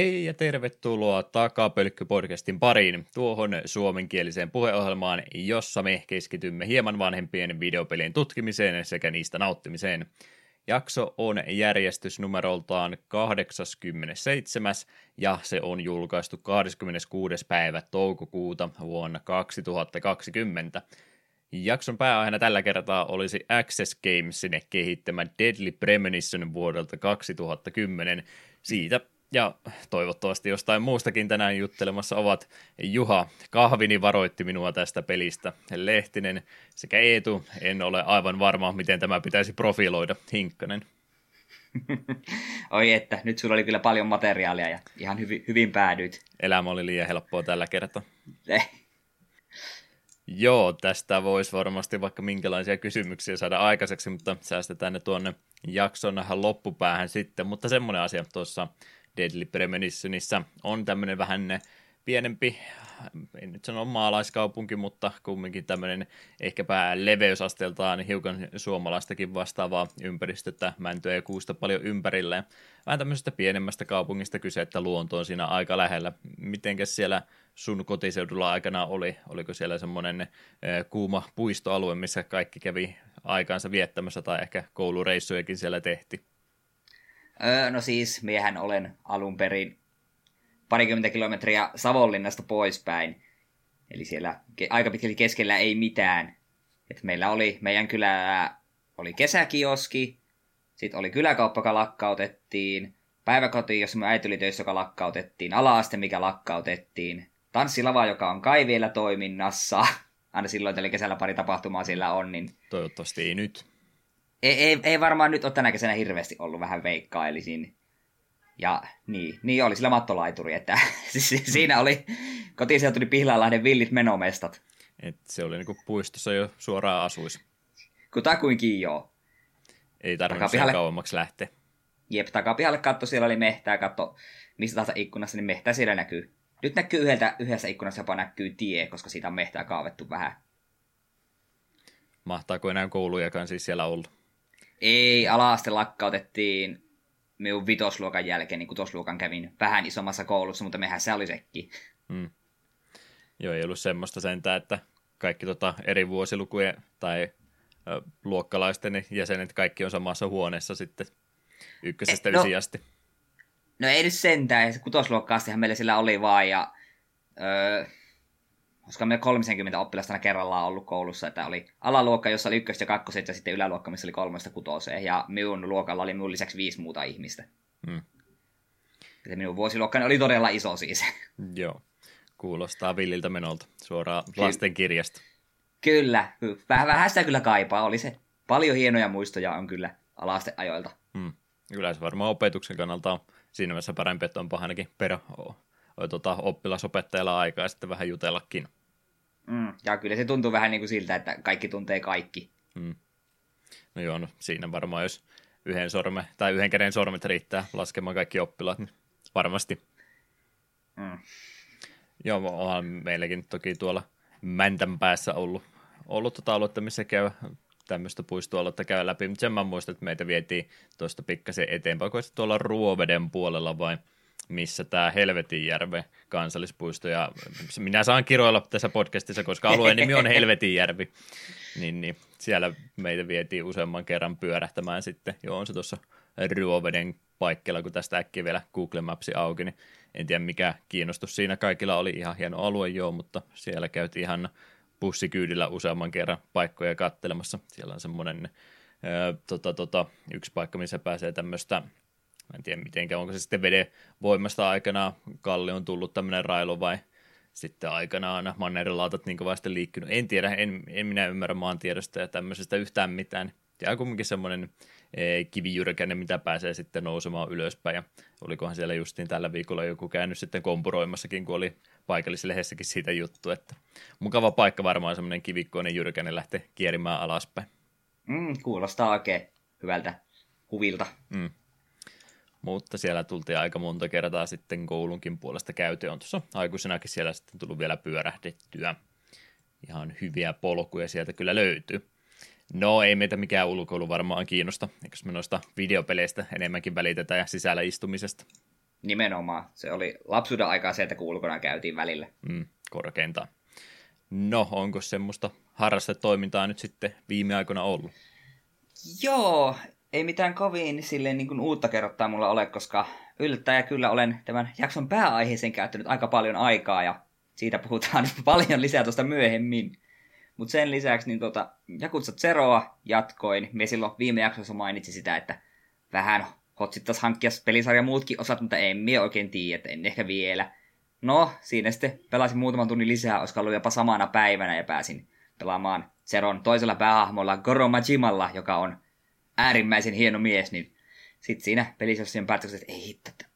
Hei ja tervetuloa Takapölkky-podcastin pariin, tuohon suomenkieliseen puheohjelmaan, jossa me keskitymme hieman vanhempien videopelien tutkimiseen sekä niistä nauttimiseen. Jakso on järjestysnumeroltaan 87 ja se on julkaistu 26. päivä toukokuuta vuonna 2020. Jakson pääaiheena tällä kertaa olisi Access Gamesin kehittämä Deadly Premonition vuodelta 2010. Siitä ja toivottavasti jostain muustakin tänään juttelemassa ovat Juha. Kahvini varoitti minua tästä pelistä. Lehtinen sekä Eetu. En ole aivan varma, miten tämä pitäisi profiloida. Hinkkanen. Oi että, nyt sulla oli kyllä paljon materiaalia ja ihan hyvin, hyvin päädyit. Elämä oli liian helppoa tällä kertaa. Eh. Joo, tästä voisi varmasti vaikka minkälaisia kysymyksiä saada aikaiseksi, mutta säästetään ne tuonne jakson loppupäähän sitten. Mutta semmoinen asia tuossa Deadly Premonitionissa on tämmöinen vähän pienempi, en nyt sano maalaiskaupunki, mutta kumminkin tämmöinen ehkäpä leveysasteeltaan hiukan suomalaistakin vastaavaa ympäristötä, mäntyä ja kuusta paljon ympärillä. Vähän tämmöisestä pienemmästä kaupungista kyse, että luonto on siinä aika lähellä. Mitenkäs siellä sun kotiseudulla aikana oli? Oliko siellä semmoinen kuuma puistoalue, missä kaikki kävi aikaansa viettämässä tai ehkä koulureissujakin siellä tehtiin? Öö, no siis, miehän olen alun perin parikymmentä kilometriä Savonlinnasta poispäin. Eli siellä aika pitkälti keskellä ei mitään. Et meillä oli, meidän kylä oli kesäkioski, sitten oli kyläkauppa, joka lakkautettiin, päiväkoti, jossa me äiti oli töissä, joka lakkautettiin, alaaste, mikä lakkautettiin, tanssilava, joka on kai vielä toiminnassa. Aina silloin, eli kesällä pari tapahtumaa siellä on. Niin... Toivottavasti ei nyt ei, ei, ei varmaan nyt ole tänä kesänä hirveästi ollut vähän veikkailisin. Ja niin, niin oli sillä mattolaituri, että siinä oli kotiseutuni Pihlailahden villit menomestat. Et se oli niinku puistossa jo suoraan asuis. Kutakuinkin joo. Ei tarvinnut sen kauemmaksi lähteä. Jep, takapihalle katto, siellä oli mehtää, katto mistä tahansa ikkunassa, niin mehtää siellä näkyy. Nyt näkyy yhdeltä, yhdessä ikkunassa jopa näkyy tie, koska siitä on mehtää kaavettu vähän. Mahtaako enää koulujakaan siis siellä ollut? Ei, alaaste lakkautettiin minun vitosluokan jälkeen, niin kutosluokan kävin vähän isommassa koulussa, mutta mehän se oli sekin. Hmm. Joo, ei ollut semmoista sentään, että kaikki tota eri vuosilukujen tai ö, luokkalaisten jäsenet kaikki on samassa huoneessa sitten ykkösestä e, no, asti. No ei nyt sentään, kutosluokkaastihan meillä sillä oli vaan ja öö, koska me 30 oppilasta kerrallaan ollut koulussa, että oli alaluokka, jossa oli ykköstä ja kakkoset, ja sitten yläluokka, missä oli kolmesta kutoseen, ja minun luokalla oli minun lisäksi viisi muuta ihmistä. Hmm. Ja minun vuosiluokkani oli todella iso siis. Joo, kuulostaa villiltä menolta, suoraan Ky- lasten kirjasta. Kyllä, vähän, vähän sitä kyllä kaipaa, oli se. Paljon hienoja muistoja on kyllä alasteajoilta. Hmm. Kyllä se varmaan opetuksen kannalta on siinä mielessä parempi, että on ainakin per tuota, oppilasopettajalla aikaa sitten vähän jutellakin. Mm, ja kyllä se tuntuu vähän niin kuin siltä, että kaikki tuntee kaikki. Mm. No joo, no siinä varmaan jos yhden, sorme, tai yhden käden sormet riittää laskemaan kaikki oppilaat, niin varmasti. Mm. Joo, onhan meilläkin toki tuolla Mäntän päässä ollut, ollut tota aluetta, missä käy tämmöistä puistoaluetta käy läpi, mutta sen mä muistan, että meitä vietiin tuosta pikkasen eteenpäin, kun tuolla Ruoveden puolella vai missä tämä Helvetinjärve kansallispuisto, ja minä saan kiroilla tässä podcastissa, koska alueen nimi on Helvetinjärvi, niin, niin siellä meitä vietiin useamman kerran pyörähtämään sitten, joo on se tuossa Ruoveden paikkeilla, kun tästä äkkiä vielä Google Mapsi auki, niin en tiedä mikä kiinnostus siinä kaikilla oli, ihan hieno alue joo, mutta siellä käytiin ihan bussikyydillä useamman kerran paikkoja kattelemassa, siellä on semmoinen tota, tota, yksi paikka, missä pääsee tämmöistä en tiedä mitenkä, onko se sitten veden voimasta aikana Kalli on tullut tämmöinen railu vai sitten aikanaan mannerilautat niin kovasti liikkunut. En tiedä, en, en minä ymmärrä maantiedosta ja tämmöisestä yhtään mitään. Ja kuitenkin semmoinen e, kivijyrkäinen, mitä pääsee sitten nousemaan ylöspäin. Ja olikohan siellä justiin tällä viikolla joku käynyt sitten kompuroimassakin, kun oli paikallislehdessäkin siitä juttu, että mukava paikka varmaan semmoinen kivikkoinen jyrkäinen lähtee kierimään alaspäin. Mm, kuulostaa oikein hyvältä huvilta. Mm mutta siellä tultiin aika monta kertaa sitten koulunkin puolesta käytyä. On tuossa aikuisenakin siellä sitten tullut vielä pyörähdettyä. Ihan hyviä polkuja sieltä kyllä löytyy. No ei meitä mikään ulkoilu varmaan kiinnosta, eikö me noista videopeleistä enemmänkin välitetään ja sisällä istumisesta. Nimenomaan. Se oli lapsuuden aikaa se, että kun ulkona käytiin välillä. Mm, korkeintaan. No, onko semmoista harrastetoimintaa nyt sitten viime aikoina ollut? Joo, ei mitään kovin silleen niin kuin uutta kerrottaa mulla ole, koska yllättäjä kyllä olen tämän jakson pääaiheeseen käyttänyt aika paljon aikaa ja siitä puhutaan paljon lisää tuosta myöhemmin. Mutta sen lisäksi niin tota, Jakutsa Zeroa jatkoin. Me silloin viime jaksossa mainitsi sitä, että vähän hotsittaisi hankkia pelisarja muutkin osat, mutta en mie oikein tiedä, että en ehkä vielä. No, siinä sitten pelasin muutaman tunnin lisää, olisiko ollut jopa samana päivänä ja pääsin pelaamaan Zeron toisella päähahmolla Goro Majimalla, joka on äärimmäisen hieno mies, niin sitten siinä pelissä sen päätöksen, että ei hitto, että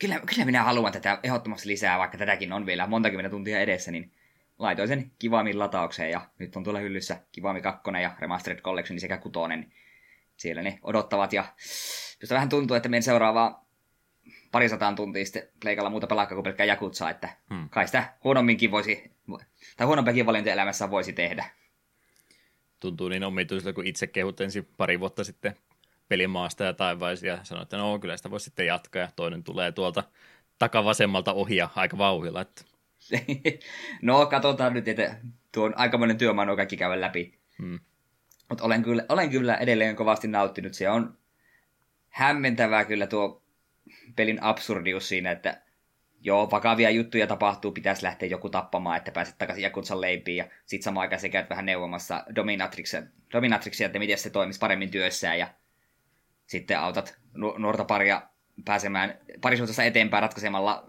kyllä, kyllä minä haluan tätä ehdottomasti lisää, vaikka tätäkin on vielä monta kymmentä tuntia edessä, niin laitoin sen Kivamin lataukseen ja nyt on tuolla hyllyssä Kivami 2 ja Remastered Collection sekä kutonen. Siellä ne odottavat ja josta vähän tuntuu, että meidän seuraavaa parisataan tuntia sitten pleikalla muuta pelaa kuin pelkkää jakutsaa, että hmm. kai sitä huonomminkin voisi, tai huonompiakin valinta elämässä voisi tehdä. Tuntuu niin omituiselta, kun itse kehut ensin pari vuotta sitten pelimaasta ja taivaisia ja sanoi, että no kyllä sitä voisi sitten jatkaa ja toinen tulee tuolta takavasemmalta ohia aika vauhilla. Että... no katsotaan nyt, että tuo on aikamoinen työmaa kaikki käydä läpi. Hmm. Mutta olen kyllä, olen kyllä edelleen kovasti nauttinut. Se on hämmentävää kyllä tuo pelin absurdius siinä, että joo, vakavia juttuja tapahtuu, pitäisi lähteä joku tappamaan, että pääset takaisin Jakutsan leipiin, ja sit samaan aikaan sä käyt vähän neuvomassa Dominatrixia, Dominatrixia, että miten se toimisi paremmin työssään, ja sitten autat nuorta paria pääsemään parisuhteessa eteenpäin ratkaisemalla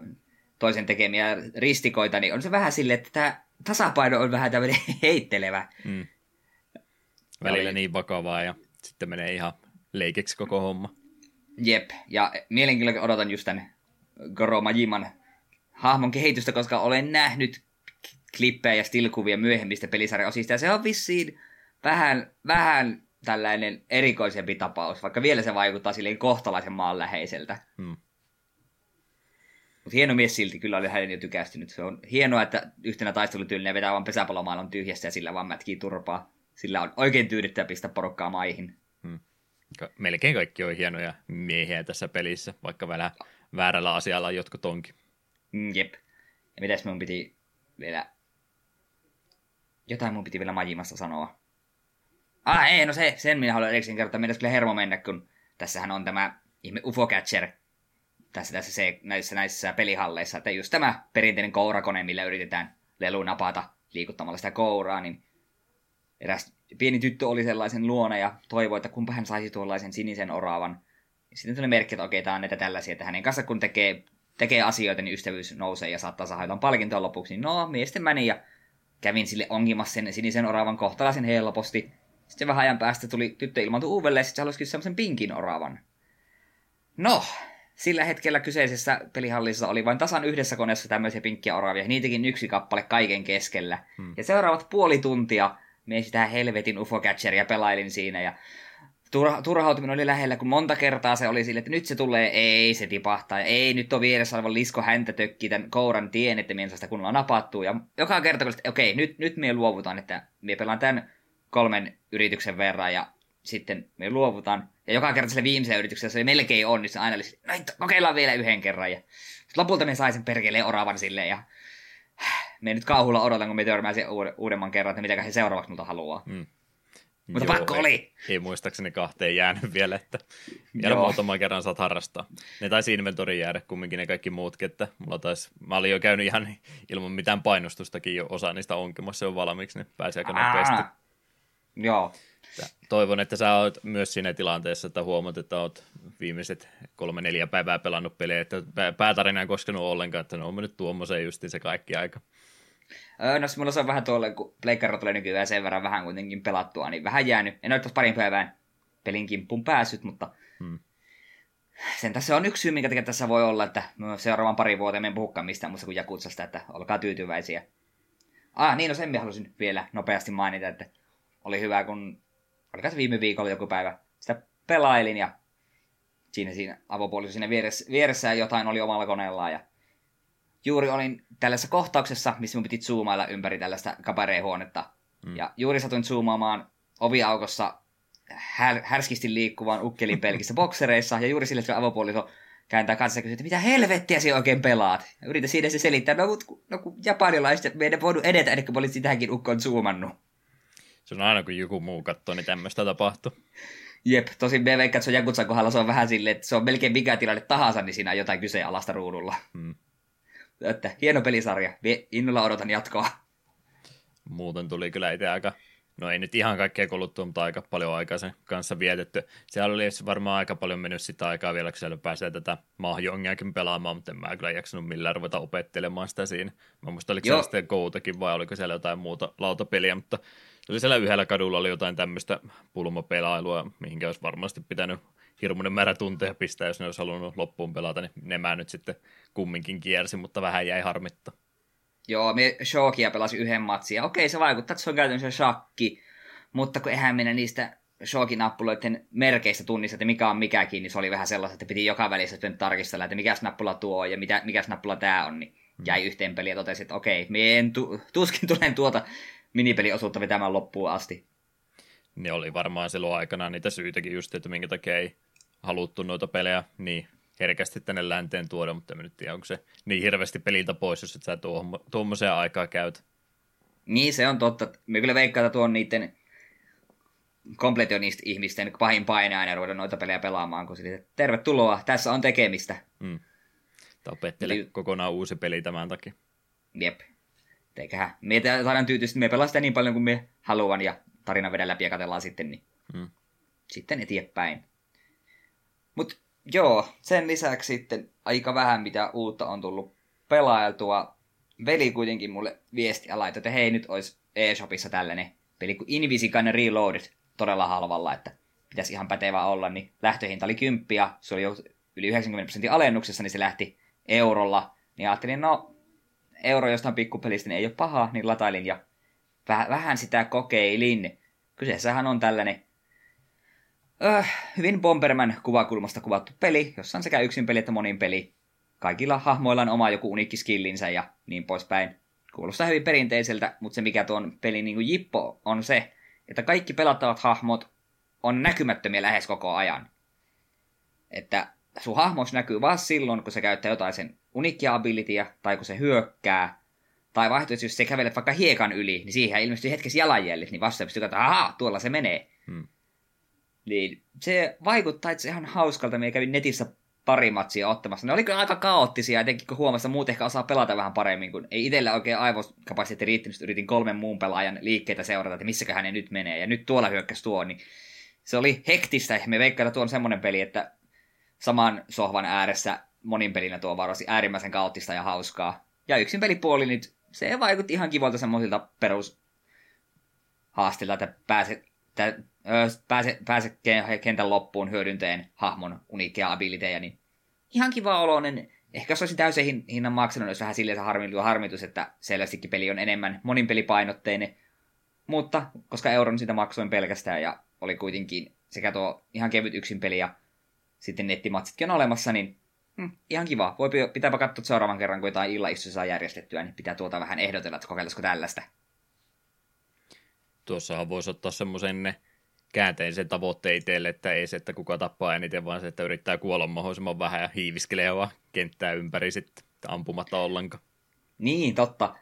toisen tekemiä ristikoita, niin on se vähän silleen, että tämä tasapaino on vähän tämmöinen heittelevä. Mm. Välillä niin vakavaa ja sitten menee ihan leikeksi koko homma. Jep, ja mielenkiinnolla odotan just tämän Goro Majiman hahmon kehitystä, koska olen nähnyt klippejä ja stilkuvia myöhemmistä pelisarjaosista, ja se on vissiin vähän, vähän tällainen erikoisempi tapaus, vaikka vielä se vaikuttaa silleen kohtalaisen maanläheiseltä. Hmm. Mutta hieno mies silti, kyllä oli hänen jo tykästynyt. Se on hienoa, että yhtenä taistelutyylinä vetää vaan pesäpallomaailman tyhjästä ja sillä vaan mätkii turpaa. Sillä on oikein tyydyttävä pistää porukkaa maihin. Hmm. Melkein kaikki on hienoja miehiä tässä pelissä, vaikka vähän väärällä asialla jotkut onkin. Mm, jep. Ja mitäs mun piti vielä... Jotain mun piti vielä Majimasta sanoa. Ah, ei, no se, sen minä haluan erikseen kertoa. Meidän kyllä hermo mennä, kun tässähän on tämä ihme UFO Catcher tässä, tässä se, näissä, näissä pelihalleissa. Että just tämä perinteinen kourakone, millä yritetään lelu napata liikuttamalla sitä kouraa, niin eräs pieni tyttö oli sellaisen luona ja toivoi, että kumpa hän saisi tuollaisen sinisen oravan. Sitten tuli merkki, että okei, tämä on näitä tällaisia, että hänen kanssa kun tekee, tekee asioita, niin ystävyys nousee ja saattaa saada jotain palkintoa lopuksi. Niin no, miesten meni ja kävin sille ongimassa sen sinisen oravan kohtalaisen helposti. Sitten vähän ajan päästä tuli tyttö ilmaantui uudelleen, ja sitten se halusi semmoisen pinkin oravan. No, sillä hetkellä kyseisessä pelihallissa oli vain tasan yhdessä koneessa tämmöisiä pinkkiä oravia, niitäkin yksi kappale kaiken keskellä. Hmm. Ja seuraavat puoli tuntia me sitä helvetin ufo-catcheria pelailin siinä, ja turha, turhautuminen oli lähellä, kun monta kertaa se oli sille, että nyt se tulee, ei se tipahtaa, ei nyt on vieressä aivan lisko häntä tökki tämän kouran tien, että minä sitä kunnolla napattuu. Ja joka kerta, kun okei, okay, nyt, nyt me luovutaan, että me pelaan tämän kolmen yrityksen verran ja sitten me luovutaan. Ja joka kerta sille viimeisellä yrityksellä se melkein on, niin se aina oli no kokeillaan vielä yhden kerran. Ja lopulta me sai sen perkeleen oravan silleen ja me nyt kauhulla odotan, kun me törmäisin uudemman kerran, että mitä he seuraavaksi multa haluaa. Mm. Mutta Joo, pakko ei, oli! Ei muistaakseni kahteen jäänyt vielä, että vielä muutaman kerran saat harrastaa. Ne taisi inventoriin jäädä kumminkin ne kaikki muutkin, että mulla taisi, mä olin jo käynyt ihan ilman mitään painostustakin jo osa niistä onkimassa jo valmiiksi, niin pääsi aika nopeasti. Joo. Toivon, että sä oot myös siinä tilanteessa, että huomaat, että oot viimeiset kolme neljä päivää pelannut pelejä, että päätarina ei koskenut ollenkaan, että ne on mennyt tuommoiseen justiin se kaikki aika. Öö, no mulla se on vähän tuolle, kun Pleikkaro tulee nykyään sen verran vähän kuitenkin pelattua, niin vähän jäänyt. En ole parin päivään pelin kimppuun päässyt, mutta hmm. sen tässä on yksi syy, minkä takia tässä voi olla, että seuraavan pari vuoteen en puhukaan mistään muusta kuin Jakutsasta, että olkaa tyytyväisiä. Ah, niin, no sen halusin vielä nopeasti mainita, että oli hyvä, kun oliko se viime viikolla joku päivä, sitä pelailin ja siinä, siinä avopuoliso siinä vieressä, vieressä jotain oli omalla koneellaan ja juuri olin tällaisessa kohtauksessa, missä mun piti zoomailla ympäri tällaista kabareehuonetta. Mm. Ja juuri satuin zoomaamaan oviaukossa här, härskisti liikkuvan ukkelin pelkissä boksereissa, ja juuri sille, että avopuoliso kääntää kanssa kysyä, että mitä helvettiä sinä oikein pelaat. Yritä siinä se selittää, no, kun, no kun japanilaiset, me ei voinut edetä ennen kuin mä tähänkin ukkoon zoomannut. Se on aina kun joku muu katsoo, niin tämmöistä tapahtuu. Jep, tosin me veikkaan, että se on Jakutsan kohdalla se on vähän silleen, että se on melkein mikä tilanne tahansa, niin siinä on jotain kyseenalaista ruudulla. Hmm. Että hieno pelisarja, innolla odotan jatkoa. Muuten tuli kyllä itse aika no ei nyt ihan kaikkea kuluttua, mutta aika paljon aikaa sen kanssa vietetty. Siellä oli varmaan aika paljon mennyt sitä aikaa vielä, kun siellä pääsee tätä mahjongiakin pelaamaan, mutta en mä kyllä jaksanut millään ruveta opettelemaan sitä siinä. Mä muistan, oliko siellä sitten Goutakin vai oliko siellä jotain muuta lautapeliä, mutta oli siellä yhdellä kadulla oli jotain tämmöistä pulmapelailua, mihinkä olisi varmasti pitänyt hirmuinen määrä tunteja pistää, jos ne olisi halunnut loppuun pelata, niin ne mä nyt sitten kumminkin kiersi, mutta vähän jäi harmitta. Joo, me Shokia pelasi yhden matsin. Okei, se vaikuttaa, että se on käytännössä shakki, mutta kun eihän mennä niistä Shokin-nappuloiden merkeistä tunnista, että mikä on mikäkin, niin se oli vähän sellaista, että piti joka välissä nyt tarkistella, että mikä nappula tuo ja mitä, mikä nappula tämä on, niin mm. jäi yhteen peliin ja totesi, että okei, me en tu- tuskin tulen tuota minipeliosuutta vetämään loppuun asti. Ne oli varmaan silloin aikana niitä syytäkin just, että minkä takia ei haluttu noita pelejä niin herkästi tänne länteen tuoda, mutta en nyt tiedä, onko se niin hirveästi peliltä pois, jos et sä tuommoiseen aikaa käyt. Niin, se on totta. Me kyllä veikkaan, että tuon niiden kompletionista ihmisten pahin paine aina ruveta noita pelejä pelaamaan, kun sitten tervetuloa, tässä on tekemistä. Mm. Opettele Eli... kokonaan uusi peli tämän takia. Jep. Eiköhän me saadaan tyytyä, me pelastaa niin paljon kuin me haluan ja tarina vedä läpi ja katsellaan sitten, niin mm. sitten eteenpäin. Mutta Joo, sen lisäksi sitten aika vähän mitä uutta on tullut pelailtua. Veli kuitenkin mulle viesti ja laittoi, että hei nyt olisi eShopissa tällainen peli kuin Invisican Reloaded todella halvalla, että pitäisi ihan pätevä olla, niin lähtöhinta oli 10 ja se oli jo yli 90 prosentin alennuksessa, niin se lähti eurolla. Niin ajattelin, no euro jostain pikkupelistä niin ei ole paha, niin latailin ja vähän sitä kokeilin. Kyseessähän on tällainen Öh, hyvin Bomberman kuvakulmasta kuvattu peli, jossa on sekä yksin peli että monin peli. Kaikilla hahmoilla on oma joku uniikki skillinsä ja niin poispäin. Kuulostaa hyvin perinteiseltä, mutta se mikä tuon pelin niin jippo on se, että kaikki pelattavat hahmot on näkymättömiä lähes koko ajan. Että sun hahmos näkyy vain silloin, kun se käyttää jotain sen uniikkia abilitya, tai kun se hyökkää, tai vaihtoehtoisesti, jos se kävelet vaikka hiekan yli, niin siihen ilmestyy hetkessä jalanjäljet, niin vasta pystyy katsomaan, ahaa, tuolla se menee. Niin se vaikuttaa itse ihan hauskalta. Me kävin netissä pari matsia ottamassa. Ne oli aika kaoottisia, etenkin kun huomasi, että muut ehkä osaa pelata vähän paremmin, kun ei itsellä oikein aivokapasiteetti riittänyt, yritin kolmen muun pelaajan liikkeitä seurata, että missäköhän ne nyt menee, ja nyt tuolla hyökkäsi tuo, niin se oli hektistä. Me veikkaan, että tuo on semmoinen peli, että saman sohvan ääressä monin pelinä tuo varmasti äärimmäisen kaoottista ja hauskaa. Ja yksin pelipuoli nyt, se vaikutti ihan kivalta semmoisilta perus haastilta, että pääset, että pääse, pääse kentän loppuun hyödyntäen hahmon uniikkeja abiliteja, niin ihan kiva oloinen. Ehkä se olisi täysin hinnan maksanut, jos vähän silleen harmitus, harmitus, että selvästikin peli on enemmän moninpelipainotteinen. Mutta koska euron sitä maksoin pelkästään ja oli kuitenkin sekä tuo ihan kevyt yksin peli ja sitten nettimatsitkin on olemassa, niin mm, ihan kiva. Voi pitääpä katsoa seuraavan kerran, kun jotain illaistuja saa järjestettyä, niin pitää tuota vähän ehdotella, että kokeilisiko tällaista. Tuossahan voisi ottaa semmoisen käänteisen tavoitteen itselle, että ei se, että kuka tappaa eniten, vaan se, että yrittää kuolla mahdollisimman vähän ja hiiviskelee vaan kenttää ympäri sitten ampumatta ollenkaan. Niin, totta.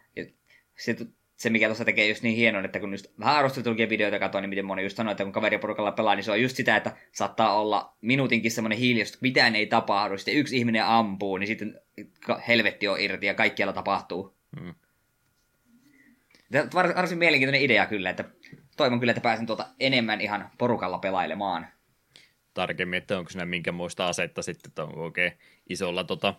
Se, se mikä tuossa tekee just niin hienoa, että kun just vähän arvosteltuja videoita katsoin, niin miten moni just sanoo, että kun kaveriporukalla pelaa, niin se on just sitä, että saattaa olla minuutinkin semmoinen hiljaisuus, että mitään ei tapahdu, sitten yksi ihminen ampuu, niin sitten helvetti on irti ja kaikkialla tapahtuu. Hmm. Varsin mielenkiintoinen idea kyllä, että toivon kyllä, että pääsen tuota enemmän ihan porukalla pelailemaan. Tarkemmin, että onko siinä minkä muista asetta sitten, että onko oikein isolla tota,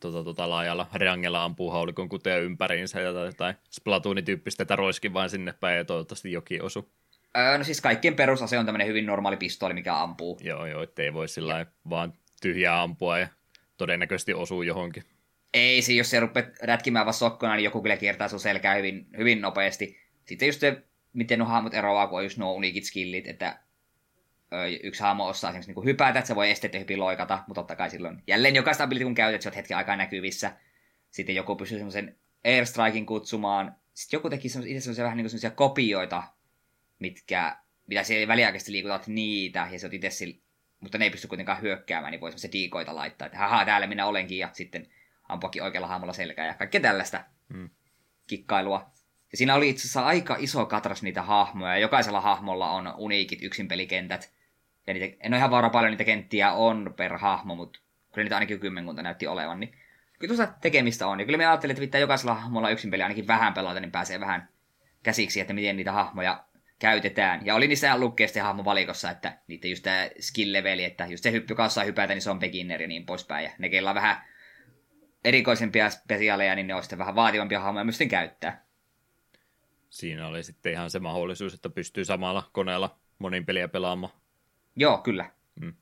tota, tota, laajalla reangella ampuu haulikon kuteja ympäriinsä ja jotain Splatoon-tyyppistä, että roiskin vain sinne päin ja toivottavasti jokin osu. Öö, no siis kaikkien perusase on tämmöinen hyvin normaali pistooli, mikä ampuu. Joo, joo, ettei voi sillä vaan tyhjää ampua ja todennäköisesti osuu johonkin. Ei, siis jos se rupeat rätkimään vaan sokkona, niin joku kyllä kiertää sun selkää hyvin, hyvin nopeasti. Sitten just se miten nuo hahmot eroaa, kun on just nuo uniikit skillit, että yksi hahmo osaa esimerkiksi niin hypätä, että se voi esteet hyvin loikata, mutta totta kai silloin jälleen jokaista ability kun käytät, se on hetken aikaa näkyvissä. Sitten joku pystyy semmoisen airstrikin kutsumaan. Sitten joku teki itse semmoisia vähän niin kuin kopioita, mitkä, mitä siellä väliaikaisesti liikutat niitä, ja se on itse mutta ne ei pysty kuitenkaan hyökkäämään, niin voi se diikoita laittaa, että haha, täällä minä olenkin, ja sitten ampuakin oikealla hahmolla selkää, ja kaikkea tällaista hmm. kikkailua. Ja siinä oli itse asiassa aika iso katras niitä hahmoja, ja jokaisella hahmolla on uniikit yksin pelikentät. Ja niitä, en ole ihan varaa paljon niitä kenttiä on per hahmo, mutta kyllä niitä ainakin kymmenkunta näytti olevan, niin kyllä tuossa tekemistä on. Ja kyllä me ajattelin, että pitää jokaisella hahmolla yksin peli ainakin vähän pelata, niin pääsee vähän käsiksi, että miten niitä hahmoja käytetään. Ja oli niissä lukkeesti hahmo valikossa, että niitä just tämä skill leveli, että just se hyppy kanssa hypätä, niin se on beginner ja niin poispäin. Ja ne, keillä on vähän erikoisempia spesiaaleja, niin ne on sitten vähän vaativampia hahmoja myös käyttää. Siinä oli sitten ihan se mahdollisuus, että pystyy samalla koneella monin peliä pelaamaan. Joo, kyllä. Mm.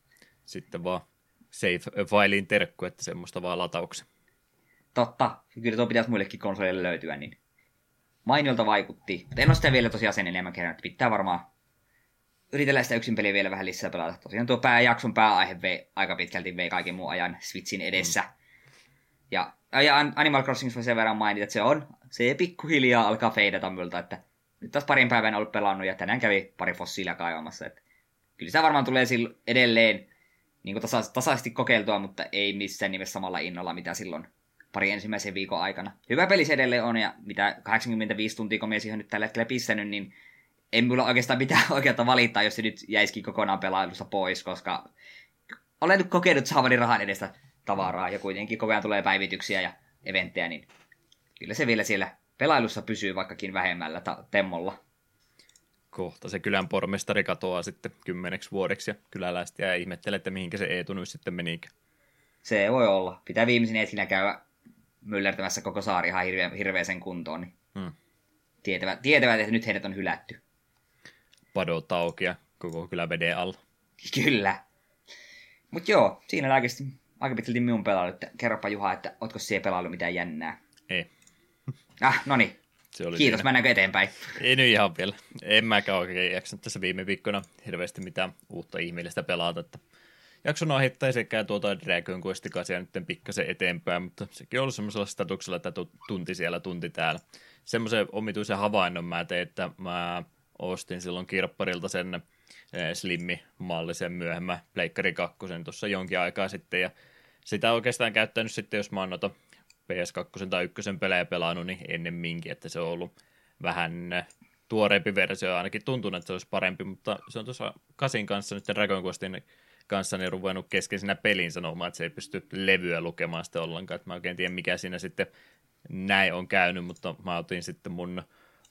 Sitten vaan save-failiin terkku, että semmoista vaan latauksen. Totta. Kyllä tuo pitäisi muillekin konsoleille löytyä, niin mainiolta vaikutti. Mutta en ole sitä vielä tosiaan sen enemmän kerran, pitää varmaan yritellä sitä yksin peliä vielä vähän lisää pelata. Tosiaan tuo pääjakson pääaihe vei aika pitkälti vei kaiken muun ajan Switchin edessä. Mm. Ja, ja Animal Crossing sen verran mainita, että se on, se pikkuhiljaa alkaa feidata multa, että nyt taas parin päivän ollut pelannut ja tänään kävi pari fossiilia kaivamassa. Että kyllä se varmaan tulee edelleen niin kuin tasa- tasaisesti kokeiltua, mutta ei missään nimessä samalla innolla, mitä silloin pari ensimmäisen viikon aikana. Hyvä peli se edelleen on, ja mitä 85 tuntia, kun siihen nyt tällä hetkellä pissänyt, niin en mulla oikeastaan mitään oikeutta valittaa, jos se nyt jäisikin kokonaan pelailusta pois, koska olen nyt kokenut saavani rahan edestä tavaraa, ja kuitenkin koko ajan tulee päivityksiä ja eventtejä, niin kyllä se vielä siellä pelailussa pysyy vaikkakin vähemmällä ta- temmolla. Kohta se kylän pormestari katoaa sitten kymmeneksi vuodeksi ja kyläläistä ja ihmettelee, että mihinkä se Eetu nyt sitten menikään. Se voi olla. Pitää viimeisin etkinä käydä myllertämässä koko saari ihan hirveä, hirveäsen kuntoon, niin hmm. tietävät, tietävät, että nyt heidät on hylätty. Padot auki ja koko kylä veden alla. Kyllä. Mutta joo, siinä lääkästi aika pitkälti minun pelailu. Että kerropa Juha, että ootko siellä pelailu mitään jännää? Ei. Ah, no niin. Kiitos, siinä. mennäänkö eteenpäin? Ei nyt ihan vielä. En mäkään oikein jaksanut tässä viime viikkoina hirveästi mitään uutta ihmeellistä pelata. Että jakson ohittain sekä tuota Dragon Quest 8 nyt pikkasen eteenpäin, mutta sekin on ollut semmoisella statuksella, että tunti siellä, tunti täällä. Semmoisen omituisen havainnon mä tein, että mä ostin silloin kirpparilta sen eh, slimmi-mallisen myöhemmän Pleikkari 2 tuossa jonkin aikaa sitten, ja sitä oikeastaan käyttänyt sitten, jos mä oon noita PS2 tai 1 pelejä pelannut, niin ennemminkin, että se on ollut vähän eh, tuoreempi versio, ainakin tuntuu, että se olisi parempi, mutta se on tuossa Kasin kanssa nyt Dragon Questin kanssani ruvennut kesken siinä pelin sanomaan, että se ei pysty levyä lukemaan sitten ollenkaan. Että mä oikein tiedä, mikä siinä sitten näin on käynyt, mutta mä otin sitten mun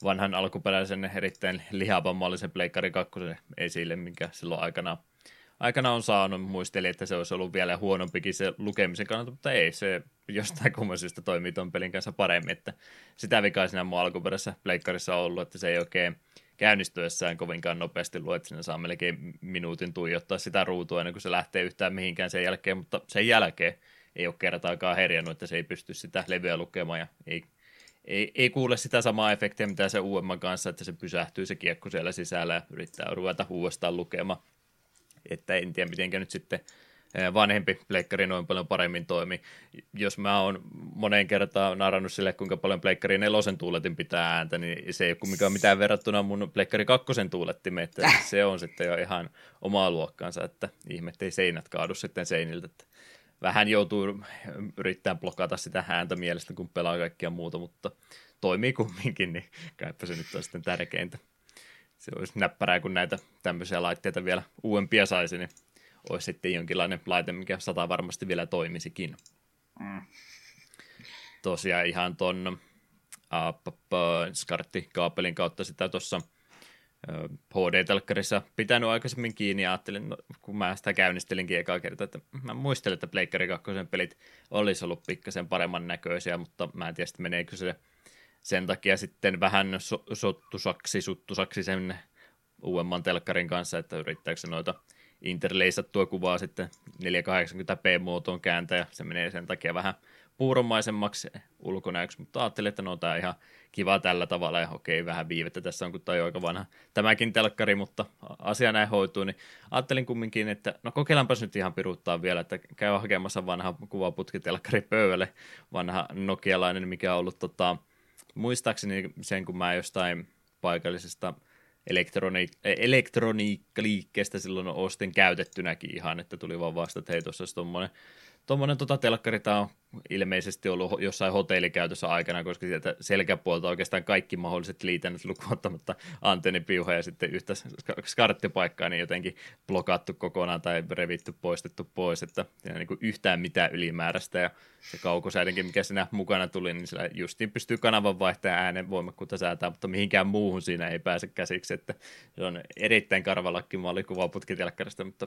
vanhan alkuperäisen erittäin lihavamallisen Pleikkari 2 esille, minkä silloin aikana, aikana on saanut. Muistelin, että se olisi ollut vielä huonompikin se lukemisen kannalta, mutta ei, se jostain kummallisesta toimii tuon pelin kanssa paremmin. Että sitä vikaa siinä mun alkuperäisessä Pleikkarissa on ollut, että se ei oikein käynnistyessään kovinkaan nopeasti luet, sinne saa melkein minuutin tuijottaa sitä ruutua ennen kuin se lähtee yhtään mihinkään sen jälkeen, mutta sen jälkeen ei ole kertaakaan herjannut, että se ei pysty sitä levyä lukemaan ja ei, ei, ei kuule sitä samaa efektiä, mitä se uudemman kanssa, että se pysähtyy se kiekko siellä sisällä ja yrittää ruveta uudestaan lukemaan. Että en tiedä, miten nyt sitten vanhempi pleikkari noin paljon paremmin toimi. Jos mä oon moneen kertaan narannut sille, kuinka paljon pleikkari nelosen tuuletin pitää ääntä, niin se ei ole mitään verrattuna mun pleikkari kakkosen tuulettimeen, että se on sitten jo ihan omaa luokkaansa, että ihme, ei seinät kaadu sitten seiniltä, että vähän joutuu yrittämään blokata sitä ääntä mielestä, kun pelaa kaikkia muuta, mutta toimii kumminkin, niin kaipa se nyt on sitten tärkeintä. Se olisi näppärää, kun näitä tämmöisiä laitteita vielä uudempia saisi, niin olisi sitten jonkinlainen laite, mikä sata varmasti vielä toimisikin. Mm. Tosiaan ihan ton uh, skarttikaapelin kautta sitä tuossa HD-telkkarissa pitänyt aikaisemmin kiinni ja ajattelin, no, kun mä sitä käynnistelinkin ekaa kertaa, että mä muistelin, että Pleikkari 2 pelit olisi ollut pikkasen paremman näköisiä, mutta mä en tiedä, meneekö se sen takia sitten vähän so- sottusaksi, suttusaksi sen uudemman telkkarin kanssa, että yrittääkö se noita interleisattua kuvaa sitten 480p-muotoon kääntää, ja se menee sen takia vähän puuromaisemmaksi ulkonäöksi, mutta ajattelin, että no tämä ihan kiva tällä tavalla, ja okei, vähän viivettä tässä on, kun tämä on aika vanha tämäkin telkkari, mutta asia näin hoituu, niin ajattelin kumminkin, että no kokeillaanpas nyt ihan piruuttaa vielä, että käy hakemassa vanha kuvaputkitelkkari pöydälle, vanha nokialainen, mikä on ollut tota, muistaakseni sen, kun mä jostain paikallisesta elektroni- elektroniikkaliikkeestä silloin ostin käytettynäkin ihan, että tuli vaan vasta, että hei tuossa tuommoinen tuommoinen tota telkkari, tämä on ilmeisesti ollut jossain hotellikäytössä aikana, koska sieltä selkäpuolta oikeastaan kaikki mahdolliset liitännöt lukuottamatta antennipiuha ja sitten yhtä skarttipaikkaa niin jotenkin blokattu kokonaan tai revitty, poistettu pois, että siinä niin kuin yhtään mitään ylimääräistä. Ja se kaukosäidenkin, mikä siinä mukana tuli, niin sillä justiin pystyy kanavan vaihtamaan äänen voimakkuutta säätää, mutta mihinkään muuhun siinä ei pääse käsiksi, että se on erittäin karvalakki malli kuvaputkitelkkarista, mutta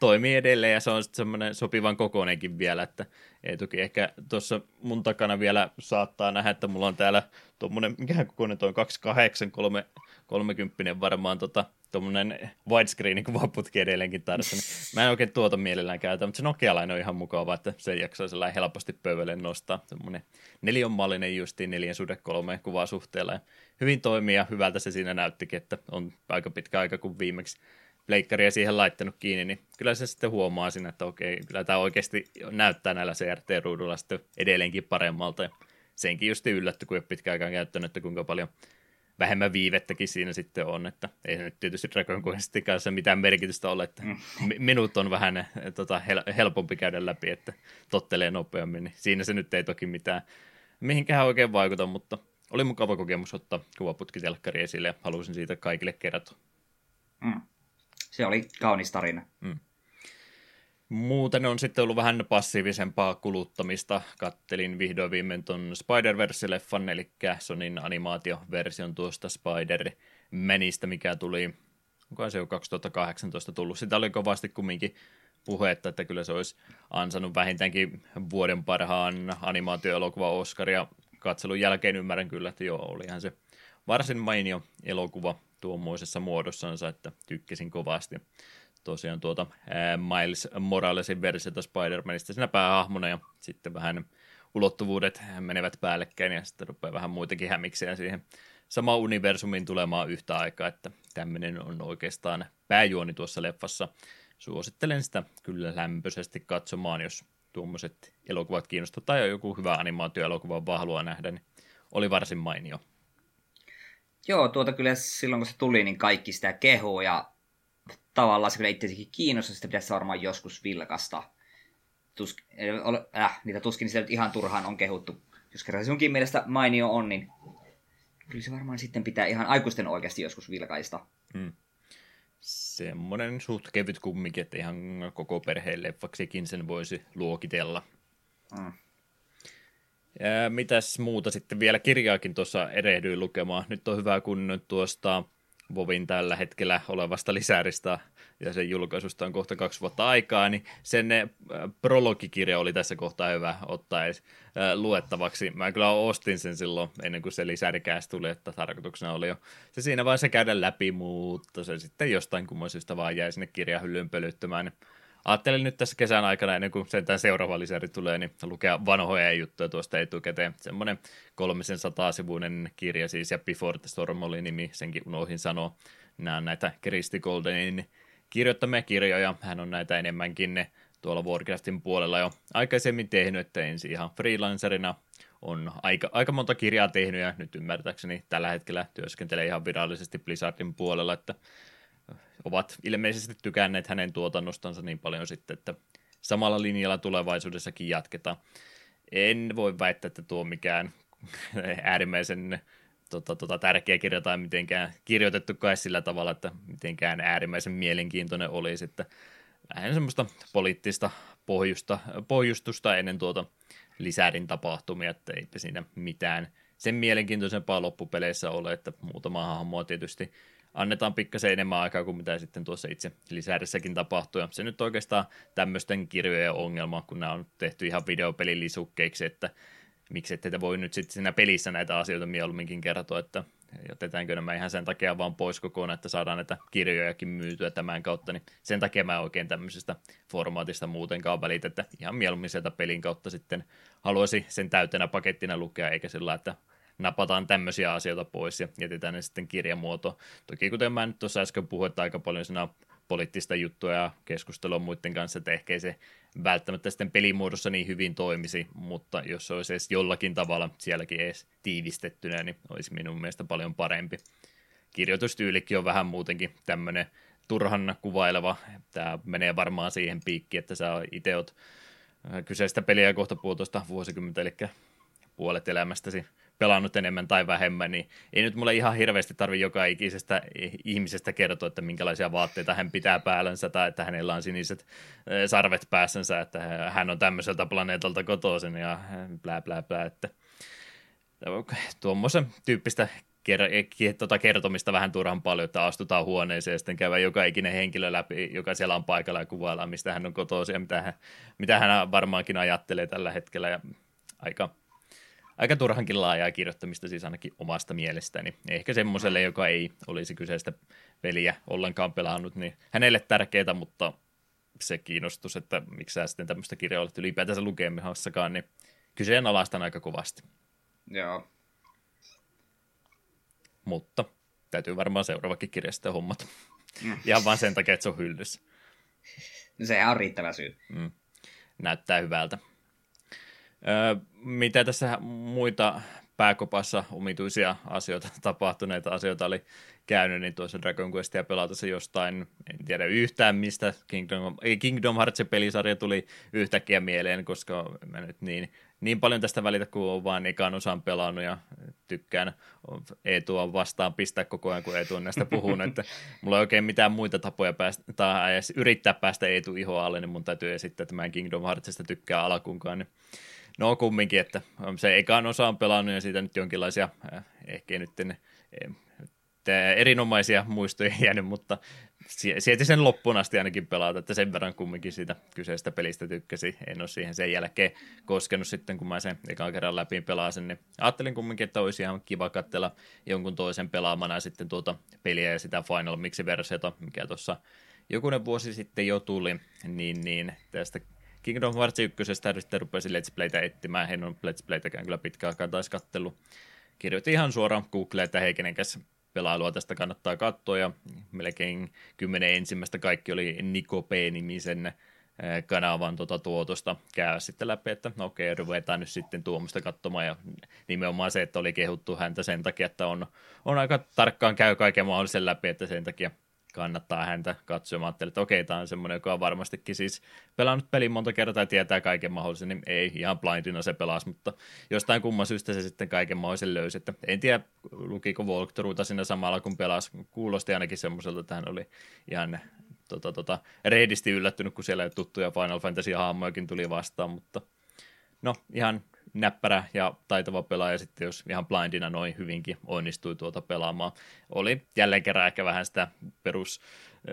toimii edelleen ja se on semmoinen sopivan kokoinenkin vielä, että ei toki ehkä tuossa mun takana vielä saattaa nähdä, että mulla on täällä tuommoinen, mikähän kokoinen toi on 28, 3, 30 varmaan tota, tuommoinen widescreen kuvaputki edelleenkin tarvitse. Niin mä en oikein tuota mielellään käytä, mutta se Nokialainen on ihan mukava, että se jaksaa sellainen helposti pöydälle nostaa. Semmoinen nelionmallinen justiin neljän suhde kolmeen kuvasuhteella. Ja hyvin toimii ja hyvältä se siinä näyttikin, että on aika pitkä aika kuin viimeksi pleikkaria siihen laittanut kiinni, niin kyllä se sitten huomaa siinä, että okei, kyllä tämä oikeasti näyttää näillä CRT-ruudulla sitten edelleenkin paremmalta. Ja senkin just yllätty, kun ei pitkään aikaan käyttänyt, että kuinka paljon vähemmän viivettäkin siinä sitten on, että ei se nyt tietysti Dragon Questin kanssa mitään merkitystä ole, että mm. minut on vähän eh, tota, hel- helpompi käydä läpi, että tottelee nopeammin, niin siinä se nyt ei toki mitään mihinkään oikein vaikuta, mutta oli mukava kokemus ottaa kuvaputkitelkkari esille ja halusin siitä kaikille kertoa. Mm se oli kaunis tarina. Mm. Muuten on sitten ollut vähän passiivisempaa kuluttamista. Kattelin vihdoin viimein ton Spider-Verse-leffan, eli Sonin animaatioversion tuosta Spider-Manista, mikä tuli, onko se jo 2018 tullut. Sitä oli kovasti kumminkin puhetta, että kyllä se olisi ansannut vähintäänkin vuoden parhaan animaatioelokuva Oscaria. Katselun jälkeen ymmärrän kyllä, että joo, olihan se varsin mainio elokuva tuommoisessa muodossansa, että tykkäsin kovasti. Tosiaan tuota Miles Moralesin versiota Spider-Manista siinä päähahmona ja sitten vähän ulottuvuudet menevät päällekkäin ja sitten rupeaa vähän muitakin hämiksiä siihen sama universumin tulemaan yhtä aikaa, että tämmöinen on oikeastaan pääjuoni tuossa leffassa. Suosittelen sitä kyllä lämpöisesti katsomaan, jos tuommoiset elokuvat kiinnostavat tai joku hyvä animaatioelokuva vaan haluaa nähdä, niin oli varsin mainio. Joo, tuota kyllä silloin kun se tuli, niin kaikki sitä kehuu ja tavallaan se kyllä itsekin kiinnostaa, sitä pitäisi varmaan joskus vilkasta. Tusk, äh, niitä tuskin sitä nyt ihan turhaan on kehuttu. Jos kerran sunkin mielestä mainio on, niin kyllä se varmaan sitten pitää ihan aikuisten oikeasti joskus vilkaista. Hmm. Semmoinen suht kevyt kumminkin, että ihan koko perheen leffaksikin sen voisi luokitella. Hmm. Ja mitäs muuta sitten vielä kirjaakin tuossa erehdyin lukemaan. Nyt on hyvä, kun tuosta Vovin tällä hetkellä olevasta lisäristä ja sen julkaisusta on kohta kaksi vuotta aikaa, niin sen prologikirja oli tässä kohtaa hyvä ottaa edes luettavaksi. Mä kyllä ostin sen silloin ennen kuin se lisärikäs tuli, että tarkoituksena oli jo se siinä vaiheessa käydä läpi, mutta se sitten jostain kummoisesta vaan jäi sinne kirjahyllyyn pölyttämään. Niin ajattelin nyt tässä kesän aikana, ennen kuin sen seuraava lisäri tulee, niin lukea vanhoja juttuja tuosta etukäteen. Semmoinen kolmisen sivuinen kirja siis, ja Before the Storm oli nimi, senkin unohin sanoa. Nämä on näitä Kristi Goldenin kirjoittamia kirjoja. Hän on näitä enemmänkin ne tuolla Warcraftin puolella jo aikaisemmin tehnyt, että ensin ihan freelancerina on aika, aika monta kirjaa tehnyt ja nyt ymmärtääkseni tällä hetkellä työskentelee ihan virallisesti Blizzardin puolella, että ovat ilmeisesti tykänneet hänen tuotannostansa niin paljon sitten, että samalla linjalla tulevaisuudessakin jatketaan. En voi väittää, että tuo mikään äärimmäisen tota, tota, tärkeä kirja tai mitenkään kirjoitettu kai sillä tavalla, että mitenkään äärimmäisen mielenkiintoinen olisi, että vähän semmoista poliittista pohjusta, pohjustusta ennen tuota lisärin tapahtumia, että eipä siinä mitään sen mielenkiintoisempaa loppupeleissä ole, että muutama hahmoa tietysti annetaan pikkasen enemmän aikaa kuin mitä sitten tuossa itse lisärissäkin tapahtuu. Ja se nyt oikeastaan tämmöisten kirjojen ongelma, kun nämä on tehty ihan videopelilisukkeiksi, että miksi ette voi nyt sitten siinä pelissä näitä asioita mieluumminkin kertoa, että jätetäänkö nämä ihan sen takia vaan pois kokonaan, että saadaan näitä kirjojakin myytyä tämän kautta, niin sen takia mä oikein tämmöisestä formaatista muutenkaan välitä, että ihan mieluummin sieltä pelin kautta sitten haluaisi sen täytenä pakettina lukea, eikä sillä, että napataan tämmöisiä asioita pois ja jätetään ne sitten kirjamuoto. Toki kuten mä nyt tuossa äsken puhuin, että aika paljon siinä poliittista juttua ja keskustelua muiden kanssa, että ehkä se välttämättä sitten pelimuodossa niin hyvin toimisi, mutta jos se olisi edes jollakin tavalla sielläkin edes tiivistettynä, niin olisi minun mielestä paljon parempi. kirjoitustyylikin on vähän muutenkin tämmöinen turhan kuvaileva. Tämä menee varmaan siihen piikkiin, että sä itse oot kyseistä peliä kohta puolitoista vuosikymmentä, eli puolet elämästäsi pelannut enemmän tai vähemmän, niin ei nyt mulle ihan hirveästi tarvi joka ikisestä ihmisestä kertoa, että minkälaisia vaatteita hän pitää päällänsä tai että hänellä on siniset sarvet päässänsä, että hän on tämmöiseltä planeetalta kotoisin ja blää blää blää, että tuommoisen tyyppistä tuota kertomista vähän turhan paljon, että astutaan huoneeseen ja sitten käydään joka ikinen henkilö läpi, joka siellä on paikalla ja kuvaillaan, mistä hän on kotoisin ja mitä hän, mitä hän varmaankin ajattelee tällä hetkellä ja aika, aika turhankin laajaa kirjoittamista siis ainakin omasta mielestäni. Ehkä semmoiselle, joka ei olisi kyseistä peliä ollenkaan pelannut, niin hänelle tärkeää, mutta se kiinnostus, että miksi sä sitten tämmöistä kirjaa olet ylipäätänsä lukemisessakaan, niin kyseenalaistan aika kovasti. Joo, mutta täytyy varmaan seuraavakin kirja sitten hommata. Mm. Ihan vain sen takia, että se on hyllyssä. No se on riittävä syy. Mm. Näyttää hyvältä. Öö, mitä tässä muita pääkopassa omituisia asioita, tapahtuneita asioita oli käynyt, niin tuossa Dragon Questia pelatessa jostain, en tiedä yhtään mistä Kingdom, Kingdom Hearts-pelisarja tuli yhtäkkiä mieleen, koska mä nyt niin niin paljon tästä välitä, kun on vaan ekan osan pelannut ja tykkään Eetua vastaan pistää koko ajan, kun Eetu on näistä puhunut, että mulla ei oikein mitään muita tapoja päästä, tai edes yrittää päästä Eetu iho alle, niin mun täytyy esittää, että mä en Kingdom Heartsista tykkää alkuunkaan, niin no kumminkin, että se ekan osa on pelannut ja siitä nyt jonkinlaisia, eh, ehkä nyt erinomaisia muistoja jäänyt, mutta sieltä sen loppuun asti ainakin pelata, että sen verran kumminkin siitä kyseistä pelistä tykkäsi. En ole siihen sen jälkeen koskenut sitten, kun mä sen ekan kerran läpi pelasin, niin ajattelin kumminkin, että olisi ihan kiva katsella jonkun toisen pelaamana sitten tuota peliä ja sitä Final Mix-versiota, mikä tuossa jokunen vuosi sitten jo tuli, niin, niin tästä Kingdom Hearts 1. sitten rupesin Let's Playtä etsimään, en ole Let's Playtäkään kyllä pitkään aikaa taisi kattelu. Kirjoitin ihan suoraan Googleen, että hei, kenenkäs pelailua tästä kannattaa katsoa, ja melkein kymmenen ensimmäistä kaikki oli Niko P-nimisen kanavan tuota tuotosta käydä sitten läpi, että no okei, ruvetaan nyt sitten tuomista katsomaan, ja nimenomaan se, että oli kehuttu häntä sen takia, että on, on aika tarkkaan käy kaiken mahdollisen läpi, että sen takia kannattaa häntä katsoa. Mä ajattelin, että okei, tämä on semmoinen, joka on varmastikin siis pelannut pelin monta kertaa ja tietää kaiken mahdollisen, niin ei ihan blindina se pelasi, mutta jostain kumman syystä se sitten kaiken mahdollisen löysi. Että en tiedä, lukiko walkthroughta siinä samalla kun pelasi. Kuulosti ainakin semmoiselta, että hän oli ihan tota, tota, reidisti yllättynyt, kun siellä tuttuja Final Fantasy-hahmojakin tuli vastaan, mutta no ihan näppärä ja taitava pelaaja sitten, jos ihan blindina noin hyvinkin onnistui tuota pelaamaan. Oli jälleen kerran ehkä vähän sitä perus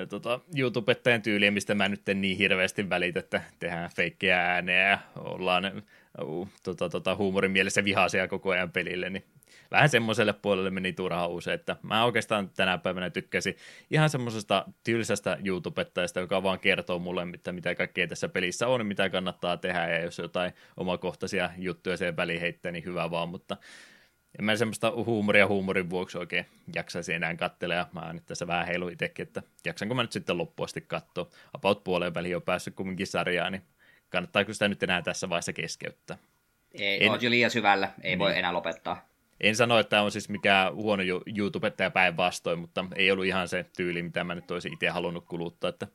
tota, YouTubettajan tyyliä, mistä mä nyt en niin hirveästi välitä, että tehdään feikkejä ääneä ja ollaan uh, tota, tota, huumorin mielessä vihaisia koko ajan pelille, niin vähän semmoiselle puolelle meni turhaan usein, että mä oikeastaan tänä päivänä tykkäsin ihan semmoisesta tylsästä YouTubettajasta, joka vaan kertoo mulle, mitä, mitä kaikkea tässä pelissä on, mitä kannattaa tehdä, ja jos jotain omakohtaisia juttuja sen väliin heittää, niin hyvä vaan, mutta en mä semmoista huumoria huumorin vuoksi oikein jaksaisi enää katsella, ja mä nyt tässä vähän heilu itsekin, että jaksanko mä nyt sitten loppuasti katsoa. About puoleen väliin on päässyt kumminkin sarjaan, niin kannattaako sitä nyt enää tässä vaiheessa keskeyttää? Ei, en... jo liian syvällä, ei niin. voi enää lopettaa. En sano, että on siis mikään huono YouTube ja päinvastoin, mutta ei ollut ihan se tyyli, mitä mä nyt olisin itse halunnut kuluttaa, että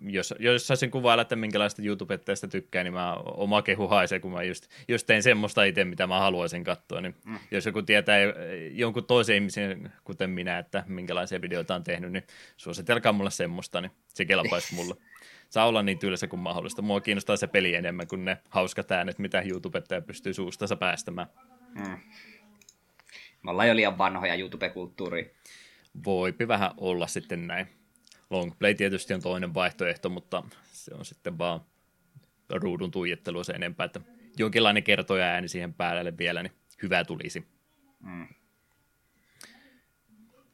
jos, jos saisin kuvailla, että minkälaista YouTubettajasta tykkää, niin mä oma kehu haisee, kun mä just, just tein semmoista itse, mitä mä haluaisin katsoa. Niin mm. Jos joku tietää jonkun toisen ihmisen, kuten minä, että minkälaisia videoita on tehnyt, niin suositelkaa mulle semmoista, niin se kelpaisi mulle. Saa olla niin tylsä kuin mahdollista. Mua kiinnostaa se peli enemmän kuin ne hauskat äänet, mitä YouTubettaja pystyy suustansa päästämään. Hmm. Me ollaan jo liian vanhoja YouTube-kulttuuri. Voipi vähän olla sitten näin. Longplay tietysti on toinen vaihtoehto, mutta se on sitten vaan ruudun tuijottelu se enempää, että jonkinlainen kertoja ääni siihen päälle vielä, niin hyvä tulisi. Mm.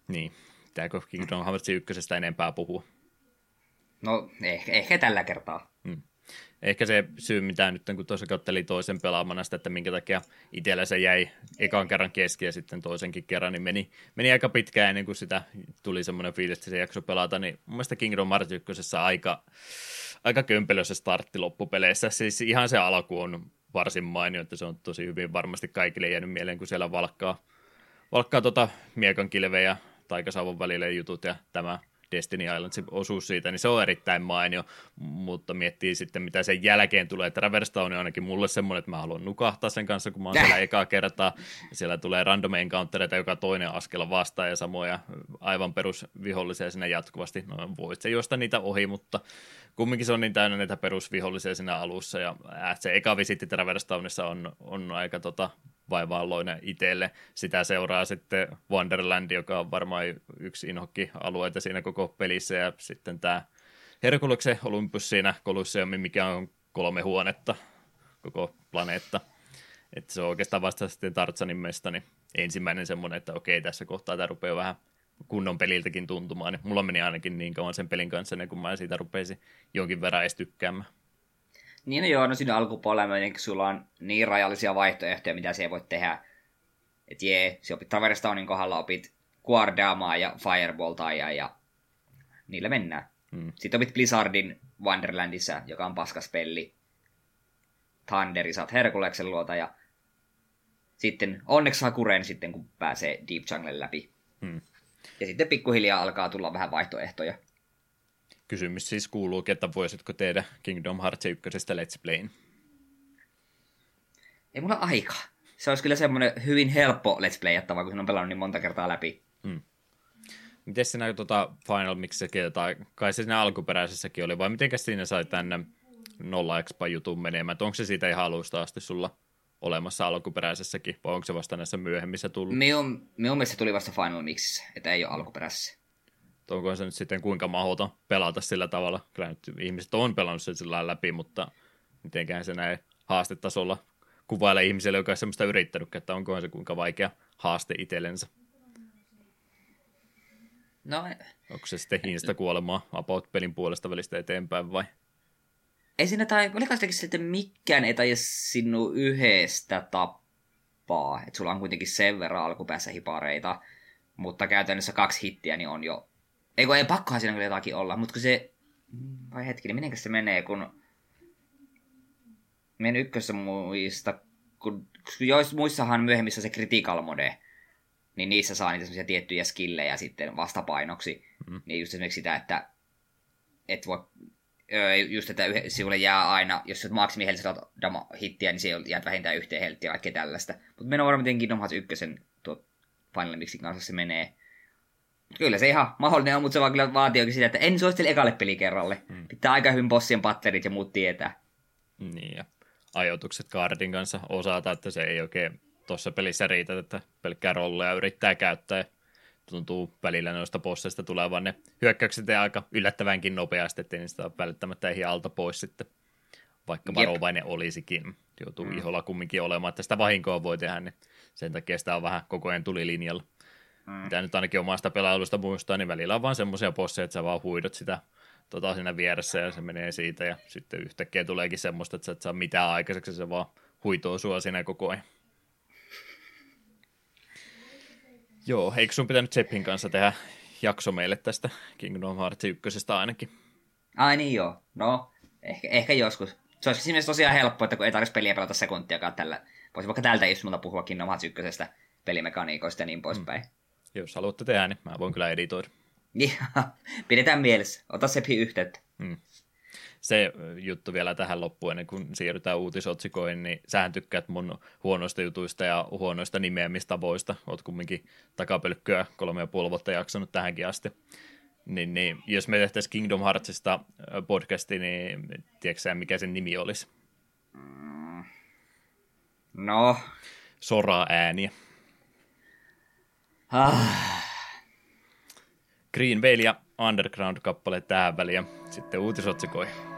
Niin, pitääkö Kingdom Hearts 1 enempää puhua? No ehkä, ehkä tällä kertaa. Hmm. Ehkä se syy, mitä nyt kun tuossa katseli toisen pelaamana sitä, että minkä takia itsellä se jäi ekan kerran keski ja sitten toisenkin kerran, niin meni, meni aika pitkään ennen kuin sitä tuli semmoinen fiilis, että se jakso pelata, niin mun mielestä Kingdom Hearts 1 aika, aika kömpelö se startti loppupeleissä. Siis ihan se alku on varsin mainio, että se on tosi hyvin varmasti kaikille jäänyt mieleen, kun siellä valkkaa valkkaa tota miekan kilvejä taikasauvon välille jutut ja tämä Destiny Island, se osuus siitä, niin se on erittäin mainio, mutta miettii sitten, mitä sen jälkeen tulee. Traverse Town on ainakin mulle semmoinen, että mä haluan nukahtaa sen kanssa, kun mä oon siellä ekaa kertaa. Siellä tulee random encountereita joka toinen askel vastaan ja samoja aivan perusvihollisia sinne jatkuvasti. No voit se juosta niitä ohi, mutta kumminkin se on niin täynnä niitä perusvihollisia siinä alussa. Ja äh, se eka visitti Traverse Townissa on, on aika tota, vaivaalloinen itselle. Sitä seuraa sitten Wonderland, joka on varmaan yksi inhokki-alueita siinä koko pelissä, ja sitten tämä Herkuleksen Olympus siinä Kolosseumi, mikä on kolme huonetta koko planeetta. Että se on oikeastaan vasta sitten Tartsanin mesta, niin ensimmäinen semmoinen, että okei, tässä kohtaa tämä rupeaa vähän kunnon peliltäkin tuntumaan. Niin mulla meni ainakin niin kauan sen pelin kanssa, kun mä siitä rupesin jonkin verran edes tykkäämään. Niin no joo, no siinä alkupuolella sulla on niin rajallisia vaihtoehtoja, mitä siellä voit tehdä. Et jee, se opit Traverse Townin kohdalla opit Guardaamaa ja Fireboltaa ja, ja niillä mennään. Hmm. Sitten opit Blizzardin Wonderlandissa, joka on paskas peli. Thunderi saat Herkuleksen luota ja sitten onneksi saa kuren sitten, kun pääsee Deep Jungle läpi. Hmm. Ja sitten pikkuhiljaa alkaa tulla vähän vaihtoehtoja. Kysymys siis kuuluu, että voisitko tehdä Kingdom Hearts 1 Let's Playin? Ei mulla aika. Se olisi kyllä semmoinen hyvin helppo Let's Playattava, kun se on pelannut niin monta kertaa läpi. Hmm. Miten siinä tuota Final Mixissäkin, tai kai se siinä alkuperäisessäkin oli, vai miten siinä sai tänne nolla expa jutun menemään? Onko se siitä ihan alusta asti sulla olemassa alkuperäisessäkin, vai onko se vasta näissä myöhemmissä tullut? Minun, minun mielestä tuli vasta Final Mixissä, että ei ole alkuperäisessä onko se nyt sitten kuinka mahdoton pelata sillä tavalla. Kyllä nyt ihmiset on pelannut sen sillä läpi, mutta mitenkään se näin haastetasolla kuvaile ihmiselle, joka on semmoista yrittänyt, että onko se kuinka vaikea haaste itsellensä. No, Onko se sitten hinsta kuolemaa About-pelin puolesta välistä eteenpäin vai? Ei siinä tai, oliko se että mikään ei taida sinun yhdestä tappaa. Että sulla on kuitenkin sen verran alkupäässä hipareita, mutta käytännössä kaksi hittiä niin on jo ei kun ei pakkohan siinä kyllä jotakin olla, mutta kun se... Vai hetki, niin se menee, kun... Menen ykkössä muista, kun, kun jois, muissahan myöhemmissä se critical mode, niin niissä saa niitä semmoisia tiettyjä skillejä sitten vastapainoksi. Mm. Niin just esimerkiksi sitä, että et voi, just että sinulle jää aina, jos olet maksimi dama hittiä, niin se jäät vähintään yhteen helttiä kaikkea tällaista. Mutta mennään varmaan miten Kingdom Hearts 1 tuo Final Mixin kanssa se menee. Kyllä se ihan mahdollinen on, mutta se vaan kyllä vaatii sitä, että en suosittele ekalle pelikerralle. Hmm. Pitää aika hyvin bossien patterit ja muut tietää. Niin ja ajoitukset kaardin kanssa osata, että se ei oikein tuossa pelissä riitä, että pelkkää rolleja yrittää käyttää ja tuntuu välillä noista bosseista tulevan ne hyökkäykset ja aika yllättävänkin nopeasti, ettei niistä ole välttämättä ehdi alta pois sitten, vaikka varovainen olisikin. Joutuu mm. iholla kumminkin olemaan, että sitä vahinkoa voi tehdä, niin sen takia sitä on vähän koko ajan tulilinjalla. Mm. Mitä nyt ainakin omasta pelailusta muistaa, niin välillä on vaan semmoisia bosseja, että sä vaan huidot sitä tota, siinä vieressä ja se menee siitä ja sitten yhtäkkiä tuleekin semmoista, että sä et saa mitään aikaiseksi, se vaan huitoo sua siinä koko ajan. Joo, eikö sun pitänyt Zeppin kanssa tehdä jakso meille tästä Kingdom Hearts 1 ainakin? Ai niin joo, no ehkä, ehkä joskus. Se olisi siinä tosiaan helppo, että kun ei tarvitsisi peliä pelata sekuntiakaan tällä. Voisi vaikka tältä istulta puhua Kingdom Hearts 1 pelimekaniikoista ja niin poispäin. Mm. Jos haluatte tehdä, niin mä voin kyllä editoida. Pidetään mielessä. Ota Seppi yhteyttä. Hmm. Se juttu vielä tähän loppuun, ennen kuin siirrytään uutisotsikoihin, niin sähän tykkäät mun huonoista jutuista ja huonoista nimeämistavoista. Oot kumminkin takapölkköä kolme ja puoli vuotta jaksanut tähänkin asti. Niin, niin, jos me tehtäisiin Kingdom Heartsista podcasti, niin tiedätkö mikä sen nimi olisi? Mm. No. Sora ääniä. Ah. Green Veil ja Underground-kappale tähän väliin sitten uutisotsikoihin.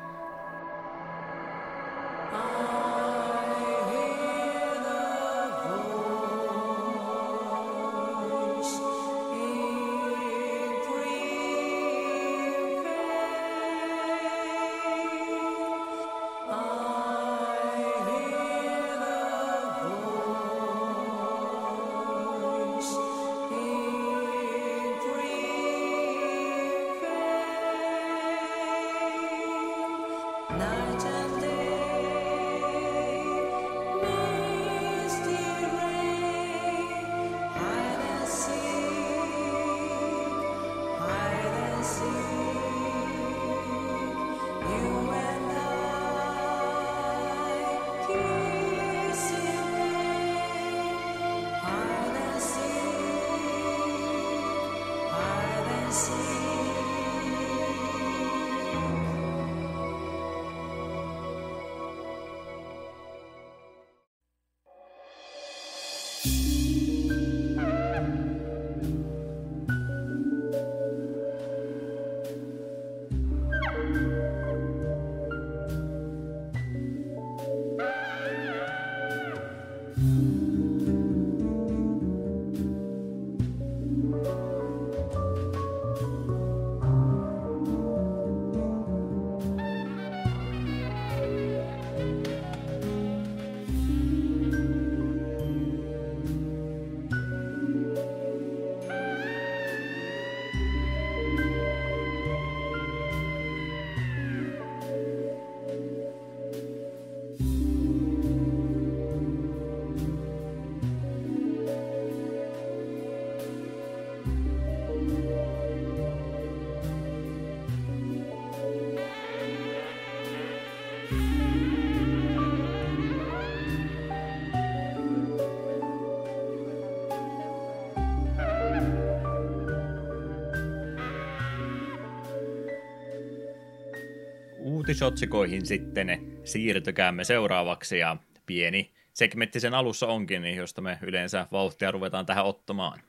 Uutisotsikoihin sitten siirtykäämme seuraavaksi ja pieni segmentti sen alussa onkin, niin josta me yleensä vauhtia ruvetaan tähän ottamaan.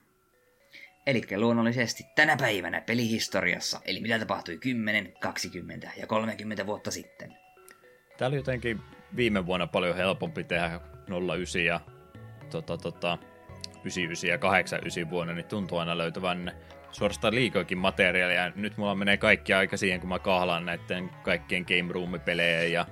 Eli luonnollisesti tänä päivänä pelihistoriassa, eli mitä tapahtui 10, 20 ja 30 vuotta sitten. Tämä oli jotenkin viime vuonna paljon helpompi tehdä 09 ja tota, tota, 99 ja 89 vuonna, niin tuntuu aina löytävän suorastaan liikoikin materiaalia. Nyt mulla menee kaikki aika siihen, kun mä kahlaan näiden kaikkien Game Room-pelejä ja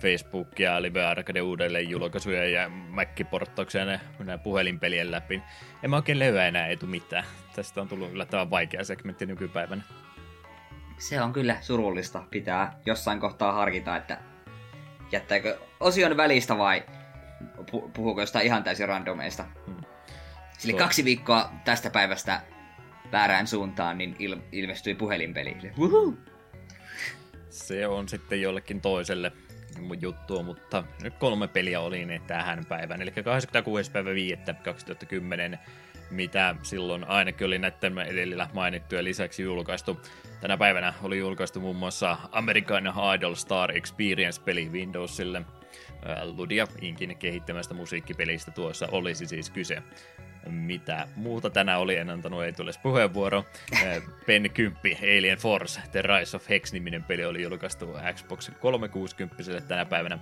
Facebookia, Live Arcade uudelleen julkaisuja ja Mac-porttauksia ja nämä puhelinpelien läpi. En mä oikein löyä enää etu mitään. Tästä on tullut yllättävän vaikea segmentti nykypäivänä. Se on kyllä surullista. Pitää jossain kohtaa harkita, että jättääkö osion välistä vai puhuuko jostain ihan täysin randomeista. Hmm. Sillä kaksi viikkoa tästä päivästä väärään suuntaan, niin il- ilmestyi puhelinpeli. Se on sitten jollekin toiselle juttua, mutta nyt kolme peliä oli ne tähän päivään. Eli 26. päivä 5. 2010, mitä silloin ainakin oli näiden edellä mainittuja lisäksi julkaistu. Tänä päivänä oli julkaistu muun muassa American Idol Star Experience-peli Windowsille. Ludia Inkin kehittämästä musiikkipelistä tuossa olisi siis kyse mitä muuta tänään oli, en antanut ei tule puheenvuoro. Pen 10 Alien Force The Rise of Hex-niminen peli oli julkaistu Xbox 360 tänä päivänä.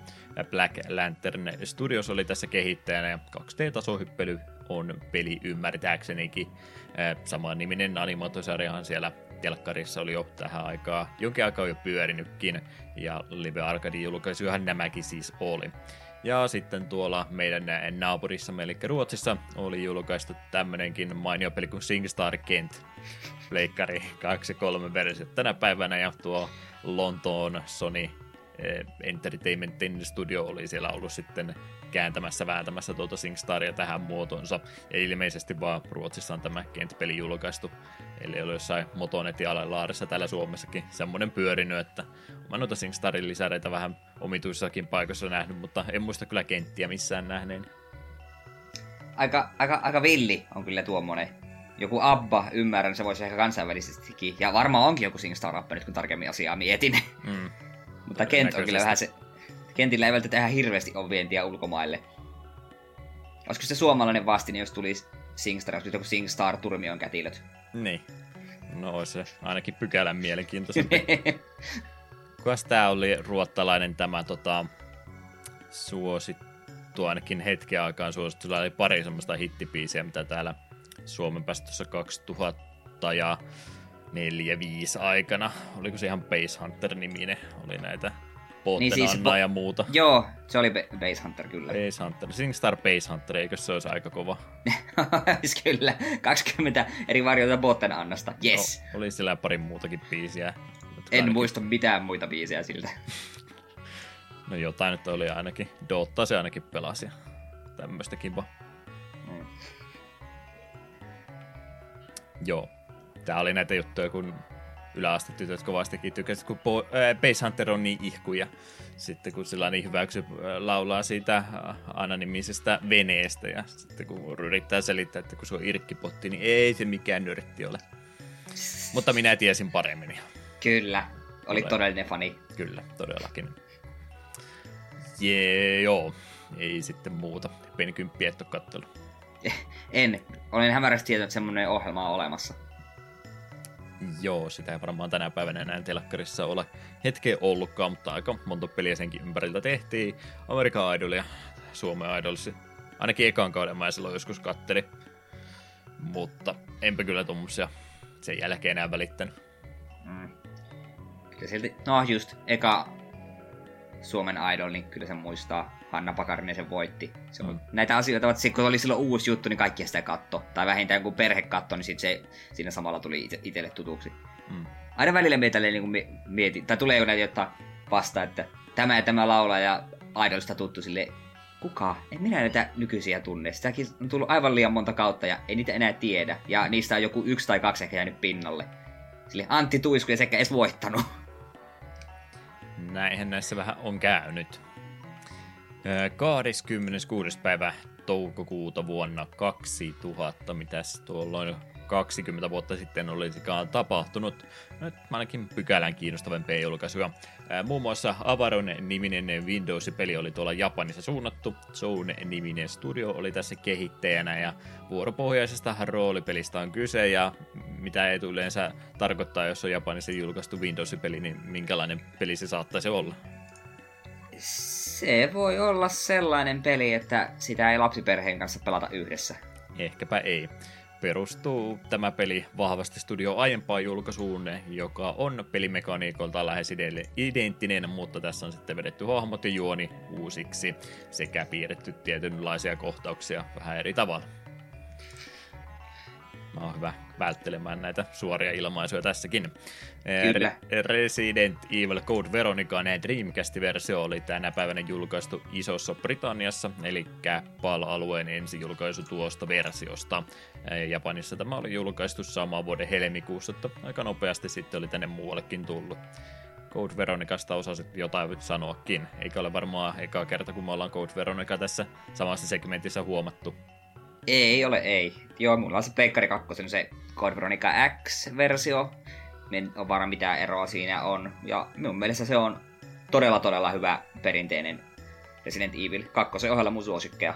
Black Lantern Studios oli tässä kehittäjänä ja 2D-tasohyppely on peli ymmärtääksenikin. Saman niminen animaatiosarjahan siellä telkkarissa oli jo tähän aikaa, jonkin aikaa jo pyörinytkin, ja Live Arcade julkaisuhan nämäkin siis oli. Ja sitten tuolla meidän naapurissa, eli Ruotsissa, oli julkaistu tämmönenkin mainio peli kuin SingStar Kent. Pleikkari 2 3 versio tänä päivänä ja tuo Lontoon Sony eh, Entertainmentin studio oli siellä ollut sitten kääntämässä, vääntämässä tuota SingStaria tähän muotonsa. Ja ilmeisesti vaan Ruotsissa on tämä Kent-peli julkaistu. Eli oli jossain Motonetin alelaarissa täällä Suomessakin semmoinen pyörinyt, että mä noita SingStarin lisäreitä vähän omituissakin paikoissa nähnyt, mutta en muista kyllä kenttiä missään nähneen. Aika, aika, aika villi on kyllä tuommoinen. Joku Abba, ymmärrän, se voisi ehkä kansainvälisestikin. Ja varmaan onkin joku SingStar Abba nyt, kun tarkemmin asiaa mietin. Mm. mutta Kent on kyllä vähän se... Kentillä ei välttämättä ihan hirveästi ole vientiä ulkomaille. Olisiko se suomalainen vastine, jos tulisi SingStar, jos joku SingStar Turmion kätilöt? Niin. No se ainakin pykälän mielenkiintoisempi. Kukas tää oli ruottalainen tämä tota, suosittu ainakin hetken aikaan suosittu. Sillä oli pari semmoista hittipiisiä, mitä täällä Suomen päästössä 2000 ja 4-5 aikana. Oliko se ihan Base Hunter-niminen? Oli näitä niin siis, ja muuta. Joo, se oli Base Hunter kyllä. Base Hunter. SingStar Base Hunter, eikö se olisi aika kova? kyllä. 20 eri varjoita Botten Annasta. Yes. No, oli sillä pari muutakin biisiä. En ainakin... muista mitään muita biisejä siltä. no jotain nyt oli ainakin. Dota se ainakin pelasi. Tämmöistä kiva. Mm. Joo. Tää oli näitä juttuja, kun yläastetytöt kovastikin tykkäsivät, kun Base Hunter on niin ihku ja sitten kun sillä niin hyväksy laulaa siitä anonimisestä veneestä ja sitten kun yrittää selittää, että kun se on irkkipotti, niin ei se mikään nörtti ole. Mutta minä tiesin paremmin. Kyllä, oli Todella. todellinen fani. Kyllä, todellakin. Jee, joo, ei sitten muuta. Penikymppiä et ole. En. Olen hämärästi tietoinen, että semmoinen ohjelma on olemassa. Joo, sitä ei varmaan tänä päivänä enää telkkarissa ole hetkeä ollutkaan, mutta aika monta peliä senkin ympäriltä tehtiin. Amerikan Idol ja Suomen Idols. Ainakin ekan kauden mä silloin joskus kattelin. Mutta enpä kyllä tuommoisia sen jälkeen enää välittänyt. Mm. Kyllä silti, no just, eka Suomen Idol, niin kyllä se muistaa. Hanna Pakarinen sen voitti. Se on, mm. Näitä asioita, että kun oli silloin uusi juttu, niin kaikki sitä katto. Tai vähintään kun perhe katto, niin sit se siinä samalla tuli ite, itselle tutuksi. Mm. Aina välillä meitä niin mietin, tai tulee jo näitä jotta vasta, että tämä ja tämä laula ja Idolista tuttu sille kuka? En minä näitä nykyisiä tunne. Sitäkin on tullut aivan liian monta kautta ja ei niitä enää tiedä. Ja niistä on joku yksi tai kaksi ehkä jäänyt pinnalle. Sille Antti Tuisku ei sekä edes voittanut. Näinhän näissä vähän on käynyt. 26. päivä toukokuuta vuonna 2000, mitäs tuolloin 20 vuotta sitten olisikaan tapahtunut. Nyt ainakin pykälän kiinnostavempia julkaisuja. Muun muassa Avaron niminen Windows-peli oli tuolla Japanissa suunnattu. Zone-niminen studio oli tässä kehittäjänä ja vuoropohjaisesta roolipelistä on kyse ja mitä ei yleensä tarkoittaa, jos on Japanissa julkaistu Windows-peli, niin minkälainen peli se saattaisi olla? Se voi olla sellainen peli, että sitä ei lapsiperheen kanssa pelata yhdessä. Ehkäpä ei. Perustuu tämä peli vahvasti studio aiempaan julkaisuun, joka on pelimekaniikolta lähes identtinen, mutta tässä on sitten vedetty hahmot ja juoni uusiksi sekä piirretty tietynlaisia kohtauksia vähän eri tavalla. No, hyvä välttelemään näitä suoria ilmaisuja tässäkin. Kyllä. Resident Evil Code Veronican Dreamcast-versio oli tänä päivänä julkaistu Isossa Britanniassa, eli PAL-alueen ensi julkaisu tuosta versiosta. Japanissa tämä oli julkaistu saman vuoden helmikuussa, että aika nopeasti sitten oli tänne muuallekin tullut. Code Veronicasta osasit jotain sanoakin, eikä ole varmaan eka kerta, kun me ollaan Code Veronica tässä samassa segmentissä huomattu. Ei ole, ei. Joo, mulla on se Pleikkari 2, se Code Veronica X-versio. En ole varma mitä eroa siinä on. Ja minun mielestä se on todella todella hyvä perinteinen Resident Evil 2 ohella mun suosikkeja.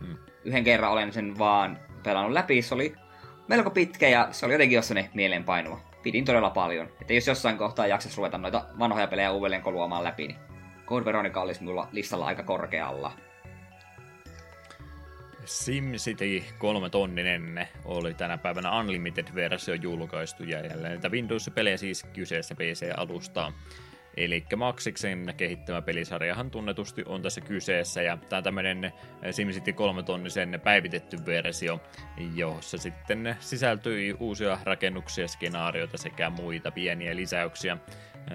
Hmm. Yhden kerran olen sen vaan pelannut läpi, se oli melko pitkä ja se oli jotenkin jossain mieleenpainua. Pidin todella paljon. Että jos jossain kohtaa jaksas ruveta noita vanhoja pelejä uudelleen koluamaan läpi, niin Code Veronica olisi mulla listalla aika korkealla. SimCity 3 tonninen oli tänä päivänä Unlimited-versio julkaistu ja jälleen Windows-pelejä siis kyseessä PC-alustaa. Eli Maxiksen kehittämä pelisarjahan tunnetusti on tässä kyseessä, ja tämä tämmöinen SimCity 3 tonnisen päivitetty versio, jossa sitten sisältyi uusia rakennuksia, skenaarioita sekä muita pieniä lisäyksiä.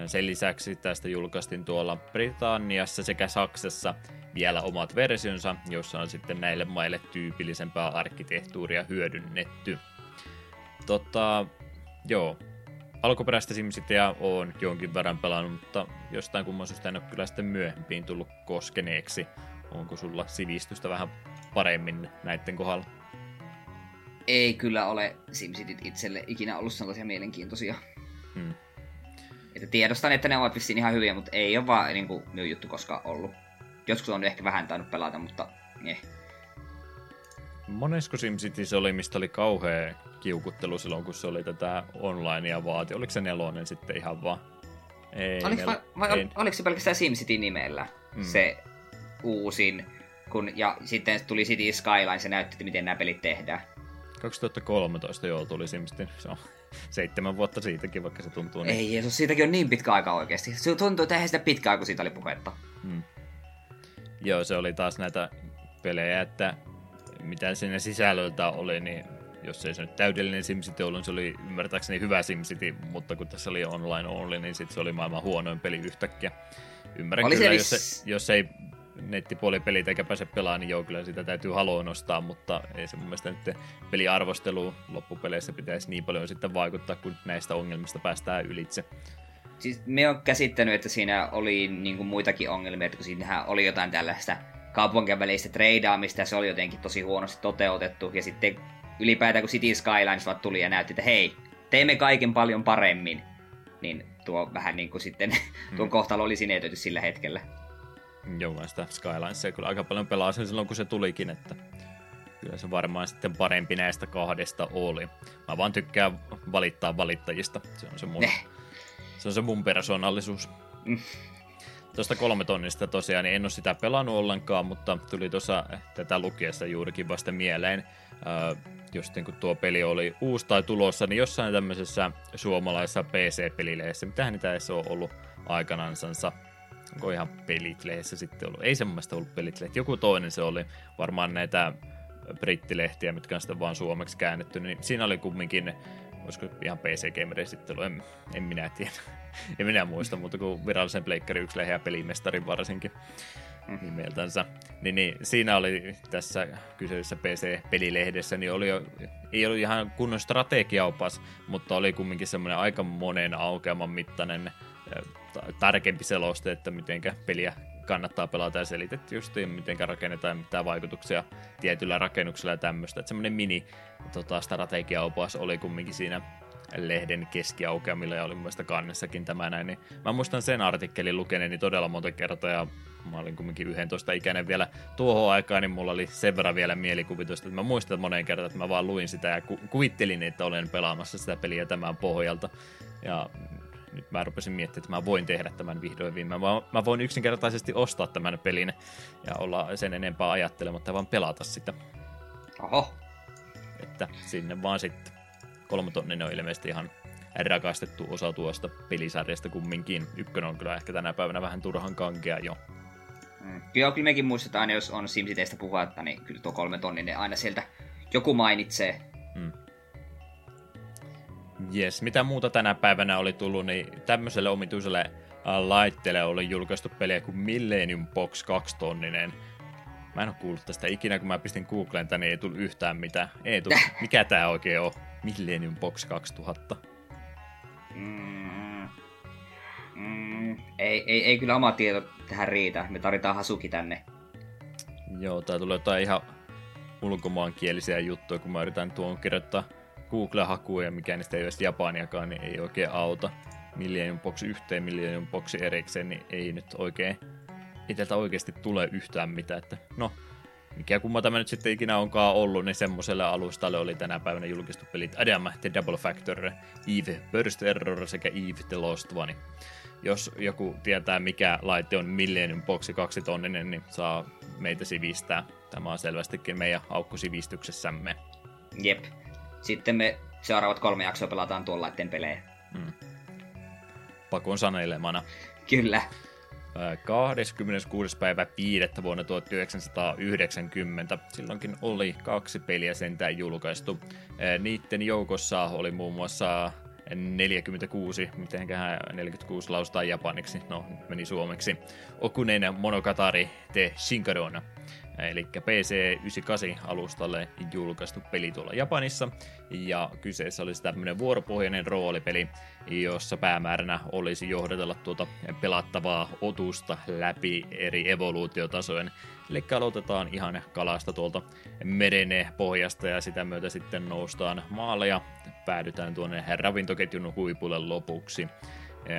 Sen lisäksi tästä julkaistiin tuolla Britanniassa sekä Saksassa vielä omat versionsa, joissa on sitten näille maille tyypillisempää arkkitehtuuria hyödynnetty. Tota, joo, alkuperäistä SimCityä on jonkin verran pelannut, mutta jostain kumman syystä en ole kyllä sitten myöhempiin tullut koskeneeksi. Onko sulla sivistystä vähän paremmin näiden kohdalla? Ei kyllä ole SimCityt itselle ikinä ollut sellaisia mielenkiintoisia. Hmm. Että tiedostan, että ne ovat vissiin ihan hyviä, mutta ei ole vaan niin kuin, minun juttu koskaan ollut. Joskus on ehkä vähän tainnut pelata, mutta eh. Monesko SimCity se oli, mistä oli kauhea kiukuttelu silloin, kun se oli tätä onlinea vaati? Oliko se nelonen sitten ihan vaan? Ei, oliko, nel... vai, vai ei. oliko se pelkästään SimCity nimellä mm. se uusin? Kun, ja sitten tuli City Skyline, se näytti, että miten nämä pelit tehdään. 2013 joo tuli SimCity. Se on seitsemän vuotta siitäkin, vaikka se tuntuu niin. Ei Jeesus, siitäkin on niin pitkä aika oikeasti. Se tuntuu, että eihän sitä pitkä aika, kun siitä oli puhetta. Hmm. Joo, se oli taas näitä pelejä, että mitä siinä sisällöltä oli, niin jos ei se nyt täydellinen SimCity ollut, niin se oli ymmärtääkseni hyvä SimCity, mutta kun tässä oli online only, niin sit se oli maailman huonoin peli yhtäkkiä. Ymmärrän oli kyllä, jos, se, jos ei nettipuolipelit eikä pääse pelaamaan, niin joo, kyllä sitä täytyy haluaa nostaa, mutta ei se mun mielestä nyt peliarvostelu loppupeleissä pitäisi niin paljon sitten vaikuttaa, kun näistä ongelmista päästään ylitse. Siis me on käsittänyt, että siinä oli niin muitakin ongelmia, että kun siinähän oli jotain tällaista kaupunkien välistä treidaamista, ja se oli jotenkin tosi huonosti toteutettu, ja sitten ylipäätään kun City Skylines vaan tuli ja näytti, että hei, teemme kaiken paljon paremmin, niin tuo vähän niin kuin sitten, tuon hmm. kohtalo oli sinetöity sillä hetkellä. Joo, sitä Skylinesia kyllä aika paljon pelaa sen silloin, kun se tulikin, että kyllä se varmaan sitten parempi näistä kahdesta oli. Mä vaan tykkään valittaa valittajista. Se on se mun, se, on se mun persoonallisuus. Mm. Tuosta kolme tonnista tosiaan, niin en ole sitä pelannut ollenkaan, mutta tuli tuossa tätä lukiessa juurikin vasta mieleen. Äh, just kun tuo peli oli uusi tai tulossa, niin jossain tämmöisessä suomalaisessa PC-pelilehdessä, mitähän niitä edes ole ollut aikanansa, onko ihan pelitlehdessä sitten ollut, ei se mun ollut joku toinen se oli, varmaan näitä brittilehtiä, mitkä on sitten vaan suomeksi käännetty, niin siinä oli kumminkin, olisiko ihan PC Gamer sitten en, en minä tiedä, en minä muista, mutta kuin virallisen Pleikkari 1 ja pelimestarin varsinkin nimeltänsä. Niin, niin, siinä oli tässä kyseisessä PC-pelilehdessä, niin oli jo, ei ollut ihan kunnon strategiaopas, mutta oli kumminkin semmoinen aika monen aukeaman mittainen tarkempi seloste, että miten peliä kannattaa pelata ja selitettiin just miten rakennetaan mitä vaikutuksia tietyllä rakennuksella ja tämmöistä. Että semmoinen mini tota, strategiaopas oli kumminkin siinä lehden keskiaukeamilla ja oli mun mielestä kannessakin tämä näin. Niin mä muistan sen artikkelin lukeneeni todella monta kertaa ja mä olin kumminkin 11 ikäinen vielä tuohon aikaan, niin mulla oli sen verran vielä mielikuvitusta, että mä muistan moneen kertaan, että mä vaan luin sitä ja ku- kuvittelin, että olen pelaamassa sitä peliä tämän pohjalta. Ja nyt mä rupesin miettimään, että mä voin tehdä tämän vihdoin viimein. Mä, mä voin yksinkertaisesti ostaa tämän pelin ja olla sen enempää ajattelematta, vaan pelata sitä. Oho. Että sinne vaan sitten. Kolme tonninen on ilmeisesti ihan rakastettu osa tuosta pelisarjasta kumminkin. Ykkönen on kyllä ehkä tänä päivänä vähän turhan kankea jo. Mm. Kyllä, kyllä mekin muistetaan aina, jos on SimCitystä puhuta, niin kyllä tuo kolme tonninen aina sieltä joku mainitsee. Mm. Jes, mitä muuta tänä päivänä oli tullut, niin tämmöiselle omituiselle äh, laitteelle oli julkaistu peliä kuin Millennium Box 2 tonninen. Mä en ole kuullut tästä ikinä, kun mä pistin Googleen tänne, niin ei tullut yhtään mitään. Ei tullut. Mikä tää oikein on? Millennium Box 2000. Mm, mm, ei, ei, ei kyllä oma tieto tähän riitä. Me tarvitaan Hasuki tänne. Joo, tää tulee jotain ihan ulkomaankielisiä juttuja, kun mä yritän tuon kirjoittaa Google-hakuun ja mikä niistä ei edes japaniakaan, niin ei oikein auta. Millennium Box yhteen, Millennium Box erikseen, niin ei nyt oikein, ei täältä oikeasti tule yhtään mitään. Että, no, mikä kumma tämä nyt sitten ikinä onkaan ollut, niin semmoiselle alustalle oli tänä päivänä julkistu pelit Adam The Double Factor, Eve Burst Error sekä Eve The Lost One. Jos joku tietää, mikä laite on Millennium Boxi 2 tonninen, niin saa meitä sivistää. Tämä on selvästikin meidän aukkusivistyksessämme. Jep. Sitten me seuraavat kolme jaksoa pelataan tuolla laitteen pelejä. Mm. Pakon saneilemana. Kyllä. 26. päivä 5. vuonna 1990. Silloinkin oli kaksi peliä sentään julkaistu. Niiden joukossa oli muun muassa 46, mitenköhän 46 laustaa japaniksi, no meni suomeksi. Okunen Monogatari te Shinkaron eli PC 98-alustalle julkaistu peli tuolla Japanissa, ja kyseessä olisi tämmöinen vuoropohjainen roolipeli, jossa päämääränä olisi johdatella tuota pelattavaa otusta läpi eri evoluutiotasojen. Eli aloitetaan ihan kalasta tuolta meren pohjasta ja sitä myötä sitten noustaan maalle ja päädytään tuonne ravintoketjun huipulle lopuksi.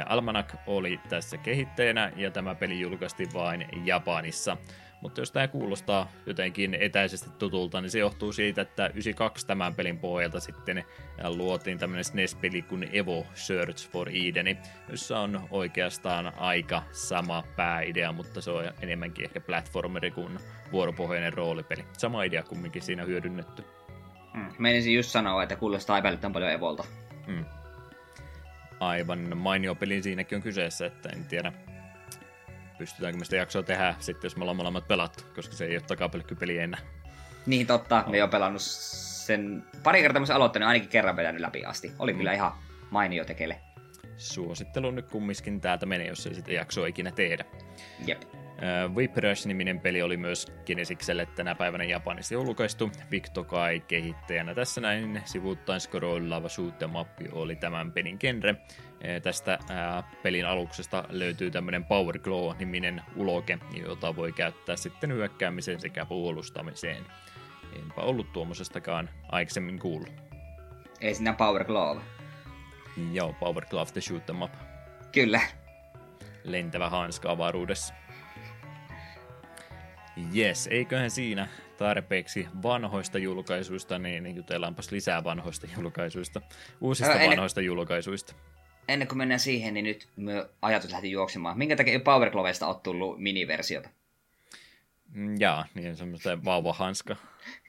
Almanak oli tässä kehittäjänä ja tämä peli julkaistiin vain Japanissa. Mutta jos tämä kuulostaa jotenkin etäisesti tutulta, niin se johtuu siitä, että 92 tämän pelin pohjalta sitten luotiin tämmöinen SNES-peli kuin Evo Search for Eden, jossa on oikeastaan aika sama pääidea, mutta se on enemmänkin ehkä platformeri kuin vuoropohjainen roolipeli. Sama idea kumminkin siinä hyödynnetty. Mm. Meinisin just sanoa, että kuulostaa aivan paljon Evolta. Mm. Aivan mainio peli siinäkin on kyseessä, että en tiedä pystytäänkö me sitä jaksoa tehdä sitten, jos me ollaan molemmat pelattu, koska se ei ole takapelkkypeli enää. Niin totta, me oon pelannut sen pari kertaa mä aloittanut, ainakin kerran vetänyt läpi asti. Oli mm. kyllä ihan mainio tekele. Suosittelu nyt kumminkin täältä menee, jos ei sitä jaksoa ikinä tehdä. Jep. Uh, Whip Rush-niminen peli oli myös Genesikselle tänä päivänä Japanissa julkaistu. Victokai kehittäjänä tässä näin sivuuttain scrollaava shoot mappi oli tämän pelin genre. Uh, tästä uh, pelin aluksesta löytyy tämmöinen Power Glow-niminen uloke, jota voi käyttää sitten hyökkäämiseen sekä puolustamiseen. Enpä ollut tuommoisestakaan aikaisemmin kuullut. Ei sinä Power Glove. Joo, Power Glove the Shoot Up. Kyllä. Lentävä hanska avaruudessa. Yes, eiköhän siinä tarpeeksi vanhoista julkaisuista, niin, jutellaanpas lisää vanhoista julkaisuista, uusista Älä, vanhoista julkaisuista. Ennen kuin mennään siihen, niin nyt me ajatus lähti juoksemaan. Minkä takia Power Glovesta on tullut miniversiota? Mm, jaa, niin semmoista vauvahanska.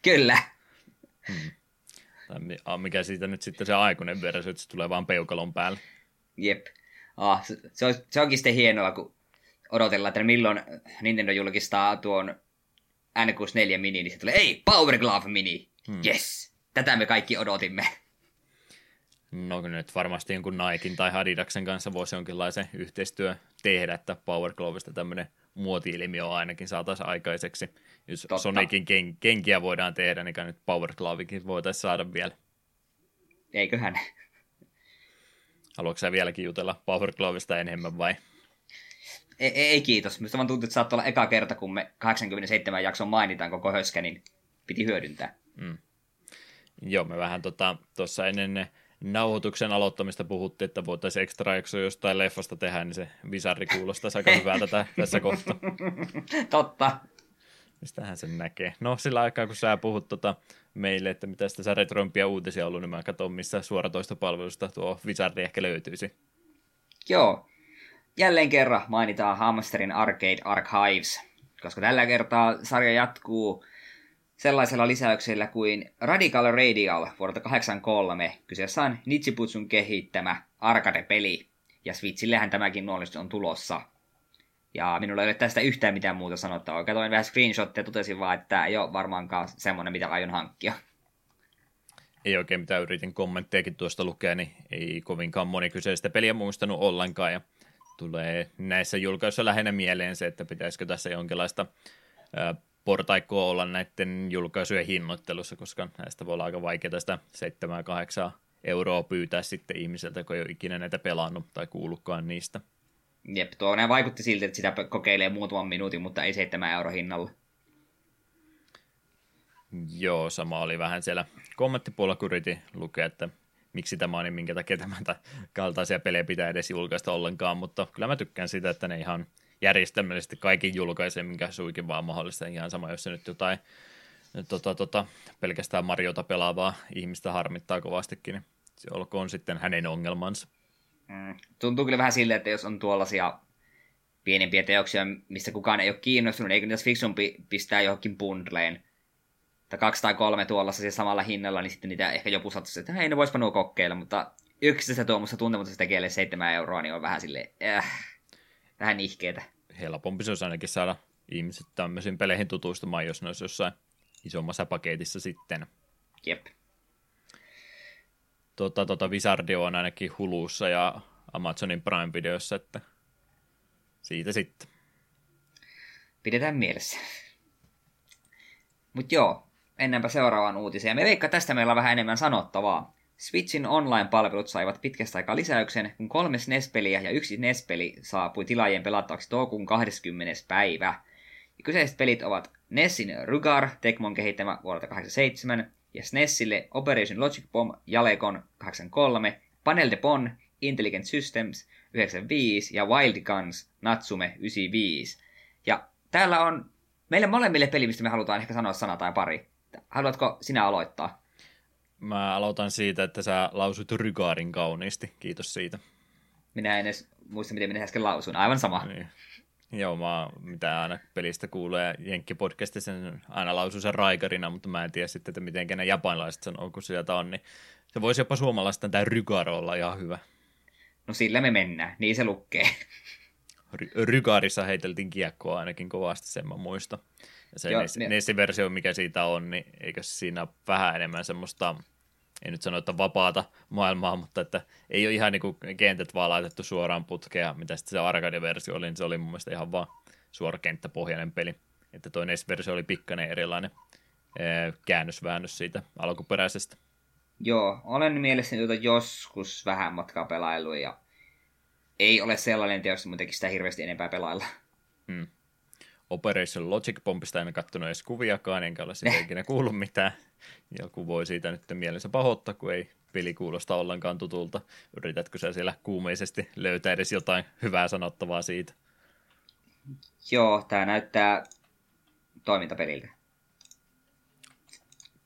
Kyllä. Hmm. Tai mikä siitä nyt sitten se aikuinen versio, että se tulee vaan peukalon päälle. Jep. Ah, se, se, on, se onkin sitten hienoa, kun odotellaan, että milloin Nintendo julkistaa tuon N64 Mini, niin se tulee, ei, Power Glove Mini, hmm. yes, tätä me kaikki odotimme. No nyt varmasti jonkun Nikein tai Adidaksen kanssa voisi jonkinlaisen yhteistyö tehdä, että Power Glovesta tämmöinen muoti-ilmiö ainakin saataisiin aikaiseksi. Jos Totta. Sonicin ken- kenkiä voidaan tehdä, niin nyt Power Glovekin voitaisiin saada vielä. ei, ei kiitos. Minusta vaan tuntuu, että saattaa olla eka kerta, kun me 87 jakson mainitaan koko höskä, niin piti hyödyntää. Mm. Joo, me vähän tuossa tota, ennen nauhoituksen aloittamista puhuttiin, että voitaisiin ekstra jakso jostain leffasta tehdä, niin se visarri kuulostaa aika hyvältä tässä kohtaa. Totta. Mistähän sen näkee. No sillä aikaa, kun sä puhut tota meille, että mitä tässä retroimpia uutisia ollut, niin mä katson, missä suoratoistopalvelusta tuo visarri ehkä löytyisi. Joo. Jälleen kerran mainitaan Hamsterin Arcade Archives, koska tällä kertaa sarja jatkuu sellaisella lisäyksellä kuin Radical Radial vuodelta 83. Kyseessä on Nichibutsun kehittämä arcade-peli, ja Switchillehän tämäkin nuolisesti on tulossa. Ja minulla ei ole tästä yhtään mitään muuta sanottavaa. Katoin vähän screenshotteja ja totesin vaan, että ei ole varmaankaan semmoinen, mitä aion hankkia. Ei oikein mitään yritin kommenttejakin tuosta lukea, niin ei kovinkaan moni kyseistä peliä muistanut ollenkaan. Ja tulee näissä julkaisuissa lähinnä mieleen se, että pitäisikö tässä jonkinlaista portaikkoa olla näiden julkaisujen hinnoittelussa, koska näistä voi olla aika vaikeaa sitä 7-8 euroa pyytää sitten ihmiseltä, kun ei ole ikinä näitä pelannut tai kuullutkaan niistä. Jep, tuo näin vaikutti siltä, että sitä kokeilee muutaman minuutin, mutta ei 7 euro hinnalla. Joo, sama oli vähän siellä kommenttipuolella, kun yritin lukea, että miksi tämä on, niin minkä takia tämän kaltaisia pelejä pitää edes julkaista ollenkaan, mutta kyllä mä tykkään sitä, että ne ihan järjestelmällisesti kaikki julkaisee, minkä suikin vaan mahdollista. Ihan sama, jos se nyt jotain tota, tota, pelkästään Mariota pelaavaa ihmistä harmittaa kovastikin, niin se olkoon sitten hänen ongelmansa. Mm. Tuntuu kyllä vähän silleen, että jos on tuollaisia pienempiä teoksia, mistä kukaan ei ole kiinnostunut, eikö niitä fiksumpi pistää johonkin bundleen, tai kaksi tai kolme tuollaista siis samalla hinnalla, niin sitten niitä ehkä joku saattaisi, että hei, ne voispa nuo kokeilla, mutta yksistä tuommoista tuntemusta tekee 7 euroa, niin on vähän silleen, äh, vähän ihkeetä. Helpompi se olisi ainakin saada ihmiset tämmöisiin peleihin tutustumaan, jos ne olisi jossain isommassa paketissa sitten. Jep. Tota, tota Wizardio on ainakin Hulussa ja Amazonin Prime-videossa, että siitä sitten. Pidetään mielessä. Mutta joo, ennenpä seuraavaan uutiseen. Me veikka tästä meillä on vähän enemmän sanottavaa. Switchin online-palvelut saivat pitkästä aikaa lisäyksen, kun kolme SNES-peliä ja yksi NES-peli saapui tilaajien pelattavaksi toukokuun 20. päivä. Ja kyseiset pelit ovat NESin Rugar, Tecmon kehittämä vuodelta 87, ja SNESille Operation Logic Bomb Jalekon 83, Panel de Pon, Intelligent Systems 95 ja Wild Guns Natsume 95. Ja täällä on meille molemmille peli, mistä me halutaan ehkä sanoa sana tai pari. Haluatko sinä aloittaa? Mä aloitan siitä, että sä lausut rygaarin kauniisti. Kiitos siitä. Minä en edes muista, miten minä äsken lausun. Aivan sama. Niin. Joo, mä mitä aina pelistä kuulee Jenkki-podcastissa, sen aina lausuu sen raikarina, mutta mä en tiedä sitten, että miten ne japanilaiset sanoo, kun sieltä on, niin se voisi jopa suomalaista tämä rygar olla ihan hyvä. No sillä me mennään, niin se lukkee. Ry- rygarissa heiteltiin kiekkoa ainakin kovasti, sen mä muista. Ja se Joo, ne... versio mikä siitä on, niin eikö siinä vähän enemmän semmoista, en nyt sano, että vapaata maailmaa, mutta että ei ole ihan niin kuin kentät vaan laitettu suoraan putkea, mitä sitten se arcade-versio oli, niin se oli mun mielestä ihan vaan suora kenttäpohjainen peli. Että toi NES-versio oli pikkainen erilainen käännösväännös siitä alkuperäisestä. Joo, olen mielessäni tuota joskus vähän matkaa pelailu ja ei ole sellainen teos, että sitä hirveästi enempää pelailla. Hmm. Operation Logic Bombista en katsonut edes kuviakaan, enkä ole siitä ikinä kuullut mitään. Joku voi siitä nyt mielensä pahoittaa, kun ei peli kuulosta ollenkaan tutulta. Yritätkö sä siellä kuumeisesti löytää edes jotain hyvää sanottavaa siitä? Joo, tämä näyttää toimintapeliltä.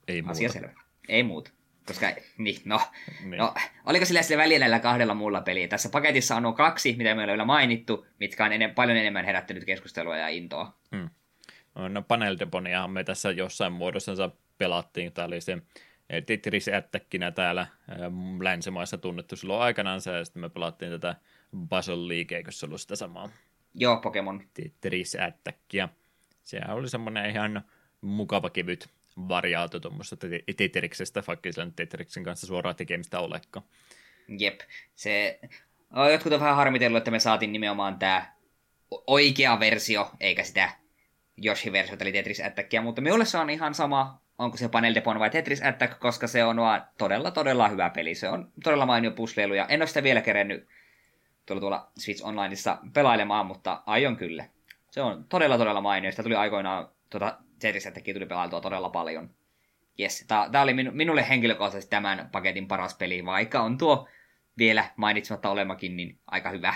Ei muuta. Asia selvä. Ei muuta. Koska, niin, no, niin. no oliko sillä sillä välillä näillä kahdella muulla peliä? Tässä paketissa on nuo kaksi, mitä me ollaan mainittu, mitkä on ennen, paljon enemmän herättänyt keskustelua ja intoa. Hmm. No Panel Deponiahan me tässä jossain muodossa pelattiin. Tämä oli se eh, Tetris Attackinä täällä eh, länsimaissa tunnettu silloin aikanaan, ja sitten me pelattiin tätä Puzzle League, eikö se ollut sitä samaa? Joo, Pokemon. Tetris Attackia. Sehän oli semmoinen ihan mukava kevyt variaatio tuommoista Tetriksestä, vaikka sillä Tetriksen kanssa suoraan tekemistä olekaan. Jep. Se, jotkut on vähän harmitellut, että me saatiin nimenomaan tämä oikea versio, eikä sitä Yoshi-versiota, eli Tetris Attackia, mutta minulle se on ihan sama, onko se Panel Depon vai Tetris Attack, koska se on vaan todella, todella hyvä peli. Se on todella mainio pusleilu, ja en ole sitä vielä kerennyt tuolla, tuolla Switch Onlineissa pelailemaan, mutta aion kyllä. Se on todella todella mainio. Sitä tuli aikoinaan, tuota Zetrisettäkin tuli pelailtua todella paljon. Yes, tämä oli minulle henkilökohtaisesti tämän paketin paras peli, vaikka on tuo vielä mainitsematta olemakin, niin aika hyvä.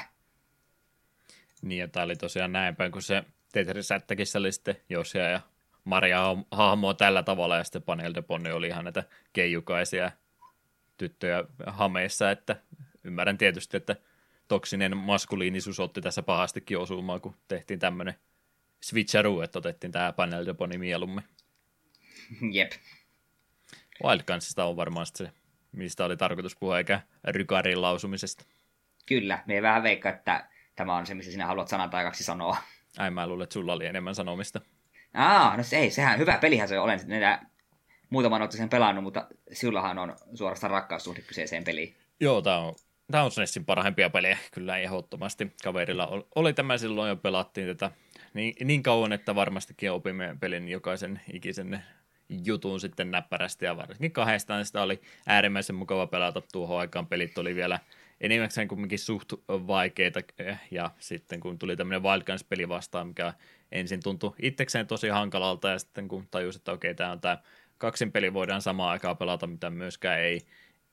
Niin, ja tämä oli tosiaan näin päin, kun se Tetris-sättäkissä oli sitten Josia ja Maria hahmoa tällä tavalla, ja sitten Panel de Bonne oli ihan näitä keijukaisia tyttöjä hameissa, että ymmärrän tietysti, että toksinen maskuliinisuus otti tässä pahastikin osumaan, kun tehtiin tämmöinen switcheroo, että otettiin tämä Panel de Bonne mieluummin. Jep. Wild Gunsista on varmaan se, mistä oli tarkoitus puhua, eikä Rykarin lausumisesta. Kyllä, me vähän veikkaa, että tämä on se, missä sinä haluat sanan tai kaksi sanoa. Ai mä luulen, että sulla oli enemmän sanomista. Aa, no se ei, sehän hyvä pelihän se on. Olen näitä muutaman sen pelannut, mutta sinullahan on suorastaan rakkaussuhde kyseiseen peliin. Joo, tämä on, tämä on SNESin parhaimpia pelejä, kyllä ehdottomasti. Kaverilla oli tämä silloin jo pelattiin tätä niin, niin kauan, että varmastikin opimme pelin jokaisen ikisen jutun sitten näppärästi ja varsinkin kahdestaan sitä oli äärimmäisen mukava pelata tuohon aikaan. Pelit oli vielä enimmäkseen kumminkin suht vaikeita ja sitten kun tuli tämmöinen Wild Guns-peli vastaan, mikä ensin tuntui itsekseen tosi hankalalta ja sitten kun tajusin, että okei, tämä on tämä kaksin peli voidaan samaan aikaan pelata, mitä myöskään ei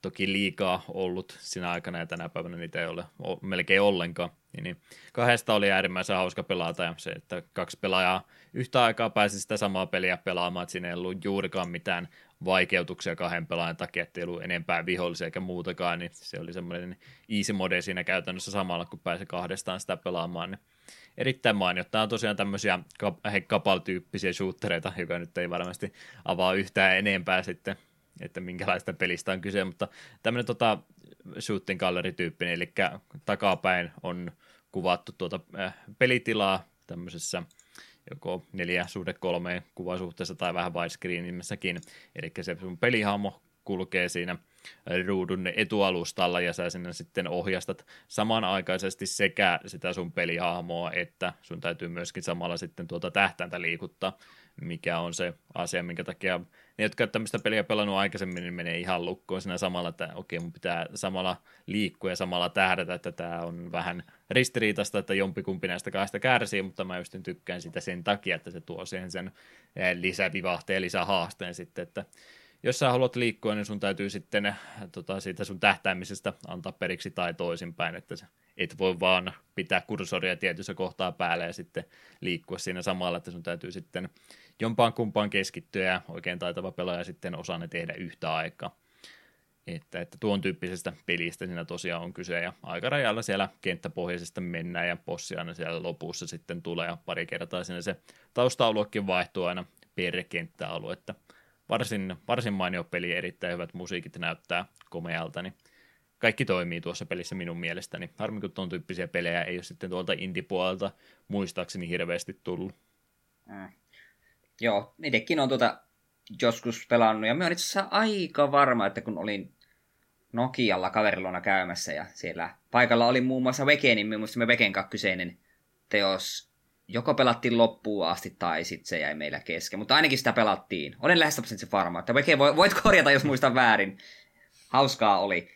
toki liikaa ollut sinä aikana ja tänä päivänä niitä ei ole melkein ollenkaan. Niin, niin kahdesta oli äärimmäisen hauska pelata ja se, että kaksi pelaajaa yhtä aikaa pääsi sitä samaa peliä pelaamaan, että siinä ei ollut juurikaan mitään vaikeutuksia kahden pelaajan takia, että ei ollut enempää vihollisia eikä muutakaan, niin se oli semmoinen easy mode siinä käytännössä samalla, kun pääsi kahdestaan sitä pelaamaan, niin erittäin mainio. Tämä on tosiaan tämmöisiä kapal-tyyppisiä shootereita, joka nyt ei varmasti avaa yhtään enempää sitten, että minkälaista pelistä on kyse, mutta tämmöinen tota, shooting gallery-tyyppinen, eli takapäin on kuvattu tuota äh, pelitilaa tämmöisessä joko neljä suhde kolmeen kuvasuhteessa tai vähän widescreenimmässäkin, eli se sun pelihahmo kulkee siinä ruudun etualustalla ja sä sinne sitten ohjastat samanaikaisesti sekä sitä sun pelihahmoa, että sun täytyy myöskin samalla sitten tuota tähtäintä liikuttaa, mikä on se asia, minkä takia ne, jotka tämmöistä peliä pelannut aikaisemmin, niin menee ihan lukkoon siinä samalla, että okei, mun pitää samalla liikkua ja samalla tähdätä, että tämä on vähän ristiriitasta, että jompikumpi näistä kahdesta kärsii, mutta mä just tykkään sitä sen takia, että se tuo siihen sen eh, lisävivahteen ja lisähaasteen sitten, että jos sä haluat liikkua, niin sun täytyy sitten äh, tota, siitä sun tähtäämisestä antaa periksi tai toisinpäin, että sä et voi vaan pitää kursoria tietyssä kohtaa päällä ja sitten liikkua siinä samalla, että sun täytyy sitten jompaan kumpaan keskittyä ja oikein taitava pelaaja sitten osaa ne tehdä yhtä aikaa. Että, että tuon tyyppisestä pelistä siinä tosiaan on kyse ja aikarajalla siellä kenttäpohjaisesta mennään ja bossi aina siellä lopussa sitten tulee ja pari kertaa sinne se tausta vaihtuu aina per että varsin, varsin mainio peli, erittäin hyvät musiikit näyttää komealta, niin kaikki toimii tuossa pelissä minun mielestäni. Harmi, kun tuon tyyppisiä pelejä ei ole sitten tuolta indie-puolelta muistaakseni hirveästi tullut. Mm. Joo, itsekin on tuota joskus pelannut, ja mä olen itse asiassa aika varma, että kun olin Nokialla kaverilona käymässä, ja siellä paikalla oli muun muassa Veke, niin muista me Veken kyseinen teos joko pelattiin loppuun asti tai sitten se jäi meillä kesken. Mutta ainakin sitä pelattiin. Olen lähes se varma. Että oikein voit korjata, jos muistan väärin. Hauskaa oli.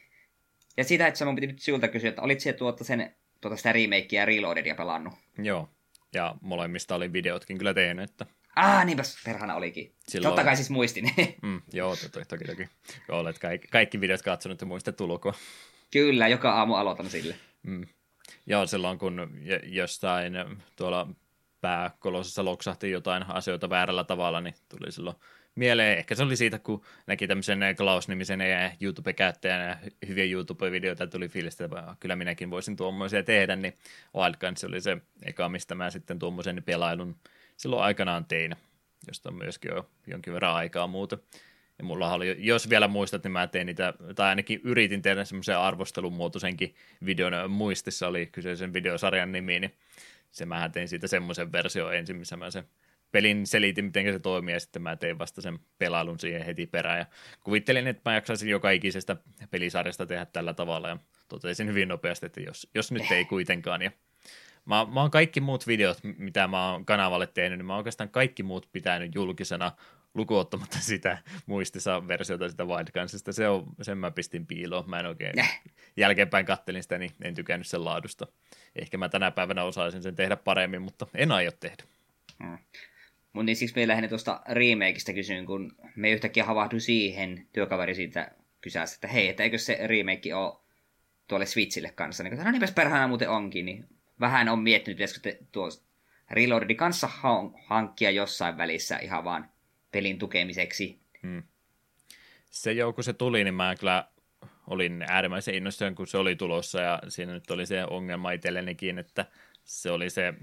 Ja sitä, että mun piti nyt sinulta kysyä, että olit se tuota sen, tuota sitä remakea ja reloadedia pelannut? Joo. Ja molemmista oli videotkin kyllä tehnyt, että... Ah, niinpäs perhana olikin. Silloin... Totta kai siis muistin. mm, joo, toki, toki, toki. Olet kaikki, kaikki videot katsonut ja muistat ulkoa. Kyllä, joka aamu aloitan sille. Mm. Joo, silloin kun jostain tuolla pääkolosessa loksahti jotain asioita väärällä tavalla, niin tuli silloin mieleen. Ehkä se oli siitä, kun näki tämmöisen Klaus-nimisen YouTube-käyttäjän hyviä YouTube-videoita tuli fiilistä, että kyllä minäkin voisin tuommoisia tehdä, niin Wild Guns oli se eka, mistä mä sitten tuommoisen pelailun silloin aikanaan tein, josta on myöskin jo jonkin verran aikaa muuta. Ja mulla oli, jos vielä muistat, niin mä tein niitä, tai ainakin yritin tehdä semmoisen arvostelun muotoisenkin videon muistissa, oli kyseisen videosarjan nimi, niin se mä tein siitä semmoisen versio ensin, missä mä sen pelin selitin, miten se toimii, ja sitten mä tein vasta sen pelailun siihen heti perään, ja kuvittelin, että mä jaksaisin joka ikisestä pelisarjasta tehdä tällä tavalla, ja totesin hyvin nopeasti, että jos, jos nyt ei kuitenkaan, ja Mä, mä oon kaikki muut videot, mitä mä oon kanavalle tehnyt, niin mä oon oikeastaan kaikki muut pitänyt julkisena lukuottamatta sitä muistissa versiota sitä Wildgunsista. Se on, sen mä pistin piiloon. Mä en oikein äh. jälkeenpäin kattelin sitä, niin en tykännyt sen laadusta. Ehkä mä tänä päivänä osaisin sen tehdä paremmin, mutta en aio tehdä. Hmm. Mutta niin siksi me lähinnä tuosta remakeista kysyn, kun me yhtäkkiä havahdu siihen työkaveri siitä kysästä, että hei, että eikö se remake ole tuolle Switchille kanssa. Niin, no niinpäs perhana muuten onkin, niin vähän on miettinyt, pitäisikö te tuo Reloadedin kanssa hankkia jossain välissä ihan vaan pelin tukemiseksi. Hmm. Se jo, kun se tuli, niin mä kyllä olin äärimmäisen innostunut, kun se oli tulossa, ja siinä nyt oli se ongelma itsellenikin, että se oli se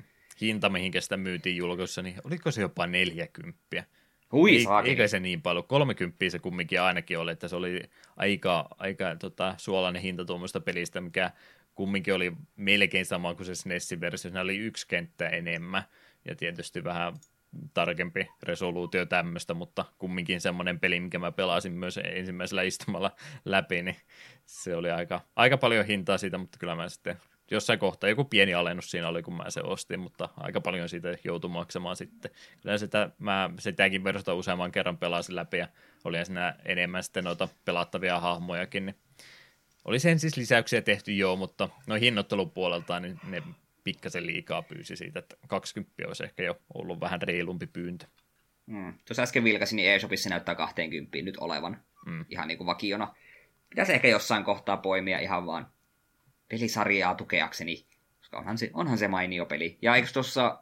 hinta, mihinkä sitä myytiin julkaisussa, niin oliko se jopa 40? Hui, Ei, eikä se niin paljon, 30 se kumminkin ainakin oli, että se oli aika, aika tota, suolainen hinta tuommoista pelistä, mikä kumminkin oli melkein sama kuin se SNESin versio, siinä oli yksi kenttä enemmän, ja tietysti vähän tarkempi resoluutio tämmöistä, mutta kumminkin semmoinen peli, mikä mä pelasin myös ensimmäisellä istumalla läpi, niin se oli aika, aika paljon hintaa siitä, mutta kyllä mä sitten jossain kohtaa joku pieni alennus siinä oli, kun mä se ostin, mutta aika paljon siitä joutui maksamaan sitten. Kyllä sitä, mä sitäkin versiota useamman kerran pelasin läpi ja oli siinä enemmän sitten noita pelattavia hahmojakin, niin oli sen siis lisäyksiä tehty joo, mutta no hinnoittelun puolelta niin ne pikkasen liikaa pyysi siitä, että 20 olisi ehkä jo ollut vähän reilumpi pyyntö. Mm. Tuossa äsken vilkasin, niin eShopissa näyttää 20 nyt olevan mm. ihan niin kuin vakiona. Pitäisi ehkä jossain kohtaa poimia ihan vaan pelisarjaa tukeakseni, koska onhan se, onhan se mainio peli. Ja eikö tuossa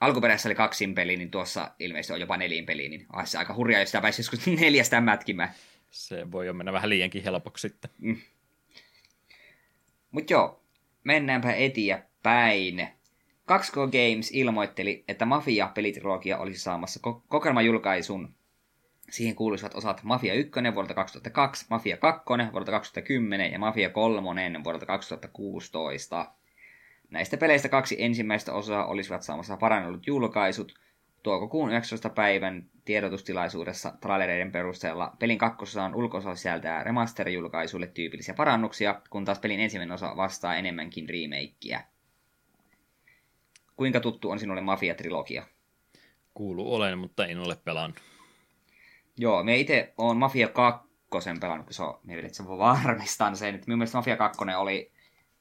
alkuperäisessä oli kaksin peli, niin tuossa ilmeisesti on jopa nelin peli, niin olisi se aika hurjaa, jos sitä pääsisi joskus neljästä mätkimään. Se voi jo mennä vähän liiankin helpoksi sitten. Mm. Mutta joo, mennäänpä eteenpäin. 2K Games ilmoitteli, että Mafia-pelitrilogia olisi saamassa ko- Siihen kuuluisivat osat Mafia 1 vuodelta 2002, Mafia 2 vuodelta 2010 ja Mafia 3 vuodelta 2016. Näistä peleistä kaksi ensimmäistä osaa olisivat saamassa parannellut julkaisut. Toukokuun 19. päivän tiedotustilaisuudessa trailereiden perusteella pelin kakkososan ulkoisa sisältää remaster-julkaisuille tyypillisiä parannuksia, kun taas pelin ensimmäinen osa vastaa enemmänkin remakeä. Kuinka tuttu on sinulle Mafia-trilogia? Kuuluu olen, mutta en ole pelannut. Joo, me itse on Mafia 2 pelannut, kun se on, me että se varmistan sen, että minun mielestä Mafia 2 oli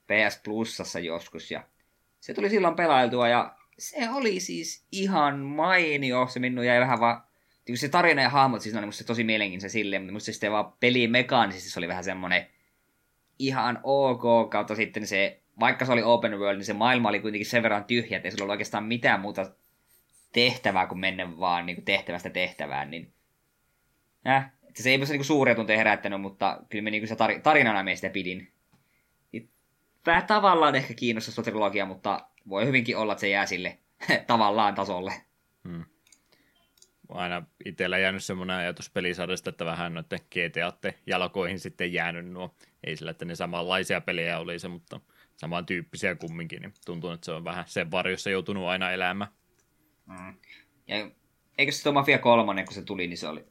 PS Plusassa joskus, ja se tuli silloin pelailtua, ja se oli siis ihan mainio, se minun jäi vähän vaan, niin se tarina ja hahmot siis oli musta tosi mielenkiintoinen silleen, mutta musta sitten vaan peli mekaanisesti se oli vähän semmoinen ihan ok, kautta sitten se, vaikka se oli open world, niin se maailma oli kuitenkin sen verran tyhjä, että ei sillä ollut oikeastaan mitään muuta tehtävää kuin mennä vaan niin kuin tehtävästä tehtävään, niin Äh, se ei ole niinku suuria tunteja herättänyt, mutta kyllä me niinku se tar- tarinana me sitä pidin. Vähän tavallaan ehkä kiinnostaa trilogia, mutta voi hyvinkin olla, että se jää sille tavallaan tasolle. Hmm. Aina itsellä jäänyt semmoinen ajatus pelisarjasta, että vähän noiden GTA jalkoihin sitten jäänyt nuo. Ei sillä, että ne samanlaisia pelejä olisi, mutta samantyyppisiä kumminkin, niin tuntuu, että se on vähän sen varjossa joutunut aina elämään. Hmm. Ja eikö se tuo Mafia 3, kun se tuli, niin se oli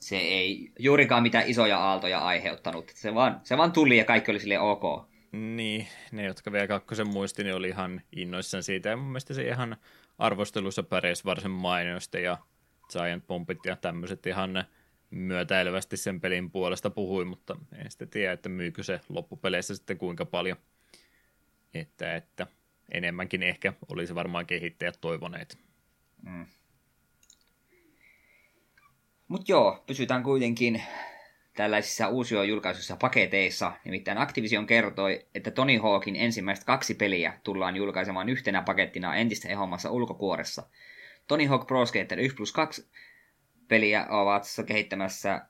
se ei juurikaan mitään isoja aaltoja aiheuttanut. Se vaan, se vaan tuli ja kaikki oli sille ok. Niin, ne, jotka vielä kakkosen muisti, niin oli ihan innoissaan siitä. Ja mun mielestä se ihan arvostelussa pärjäsi varsin mainiosti ja Giant Bombit ja tämmöiset ihan myötäilevästi sen pelin puolesta puhui, mutta en sitten tiedä, että myykö se loppupeleissä sitten kuinka paljon. Että, että enemmänkin ehkä olisi varmaan kehittäjät toivoneet. Mm. Mutta joo, pysytään kuitenkin tällaisissa uusio julkaisuissa paketeissa. Nimittäin Activision kertoi, että Tony Hawkin ensimmäiset kaksi peliä tullaan julkaisemaan yhtenä pakettina entistä ehommassa ulkokuoressa. Tony Hawk Pro Skater 1 plus 2 peliä ovat kehittämässä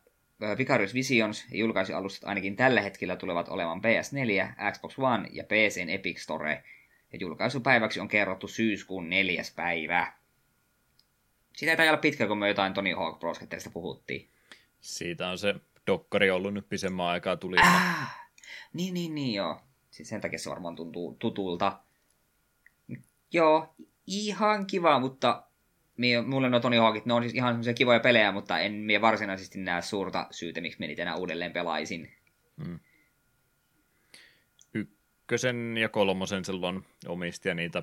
Vicarious Visions ja julkaisualustat ainakin tällä hetkellä tulevat olemaan PS4, Xbox One ja PCn Epic Store. Ja julkaisupäiväksi on kerrottu syyskuun neljäs päivä. Siitä ei olla pitkä, kun me jotain Tony Hawk Pro puhuttiin. Siitä on se dokkari ollut nyt pisemmän aikaa tuli. Ah, niin, niin, niin, joo. Siis sen takia se varmaan tuntuu tutulta. Joo, ihan kiva, mutta mie, mulle nuo Tony Hawkit, ne on siis ihan semmoisia kivoja pelejä, mutta en mie varsinaisesti näe suurta syytä, miksi me niitä enää uudelleen pelaisin. Hmm. ykkösen ja kolmosen silloin omisti ja niitä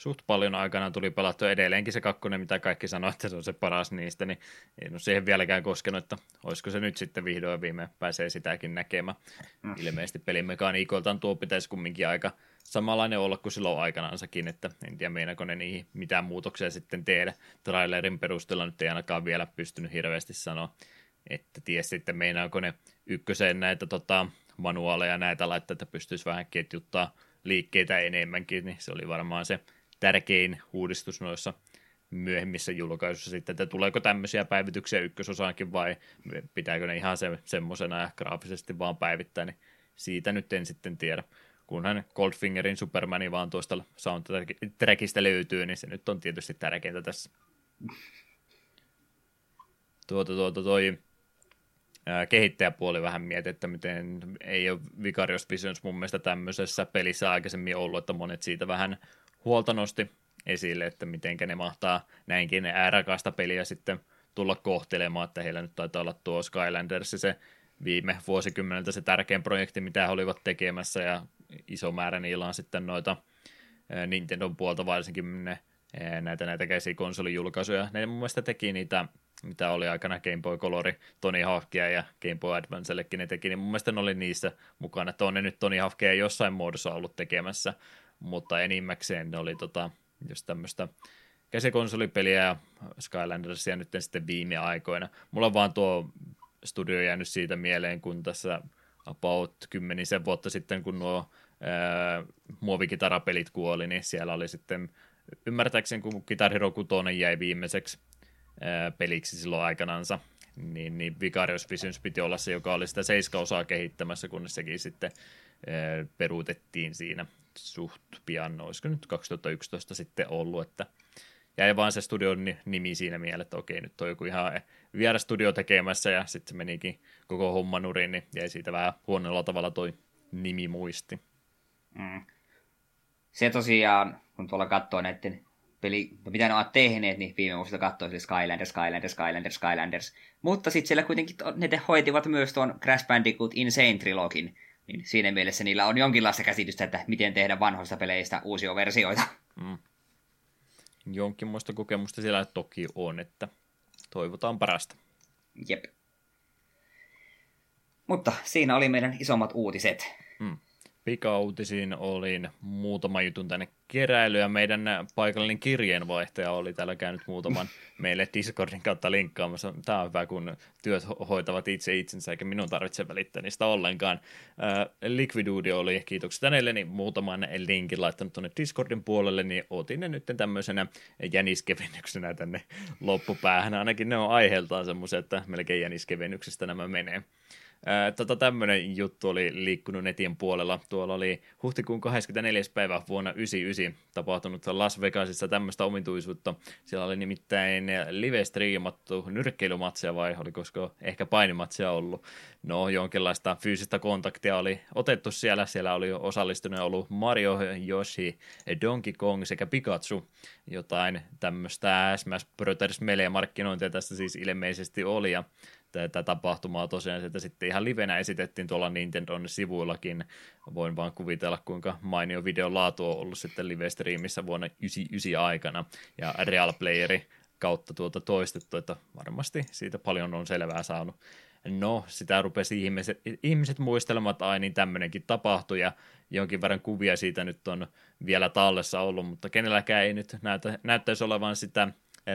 suht paljon aikanaan tuli pelattua edelleenkin se kakkonen, mitä kaikki sanoivat, että se on se paras niistä, niin en ole siihen vieläkään koskenut, että olisiko se nyt sitten vihdoin viime pääsee sitäkin näkemään. Mm. Ilmeisesti pelimekaniikoiltaan tuo pitäisi kumminkin aika samanlainen olla kuin silloin aikanaansakin, että en tiedä meinaako ne niihin mitään muutoksia sitten tehdä. Trailerin perusteella nyt ei ainakaan vielä pystynyt hirveästi sanoa, että ties sitten meinaako ne ykköseen näitä tota, manuaaleja näitä laitteita pystyisi vähän ketjuttaa liikkeitä enemmänkin, niin se oli varmaan se tärkein uudistus noissa myöhemmissä julkaisuissa sitten, että tuleeko tämmöisiä päivityksiä ykkösosaankin vai pitääkö ne ihan se, semmoisena ja graafisesti vaan päivittää, niin siitä nyt en sitten tiedä. Kunhan Goldfingerin Supermani vaan tuosta soundtrackista löytyy, niin se nyt on tietysti tärkeintä tässä. Tuota, tuota, toi kehittäjäpuoli vähän mieti, että miten ei ole Vicarious Visions mun mielestä tämmöisessä pelissä aikaisemmin ollut, että monet siitä vähän huolta nosti esille, että miten ne mahtaa näinkin ääräkaista peliä sitten tulla kohtelemaan, että heillä nyt taitaa olla tuo Skylanders se viime vuosikymmeneltä se tärkein projekti, mitä he olivat tekemässä, ja iso määrä niillä on sitten noita Nintendo puolta varsinkin ne, näitä, näitä käsikonsoli-julkaisuja. Ne mun mielestä teki niitä, mitä oli aikana Game Boy Color, Tony Hawkia ja Game Boy Advancellekin ne teki, niin mun mielestä ne oli niissä mukana, että on ne nyt Tony Hawkia jossain muodossa ollut tekemässä, mutta enimmäkseen ne oli tota, just tämmöistä käsikonsolipeliä ja Skylandersia nyt sitten viime aikoina. Mulla on vaan tuo studio jäänyt siitä mieleen, kun tässä about kymmenisen vuotta sitten, kun nuo ää, muovikitarapelit kuoli, niin siellä oli sitten, ymmärtääkseni kun Guitar Hero 6 jäi viimeiseksi ää, peliksi silloin aikanansa, niin, niin Vicarious Visions piti olla se, joka oli sitä seiska-osaa kehittämässä, kunnes sekin sitten ää, peruutettiin siinä suht pian, olisiko nyt 2011 sitten ollut, että jäi vaan se studion nimi siinä mielessä, että okei, nyt on joku ihan vieras studio tekemässä ja sitten se menikin koko homma nurin, niin jäi siitä vähän huonolla tavalla toi nimi muisti. Mm. Se tosiaan, kun tuolla katsoo näiden peli, mitä ne ovat tehneet, niin viime vuosina katsoi sille Skylanders, Skylanders, Skylanders, Skylanders. Mutta sitten siellä kuitenkin ne hoitivat myös tuon Crash Bandicoot Insane Trilogin, niin siinä mielessä niillä on jonkinlaista käsitystä, että miten tehdä vanhoista peleistä uusia versioita. Mm. Jonkinlaista kokemusta siellä toki on, että toivotaan parasta. Jep. Mutta siinä oli meidän isommat uutiset. Mm pikauutisiin olin muutama jutun tänne keräily ja meidän paikallinen kirjeenvaihtaja oli täällä käynyt muutaman meille Discordin kautta linkkaamassa. Tämä on hyvä, kun työt hoitavat itse itsensä eikä minun tarvitse välittää niistä ollenkaan. Äh, Liquidudio oli, kiitokset hänelle, niin muutaman linkin laittanut tuonne Discordin puolelle, niin otin ne nyt tämmöisenä jäniskevennyksenä tänne loppupäähän. Ainakin ne on aiheeltaan semmoisia, että melkein jäniskevennyksestä nämä menee. Tota, tämmöinen juttu oli liikkunut netin puolella. Tuolla oli huhtikuun 24. päivä vuonna 1999 tapahtunut Las Vegasissa tämmöistä omituisuutta. Siellä oli nimittäin live-striimattu nyrkkeilymatsia vai oliko ehkä painimatsia ollut. No, jonkinlaista fyysistä kontaktia oli otettu siellä. Siellä oli osallistunut ollut Mario, Yoshi, Donkey Kong sekä Pikachu. Jotain tämmöistä Smash Brothers Melee-markkinointia tässä siis ilmeisesti oli. Ja tätä tapahtumaa tosiaan sieltä sitten ihan livenä esitettiin tuolla Nintendon sivuillakin. Voin vaan kuvitella, kuinka mainio videon laatu on ollut sitten live-streamissä vuonna 99 aikana. Ja Real Playeri kautta tuota toistettu, että varmasti siitä paljon on selvää saanut. No, sitä rupesi ihmiset, ihmiset muistelemaan, että ai niin tämmöinenkin tapahtui ja jonkin verran kuvia siitä nyt on vielä tallessa ollut, mutta kenelläkään ei nyt näytä, näyttäisi olevan sitä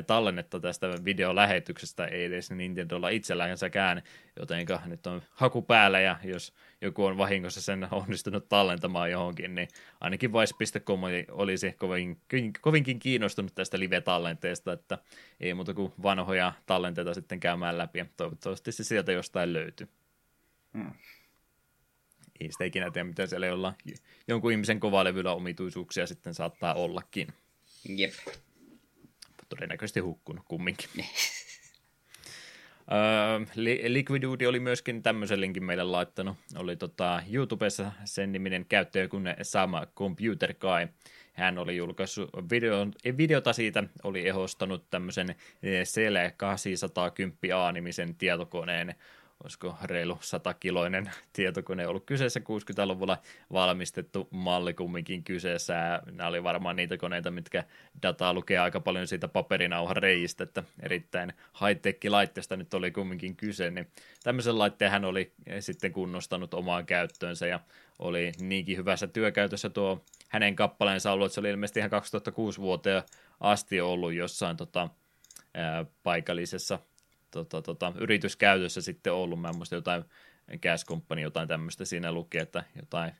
tallennetta tästä videolähetyksestä, ei edes Nintendolla itsellänsäkään, joten nyt on haku päällä ja jos joku on vahingossa sen onnistunut tallentamaan johonkin, niin ainakin Vice.com olisi kovin, kovinkin kiinnostunut tästä live-tallenteesta, että ei muuta kuin vanhoja tallenteita sitten käymään läpi ja toivottavasti se sieltä jostain löytyy. Hmm. Ei sitä ikinä tiedä, mitä siellä olla. Jonkun ihmisen kovalevyllä omituisuuksia sitten saattaa ollakin. Jep todennäköisesti hukkunut kumminkin. Liquidude oli myöskin tämmöisen linkin meille laittanut. Oli tota, YouTubessa sen niminen käyttäjä kuin Sama Computer Guy. Hän oli julkaissut video, videota siitä, oli ehostanut tämmöisen Cele 810A-nimisen tietokoneen olisiko reilu satakiloinen tietokone ollut kyseessä 60-luvulla valmistettu malli kumminkin kyseessä. Nämä oli varmaan niitä koneita, mitkä dataa lukee aika paljon siitä paperinauhan reistä, että erittäin high-tech laitteesta nyt oli kumminkin kyse, niin tämmöisen laitteen hän oli sitten kunnostanut omaan käyttöönsä ja oli niinkin hyvässä työkäytössä tuo hänen kappaleensa ollut, että se oli ilmeisesti ihan 2006 vuoteen asti ollut jossain tota, ää, paikallisessa tota, tota, yrityskäytössä sitten ollut. Mä en muista jotain Gas Company, jotain tämmöistä siinä luki, että jotain,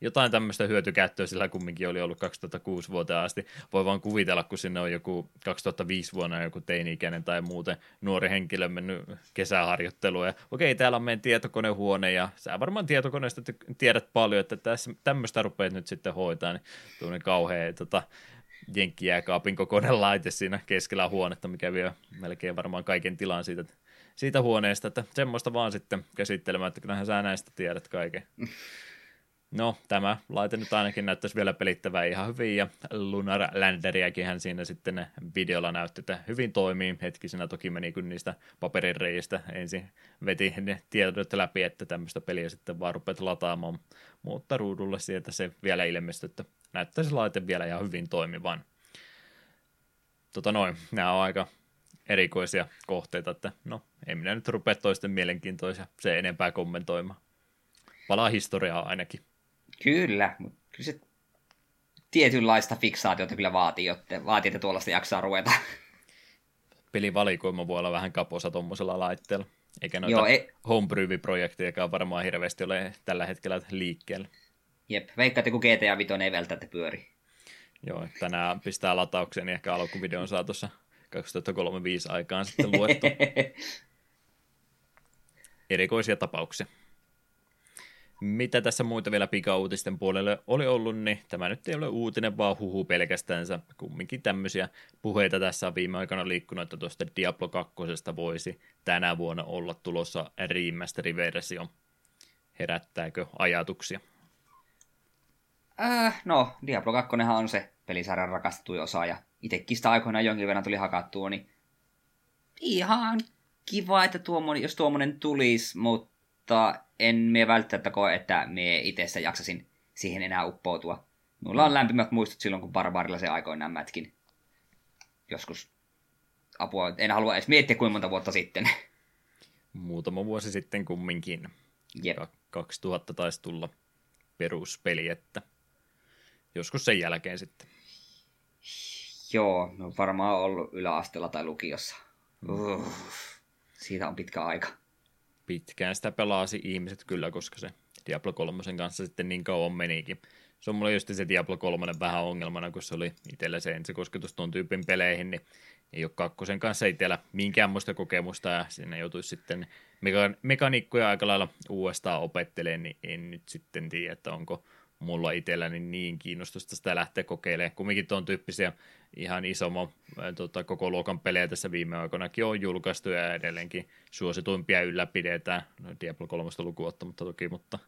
jotain tämmöistä hyötykäyttöä sillä kumminkin oli ollut 2006 vuoteen asti. Voi vaan kuvitella, kun sinne on joku 2005 vuonna joku teini-ikäinen tai muuten nuori henkilö mennyt kesäharjoitteluun. Ja okei, täällä on meidän tietokonehuone ja sä varmaan tietokoneesta tiedät paljon, että tässä, tämmöistä rupeat nyt sitten hoitaa. Niin tuollainen kauhea tota, jenkkijääkaapin kokoinen laite siinä keskellä huonetta, mikä vie melkein varmaan kaiken tilan siitä, siitä huoneesta, että semmoista vaan sitten käsittelemään, että kyllähän sä näistä tiedät kaiken. No, tämä laite nyt ainakin näyttäisi vielä pelittävää ihan hyvin, ja Lunar Landeriäkin hän siinä sitten videolla näytti, että hyvin toimii. Hetkisenä toki meni kun niistä paperin reistä ensin veti ne tiedot läpi, että tämmöistä peliä sitten vaan rupeat lataamaan, mutta ruudulle sieltä se vielä ilmestyi, että näyttäisi laite vielä ihan hyvin toimivan. Tota noin, nämä on aika erikoisia kohteita, että no, ei minä nyt rupea toisten mielenkiintoisia se enempää kommentoimaan. Palaa historiaa ainakin. Kyllä, mutta kyllä se tietynlaista fiksaatiota kyllä vaatii, jotta vaatii, että tuollaista jaksaa ruveta. Pelivalikoima voi olla vähän kaposa tuommoisella laitteella. Eikä noita Joo, ei... homebrew-projektejakaan varmaan hirveästi ole tällä hetkellä liikkeellä. Jep, veikkaa, että kun GTA 5 ei välttämättä pyöri. Joo, tänään pistää lataukseen, niin ehkä alkuvideon saa tuossa 2035 aikaan sitten luettu. Erikoisia tapauksia. Mitä tässä muita vielä pikauutisten puolelle oli ollut, niin tämä nyt ei ole uutinen, vaan huhu pelkästänsä. Kumminkin tämmöisiä puheita tässä on viime aikana liikkunut, että tuosta Diablo 2 voisi tänä vuonna olla tulossa remaster-versio. Herättääkö ajatuksia? Äh, no, Diablo 2 on se pelisarjan rakastettu osa, ja itsekin sitä aikoinaan jonkin verran tuli hakattua, niin ihan kiva, että tuommoinen, jos tuommoinen tulisi, mutta en me välttämättä koe, että me itse jaksasin siihen enää uppoutua. Mulla on lämpimät muistot silloin, kun Barbarilla se aikoinaan mätkin. Joskus apua, en halua edes miettiä kuinka monta vuotta sitten. Muutama vuosi sitten kumminkin. Jep. 2000 taisi tulla peruspeli, että joskus sen jälkeen sitten. Joo, no varmaan ollut yläasteella tai lukiossa. Uh, siitä on pitkä aika. Pitkään sitä pelasi ihmiset kyllä, koska se Diablo 3 kanssa sitten niin kauan menikin. Se on mulla just se Diablo 3 vähän ongelmana, kun se oli itsellä se ensikosketus tuon tyypin peleihin, niin ei ole kakkosen kanssa itsellä minkäänmoista kokemusta ja sinne joutuisi sitten meka- mekaniikkoja aika lailla uudestaan opettelemaan, niin en nyt sitten tiedä, että onko mulla itselläni niin kiinnostusta sitä lähteä kokeilemaan. Kumminkin tuon tyyppisiä ihan isomman tota, koko luokan pelejä tässä viime aikoinakin on julkaistu ja edelleenkin suosituimpia ylläpidetään. No, Diablo 3 lukuun ottamatta toki, mutta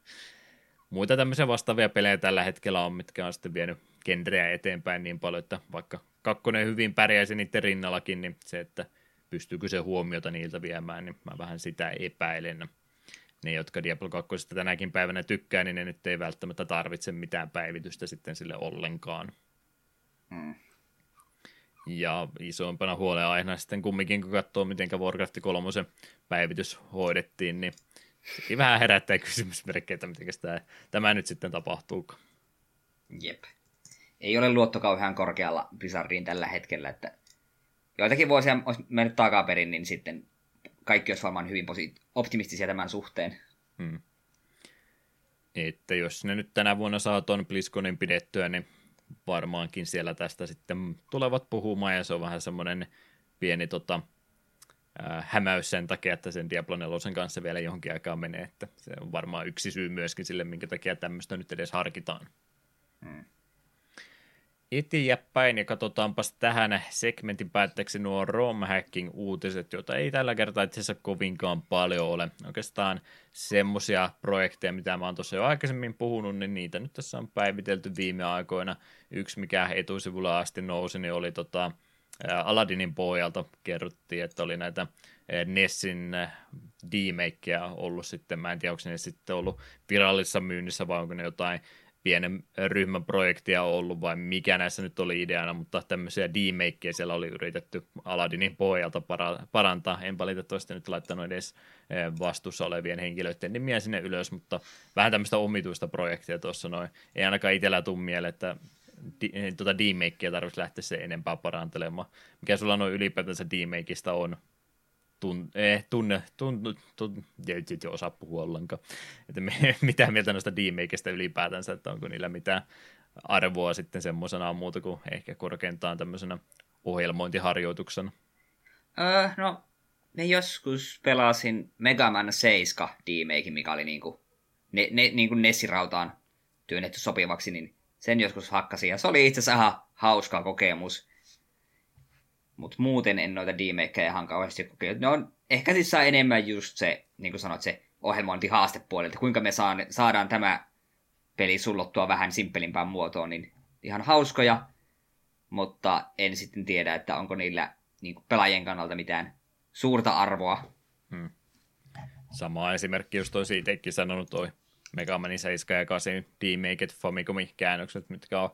muita tämmöisiä vastaavia pelejä tällä hetkellä on, mitkä on sitten vienyt genreä eteenpäin niin paljon, että vaikka kakkonen hyvin pärjäisi niiden rinnallakin, niin se, että pystyykö se huomiota niiltä viemään, niin mä vähän sitä epäilen ne, jotka Diablo 2 tänäkin päivänä tykkää, niin ne nyt ei välttämättä tarvitse mitään päivitystä sitten sille ollenkaan. Mm. Ja isoimpana huolenaiheena sitten kumminkin, kun katsoo, miten Warcraft 3 päivitys hoidettiin, niin sekin vähän herättää kysymysmerkkejä, että miten tämä, tämä nyt sitten tapahtuu. Jep. Ei ole luotto kauhean korkealla Blizzardiin tällä hetkellä, että joitakin vuosia olisi mennyt takaperin, niin sitten kaikki olisi varmaan hyvin posi- optimistisia tämän suhteen. Hmm. Että jos ne nyt tänä vuonna saa tuon BlizzConin pidettyä, niin varmaankin siellä tästä sitten tulevat puhumaan, ja se on vähän semmoinen pieni tota, äh, hämäys sen takia, että sen Diablo 4 kanssa vielä johonkin aikaan menee, että se on varmaan yksi syy myöskin sille, minkä takia tämmöistä nyt edes harkitaan. Hmm eteenpäin ja katsotaanpas tähän segmentin päätteeksi nuo ROM-hacking-uutiset, joita ei tällä kertaa itse asiassa kovinkaan paljon ole. Oikeastaan semmoisia projekteja, mitä mä oon tuossa jo aikaisemmin puhunut, niin niitä nyt tässä on päivitelty viime aikoina. Yksi, mikä etusivulla asti nousi, niin oli tota, Aladinin pohjalta kerrottiin, että oli näitä Nessin d ollut sitten, mä en tiedä, onko ne sitten ollut virallisessa myynnissä vai onko ne jotain pienen ryhmän projektia ollut vai mikä näissä nyt oli ideana, mutta tämmöisiä d siellä oli yritetty Aladinin pohjalta parantaa. En valitettavasti nyt laittanut edes vastuussa olevien henkilöiden nimiä sinne ylös, mutta vähän tämmöistä omituista projektia tuossa noin. Ei ainakaan itsellä tule mieleen, että di, tuota D-makea tarvitsisi lähteä se enempää parantelemaan. Mikä sulla noin ylipäätänsä D-makeista on? Tun, eh, tunne, tunne, tunne, ei osaa puhua ollenkaan. Että me, mitä mieltä noista D-makeista ylipäätänsä, että onko niillä mitään arvoa sitten semmoisena muuta kuin ehkä korkeintaan tämmöisenä ohjelmointiharjoituksena? Öö, no, me joskus pelasin Mega Man 7 D-make, mikä oli niinku, ne, ne, niinku Nessirautaan työnnetty sopivaksi, niin sen joskus hakkasin, ja se oli itse asiassa ihan hauska kokemus. Mutta muuten en noita D-makeja ihan kauheasti kokeillut. Ne on ehkä siis saa enemmän just se, niin kuin sanoit, se ohjelmointi haastepuolelta, kuinka me saan, saadaan tämä peli sullottua vähän simppelimpään muotoon, niin ihan hauskoja, mutta en sitten tiedä, että onko niillä niin kuin pelaajien kannalta mitään suurta arvoa. Hmm. Sama esimerkki, jos toisi itsekin sanonut toi Mega Man 7 ja 8 D-Make Famicomin käännökset, mitkä on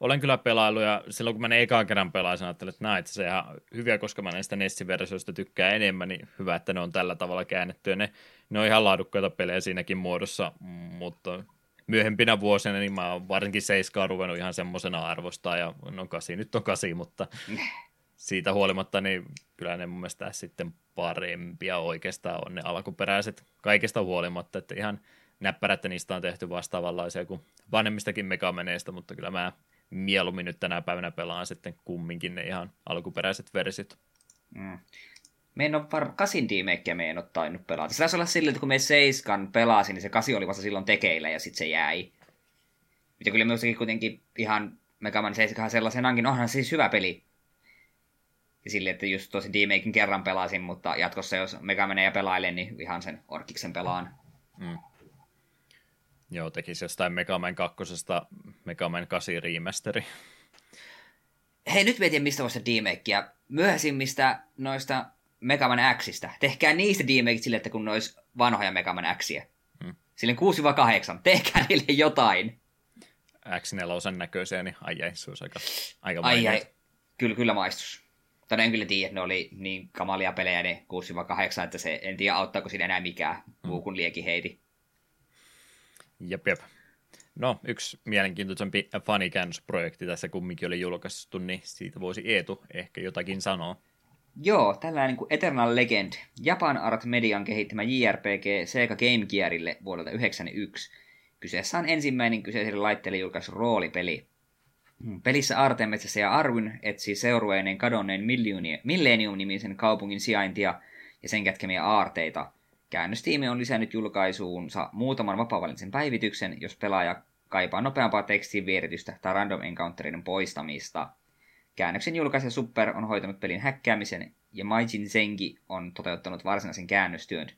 olen kyllä pelailu ja silloin kun mä ne ekaan kerran pelaisin, ajattelin, että näin, että se ihan hyviä, koska mä näistä Nessi-versioista tykkään enemmän, niin hyvä, että ne on tällä tavalla käännetty. Ne, ne on ihan laadukkaita pelejä siinäkin muodossa, mutta myöhempinä vuosina niin mä oon varsinkin seiskaa ruvennut ihan semmoisena arvostaa, ja no kasi nyt on kasi, mutta siitä huolimatta, niin kyllä ne mun mielestä sitten parempia oikeastaan on ne alkuperäiset kaikesta huolimatta, että ihan näppärät, niistä on tehty vastaavanlaisia kuin vanhemmistakin megameneistä, mutta kyllä mä mieluummin nyt tänä päivänä pelaan sitten kumminkin ne ihan alkuperäiset versiot. Mm. Me en ole var... kasin d me en ole tainnut pelata. Se taisi olla silleen, että kun me seiskan pelasin, niin se kasi oli vasta silloin tekeillä ja sitten se jäi. Mutta kyllä minustakin kuitenkin ihan Mega Man 7 sellaisenankin onhan siis hyvä peli. Ja sille, että just tosi d kerran pelasin, mutta jatkossa jos Mega ja pelailen, niin ihan sen Orkiksen pelaan. Mm. Joo, tekisi jostain Mega Man 2. Mega Man 8 remasteri. Hei, nyt mietin, mistä voisi d Myöhäisimmistä noista Mega Man Xistä. Tehkää niistä d sille, että kun ne olisi vanhoja Mega Man Xia. Hmm. Sille 6-8. Tehkää niille jotain. X4 näköisiä, niin ai ai, se olisi aika, aika ai, ai. Kyllä, kyllä maistus. Tai en kyllä tiedä, että ne oli niin kamalia pelejä ne 6-8, että se, en tiedä auttaako siinä enää mikään muu kuin heiti. Jep, jep. No, yksi mielenkiintoisempi fanikäännösprojekti tässä kumminkin oli julkaistu, niin siitä voisi Eetu ehkä jotakin sanoa. Joo, tällainen kuin Eternal Legend, Japan Art Median kehittämä JRPG Sega Game Gearille vuodelta 1991. Kyseessä on ensimmäinen kyseiselle laitteelle julkaisu roolipeli. Hmm, pelissä Artemetsä ja Arwin etsii seurueineen kadonneen Millennium-nimisen kaupungin sijaintia ja sen kätkemiä aarteita – Käännöstiimi on lisännyt julkaisuunsa muutaman vapaavallisen päivityksen, jos pelaaja kaipaa nopeampaa tekstiin vieritystä tai random encounterin poistamista. Käännöksen julkaisija Super on hoitanut pelin häkkäämisen ja Maijin Zengi on toteuttanut varsinaisen käännöstyön.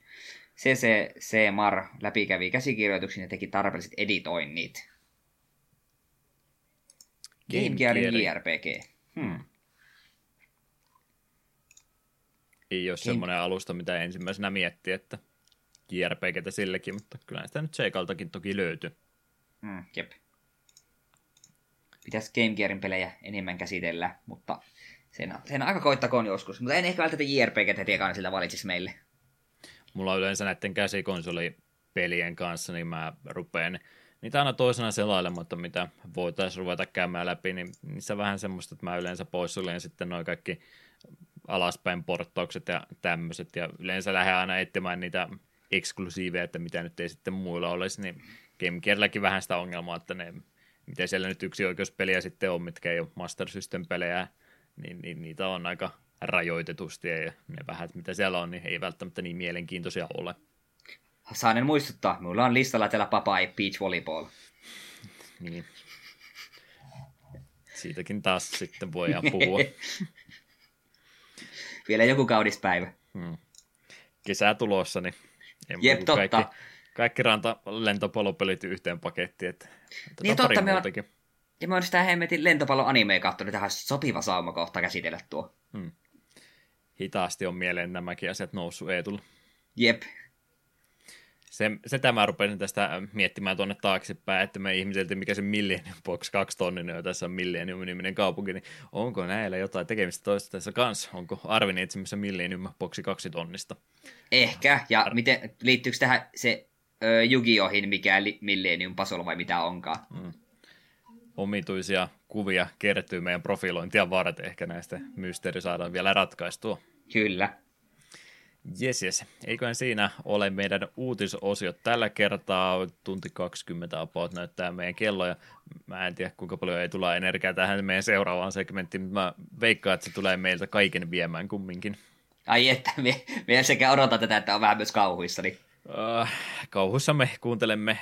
CCC Mar läpikävi käsikirjoituksen ja teki tarpeelliset editoinnit. Game Gearin JRPG. Hmm. Ei ole semmoinen alusta, mitä ensimmäisenä miettii, että JRPGtä sillekin, mutta kyllä sitä nyt Seikaltakin toki löytyy. Mm, jep. Pitäisi Game Gearin pelejä enemmän käsitellä, mutta sen, sen aika koittakoon joskus. Mutta en ehkä välttämättä JRPGtä tiekaan sillä valitsisi meille. Mulla on yleensä näiden käsikonsolipelien kanssa, niin mä rupean niitä aina toisena selailemaan, mutta mitä voitaisiin ruveta käymään läpi, niin niissä vähän semmoista, että mä yleensä poissuljen sitten noin kaikki alaspäin porttaukset ja tämmöiset, ja yleensä lähden aina etsimään niitä eksklusiiveja, että mitä nyt ei sitten muilla olisi, niin Game vähän sitä ongelmaa, että ne, miten siellä nyt yksi oikeuspeliä sitten on, mitkä ei ole Master System-pelejä, niin, niin niitä on aika rajoitetusti, ja ne vähät, mitä siellä on, niin ei välttämättä niin mielenkiintoisia ole. Saanen muistuttaa, minulla on listalla täällä Papai Beach Volleyball. Niin. Siitäkin taas sitten voidaan puhua. Vielä joku kaudispäivä. Hmm. Kesä tulossa, niin Jep, totta. Kaikki, kaikki ranta lentopalopelit yhteen pakettiin. Että niin totta, me on, Ja mä oon sitä hemmetin lentopallon animea katsonut, niin tähän sopiva sauma kohta käsitellä tuo. Hmm. Hitaasti on mieleen nämäkin asiat noussut Eetulla. Jep. Se, se tämä rupesin tästä miettimään tuonne taaksepäin, että me ihmiseltä, mikä se Millennium Box 2 tonninen on tässä on Millennium-niminen kaupunki, niin onko näillä jotain tekemistä toista tässä kanssa? Onko Arvin etsimässä Millennium Boxi 2 tonnista? Ehkä, ja Ar- miten, liittyykö tähän se ö, Yu-Gi-Ohin, mikä Millennium Pasol vai mitä onkaan? Mm omituisia kuvia kertyy meidän profilointia varten. Ehkä näistä mysteeri saadaan vielä ratkaistua. Kyllä. Jes, jes. Eiköhän siinä ole meidän uutisosiot tällä kertaa. Tunti 20 about näyttää meidän kello, ja mä en tiedä kuinka paljon ei tule energiaa tähän meidän seuraavaan segmenttiin, mutta mä veikkaan, että se tulee meiltä kaiken viemään kumminkin. Ai että, me, me sekä odotan tätä, että on vähän myös kauhuissa. Niin... Uh, kauhuissa me kuuntelemme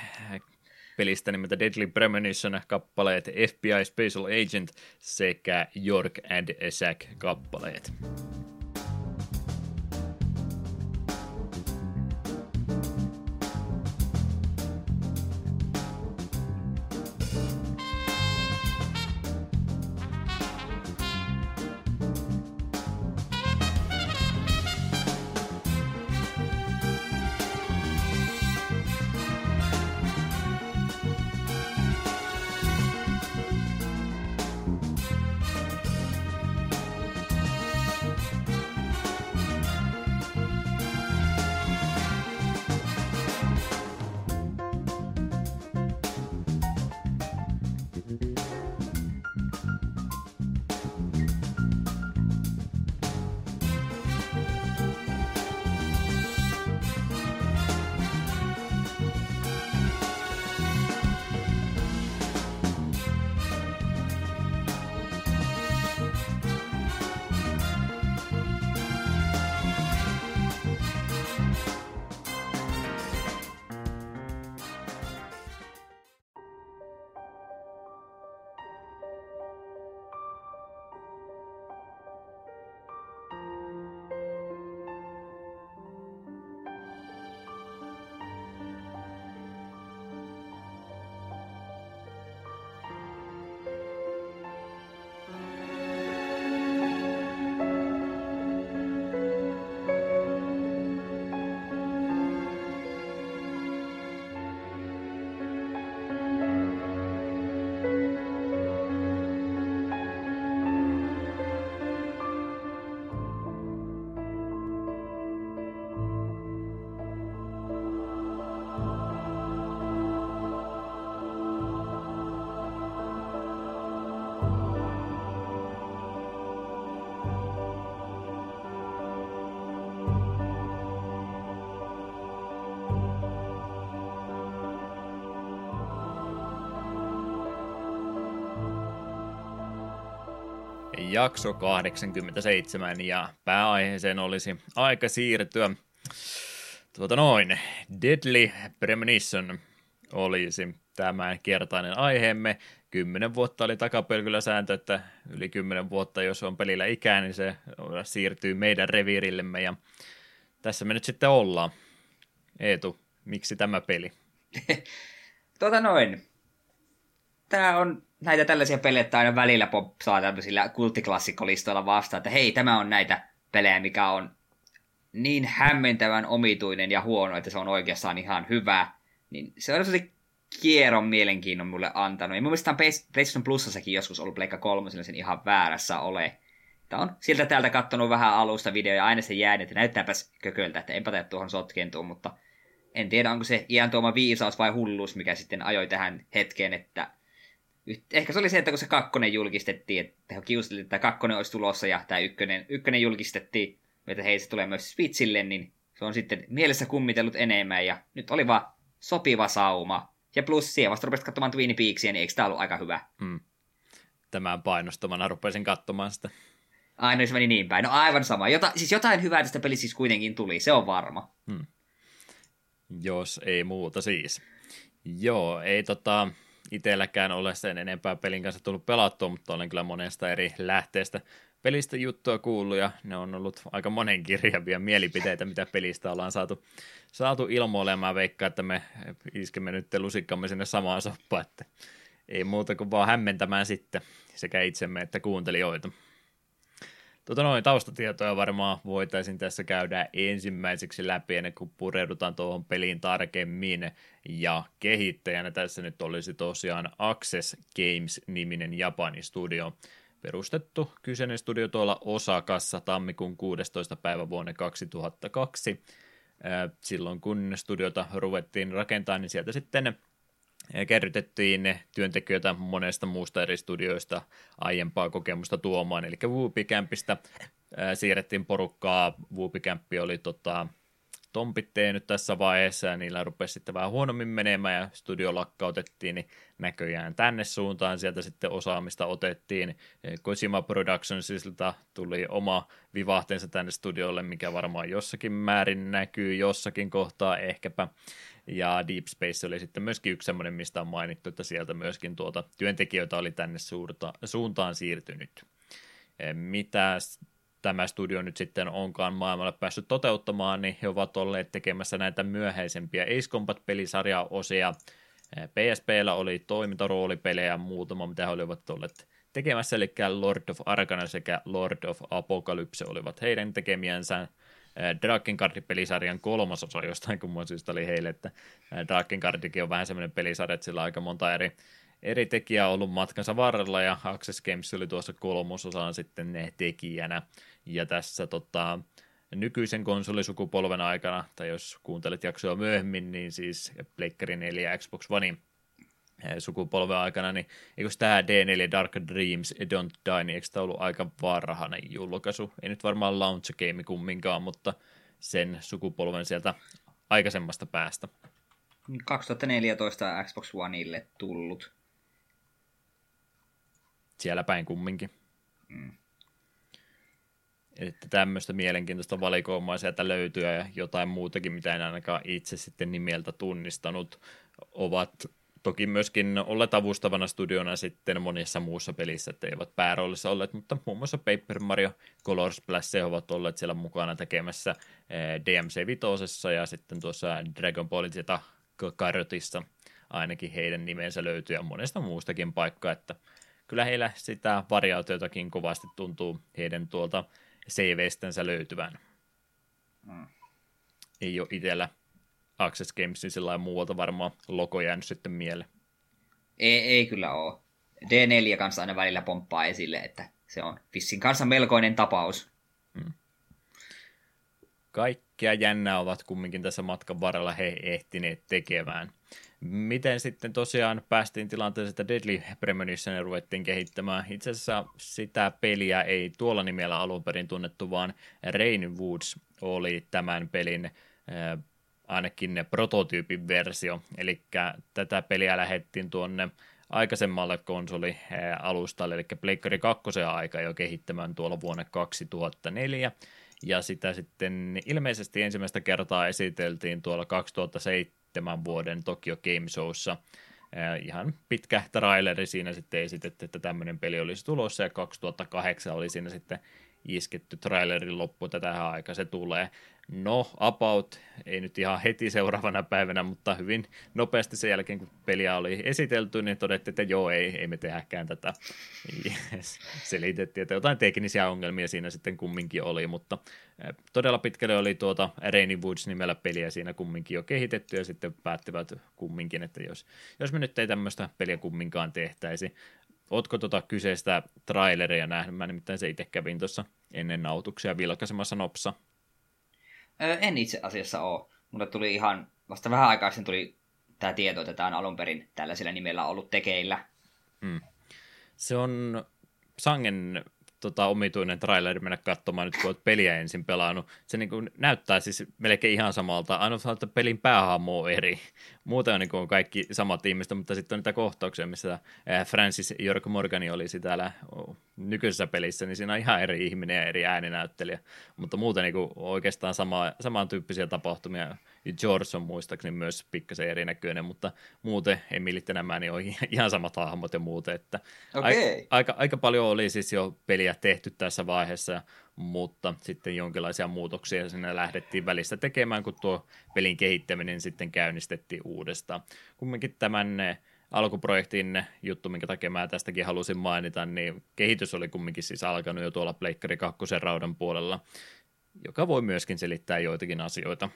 pelistä nimeltä Deadly Premonition kappaleet FBI Special Agent sekä York and Zack kappaleet. Jakso 87 ja pääaiheeseen olisi aika siirtyä tuota noin, Deadly Premonition olisi tämän kertainen aiheemme. Kymmenen vuotta oli takapölkyllä sääntö, että yli kymmenen vuotta, jos on pelillä ikää, niin se siirtyy meidän reviirillemme ja tässä me nyt sitten ollaan. Eetu, miksi tämä peli? tota noin. Tämä on näitä tällaisia pelejä, että aina välillä popsaa tämmöisillä kulttiklassikolistoilla vastaan, että hei, tämä on näitä pelejä, mikä on niin hämmentävän omituinen ja huono, että se on oikeastaan ihan hyvä. Niin se on kierron mielenkiinnon mulle antanut. Ja mun mielestä PlayStation Plusassakin joskus ollut Pleikka 3, sen ihan väärässä ole. Tämä on sieltä täältä kattonut vähän alusta videoja ja aina se jäänyt, että näyttääpäs kököltä, että enpä tuohon sotkentuun, mutta en tiedä, onko se iän tuoma viisaus vai hulluus, mikä sitten ajoi tähän hetkeen, että ehkä se oli se, että kun se kakkonen julkistettiin, että he kiuselivat, että kakkonen olisi tulossa ja tämä ykkönen, ykkönen julkistettiin, että hei se tulee myös Switchille, niin se on sitten mielessä kummitellut enemmän ja nyt oli vaan sopiva sauma. Ja plus siihen vasta rupesit katsomaan Twin Peaksia, niin eikö tämä ollut aika hyvä? Hmm. Tämän painostamana rupesin katsomaan sitä. Aina se meni niin päin. No aivan sama. Jota, siis jotain hyvää tästä pelistä siis kuitenkin tuli, se on varma. Hmm. Jos ei muuta siis. Joo, ei tota, itselläkään ole sen enempää pelin kanssa tullut pelattua, mutta olen kyllä monesta eri lähteestä pelistä juttua kuullut ja ne on ollut aika monen kirjavia mielipiteitä, mitä pelistä ollaan saatu, saatu ilmoille mä veikkaan, että me iskemme nyt lusikkamme sinne samaan soppaan, että ei muuta kuin vaan hämmentämään sitten sekä itsemme että kuuntelijoita. Tota noin, taustatietoja varmaan voitaisiin tässä käydä ensimmäiseksi läpi ennen kuin pureudutaan tuohon peliin tarkemmin. Ja kehittäjänä tässä nyt olisi tosiaan Access Games-niminen Japani studio. Perustettu kyseinen studio tuolla Osakassa tammikuun 16. päivä vuonna 2002. Silloin kun studiota ruvettiin rakentaa, niin sieltä sitten kerrytettiin työntekijöitä monesta muusta eri studioista aiempaa kokemusta tuomaan, eli Whoopikämpistä siirrettiin porukkaa, Whoopikämppi oli tota, tompitteen nyt tässä vaiheessa ja niillä rupesi sitten vähän huonommin menemään ja studio lakkautettiin, niin näköjään tänne suuntaan sieltä sitten osaamista otettiin. Kojima Productionsilta tuli oma vivahteensa tänne studiolle, mikä varmaan jossakin määrin näkyy jossakin kohtaa ehkäpä. Ja Deep Space oli sitten myöskin yksi semmoinen, mistä on mainittu, että sieltä myöskin tuota työntekijöitä oli tänne suurta, suuntaan siirtynyt. Mitä tämä studio nyt sitten onkaan maailmalle päässyt toteuttamaan, niin he ovat olleet tekemässä näitä myöhäisempiä Ace Combat-pelisarjan osia. PSPllä oli toimintaroolipelejä muutama, mitä he olivat olleet tekemässä, eli Lord of Arcana sekä Lord of Apocalypse olivat heidän tekemiänsä. Drakengard-pelisarjan kolmas osa jostain kumman syystä oli heille, että Drakengardikin on vähän semmoinen pelisarja, että sillä on aika monta eri eri tekijää ollut matkansa varrella ja Access Games oli tuossa kolmososaan sitten ne tekijänä. Ja tässä tota, nykyisen konsolisukupolven aikana, tai jos kuuntelet jaksoa myöhemmin, niin siis Pleikkari 4 ja Xbox One sukupolven aikana, niin eikö tämä D4 Dark Dreams Don't Die, niin eikö tämä ollut aika varhainen julkaisu? Ei nyt varmaan launch game kumminkaan, mutta sen sukupolven sieltä aikaisemmasta päästä. 2014 Xbox Oneille tullut siellä päin kumminkin. Mm. Että tämmöistä mielenkiintoista valikoimaa sieltä löytyy ja jotain muutakin, mitä en ainakaan itse sitten nimeltä tunnistanut, ovat toki myöskin olleet avustavana studiona sitten monissa muussa pelissä, että eivät pääroolissa olleet, mutta muun muassa Paper Mario Color Splash ovat olleet siellä mukana tekemässä eh, DMC Vitosessa ja sitten tuossa Dragon Ball Z Karotissa ainakin heidän nimensä löytyy ja monesta muustakin paikkaa, että kyllä heillä sitä variaatiotakin kovasti tuntuu heidän tuolta CV-stänsä löytyvän. Mm. Ei ole itsellä Access Gamesin sillä muualta varmaan logo jäänyt sitten mieleen. Ei, ei kyllä ole. D4 kanssa aina välillä pomppaa esille, että se on Fissin kanssa melkoinen tapaus. Hmm. Kaikkia jännää ovat kumminkin tässä matkan varrella he ehtineet tekemään. Miten sitten tosiaan päästiin tilanteeseen, että Deadly Premonition ruvettiin kehittämään. Itse asiassa sitä peliä ei tuolla nimellä alun perin tunnettu, vaan Rain Woods oli tämän pelin ainakin prototyypin versio. Eli tätä peliä lähettiin tuonne aikaisemmalle konsolialustalle, eli Pleikkari 2 aika jo kehittämään tuolla vuonna 2004 ja sitä sitten ilmeisesti ensimmäistä kertaa esiteltiin tuolla 2007 seitsemän vuoden Tokyo Game Showssa. Ihan pitkä traileri siinä sitten esitetty, että tämmöinen peli olisi tulossa ja 2008 oli siinä sitten isketty trailerin loppu, että tähän aika se tulee. No, About ei nyt ihan heti seuraavana päivänä, mutta hyvin nopeasti sen jälkeen, kun peliä oli esitelty, niin todettiin, että joo, ei, ei me tehdäkään tätä. Yes. Selitettiin, että jotain teknisiä ongelmia siinä sitten kumminkin oli, mutta todella pitkälle oli tuota Rainy Woods nimellä peliä siinä kumminkin jo kehitetty, ja sitten päättivät kumminkin, että jos, jos me nyt ei tämmöistä peliä kumminkaan tehtäisi, Ootko tuota kyseistä traileria nähnyt? Mä nimittäin se itse kävin tuossa ennen nautuksia vilkaisemassa nopsa. Öö, en itse asiassa ole. Mulle tuli ihan, vasta vähän aikaa sitten tuli tämä tieto, että tämä on alun perin tällaisella nimellä ollut tekeillä. Hmm. Se on sangen tota, omituinen traileri mennä katsomaan nyt, kun olet peliä ensin pelannut. Se niin kuin, näyttää siis melkein ihan samalta, ainoastaan, että pelin päähahmo on eri. Muuten on, niin kaikki samat ihmiset, mutta sitten on niitä kohtauksia, missä Francis Jorg Morgani olisi täällä nykyisessä pelissä, niin siinä on ihan eri ihminen ja eri ääninäyttelijä. Mutta muuten niin oikeastaan sama, samantyyppisiä tapahtumia George on muistaakseni myös pikkasen erinäköinen, mutta muuten Emilit ja nämä niin on ihan samat hahmot ja muuten. Että okay. aika, aika, aika, paljon oli siis jo peliä tehty tässä vaiheessa, mutta sitten jonkinlaisia muutoksia sinne lähdettiin välistä tekemään, kun tuo pelin kehittäminen sitten käynnistettiin uudestaan. Kumminkin tämän alkuprojektin juttu, minkä takia mä tästäkin halusin mainita, niin kehitys oli kumminkin siis alkanut jo tuolla Pleikkari 2 raudan puolella, joka voi myöskin selittää joitakin asioita,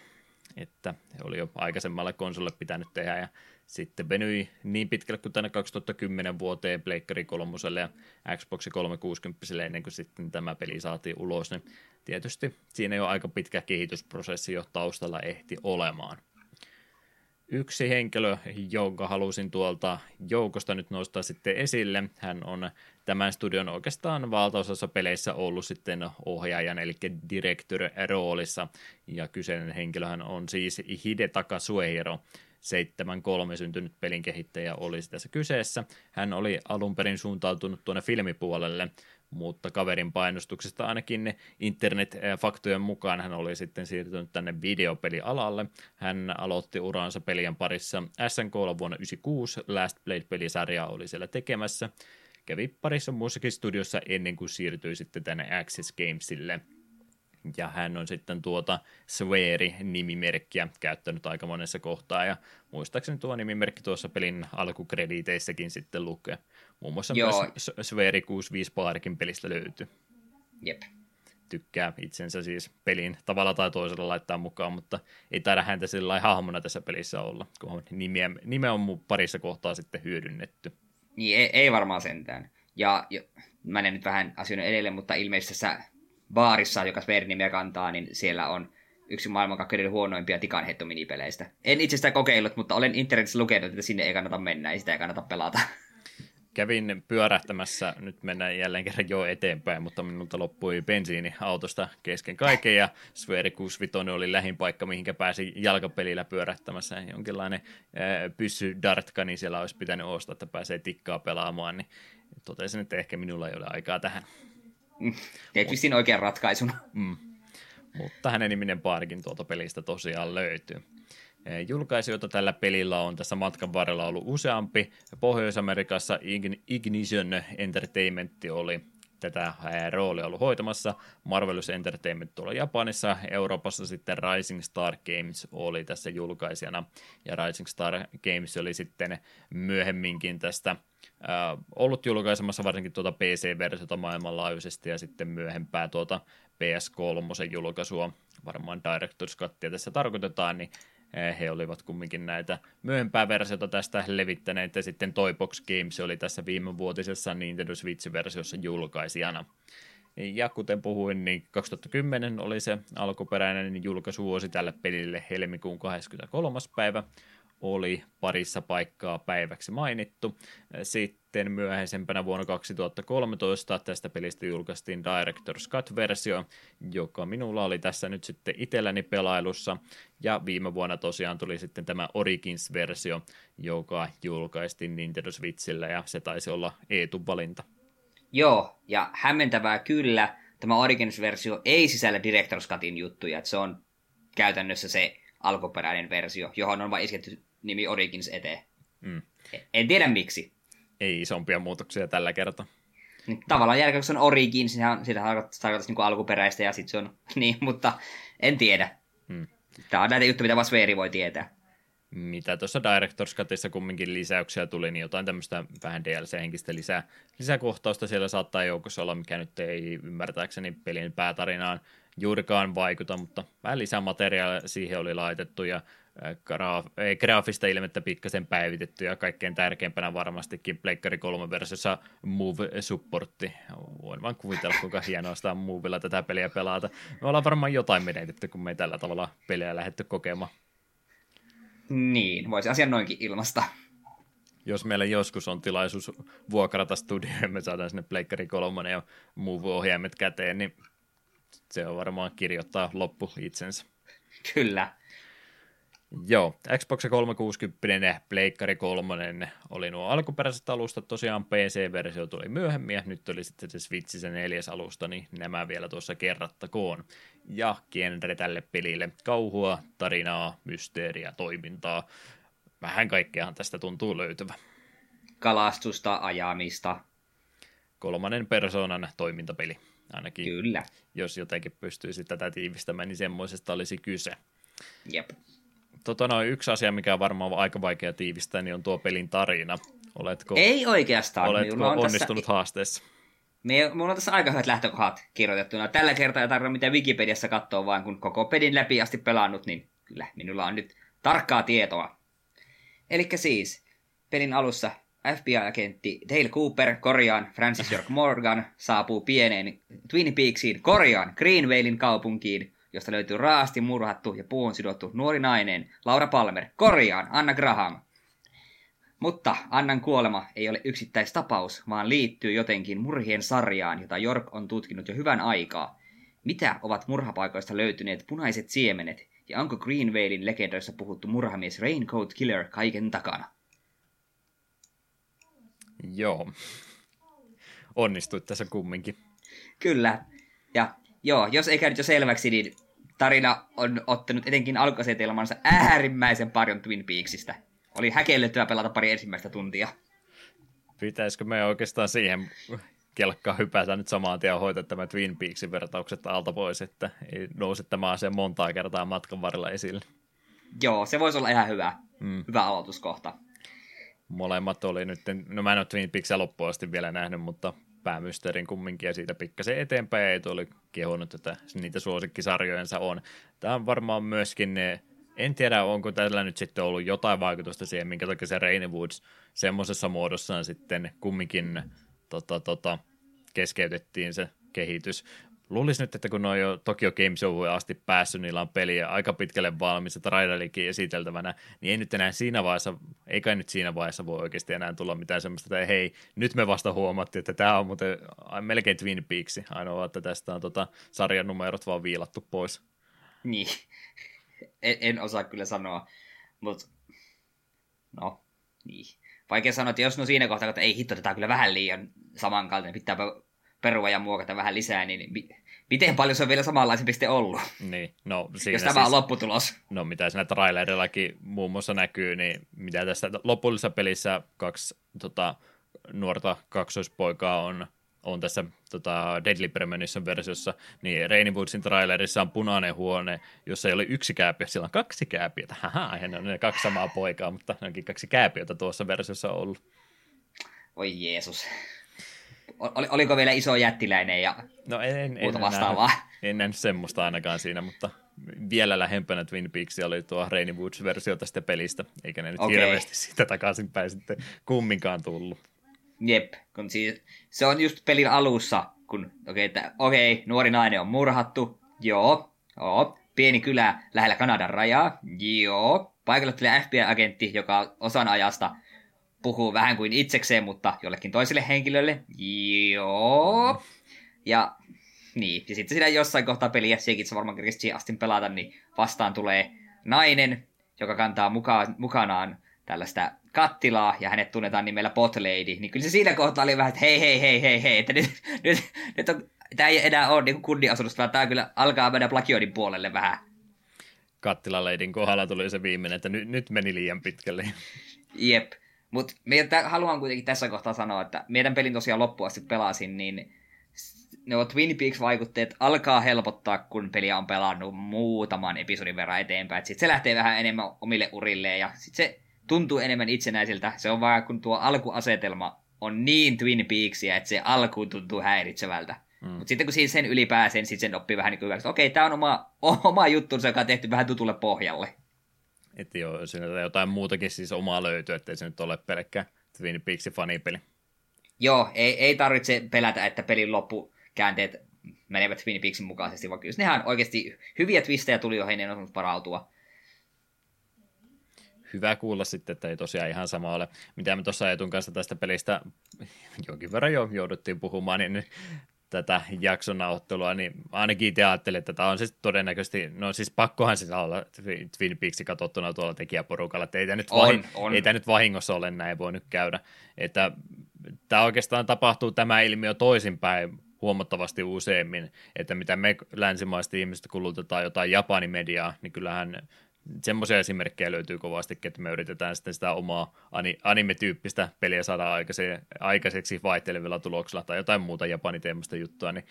että oli jo aikaisemmalle konsolle pitänyt tehdä ja sitten venyi niin pitkälle kuin tänne 2010 vuoteen Pleikkari 3 ja Xbox 360 ennen kuin sitten tämä peli saatiin ulos, niin tietysti siinä jo aika pitkä kehitysprosessi jo taustalla ehti olemaan yksi henkilö, jonka halusin tuolta joukosta nyt nostaa sitten esille. Hän on tämän studion oikeastaan valtaosassa peleissä ollut sitten ohjaajan, eli director roolissa. Ja kyseinen henkilöhän on siis Hidetaka Suehiro, 7.3 syntynyt pelin kehittäjä olisi tässä kyseessä. Hän oli alun perin suuntautunut tuonne filmipuolelle, mutta kaverin painostuksesta ainakin internet-faktojen mukaan hän oli sitten siirtynyt tänne videopelialalle. Hän aloitti uransa pelien parissa SNK vuonna 1996, Last Blade-pelisarjaa oli siellä tekemässä. Kävi parissa muussakin studiossa ennen kuin siirtyi sitten tänne Access Gamesille – ja hän on sitten tuota Sweari-nimimerkkiä käyttänyt aika monessa kohtaa, ja muistaakseni tuo nimimerkki tuossa pelin alkukrediiteissäkin sitten lukee. Muun muassa Joo. myös Sweari 65 Parkin pelistä löytyy. Jep. Tykkää itsensä siis pelin tavalla tai toisella laittaa mukaan, mutta ei taida häntä sillä hahmona tässä pelissä olla, kun nimeä, nimeä on parissa kohtaa sitten hyödynnetty. Niin, ei, ei varmaan sentään. Ja, ja mä en nyt vähän asioiden edelleen, mutta ilmeisesti tässä baarissa, joka Swear-nimeä kantaa, niin siellä on yksi maailmankaikkeuden huonoimpia tikanheittominipeleistä. En itse sitä kokeillut, mutta olen internetissä lukenut, että sinne ei kannata mennä, ei sitä ei kannata pelata. Kävin pyörähtämässä, nyt mennään jälleen kerran jo eteenpäin, mutta minulta loppui bensiini autosta kesken kaiken ja Sferi 65 oli lähin paikka, mihinkä pääsi jalkapelillä pyörähtämässä. Jonkinlainen pyssy dartka, niin siellä olisi pitänyt ostaa, että pääsee tikkaa pelaamaan, niin totesin, että ehkä minulla ei ole aikaa tähän. Teit oikean ratkaisun. Mm. Mutta hänen niminen paarikin tuolta pelistä tosiaan löytyy. Julkaisijoita tällä pelillä on tässä matkan varrella ollut useampi. Pohjois-Amerikassa Ignition Entertainment oli tätä roolia ollut hoitamassa. Marvelous Entertainment tuolla Japanissa, Euroopassa sitten Rising Star Games oli tässä julkaisijana, ja Rising Star Games oli sitten myöhemminkin tästä äh, ollut julkaisemassa varsinkin tuota PC-versiota maailmanlaajuisesti, ja sitten myöhempää tuota PS3 julkaisua, varmaan Director's Cuttia tässä tarkoitetaan, niin he olivat kumminkin näitä myöhempää versiota tästä levittäneet, ja sitten Toybox Games oli tässä viimevuotisessa Nintendo Switch-versiossa julkaisijana. Ja kuten puhuin, niin 2010 oli se alkuperäinen julkaisuvuosi tälle pelille helmikuun 23. päivä oli parissa paikkaa päiväksi mainittu. Sitten myöhäisempänä vuonna 2013 tästä pelistä julkaistiin Director's Cut-versio, joka minulla oli tässä nyt sitten itselläni pelailussa. Ja viime vuonna tosiaan tuli sitten tämä Origins-versio, joka julkaistiin Nintendo Switchillä ja se taisi olla Eetu-valinta. Joo, ja hämmentävää kyllä, tämä Origins-versio ei sisällä Director's Cutin juttuja, että se on käytännössä se alkuperäinen versio, johon on vain isketty nimi Origins eteen. Mm. En tiedä miksi. Ei isompia muutoksia tällä kertaa. Niin, tavallaan jälkeen, kun se on Origins, niin sitä tarkoittaisi niin alkuperäistä ja sitten se on niin, mutta en tiedä. Mm. Tämä on näitä juttuja, mitä vain voi tietää. Mitä tuossa Director's Cutissa kumminkin lisäyksiä tuli, niin jotain tämmöistä vähän DLC-henkistä lisää, lisäkohtausta siellä saattaa joukossa olla, mikä nyt ei ymmärtääkseni pelin päätarinaan juurikaan vaikuta, mutta vähän lisämateriaalia siihen oli laitettu ja graaf, ei, graafista ilmettä pikkasen päivitetty ja kaikkein tärkeimpänä varmastikin Pleikkari 3 versiossa Move-supportti. Voin vaan kuvitella, kuinka hienoa sitä Movella tätä peliä pelata. Me ollaan varmaan jotain menetetty, kun me ei tällä tavalla peliä lähdetty kokemaan. Niin, voisi asian noinkin ilmasta. Jos meillä joskus on tilaisuus vuokrata studio ja me saadaan sinne Pleikkari 3 ja Move-ohjaimet käteen, niin se on varmaan kirjoittaa loppu itsensä. Kyllä. Joo, Xbox 360, Pleikkari 3 oli nuo alkuperäiset alustat, tosiaan PC-versio tuli myöhemmin, ja nyt oli sitten se Switch se neljäs alusta, niin nämä vielä tuossa kerrattakoon. Ja genre tälle pelille, kauhua, tarinaa, mysteeriä, toimintaa, vähän kaikkeahan tästä tuntuu löytyvä. Kalastusta, ajamista. Kolmannen persoonan toimintapeli, ainakin. Kyllä. Jos jotenkin pystyisi tätä tiivistämään, niin semmoisesta olisi kyse. Jep tota, no, yksi asia, mikä on varmaan aika vaikea tiivistää, niin on tuo pelin tarina. Oletko, Ei oikeastaan. oletko on onnistunut tässä, haasteessa? me, mulla on tässä aika hyvät lähtökohdat kirjoitettuna. Tällä kertaa ei tarvitse mitä Wikipediassa katsoa, vaan kun koko pelin läpi asti pelannut, niin kyllä minulla on nyt tarkkaa tietoa. Eli siis, pelin alussa FBI-agentti Dale Cooper, korjaan Francis York Morgan, saapuu pieneen Twin Peaksiin, korjaan Greenvalein kaupunkiin, josta löytyy raasti murhattu ja puun sidottu nuori nainen, Laura Palmer, korjaan Anna Graham. Mutta Annan kuolema ei ole yksittäistapaus, vaan liittyy jotenkin murhien sarjaan, jota York on tutkinut jo hyvän aikaa. Mitä ovat murhapaikoista löytyneet punaiset siemenet, ja onko Greenvalein legendoissa puhuttu murhamies Raincoat Killer kaiken takana? Joo. Onnistuit tässä kumminkin. Kyllä. Ja joo, jos ei käynyt jo selväksi, niin tarina on ottanut etenkin alkuasetelmansa äärimmäisen paljon Twin Peaksista. Oli häkellyttävä pelata pari ensimmäistä tuntia. Pitäisikö me oikeastaan siihen kelkkaa hypätä nyt samaan tien hoitaa tämä Twin Peaksin vertaukset alta pois, että ei nouse tämä asia montaa kertaa matkan varrella esille. Joo, se voisi olla ihan hyvä, mm. hyvä aloituskohta. Molemmat oli nyt, no mä en ole Twin Peaksia loppuun asti vielä nähnyt, mutta päämysteerin kumminkin ja siitä pikkasen eteenpäin ei oli kehunut, että niitä suosikkisarjojensa on. Tämä on varmaan myöskin ne en tiedä, onko tällä nyt sitten ollut jotain vaikutusta siihen, minkä takia se Rainy Woods semmoisessa muodossaan sitten kumminkin tota, tota, keskeytettiin se kehitys. Luulisin nyt, että kun ne on jo Tokyo Game Show asti päässyt, niillä on peliä aika pitkälle valmis, että Raidalikin esiteltävänä, niin ei nyt enää siinä vaiheessa, eikä nyt siinä vaiheessa voi oikeasti enää tulla mitään semmoista, että hei, nyt me vasta huomattiin, että tämä on muuten melkein Twin Peaks, ainoa, että tästä on tota sarjan numerot vaan viilattu pois. Niin, en, en osaa kyllä sanoa, mutta no, niin. Vaikea sanoa, että jos no siinä kohtaa, että ei hitto, tätä on kyllä vähän liian samankaltainen, pitää perua ja muokata vähän lisää, niin miten paljon se on vielä samanlaisempi sitten ollut? Niin, no siinä Jos tämä siis, on lopputulos. No mitä siinä trailerillakin muun muassa näkyy, niin mitä tässä lopullisessa pelissä kaksi tota, nuorta kaksoispoikaa on on tässä tota, Deadly Premonition versiossa, niin Rainbow trailerissa on punainen huone, jossa ei ole yksi kääpiö, siellä on kaksi kääpiötä. Haha, ne on ne kaksi samaa poikaa, mutta ne onkin kaksi kääpiötä tuossa versiossa ollut. Oi Jeesus. Ol, oliko vielä iso jättiläinen ja no en, en, muuta en vastaavaa? Nähnyt, en nähnyt semmoista ainakaan siinä, mutta vielä lähempänä Twin Peaks oli tuo Rainy Woods-versio tästä pelistä, eikä ne nyt okay. hirveästi siitä takaisinpäin sitten kumminkaan tullut. Jep, kun siis, se on just pelin alussa, kun okei, okay, okay, nuori nainen on murhattu, joo, joo, pieni kylä lähellä Kanadan rajaa, joo, paikalle tulee FBI-agentti, joka osan ajasta puhuu vähän kuin itsekseen, mutta jollekin toiselle henkilölle, joo, ja niin, ja sitten siinä jossain kohtaa peliä, sekin se varmaan kerkesi asti pelata, niin vastaan tulee nainen, joka kantaa muka- mukanaan tällaista kattilaa ja hänet tunnetaan nimellä Pot Lady, niin kyllä se siinä kohtaa oli vähän, että hei, hei, hei, hei, hei, että nyt, nyt, nyt on, tämä ei enää ole niin kunniasudusta, vaan tämä kyllä alkaa mennä plagioidin puolelle vähän. Kattila Ladyn kohdalla tuli se viimeinen, että nyt, nyt meni liian pitkälle. Jep, mutta haluan kuitenkin tässä kohtaa sanoa, että meidän pelin tosiaan loppuun asti pelasin, niin ne Twin Peaks-vaikutteet alkaa helpottaa, kun peliä on pelannut muutaman episodin verran eteenpäin. Sitten se lähtee vähän enemmän omille urilleen ja sitten se tuntuu enemmän itsenäisiltä. Se on vaan, kun tuo alkuasetelma on niin Twin Peaksia, että se alkuun tuntuu häiritsevältä. Mm. Mutta sitten kun siinä sen yli pääsee, niin sitten sen oppii vähän niin kuin että okei, tämä on oma, oma juttunsa, joka on tehty vähän tutulle pohjalle. Että joo, siinä jotain muutakin siis omaa löytyy, ettei se nyt ole pelkkä Twin Peaksin fanipeli. Joo, ei, ei tarvitse pelätä, että pelin loppukäänteet menevät Twin Peaksin mukaisesti, vaan kyllä nehän oikeasti hyviä twistejä tuli, joihin en osannut varautua hyvä kuulla sitten, että ei tosiaan ihan sama ole. Mitä me tuossa Etun kanssa tästä pelistä jonkin verran jo jouduttiin puhumaan, niin tätä jakson nauttelua, niin ainakin itse ajattelin, että tämä on siis todennäköisesti, no siis pakkohan sitä olla Twin Peaksin katsottuna tuolla tekijäporukalla, että ei tämä nyt, on, vahin, on. Ei tämä nyt vahingossa ole näin voi nyt käydä. Että tämä oikeastaan tapahtuu tämä ilmiö toisinpäin huomattavasti useammin, että mitä me länsimaiset ihmiset kulutetaan jotain Japanin mediaa, niin kyllähän semmoisia esimerkkejä löytyy kovastikin, että me yritetään sitten sitä omaa anime-tyyppistä peliä saada aikaiseksi vaihtelevilla tuloksilla tai jotain muuta japaniteemasta juttua, niin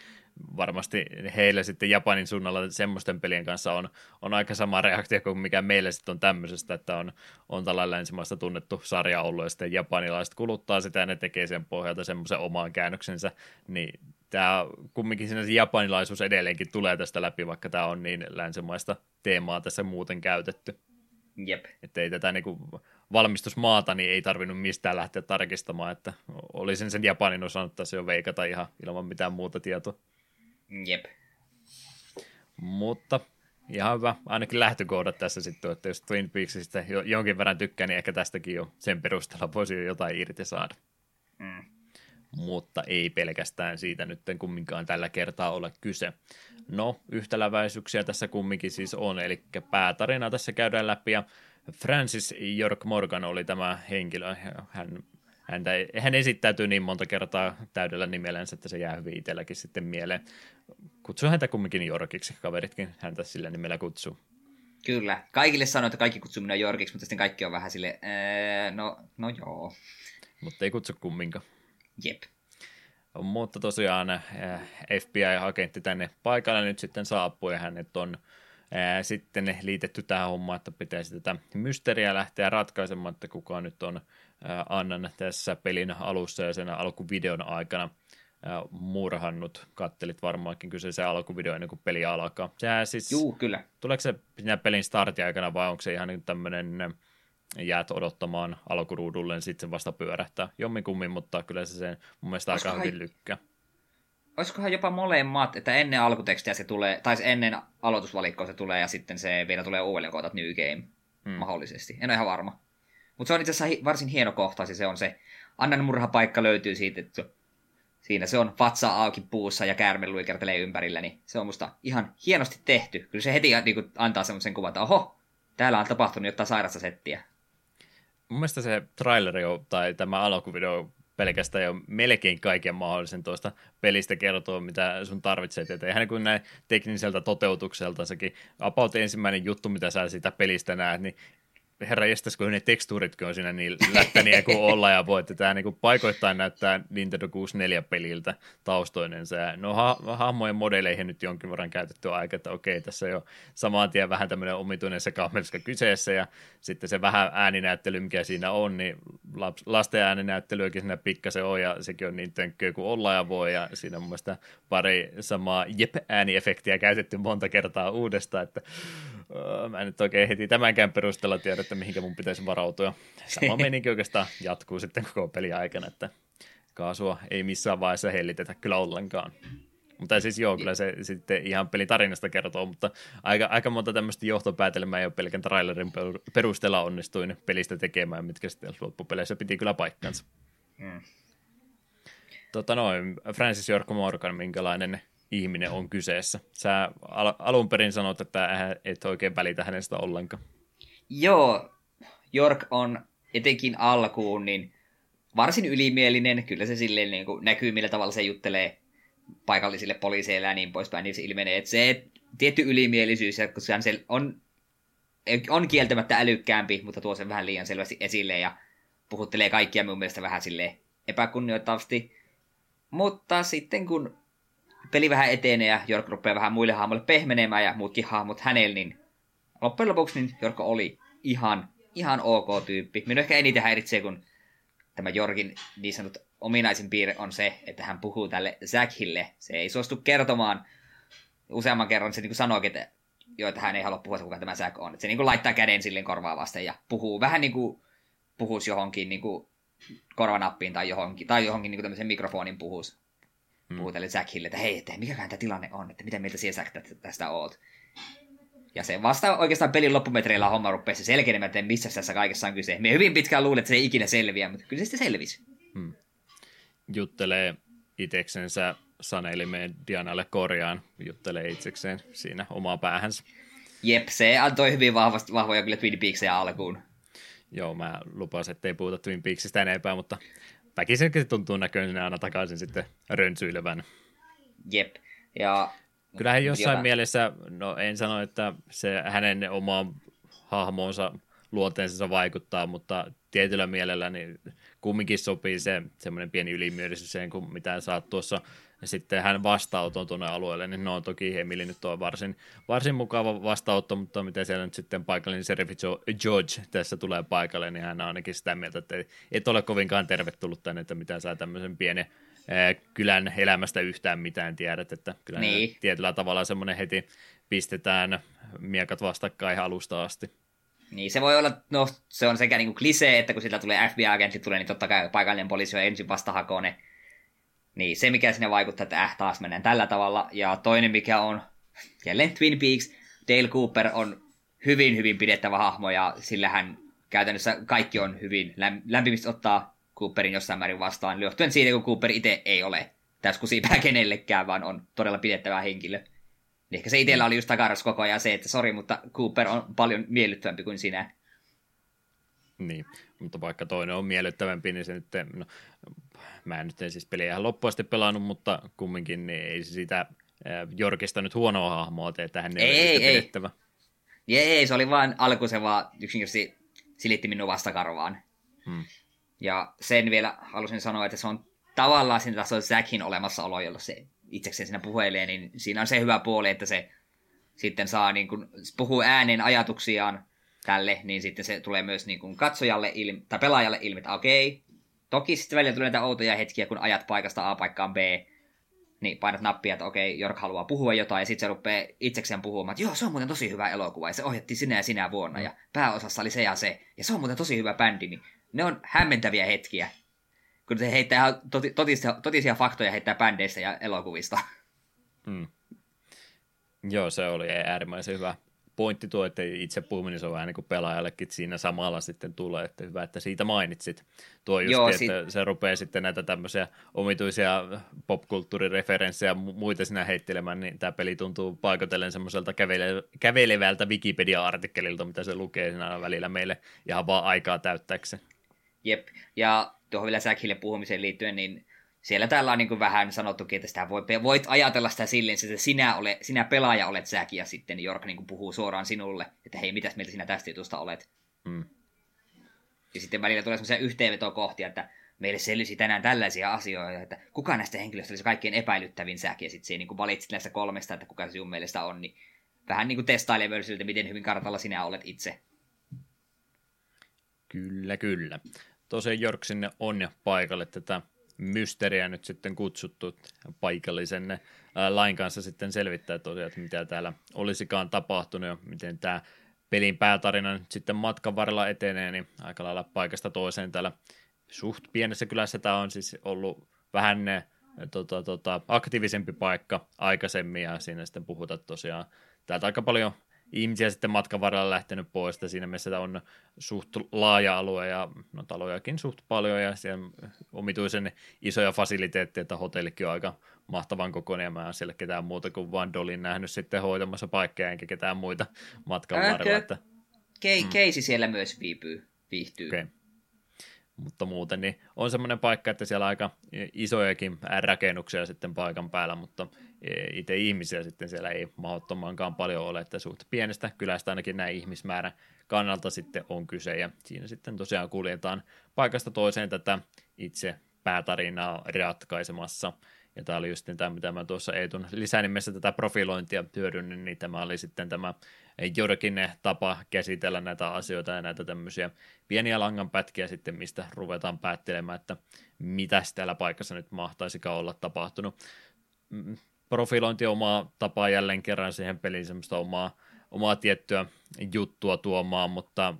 varmasti heillä sitten Japanin suunnalla semmoisten pelien kanssa on, on aika sama reaktio kuin mikä meillä sitten on tämmöisestä, että on, on tällainen ensimmäistä tunnettu sarja ollut ja sitten japanilaiset kuluttaa sitä ja ne tekee sen pohjalta semmoisen omaan käännöksensä, niin tämä kumminkin siinä se japanilaisuus edelleenkin tulee tästä läpi, vaikka tämä on niin länsimaista teemaa tässä muuten käytetty. Jep. Että ei tätä niin kuin valmistusmaata, niin ei tarvinnut mistään lähteä tarkistamaan, että olisin sen Japanin osannut tässä jo veikata ihan ilman mitään muuta tietoa. Jep. Mutta ihan hyvä, ainakin lähtökohdat tässä sitten, että jos Twin Peaksista jonkin verran tykkää, niin ehkä tästäkin jo sen perusteella voisi jo jotain irti saada. Mm mutta ei pelkästään siitä nyt kumminkaan tällä kertaa ole kyse. No, yhtäläväisyyksiä tässä kumminkin siis on, eli päätarina tässä käydään läpi, ja Francis York Morgan oli tämä henkilö. Hän, häntä, hän esittäytyy niin monta kertaa täydellä nimellänsä, että se jää hyvin itselläkin sitten mieleen. Kutsuu häntä kumminkin Jorkiksi, kaveritkin häntä sillä nimellä kutsuu. Kyllä. Kaikille sanoo, että kaikki kutsuu minua Jorkiksi, mutta sitten kaikki on vähän sille, no, no joo. Mutta ei kutsu kumminkaan. Jep. Mutta tosiaan FBI-agentti tänne paikalle nyt sitten saapuu ja hänet on ää, sitten liitetty tähän hommaan, että pitäisi tätä mysteriä lähteä ratkaisemaan, että kuka nyt on Annan tässä pelin alussa ja sen alkuvideon aikana ää, murhannut. Kattelit varmaankin kyseisen alkuvideo ennen kuin peli alkaa. Sehän siis, Juu, kyllä. Tuleeko se pelin startin aikana vai onko se ihan niin tämmöinen jäät odottamaan alkuruudulle, niin sitten vasta pyörähtää. Jomminkummin, mutta kyllä se sen mun mielestä aika hyvin lykkää. Olisikohan jopa molemmat, että ennen alkutekstiä se tulee, tai ennen aloitusvalikkoa se tulee, ja sitten se vielä tulee uudelleen kohta New Game, hmm. mahdollisesti. En ole ihan varma. Mutta se on itse asiassa varsin hieno kohtaus, se on se Annan murhapaikka löytyy siitä, että siinä se on vatsa auki puussa ja käärme luikertelee ympärillä, niin se on musta ihan hienosti tehty. Kyllä se heti niin kuin, antaa semmoisen kuvan, että oho, täällä on tapahtunut jotain sairasta settiä mun mielestä se traileri on, tai tämä alkuvideo pelkästään jo melkein kaiken mahdollisen tuosta pelistä kertoo, mitä sun tarvitset. Että eihän kuin näin tekniseltä toteutukselta sekin about ensimmäinen juttu, mitä sä siitä pelistä näet, niin herra jestas, kun ne tekstuuritkin on siinä niin lättäniä kuin olla ja voi, että tämä niin paikoittain näyttää Nintendo 64-peliltä taustoinensa. Ja no ha- hahmojen modeleihin nyt jonkin verran käytetty aika, että okei, tässä jo samaan tien vähän tämmöinen omituinen sekamelska kyseessä ja sitten se vähän ääninäyttely, mikä siinä on, niin lasten ääninäyttelyäkin siinä pikkasen on ja sekin on niin tönkköä kuin olla ja voi ja siinä on mun mielestä pari samaa jep-ääniefektiä käytetty monta kertaa uudestaan, että mä en nyt oikein heti tämänkään perusteella tiedä, että mihinkä mun pitäisi varautua. Sama meininki oikeastaan jatkuu sitten koko peli aikana, että kaasua ei missään vaiheessa hellitetä kyllä ollenkaan. Mutta siis joo, kyllä se sitten ihan pelitarinasta kertoo, mutta aika, aika monta tämmöistä johtopäätelmää ei ole pelkän trailerin perusteella onnistuin pelistä tekemään, mitkä sitten loppupeleissä piti kyllä paikkansa. Hmm. Tota noin, Francis York Morgan, minkälainen ihminen on kyseessä. Sä al- alun perin sanot, että et oikein välitä hänestä ollenkaan. Joo, York on etenkin alkuun niin varsin ylimielinen. Kyllä se silleen niin kuin näkyy, millä tavalla se juttelee paikallisille poliiseille ja niin poispäin, niin se ilmenee, että se tietty ylimielisyys, kun se on, on kieltämättä älykkäämpi, mutta tuo sen vähän liian selvästi esille ja puhuttelee kaikkia mun mielestä vähän sille epäkunnioittavasti. Mutta sitten kun peli vähän etenee ja Jork rupeaa vähän muille hahmoille pehmenemään ja muutkin hahmot hänellä, niin loppujen lopuksi niin Jorko oli ihan, ihan ok tyyppi. Minun ehkä eniten häiritsee, kun tämä Jorkin niin sanottu ominaisin piirre on se, että hän puhuu tälle Zachille. Se ei suostu kertomaan useamman kerran, se niin sanoo, että jo, että hän ei halua puhua, kuka tämä Zach on. Että se niin kuin laittaa käden silleen korvaa vasten ja puhuu vähän niin kuin puhuisi johonkin niin kuin korvanappiin tai johonkin, tai johonkin niin kuin tämmöisen mikrofonin puhuisi. Puhuu tälle Zachille, että hei, että mikäkään tämä tilanne on, että mitä mieltä siellä Zach tästä oot. Ja se vasta oikeastaan pelin loppumetreillä homma rupeaa se että missä tässä kaikessa on kyse. Me hyvin pitkään luulen, että se ei ikinä selviä, mutta kyllä se sitten selvisi. Hmm. Juttelee iteksensä sanelimeen Dianalle korjaan, juttelee itsekseen siinä omaa päähänsä. Jep, se antoi hyvin vahvasti, vahvoja kyllä Twin Peaksia alkuun. Joo, mä lupasin, että ei puhuta Twin Peaksista enempää, mutta väkisin se tuntuu näköinen aina takaisin sitten rönsyilevän. Jep, ja Kyllähän jossain Jota. mielessä, no en sano, että se hänen oma hahmoonsa luonteensa vaikuttaa, mutta tietyllä mielellä niin kumminkin sopii se semmoinen pieni ylimielisyys siihen, kun mitä saat tuossa ja sitten hän vastaanoton tuonne alueelle, niin no toki Emily nyt on varsin, varsin mukava vastaanotto, mutta miten siellä nyt sitten paikallinen Sheriff George tässä tulee paikalle, niin hän on ainakin sitä mieltä, että et ole kovinkaan tervetullut tänne, että mitä saa tämmöisen pienen kylän elämästä yhtään mitään tiedät, että kyllä niin. tietyllä tavalla semmoinen heti pistetään miekat vastakkain alusta asti. Niin, se voi olla, no se on sekä niinku klisee, että kun sillä tulee FBI-agentti tulee, niin totta kai paikallinen poliisi on ensin vastahakoon ne niin, se mikä sinne vaikuttaa, että äh, taas mennään tällä tavalla. Ja toinen mikä on, jälleen Twin Peaks, Dale Cooper on hyvin, hyvin pidettävä hahmo, ja sillähän käytännössä kaikki on hyvin lämpimistä ottaa Cooperin jossain määrin vastaan, johtuen siitä, kun Cooper itse ei ole täyskusipää kenellekään, vaan on todella pidettävä henkilö. Niin ehkä se itsellä oli just takaras koko ajan se, että sori, mutta Cooper on paljon miellyttävämpi kuin sinä. Niin, mutta vaikka toinen on miellyttävämpi, niin se nyt, no, mä en nyt en siis peliä ihan loppuasti pelannut, mutta kumminkin niin ei se sitä Jorkista nyt huonoa hahmoa tee, että hän ei, ei, ei. pidettävä. Ei, ei, se oli vain alku se vaan yksinkertaisesti silitti minun vastakarvaan. Hmm. Ja sen vielä halusin sanoa, että se on tavallaan siinä taas on Zackin olemassaolo, jolla se itsekseen siinä puhelee, niin siinä on se hyvä puoli, että se sitten saa niin kuin, puhuu ääneen ajatuksiaan tälle, niin sitten se tulee myös niin kuin katsojalle ilmi, tai pelaajalle ilmi, että okei, toki sitten välillä tulee näitä outoja hetkiä, kun ajat paikasta A paikkaan B, niin painat nappia, että okei, Jork haluaa puhua jotain, ja sitten se rupeaa itsekseen puhumaan, että joo, se on muuten tosi hyvä elokuva, ja se ohjattiin sinä ja sinä vuonna, ja pääosassa oli se ja se, ja se on muuten tosi hyvä bändi, niin ne on hämmentäviä hetkiä, kun se heittää totisia, totisia faktoja heittää bändeistä ja elokuvista. Hmm. Joo, se oli äärimmäisen hyvä pointti tuo, että itse puhuminen se on vähän niin kuin pelaajallekin, siinä samalla sitten tulee, että hyvä, että siitä mainitsit. Tuo just, Joo, että sit... se rupeaa sitten näitä tämmöisiä omituisia popkulttuurireferenssejä ja muita sinä heittelemään, niin tämä peli tuntuu paikotellen semmoiselta kävele- kävelevältä Wikipedia-artikkelilta, mitä se lukee siinä välillä meille ihan vaan aikaa täyttääkseen. Jep, ja tuohon vielä Säkhille puhumiseen liittyen, niin siellä täällä on niin vähän sanottukin, että sitä voi, voit ajatella sitä silleen, että sinä, ole, sinä pelaaja olet säkin ja sitten Jork niin puhuu suoraan sinulle, että hei, mitäs mieltä sinä tästä jutusta olet. Mm. Ja sitten välillä tulee sellaisia yhteenvetokohtia, että meille selvisi tänään tällaisia asioita, että kuka näistä henkilöistä olisi kaikkein epäilyttävin säki, ja sitten se niin valitsit näistä kolmesta, että kuka se sinun mielestä on, niin vähän niin kuin testailee myös siltä, miten hyvin kartalla sinä olet itse. Kyllä, kyllä. Tosiaan Jork sinne on paikalle tätä mysteriä nyt sitten kutsuttu paikallisen lain kanssa sitten selvittää tosiaan, että mitä täällä olisikaan tapahtunut ja miten tämä pelin päätarina nyt sitten matkan varrella etenee, niin aika lailla paikasta toiseen täällä suht pienessä kylässä tämä on siis ollut vähän ne, tota, tota, aktiivisempi paikka aikaisemmin ja siinä sitten puhutaan tosiaan täältä aika paljon ihmisiä sitten matkan varrella lähtenyt pois, että siinä mielessä on suht laaja alue ja no, talojakin suht paljon ja siellä omituisen isoja fasiliteetteja, että hotellikin on aika mahtavan kokoinen ja mä en siellä ketään muuta kuin vaan Dolin nähnyt sitten hoitamassa paikkaa enkä ketään muita matkan varrella. Että, Ke- mm. Keisi siellä myös viipyy, viihtyy. Okay mutta muuten niin on semmoinen paikka, että siellä aika isojakin rakennuksia sitten paikan päällä, mutta itse ihmisiä sitten siellä ei mahdottomankaan paljon ole, että suht pienestä kylästä ainakin näin ihmismäärän kannalta sitten on kyse, ja siinä sitten tosiaan kuljetaan paikasta toiseen tätä itse päätarinaa ratkaisemassa, ja tämä oli just tämä, mitä mä tuossa Eetun lisänimessä tätä profilointia hyödynnin, niin tämä oli sitten tämä joidenkin tapa käsitellä näitä asioita ja näitä tämmöisiä pieniä langanpätkiä sitten, mistä ruvetaan päättelemään, että mitä täällä paikassa nyt mahtaisikaan olla tapahtunut. Profilointi omaa tapaa jälleen kerran siihen peliin semmoista omaa, omaa tiettyä juttua tuomaan, mutta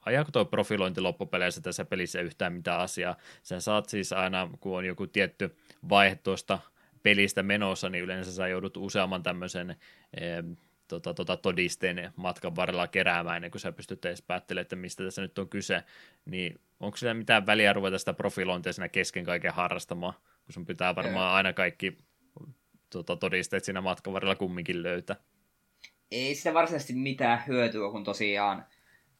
ajaako tuo profilointi loppupeleissä tässä pelissä yhtään mitään asiaa? Sen saat siis aina, kun on joku tietty vaihe tuosta pelistä menossa, niin yleensä sä joudut useamman tämmöisen eh, tota, tota, todisteen matkan varrella keräämään ennen kuin sä pystyt edes päättelemään, että mistä tässä nyt on kyse, niin onko sillä mitään väliä ruveta sitä profilointia siinä kesken kaiken harrastamaan, kun sun pitää varmaan aina kaikki tota, todisteet siinä matkan varrella kumminkin löytää. Ei sitä varsinaisesti mitään hyötyä, kun tosiaan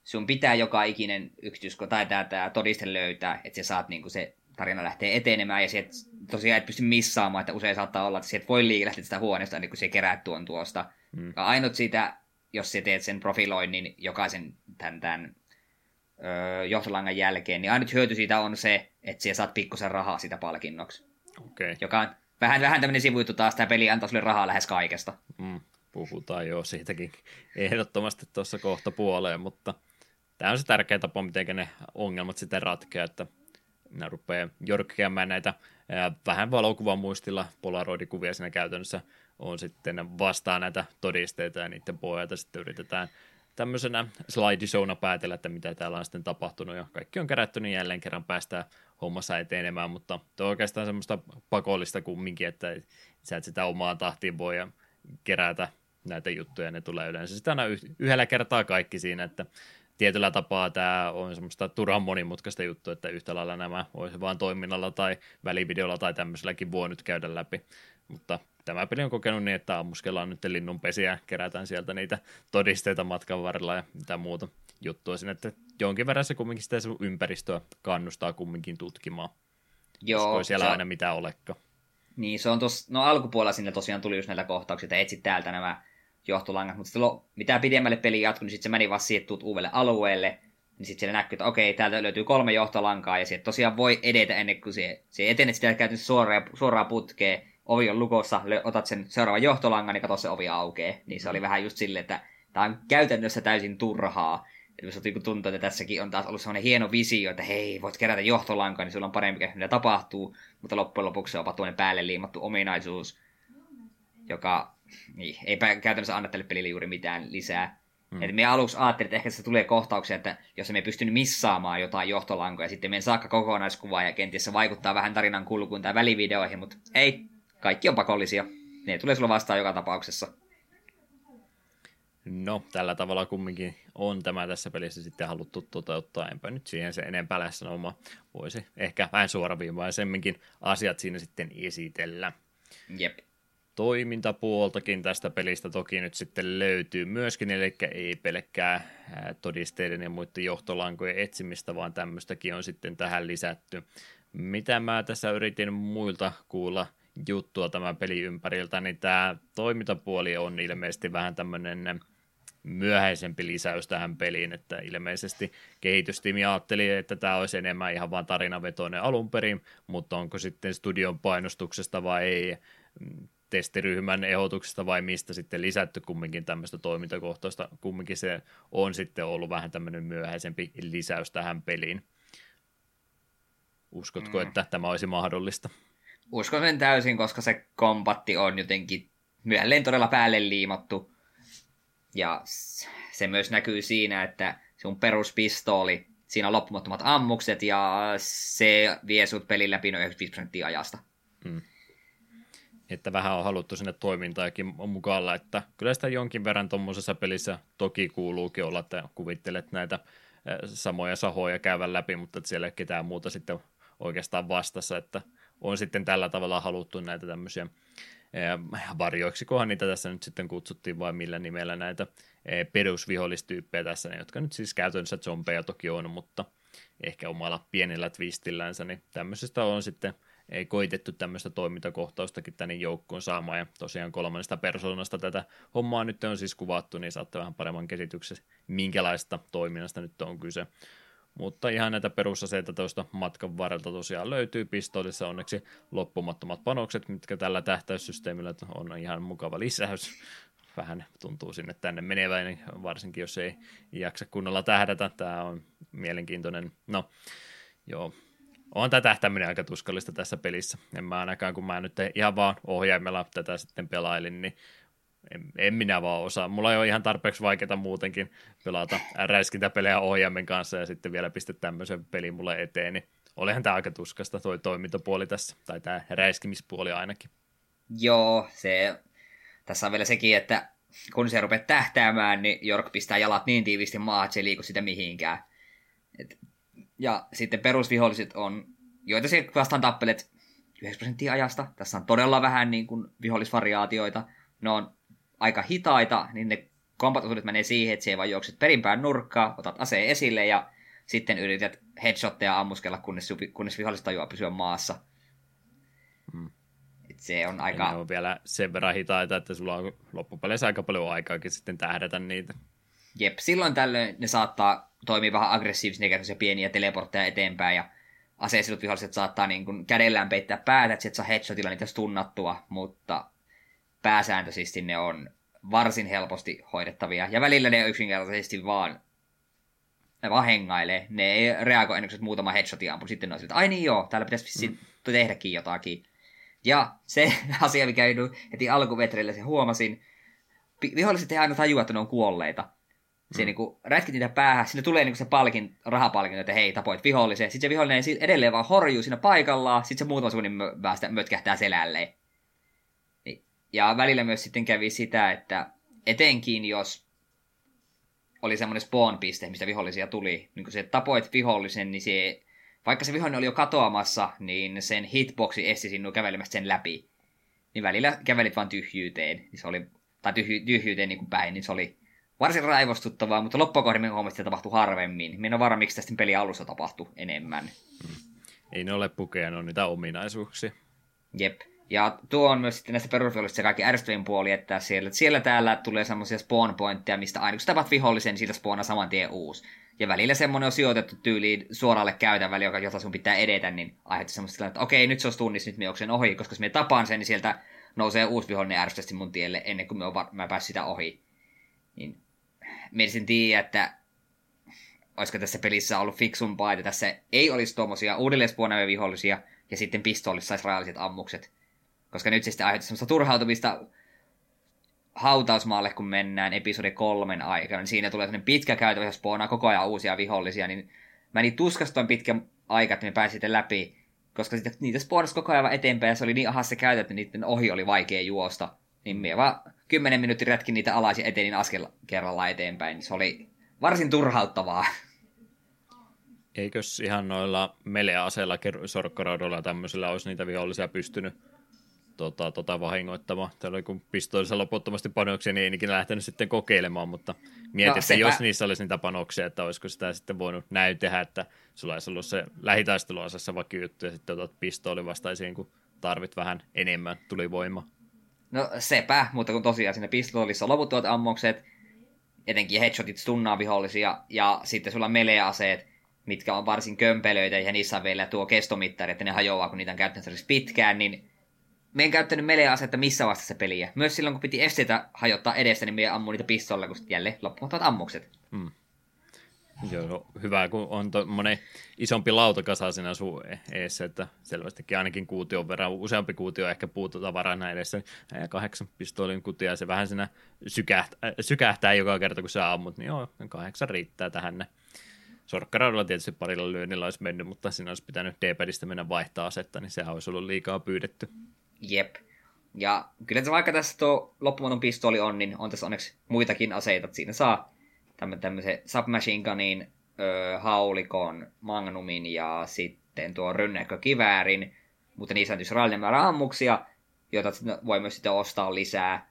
sun pitää joka ikinen yksityisko tai tämä, tämä todiste löytää, että sä saat niin se tarina lähtee etenemään ja sieltä tosiaan et pysty missaamaan, että usein saattaa olla, että sieltä voi liikelähteä sitä huoneesta niin kun se keräät tuon tuosta. Mm. Ainut siitä jos sä teet sen profiloinnin jokaisen tämän, tämän öö, johtolangan jälkeen, niin ainut hyöty siitä on se, että sä saat pikkusen rahaa sitä palkinnoksi. Okay. Joka on vähän, vähän tämmöinen sivuitu taas, tämä peli antaa sulle rahaa lähes kaikesta. Mm, puhutaan jo siitäkin ehdottomasti tuossa kohta puoleen, mutta tämä on se tärkeä tapa, miten ne ongelmat sitten ratkeaa, että ne rupeaa jorkkeamaan näitä vähän valokuvan muistilla polaroidikuvia siinä käytännössä on sitten vastaan näitä todisteita ja niiden pohjalta sitten yritetään tämmöisenä slideshowna päätellä, että mitä täällä on sitten tapahtunut ja kaikki on kerätty, niin jälleen kerran päästään hommassa etenemään, mutta tuo on oikeastaan semmoista pakollista kumminkin, että sä et sitä omaa tahtiin voi kerätä näitä juttuja, ne tulee yleensä sitten aina yhdellä kertaa kaikki siinä, että tietyllä tapaa tämä on semmoista turhan monimutkaista juttua, että yhtä lailla nämä olisi vain toiminnalla tai välivideolla tai tämmöiselläkin voi nyt käydä läpi, mutta tämä peli on kokenut niin, että ammuskellaan nyt linnunpesiä, kerätään sieltä niitä todisteita matkan varrella ja mitä muuta juttua sinne, että jonkin verran se kumminkin sitä sun ympäristöä kannustaa kumminkin tutkimaan. Joo. siellä se... aina mitä olekka. Niin, se on tuossa, no alkupuolella sinne tosiaan tuli just näitä kohtauksia, että etsit täältä nämä johtolangat, mutta sitten mitä pidemmälle peli jatkui, niin sitten se meni vaan siihen, että uudelle alueelle, niin sitten siellä näkyy, että okei, täältä löytyy kolme johtolankaa, ja sitten tosiaan voi edetä ennen kuin se, se etenet sitä käytännössä suoraan, suoraan putkeen, ovi on lukossa, otat sen seuraavan johtolangan, niin katso se ovi aukee. Niin se oli vähän just silleen, että tämä on käytännössä täysin turhaa. Eli se niinku tuntuu, että tässäkin on taas ollut sellainen hieno visio, että hei, voit kerätä johtolankaa, niin sulla on parempi, mitä tapahtuu. Mutta loppujen lopuksi se on tuonne päälle liimattu ominaisuus, joka niin, ei käytännössä anna tälle pelille juuri mitään lisää. Hmm. Et me aluksi ajattelin, että ehkä se tulee kohtauksia, että jos me pystyn missaamaan jotain johtolankoja, sitten meidän saakka kokonaiskuvaa ja kenties se vaikuttaa vähän tarinan kulkuun tai välivideoihin, mutta ei, kaikki on pakollisia. Ne tulee sulla vastaan joka tapauksessa. No, tällä tavalla kumminkin on tämä tässä pelissä sitten haluttu toteuttaa. Enpä nyt siihen se enempää lähes sanomaan. Voisi ehkä vähän suoraviivaisemminkin asiat siinä sitten esitellä. Jep. Toimintapuoltakin tästä pelistä toki nyt sitten löytyy myöskin, eli ei pelkkää todisteiden ja muiden johtolankojen etsimistä, vaan tämmöistäkin on sitten tähän lisätty. Mitä mä tässä yritin muilta kuulla juttua tämän pelin ympäriltä, niin tämä toimintapuoli on ilmeisesti vähän tämmöinen myöhäisempi lisäys tähän peliin, että ilmeisesti kehitystiimi ajatteli, että tämä olisi enemmän ihan vain tarinavetoinen alun perin, mutta onko sitten studion painostuksesta vai ei, testiryhmän ehdotuksesta vai mistä sitten lisätty kumminkin tämmöistä toimintakohtaista, kumminkin se on sitten ollut vähän tämmöinen myöhäisempi lisäys tähän peliin. Uskotko, mm. että tämä olisi mahdollista? uskon sen täysin, koska se kompatti on jotenkin myöhälleen todella päälle liimattu. Ja se myös näkyy siinä, että sun peruspistooli, siinä on loppumattomat ammukset ja se vie sut pelin läpi noin 95 prosenttia ajasta. Hmm. Että vähän on haluttu sinne toimintaakin mukaan että kyllä sitä jonkin verran tuommoisessa pelissä toki kuuluukin olla, että kuvittelet näitä samoja sahoja käyvän läpi, mutta siellä ei ketään muuta sitten oikeastaan vastassa, että on sitten tällä tavalla haluttu näitä tämmöisiä varjoiksi, kohan niitä tässä nyt sitten kutsuttiin vai millä nimellä näitä perusvihollistyyppejä tässä, jotka nyt siis käytännössä zombeja toki on, mutta ehkä omalla pienellä twistillänsä, niin tämmöisestä on sitten ei koitettu tämmöistä toimintakohtaustakin tänne joukkoon saamaan, ja tosiaan kolmannesta persoonasta tätä hommaa nyt on siis kuvattu, niin saatte vähän paremman käsityksen, minkälaista toiminnasta nyt on kyse. Mutta ihan näitä perusaseita tuosta matkan varrelta tosiaan löytyy pistoolissa onneksi loppumattomat panokset, mitkä tällä tähtäyssysteemillä on ihan mukava lisäys. Vähän tuntuu sinne tänne menevän, niin varsinkin jos ei jaksa kunnolla tähdätä. Tämä on mielenkiintoinen. No, joo, on tämä tähtäminen aika tuskallista tässä pelissä. En mä ainakaan, kun mä nyt ihan vaan ohjaimella tätä sitten pelailin, niin en, en minä vaan osaa. Mulla ei ole ihan tarpeeksi vaikeaa muutenkin pelata räiskintäpelejä ohjaimen kanssa ja sitten vielä pistää tämmöisen pelin mulle eteen, niin olihan tämä aika tuskasta toi toimintapuoli tässä, tai tämä räiskimispuoli ainakin. Joo, se, tässä on vielä sekin, että kun se rupeaa tähtäämään, niin Jork pistää jalat niin tiivisti maahan, että se ei liiku sitä mihinkään. Et, ja sitten perusviholliset on, joita se vastaan tappelet 9 prosenttia ajasta. Tässä on todella vähän niin kuin vihollisvariaatioita. Ne on aika hitaita, niin ne kompatosuudet menee siihen, että siellä vaan juokset perinpään nurkkaa, otat aseen esille ja sitten yrität headshotteja ammuskella, kunnes, kunnes viholliset tajuaa pysyä maassa. Hmm. Et se on aika... Ja ne on vielä sen verran hitaita, että sulla on loppupeleissä aika paljon aikaakin sitten tähdätä niitä. Jep, silloin tällöin ne saattaa toimia vähän aggressiivisesti, ne pieniä teleportteja eteenpäin, ja aseistetut viholliset saattaa niin kuin kädellään peittää päätä, että et saa headshotilla niitä stunnattua, mutta pääsääntöisesti ne on varsin helposti hoidettavia. Ja välillä ne yksinkertaisesti vaan ne vaan hengailee. Ne ei reagoi ennen kuin muutama headshotia ampuu. Sitten ne on siltä, ai niin joo, täällä pitäisi mm. tehdäkin jotakin. Ja se asia, mikä heti alkuvetreillä se huomasin, viholliset ei aina tajua, että ne on kuolleita. Se mm. niinku rätkit niitä päähän, sinne tulee niinku se palkin, rahapalkin, että hei, tapoit vihollisen. Sitten se vihollinen edelleen vaan horjuu siinä paikallaan, sitten se muutama sekunnin päästä mötkähtää selälleen. Ja välillä myös sitten kävi sitä, että etenkin jos oli semmoinen spawn-piste, mistä vihollisia tuli, niin kun se tapoit vihollisen, niin se, vaikka se vihollinen oli jo katoamassa, niin sen hitboxi esti sinua kävelemästä sen läpi. Niin välillä kävelit vain tyhjyyteen, niin se oli, tai tyhjy, tyhjyyteen niin kuin päin, niin se oli varsin raivostuttavaa, mutta loppukohdin me huomasin, että tapahtui harvemmin. Minä en ole varma, miksi tästä peli alussa tapahtui enemmän. Hmm. Ei ne ole pukeja, ne on niitä ominaisuuksia. Jep. Ja tuo on myös sitten näistä perusvihollisista se kaikki ärsyttävin puoli, että siellä, siellä täällä tulee semmoisia spawn pointteja, mistä aina kun sä tapat vihollisen, niin siitä spawnaa saman tien uusi. Ja välillä semmoinen on sijoitettu tyyliin suoralle käytävälle, joka, jota sun pitää edetä, niin aiheuttaa semmoista että okei, nyt se on tunnissa, nyt me ohi, koska jos me tapaan sen, niin sieltä nousee uusi vihollinen ärsyttävästi mun tielle ennen kuin me mä pääsin sitä ohi. Niin mielisin tiedä, että olisiko tässä pelissä ollut fiksumpaa, että tässä ei olisi tuommoisia uudelleen vihollisia, ja sitten pistoolissa saisi rajalliset ammukset. Koska nyt se sitten aiheuttaa semmoista turhautumista hautausmaalle, kun mennään episode kolmen aikana, niin siinä tulee sellainen pitkä käytävä, jossa spoonaa koko ajan uusia vihollisia, niin mä niin tuskastoin pitkä aika, että me pääsin sitten läpi, koska sitten niitä spoonasi koko ajan eteenpäin, ja se oli niin ahas se käytä, että niiden ohi oli vaikea juosta. Niin me vaan kymmenen minuuttia rätkin niitä alas ja etenin askel kerralla eteenpäin. Niin se oli varsin turhauttavaa. Eikös ihan noilla meleaseilla, sorkkaraudoilla ja tämmöisillä olisi niitä vihollisia pystynyt tota, tota vahingoittamaan. Täällä kun pistoolissa loputtomasti panoksia, niin ei ikinä lähtenyt sitten kokeilemaan, mutta mietin, no, että jos niissä olisi niitä panoksia, että olisiko sitä sitten voinut näin tehdä, että sulla olisi ollut se lähitaisteluasessa vaikka juttu ja sitten otat pistooli vastaisiin, kun tarvit vähän enemmän tuli voima. No sepä, mutta kun tosiaan siinä pistoolissa on loputtuvat ammukset, etenkin headshotit stunnaa vihollisia, ja sitten sulla melee-aseet, mitkä on varsin kömpelöitä, ja niissä on vielä tuo kestomittari, että ne hajoaa, kun niitä on käyttänyt pitkään, niin me en käyttänyt melee-asetta missä vastassa peliä. Myös silloin, kun piti esteitä hajottaa edestä, niin me ammu niitä pistolla, kun jälleen loppuvat ammukset. Hmm. Joo, hyvä, kun on tuommoinen isompi lautakasa siinä sun eessä, että selvästikin ainakin kuution verran, useampi kuutio ehkä puutotavaraa edessä, ja kahdeksan pistoolin kutia, se vähän siinä sykähtää, sykähtää joka kerta, kun sä ammut, niin joo, kahdeksan riittää tähän. Sorkkaraudalla tietysti parilla lyönnillä olisi mennyt, mutta siinä olisi pitänyt D-padista mennä vaihtaa asetta, niin sehän olisi ollut liikaa pyydetty. Jep. Ja kyllä se vaikka tässä tuo loppumaton pistooli on, niin on tässä onneksi muitakin aseita. Siinä saa tämmöisen submachine gunin, öö, haulikon, magnumin ja sitten tuo rynnäkkökiväärin. Mutta niissä on tietysti rajallinen määrä ammuksia, joita voi myös sitten ostaa lisää.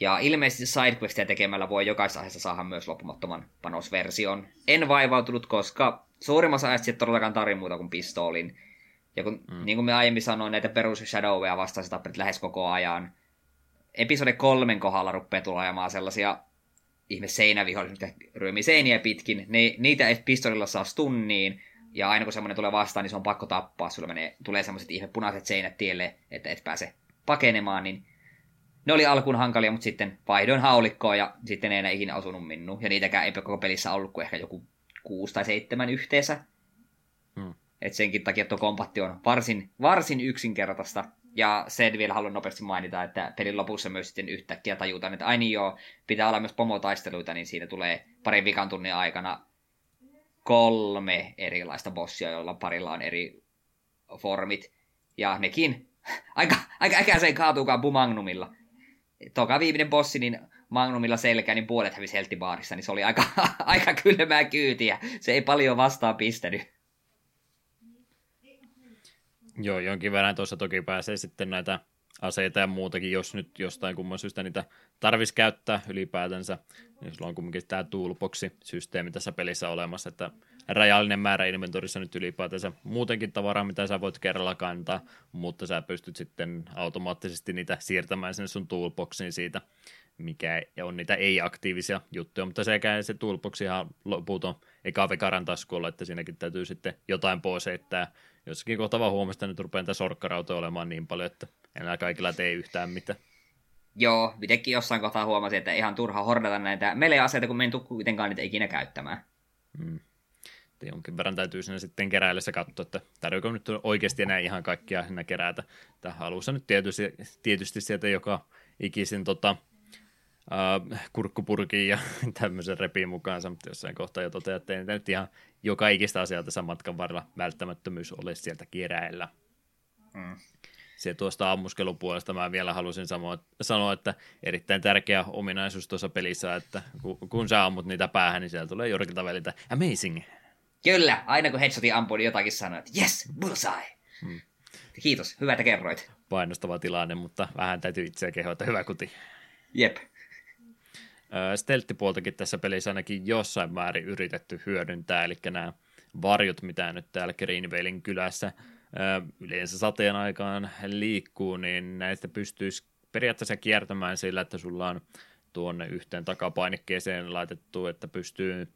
Ja ilmeisesti sidequestia tekemällä voi jokaisessa aiheessa saada myös loppumattoman panosversion. En vaivautunut, koska suurimmassa ajassa sitten todellakaan tarvitse muuta kuin pistoolin. Ja kun, mm. niin kuin me aiemmin sanoin, näitä perus Shadowia vastaan tappelit lähes koko ajan. Episode kolmen kohdalla rupeaa tulemaan sellaisia ihme seinävihollisia, mitkä ryömii seiniä pitkin. Ne, niitä ei pistolilla saa stunniin, ja aina kun semmoinen tulee vastaan, niin se on pakko tappaa. Sulla menee, tulee semmoiset ihme punaiset seinät tielle, että et pääse pakenemaan, niin ne oli alkuun hankalia, mutta sitten vaihdoin haulikkoon ja sitten ei enää ikinä osunut minun. Ja niitäkään ei koko pelissä ollut kuin ehkä joku kuusi tai seitsemän yhteensä. Et senkin takia tuo kompatti on varsin, varsin yksinkertaista. Ja sen vielä haluan nopeasti mainita, että pelin lopussa myös sitten yhtäkkiä tajutaan, että ai niin joo, pitää olla myös pomotaisteluita, niin siitä tulee parin vikan tunnin aikana kolme erilaista bossia, joilla parilla on eri formit. Ja nekin aika, aika äkäiseen kaatuukaan Bumagnumilla. Toka viimeinen bossi, niin Magnumilla selkä, niin puolet hävisi helttibaarissa, niin se oli aika, aika kylmää kyytiä. Se ei paljon vastaan pistänyt. Joo, jonkin verran tuossa toki pääsee sitten näitä aseita ja muutakin, jos nyt jostain kumman syystä niitä tarvitsisi käyttää ylipäätänsä, niin sulla on kumminkin tämä toolboxi-systeemi tässä pelissä olemassa, että rajallinen määrä inventorissa nyt ylipäätänsä muutenkin tavaraa, mitä sä voit kerralla kantaa, mutta sä pystyt sitten automaattisesti niitä siirtämään sinne sun toolboxiin siitä, mikä on niitä ei-aktiivisia juttuja, mutta sekä se toolbox ihan loputon eka vekaran taskulla, että siinäkin täytyy sitten jotain pois heittää. Jossakin kohtaa vaan huomasta, että nyt rupeaa niitä sorkkarautoja olemaan niin paljon, että enää kaikilla tee yhtään mitään. Joo, itsekin jossain kohtaa huomasin, että ihan turha hordata näitä melee-aseita, kun me en tule kuitenkaan niitä ikinä käyttämään. Hmm. Jonkin verran täytyy sinne sitten keräillessä katsoa, että tarjoako nyt oikeasti enää ihan kaikkia sinne kerätä. Tähän alussa nyt tietysti, tietysti sieltä joka ikisin tota, uh, kurkkupurkiin ja tämmöisen repiin mukaansa, mutta jossain kohtaa jo toteaa, että ei nyt ihan joka ikistä asiaa tässä matkan varrella välttämättömyys ole sieltä keräillä. Mm. Se tuosta ammuskelupuolesta mä vielä halusin sanoa, että erittäin tärkeä ominaisuus tuossa pelissä, että kun sä ammut niitä päähän, niin siellä tulee jorkilta välillä amazing. Kyllä, aina kun headshotin ampuu, niin jotakin sanoo, että yes, bullseye. Hmm. Kiitos, hyvä, että kerroit. Painostava tilanne, mutta vähän täytyy itseä kehoa, että hyvä kuti. Jep. Stelttipuoltakin tässä pelissä ainakin jossain määrin yritetty hyödyntää, eli nämä varjot, mitä nyt täällä Greenvalein kylässä yleensä sateen aikaan liikkuu, niin näistä pystyisi periaatteessa kiertämään sillä, että sulla on tuonne yhteen takapainikkeeseen laitettu, että pystyy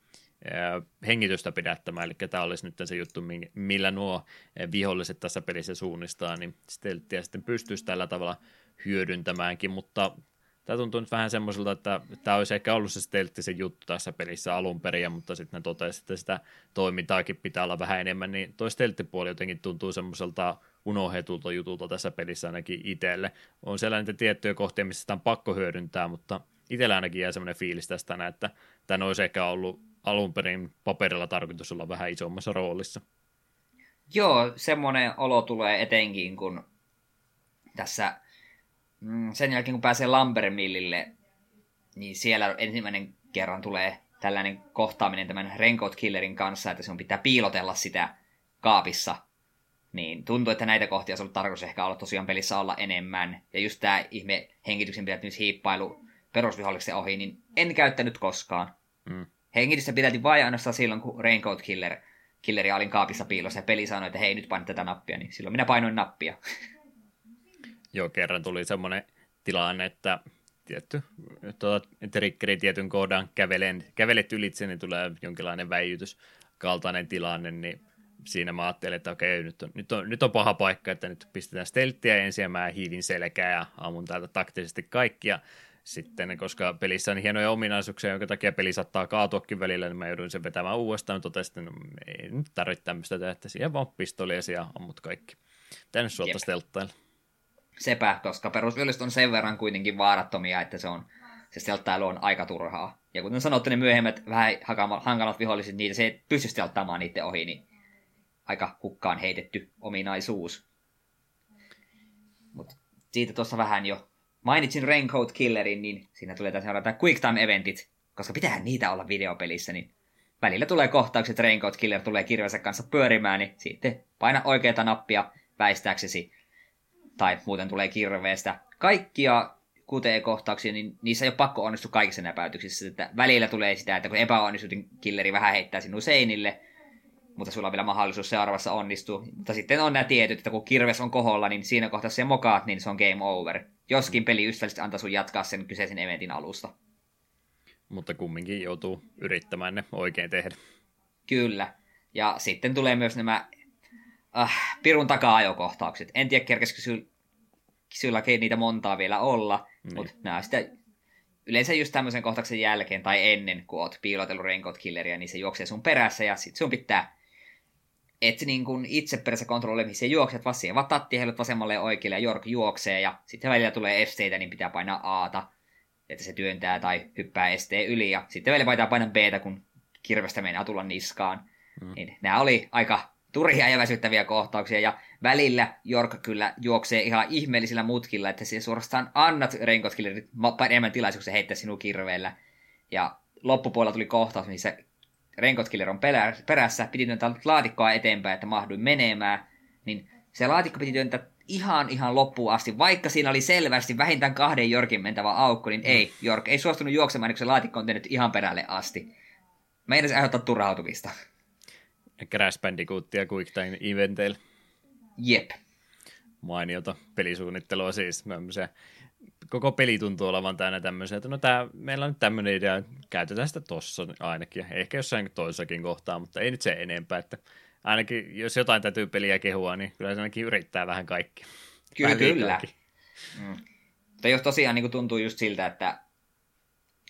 hengitystä pidättämään, eli tämä olisi nyt se juttu, millä nuo viholliset tässä pelissä suunnistaa, niin stelttiä sitten pystyisi tällä tavalla hyödyntämäänkin, mutta tämä tuntuu nyt vähän semmoiselta, että tämä olisi ehkä ollut se se juttu tässä pelissä alun perin, mutta sitten ne totesi, että sitä toimintaakin pitää olla vähän enemmän, niin toi stelttipuoli jotenkin tuntuu semmoiselta unohdetulta jutulta tässä pelissä ainakin itselle. On siellä niitä tiettyjä kohtia, missä sitä on pakko hyödyntää, mutta itsellä ainakin jää semmoinen fiilis tästä, että tämä olisi ehkä ollut alun perin paperilla tarkoitus olla vähän isommassa roolissa. Joo, semmoinen olo tulee etenkin, kun tässä mm, sen jälkeen kun pääsee Lambermillille, niin siellä ensimmäinen kerran tulee tällainen kohtaaminen tämän Raincoat Killerin kanssa, että on pitää piilotella sitä kaapissa. Niin tuntuu, että näitä kohtia olisi ollut tarkoitus ehkä olla tosiaan pelissä olla enemmän. Ja just tämä ihme hengityksen pidättynyt hiippailu perusvihollisen ohi, niin en käyttänyt koskaan. Mm. Hengitystä pidätin vain ainoastaan silloin, kun Raincoat Killer, Killeri olin kaapissa piilossa ja peli sanoi, että hei nyt paina tätä nappia, niin silloin minä painoin nappia. Joo, kerran tuli semmoinen tilanne, että tietty tuota, triggeri tietyn kohdan kävelen, kävelet ylitse, niin tulee jonkinlainen väijytys kaltainen tilanne, niin siinä mä ajattelin, että okei, nyt on, nyt on, nyt on paha paikka, että nyt pistetään stelttiä ensin ja mä hiivin selkää ja ammun täältä taktisesti kaikkia sitten, koska pelissä on hienoja ominaisuuksia, jonka takia peli saattaa kaatuakin välillä, niin mä jouduin sen vetämään uudestaan, mutta totesin, että no, ei nyt tarvitse tämmöistä tehdä, että siihen vaan pistolia ja ammut kaikki. Tänne suolta stelttailla. Sepä, koska perusviholliset on sen verran kuitenkin vaarattomia, että se on se stelttailu on aika turhaa. Ja kuten sanottu, ne myöhemmät vähän hankalat viholliset, niitä se ei pysty stelttaamaan niiden ohi, niin aika hukkaan heitetty ominaisuus. Mutta siitä tuossa vähän jo mainitsin Raincoat Killerin, niin siinä tulee tässä seurata Quick Time Eventit, koska pitää niitä olla videopelissä, niin välillä tulee kohtaukset, Raincoat Killer tulee kirjansa kanssa pyörimään, niin sitten paina oikeata nappia väistääksesi, tai muuten tulee kirveestä. Kaikkia QTE-kohtauksia, niin niissä ei ole pakko onnistua kaikissa näpäytyksissä, että välillä tulee sitä, että kun epäonnistut, niin killeri vähän heittää sinun seinille, mutta sulla on vielä mahdollisuus seuraavassa onnistua. Mutta sitten on nämä tietyt, että kun kirves on koholla, niin siinä kohtaa se mokaat, niin se on game over. Joskin peli ystävällisesti antaa sun jatkaa sen kyseisen eventin alusta. Mutta kumminkin joutuu yrittämään ne oikein tehdä. Kyllä. Ja sitten tulee myös nämä äh, pirun taka-ajokohtaukset. En tiedä, kerkesikö syllä niitä montaa vielä olla, niin. mutta nämä sitä yleensä just tämmöisen kohtauksen jälkeen tai ennen, kun oot piilotellut Raincoat Killeria, niin se juoksee sun perässä ja sit sun pitää et niin kuin itse perässä kontrolloi, missä juokset, vaan siihen vaan tatti vasemmalle ja oikealle ja Jork juoksee ja sitten välillä tulee esteitä, niin pitää painaa Aata, että se työntää tai hyppää esteen yli ja sitten välillä pitää painaa Btä, kun kirvestä meinaa tulla niskaan. Mm. Niin nämä oli aika turhia ja väsyttäviä kohtauksia ja välillä Jork kyllä juoksee ihan ihmeellisillä mutkilla, että se suorastaan annat Renkotkille enemmän tilaisuuksia heittää sinun kirveellä. Ja loppupuolella tuli kohtaus, missä Renkotkiller on perässä, piti työntää laatikkoa eteenpäin, että mahduin menemään, niin se laatikko piti työntää ihan ihan loppuun asti, vaikka siinä oli selvästi vähintään kahden Jorkin mentävä aukko, niin ei, Jork ei suostunut juoksemaan, kun se laatikko on tehnyt ihan perälle asti. Meidän se aiheuttaa turhautumista. Crash Bandicootia Time eventeillä. Jep. Mainiota pelisuunnittelua siis. Se koko peli tuntuu olevan täynnä tämmöisiä, että no tää, meillä on nyt tämmöinen idea, käytetään sitä tossa ainakin, ehkä jossain toissakin kohtaa, mutta ei nyt se enempää, että ainakin jos jotain täytyy peliä kehua, niin kyllä se ainakin yrittää vähän kaikki. Kyllä, vähän kyllä. Mm. Mutta jos tosiaan niin tuntuu just siltä, että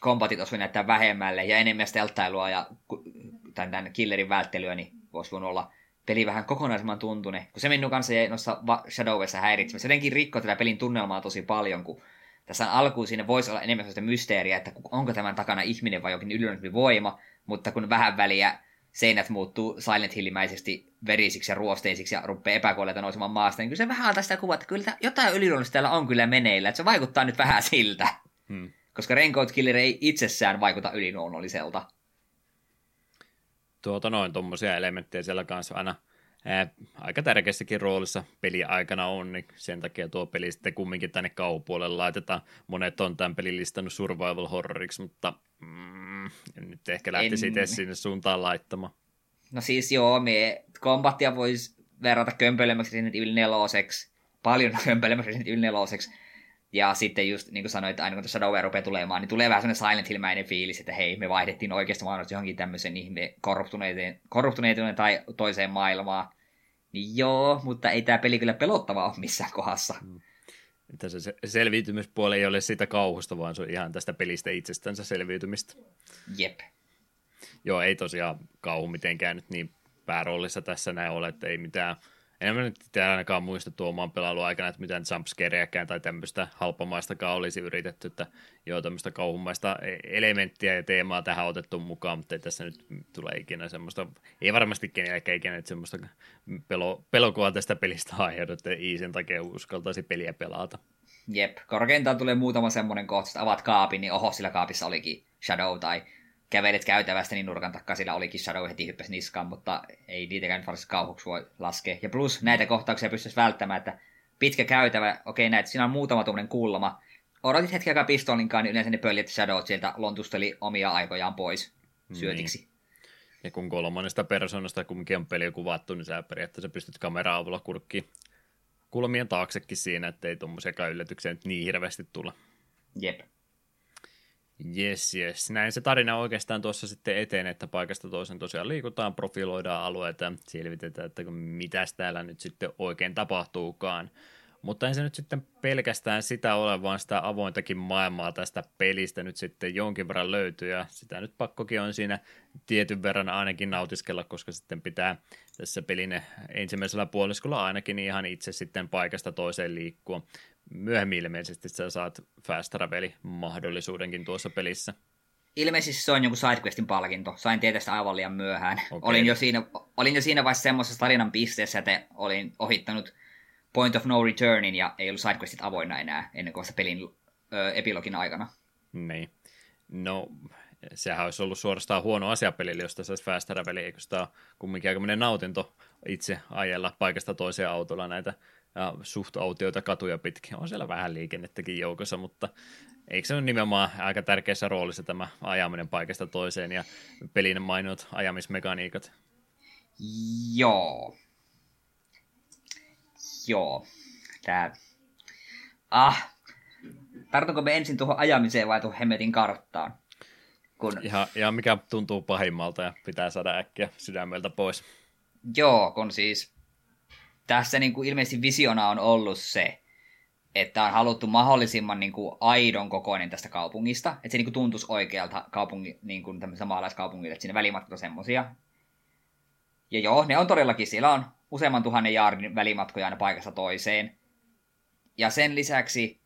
kombatit olisi näyttää vähemmälle ja enemmän stelttailua ja tämän, tämän killerin välttelyä, niin voisi voinut olla peli vähän kokonaisemman tuntune. Kun se minun kanssa jäi noissa häiritsemässä. Se jotenkin rikkoi tätä pelin tunnelmaa tosi paljon, kun tässä alkuun siinä voisi olla enemmän sellaista mysteeriä, että onko tämän takana ihminen vai jokin ylönempi voima, mutta kun vähän väliä seinät muuttuu Silent Hillimäisesti verisiksi ja ruosteisiksi ja rupeaa epäkuolleita nousemaan maasta, niin kyllä se vähän tästä kuvaa, että kyllä jotain yliluonnollista täällä on kyllä meneillä, että se vaikuttaa nyt vähän siltä. Hmm. Koska Raincoat Killer ei itsessään vaikuta yliluonnolliselta. Tuota noin, tuommoisia elementtejä siellä kanssa aina ää, aika tärkeässäkin roolissa peli aikana on, niin sen takia tuo peli sitten kumminkin tänne kaupuolelle laitetaan. Monet on tämän pelin listannut survival horroriksi, mutta mm, nyt ehkä lähtisi en... itse sinne suuntaan laittamaan. No siis joo, me kombattia voisi verrata kömpöilemmäksi Resident Evil 4 paljon kömpöilemmäksi Resident Evil 4 ja sitten just niin kuin sanoit, että aina kun Shadowware rupeaa tulemaan, niin tulee vähän sellainen Silent Hill-mäinen fiilis, että hei, me vaihdettiin oikeasti maailmasta johonkin tämmöisen ihme korruptuneiden, korruptuneiden tai toiseen maailmaan. Niin joo, mutta ei tämä peli kyllä pelottava ole missään kohdassa. Mm. Että se selviytymispuoli ei ole siitä kauhusta, vaan se on ihan tästä pelistä itsestänsä selviytymistä. Jep. Joo, ei tosiaan kauhu mitenkään nyt niin pääroolissa tässä näin ole, että ei mitään en mä nyt ainakaan muista tuomaan pelailu aikana, että mitään jumpscareäkään tai tämmöistä halpamaistakaan olisi yritetty, että joo, tämmöistä kauhummaista e- elementtiä ja teemaa tähän otettu mukaan, mutta ei tässä nyt tule ikinä semmoista, ei varmasti kenelläkään ikinä nyt semmoista pelo, pelokoa tästä pelistä aiheudu, että ei sen takia uskaltaisi peliä pelata. Jep, korkeintaan tulee muutama semmoinen kohta, että avaat kaapin, niin oho, sillä kaapissa olikin Shadow tai kävelet käytävästä, niin nurkan takaa sillä olikin Shadow heti hyppäsi niskaan, mutta ei niitäkään varsinaisesti kauhuksi voi laskea. Ja plus näitä kohtauksia pystyisi välttämään, että pitkä käytävä, okei näitä, siinä on muutama tuommoinen kulma. Odotit hetken aikaa pistolinkaan, niin yleensä ne pöljet Shadow sieltä lontusteli omia aikojaan pois syötiksi. Niin. Ja kun kolmannesta persoonasta kumminkin on peli kuvattu, niin sä periaatteessa pystyt kameraa avulla kurkkiin kulmien taaksekin siinä, ettei tuommoisia yllätyksiä nyt niin hirveästi tulla. Jep. Yes, yes. Näin se tarina oikeastaan tuossa sitten eteen, että paikasta toisen tosiaan liikutaan, profiloidaan alueita, selvitetään, että mitä täällä nyt sitten oikein tapahtuukaan. Mutta ei se nyt sitten pelkästään sitä ole, vaan sitä avointakin maailmaa tästä pelistä nyt sitten jonkin verran löytyy, ja sitä nyt pakkokin on siinä tietyn verran ainakin nautiskella, koska sitten pitää tässä pelin ensimmäisellä puoliskolla ainakin ihan itse sitten paikasta toiseen liikkua myöhemmin ilmeisesti sä saat fast travelin mahdollisuudenkin tuossa pelissä. Ilmeisesti se on joku sidequestin palkinto. Sain tietää sitä aivan liian myöhään. Okay. Olin, jo siinä, olin jo siinä vaiheessa semmoisessa tarinan pisteessä, että olin ohittanut Point of No Returnin ja ei ollut sidequestit avoinna enää ennen kuin pelin ö, epilogin aikana. Niin. No, sehän olisi ollut suorastaan huono asia pelille, jos tässä olisi fast travel, eikö sitä kumminkin nautinto itse ajella paikasta toiseen autolla näitä ja suht autioita katuja pitkin. On siellä vähän liikennettäkin joukossa, mutta eikö se ole nimenomaan aika tärkeässä roolissa tämä ajaminen paikasta toiseen ja pelin mainot ajamismekaniikat? Joo. Joo. Tää... Ah. Tartunko me ensin tuohon ajamiseen vai tuohon hemmetin karttaan? Kun... Ihan, ihan mikä tuntuu pahimmalta ja pitää saada äkkiä sydämeltä pois. Joo, kun siis tässä niin kuin ilmeisesti visiona on ollut se, että on haluttu mahdollisimman niin kuin aidon kokoinen tästä kaupungista, että se niin kuin tuntuisi oikealta kaupungi, niin kuin maalaiskaupungille, että sinne välimatkat on semmosia. Ja joo, ne on todellakin, siellä on useamman tuhannen jaardin välimatkoja aina paikasta toiseen. Ja sen lisäksi,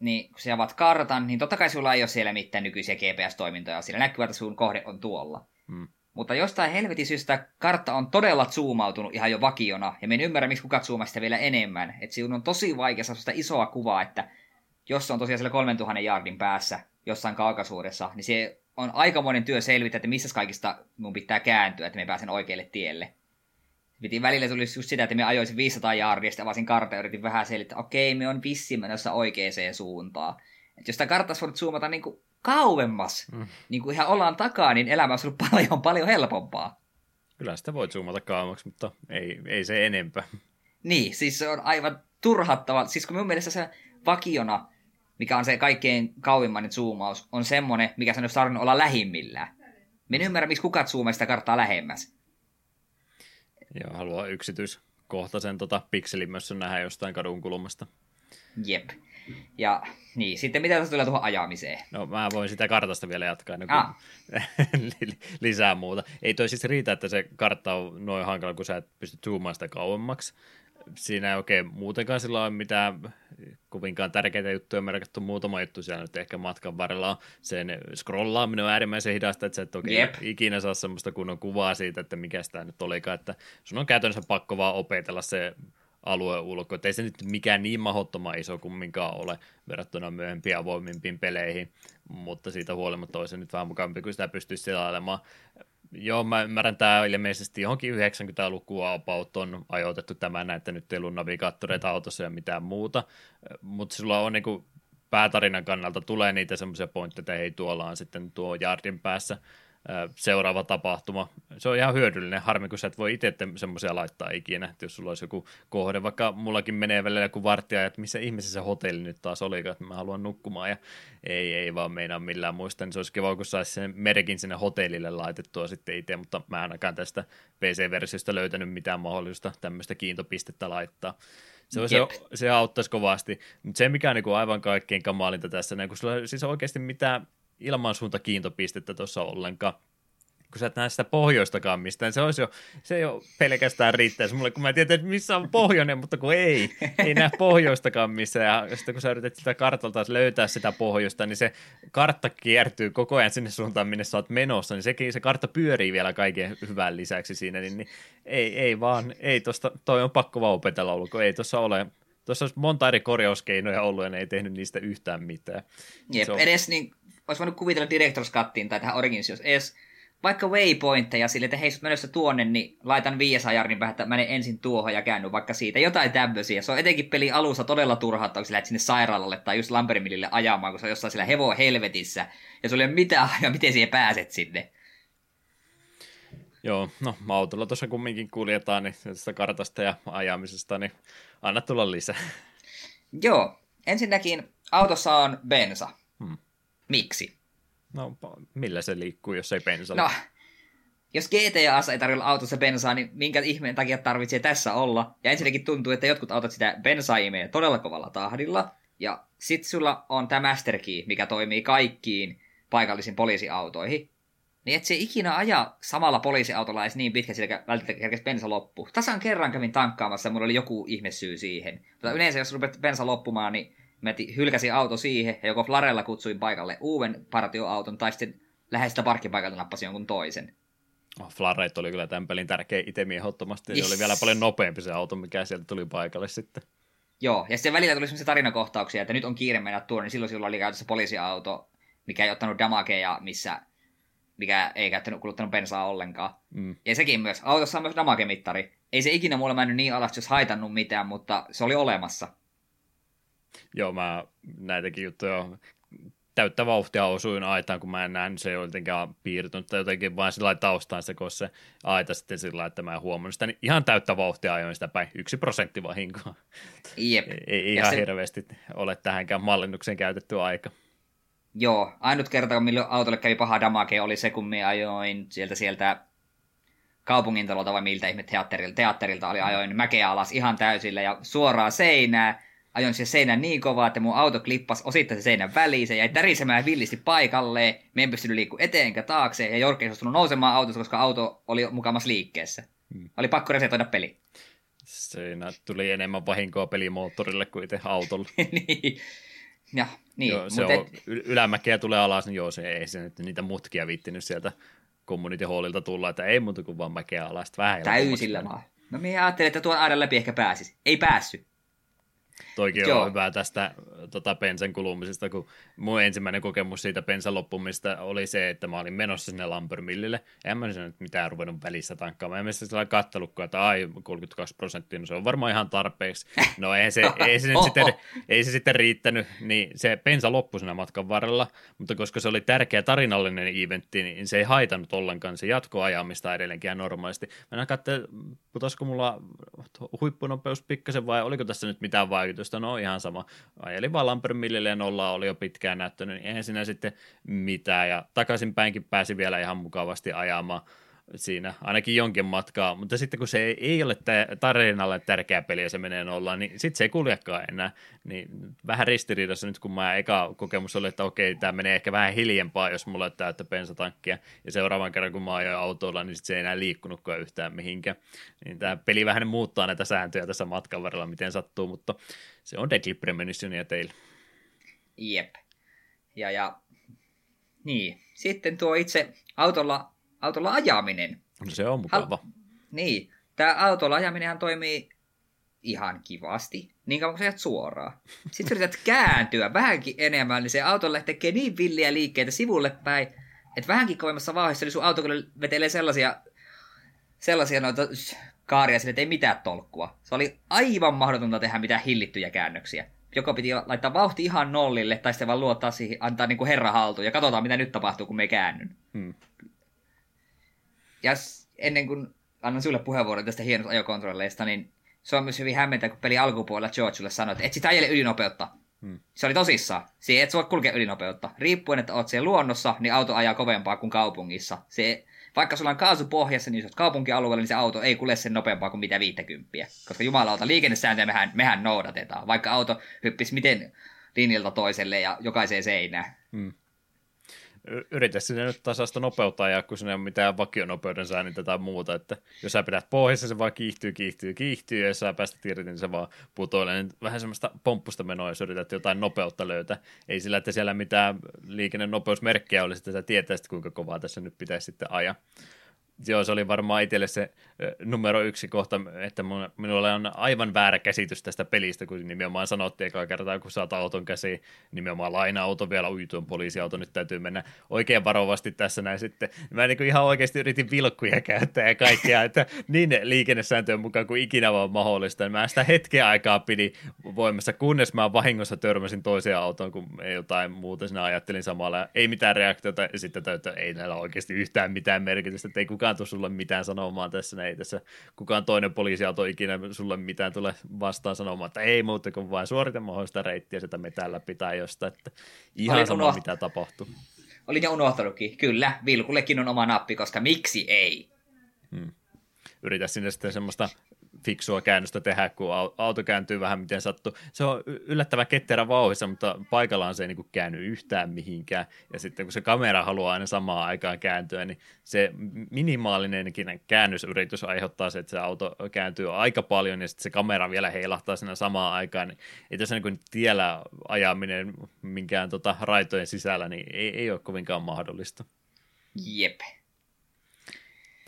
niin kun sä avaat kartan, niin totta kai sulla ei ole siellä mitään nykyisiä GPS-toimintoja. Siellä näkyy, että sun kohde on tuolla. Hmm. Mutta jostain helvetin syystä kartta on todella zoomautunut ihan jo vakiona, ja me en ymmärrä, miksi kukaan zoomaa sitä vielä enemmän. Että sinun on tosi vaikea saada sitä isoa kuvaa, että jos se on tosiaan siellä 3000 jardin päässä jossain kaukaisuudessa, niin se on aikamoinen työ selvittää, että missä kaikista mun pitää kääntyä, että me pääsen oikealle tielle. Piti välillä tuli just sitä, että me ajoisin 500 jaardia, sitten avasin kartta ja yritin vähän selittää, että okei, me on vissi menossa oikeaan suuntaan. Et jos sitä kartassa voit zoomata niin kuin kauemmas, mm. niin kuin ihan ollaan takaa, niin elämä olisi ollut paljon, paljon helpompaa. Kyllä sitä voit zoomata kauemmaksi, mutta ei, ei se enempää. Niin, siis se on aivan turhattava. Siis kun minun mielestä se vakiona, mikä on se kaikkein kauimmainen zoomaus, on semmoinen, mikä sen olisi tarvinnut olla lähimmillään. Minä en ymmärrä, miksi kukat zoomaa sitä karttaa lähemmäs. Joo, haluaa yksityiskohtaisen tota, pikselimössön nähdä jostain kadun kulmasta. Jep. Ja niin, sitten mitä tässä tulee tuohon ajamiseen? No mä voin sitä kartasta vielä jatkaa ennen kuin ah. lisää muuta. Ei toi siis riitä, että se kartta on noin hankala, kun sä et pysty zoomaan sitä kauemmaksi. Siinä ei oikein muutenkaan sillä ole mitään kovinkaan tärkeitä juttuja merkattu. Muutama juttu siellä nyt ehkä matkan varrella on. Sen scrollaaminen on äärimmäisen hidasta, että sä et oikein yep. ikinä saa semmoista kunnon kuvaa siitä, että mikä sitä nyt olikaan. Että sun on käytännössä pakko vaan opetella se alueen ulko. Että ei se nyt mikään niin mahdottoman iso kumminkaan ole verrattuna myöhempiin avoimimpiin peleihin, mutta siitä huolimatta olisi nyt vähän mukavampi, kun sitä pystyisi selailemaan. Joo, mä ymmärrän, tämä ilmeisesti johonkin 90-lukua about on ajoitettu tämä, että nyt ei ollut navigaattoreita autossa ja mitään muuta, mutta sulla on niin kuin päätarinan kannalta tulee niitä semmoisia pointteja, että hei tuolla on sitten tuo jardin päässä seuraava tapahtuma. Se on ihan hyödyllinen. Harmi, kun sä et voi itse semmoisia laittaa ikinä, että jos sulla olisi joku kohde, vaikka mullakin menee välillä joku vartija, että missä ihmisessä se hotelli nyt taas oli, että mä haluan nukkumaan ja ei, ei vaan meinaa millään muista, niin se olisi kiva, kun saisi sen merkin sinne hotellille laitettua sitten itse, mutta mä en ainakaan tästä PC-versiosta löytänyt mitään mahdollista tämmöistä kiintopistettä laittaa. Se, se, se auttaisi kovasti. Mutta se, mikä on niin kuin aivan kaikkein kamalinta tässä, niin kun sulla siis oikeasti mitään ilmansuunta kiintopistettä tuossa ollenkaan. Kun sä et näe sitä pohjoistakaan mistään, se olisi jo, se jo pelkästään riittäisi mulle, kun mä tiedän, että missä on pohjoinen, mutta kun ei, ei näe pohjoistakaan missään, ja sitten kun sä yrität sitä kartalta löytää sitä pohjoista, niin se kartta kiertyy koko ajan sinne suuntaan, minne sä oot menossa, niin sekin, se kartta pyörii vielä kaiken hyvän lisäksi siinä, niin, niin ei, ei vaan, ei tosta, toi on pakko vaan opetella ollut, kun ei tuossa ole. Tuossa olisi monta eri korjauskeinoja ollut ja ne ei tehnyt niistä yhtään mitään. Jep, on... edes niin olisi voinut kuvitella Director's Cuttiin tai tähän Origins, jos edes vaikka waypointteja sille, että hei, menossa tuonne, niin laitan 500 jardin päähän, että menen ensin tuohon ja käänny vaikka siitä. Jotain tämmöisiä. Se on etenkin peli alussa todella turhaa, kun sinne sairaalalle tai just Lambermillille ajamaan, kun se on jossain siellä hevo helvetissä. Ja sulla ei ole mitään ja miten siihen pääset sinne. Joo, no autolla tuossa kumminkin kuljetaan, niin tästä kartasta ja ajamisesta, niin anna tulla lisää. Joo, ensinnäkin autossa on bensa. Miksi? No, millä se liikkuu, jos ei bensalla? No, jos GTA ei tarjolla autossa bensaa, niin minkä ihmeen takia tarvitsee tässä olla? Ja ensinnäkin tuntuu, että jotkut autot sitä bensaa imee todella kovalla tahdilla. Ja sit sulla on tämä Master Key, mikä toimii kaikkiin paikallisiin poliisiautoihin. Niin et se ikinä aja samalla poliisiautolla edes niin pitkä, sillä välttämättä kerkesi bensa loppu. Tasan kerran kävin tankkaamassa ja mulla oli joku ihme syy siihen. Mutta yleensä jos rupeat bensa loppumaan, niin Mä hylkäsin auto siihen ja joko Flarella kutsuin paikalle uuden partioauton tai sitten lähestä parkkipaikalta nappasin jonkun toisen. Oh, Flareit oli kyllä tämän pelin tärkeä itemi ehdottomasti. Yes. Se oli vielä paljon nopeampi se auto, mikä sieltä tuli paikalle sitten. Joo, ja sitten välillä tuli sellaisia tarinakohtauksia, että nyt on kiire mennä tuonne, niin silloin sillä oli käytössä poliisiauto, mikä ei ottanut damageja, missä, mikä ei käyttänyt kuluttanut bensaa ollenkaan. Mm. Ja sekin myös. Autossa on myös damage-mittari. Ei se ikinä mulle mennyt niin alas, jos haitannut mitään, mutta se oli olemassa. Joo, mä näitäkin juttuja täyttä vauhtia osuin aitaan, kun mä en nähnyt se jotenkin piirtynyt tai jotenkin vain sillä taustaan se, kun se aita sitten sillä että mä en huomannut sitä, niin ihan täyttä vauhtia ajoin sitä päin, yksi prosentti vahinkoa. Jep. Ei, ihan se... hirveästi ole tähänkään mallinnukseen käytetty aika. Joo, ainut kerta, milloin autolle kävi paha damage, oli se, kun me ajoin sieltä sieltä kaupungin talolta vai miltä ihme teatterilta, teatterilta oli ajoin mäkeä alas ihan täysillä ja suoraan seinää, ajoin se seinän niin kovaa, että mun auto klippasi osittain se seinän väliin, se jäi tärisemään villisti paikalle, me en pystynyt liikkumaan eteen enkä taakse, ja Jorke ei suostunut nousemaan autosta, koska auto oli mukamassa liikkeessä. Hmm. Oli pakko resetoida peli. Siinä tuli enemmän vahinkoa pelimoottorille kuin itse autolle. niin. Ja, niin, joo, se on, et... ylämäkeä tulee alas, niin joo, se ei se nyt niitä mutkia viittinyt sieltä community hallilta tulla, että ei muuta kuin vaan mäkeä alas. Vähän Täysillä vaan. No minä ajattelin, että tuon aidan läpi ehkä pääsisi. Ei päässyt. Toikin Joo. on hyvä tästä tota, pensan kulumisesta, kun mun ensimmäinen kokemus siitä pensan loppumista oli se, että mä olin menossa sinne Lampermillille. En mä nyt mitään ruvennut välissä tankkaamaan. Mä sillä kattelukkoa, että ai 32 prosenttia, no se on varmaan ihan tarpeeksi. No ei se, ei se, nyt sitten, ei se sitten riittänyt, niin se pensa loppui siinä matkan varrella, mutta koska se oli tärkeä tarinallinen eventti, niin se ei haitannut ollenkaan se jatkoajamista edelleenkin normaalisti. Mä katsoin, putosko mulla huippunopeus pikkasen vai oliko tässä nyt mitään vaikutusta? No ihan sama. Ajelin vaan ja nolla oli jo pitkään näyttänyt, niin eihän siinä sitten mitään. Ja takaisinpäinkin pääsi vielä ihan mukavasti ajamaan siinä ainakin jonkin matkaa, mutta sitten kun se ei ole tarinalle tärkeä peli ja se menee nollaan, niin sitten se ei kuljekaan enää. Niin vähän ristiriidassa nyt, kun mä eka kokemus oli, että okei, tämä menee ehkä vähän hiljempaa, jos mulla on täyttä bensatankkia, ja seuraavan kerran, kun mä ajoin autolla, niin sit se ei enää liikkunutkaan yhtään mihinkään. Niin tämä peli vähän muuttaa näitä sääntöjä tässä matkan varrella, miten sattuu, mutta se on Deadly Premonitionia teille. Jep. Ja, ja niin, sitten tuo itse autolla autolla ajaminen. No se on mukava. Hal- niin, tämä autolla ajaminenhan toimii ihan kivasti, niin kauan kuin sä suoraan. Sitten yrität kääntyä vähänkin enemmän, niin se autolle tekee niin villiä liikkeitä sivulle päin, että vähänkin kovemmassa vauhdissa, niin sun auto kyllä vetelee sellaisia, sellaisia noita kaaria sille, että ei mitään tolkkua. Se oli aivan mahdotonta tehdä mitään hillittyjä käännöksiä. Joko piti laittaa vauhti ihan nollille, tai sitten vaan luottaa siihen, antaa niin kuin herra haltuun, ja katsotaan mitä nyt tapahtuu, kun me käännyn. Hmm. Ja ennen kuin annan sulle puheenvuoron tästä hienosta ajokontrolleista, niin se on myös hyvin hämmentä, kun peli alkupuolella George sanoi, että et sitä ajele ylinopeutta. Hmm. Se oli tosissaan. Se et sua kulkea ylinopeutta. Riippuen, että oot siellä luonnossa, niin auto ajaa kovempaa kuin kaupungissa. Se, vaikka sulla on kaasu pohjassa, niin jos oot kaupunkialueella, niin se auto ei kulje sen nopeampaa kuin mitä 50. Koska jumalauta, liikennesääntöjä mehän, mehän noudatetaan. Vaikka auto hyppisi miten linjalta toiselle ja jokaiseen seinään. Hmm yritä sinne nyt tasasta nopeutta ja kun sinne ole mitään vakionopeuden säännitä tai muuta, että jos sä pidät pohjassa, se vaan kiihtyy, kiihtyy, kiihtyy, ja jos sä päästä irti, niin se vaan putoilee. Niin vähän semmoista pomppusta menoa, jos yrität jotain nopeutta löytää. Ei sillä, että siellä mitään liikennenopeusmerkkiä olisi, että sä tietäisit, kuinka kovaa tässä nyt pitäisi sitten ajaa joo, se oli varmaan itselle se numero yksi kohta, että minulla on aivan väärä käsitys tästä pelistä, kun nimenomaan sanottiin ekaa kertaa, kun saat auton käsiin, nimenomaan laina-auto vielä, ui tuon poliisiauto, nyt täytyy mennä oikein varovasti tässä näin sitten. Mä niin ihan oikeasti yritin vilkkuja käyttää ja kaikkea, että niin liikennesääntöjen mukaan kuin ikinä vaan mahdollista. Mä sitä hetken aikaa pidi voimassa, kunnes mä vahingossa törmäsin toiseen autoon, kun jotain muuta sinä ajattelin samalla. Ei mitään reaktiota, ja sitten täytyy, ei näillä oikeasti yhtään mitään merkitystä, että ei kukaan kukaan tule sulle mitään sanomaan tässä, ei tässä kukaan toinen poliisiauto ikinä sulle mitään tule vastaan sanomaan, että ei muuta kuin vain suorita mahdollista reittiä, sitä täällä pitää jostain, että ihan Olin sama unoht... mitä tapahtuu. Olin jo unohtanutkin, kyllä, Vilkullekin on oma nappi, koska miksi ei? Hmm. Yritä sinne sitten semmoista fiksua käännöstä tehdä, kun auto kääntyy vähän miten sattuu. Se on yllättävän ketterä vauhissa, mutta paikallaan se ei niin käänny yhtään mihinkään. Ja sitten kun se kamera haluaa aina samaan aikaan kääntyä, niin se minimaalinenkin käännösyritys aiheuttaa se, että se auto kääntyy aika paljon ja sitten se kamera vielä heilahtaa siinä samaan aikaan. Niin ei tässä niin tiellä ajaminen minkään tota raitojen sisällä, niin ei, ei ole kovinkaan mahdollista. Jep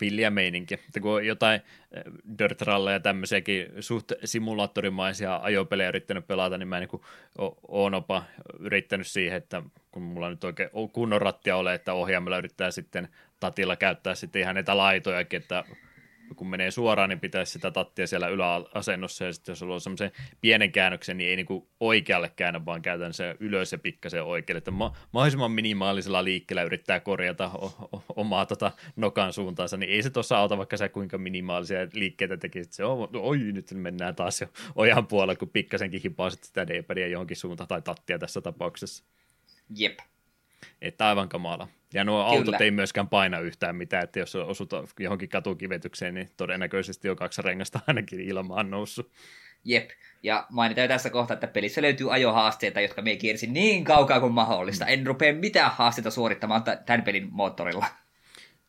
pilliä meininki. Että kun on jotain eh, dirt ja tämmöisiäkin suht simulaattorimaisia ajopelejä yrittänyt pelata, niin mä niin oon opa yrittänyt siihen, että kun mulla nyt oikein kunnon rattia ole, että ohjaamalla yrittää sitten tatilla käyttää sitten ihan näitä laitojakin, että kun menee suoraan, niin pitäisi sitä tattia siellä yläasennossa, ja sitten jos on semmoisen pienen käännöksen, niin ei niin kuin oikealle käännä, vaan käytän se ylös ja pikkasen oikealle, että ma- mahdollisimman minimaalisella liikkeellä yrittää korjata o- o- omaa tota nokan suuntaansa, niin ei se tuossa auta, vaikka se kuinka minimaalisia liikkeitä tekisit, se on, oi nyt mennään taas jo ojan puolella, kun pikkasenkin hipaasit sitä d johonkin suuntaan, tai tattia tässä tapauksessa. Jep. Että aivan kamala. Ja nuo Kyllä. autot ei myöskään paina yhtään mitään, että jos osut johonkin katukivetykseen, niin todennäköisesti jo kaksi rengasta ainakin ilmaan noussut. Jep, ja mainitaan tässä kohtaa, että pelissä löytyy ajohaasteita, jotka me kiersin niin kaukaa kuin mahdollista. En rupea mitään haasteita suorittamaan tämän pelin moottorilla.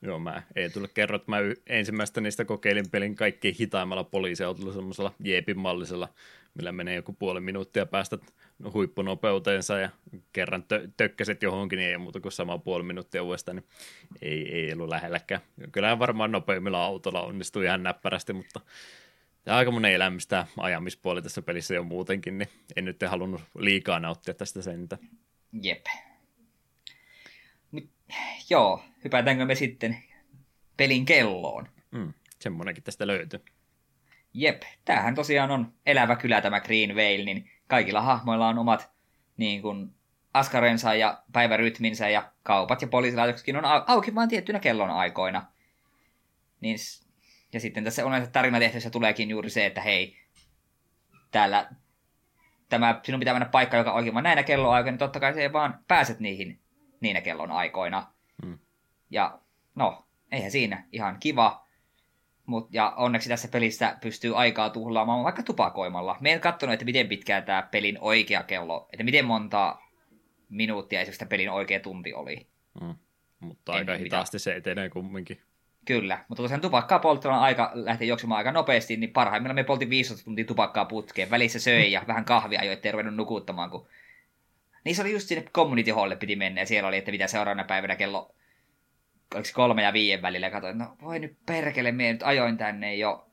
Joo, mä ei tule kerro, että mä ensimmäistä niistä kokeilin pelin kaikkein hitaimmalla poliisiautolla, semmoisella jeepin mallisella, millä menee joku puoli minuuttia päästä huippunopeuteensa ja kerran tö- tökkäset johonkin, niin ei muuta kuin sama puoli minuuttia uudestaan, niin ei, ei ollut lähelläkään. Kyllähän varmaan nopeimmilla autolla onnistui ihan näppärästi, mutta ja aika monen elämistä ajamispuoli tässä pelissä jo muutenkin, niin en nyt halunnut liikaa nauttia tästä sentä. Jep. Mut, joo, hypätäänkö me sitten pelin kelloon? Mm, semmonenkin tästä löytyy. Jep, tämähän tosiaan on elävä kylä tämä Green Vale, niin kaikilla hahmoilla on omat niin kuin, askarensa ja päivärytminsä ja kaupat ja poliisilaitoksetkin on auki vain tiettynä kellon aikoina. Niin, ja sitten tässä on tarinatehtävissä tuleekin juuri se, että hei, täällä tämä, sinun pitää mennä paikka, joka oikein näinä kelloaikoina, niin totta kai se ei vaan pääset niihin niinä kellon aikoina. Hmm. Ja no, eihän siinä, ihan kiva. Mut, ja onneksi tässä pelissä pystyy aikaa tuhlaamaan vaikka tupakoimalla. Me en katsonut, että miten pitkään tämä pelin oikea kello, että miten monta minuuttia esimerkiksi pelin oikea tunti oli. Mm. Mutta en aika hitaasti se etenee kumminkin. Kyllä, mutta tosiaan tupakkaa polttona aika lähti juoksemaan aika nopeasti, niin parhaimmillaan me poltin 15 tuntia tupakkaa putkeen. Välissä söi ja vähän kahvia jo, ettei ruvennut nukuttamaan. Kun... Niin se oli just sinne community hallille piti mennä ja siellä oli, että mitä seuraavana päivänä kello oliko kolme ja viien välillä. Katsoin, no voi nyt perkele, me nyt ajoin tänne jo.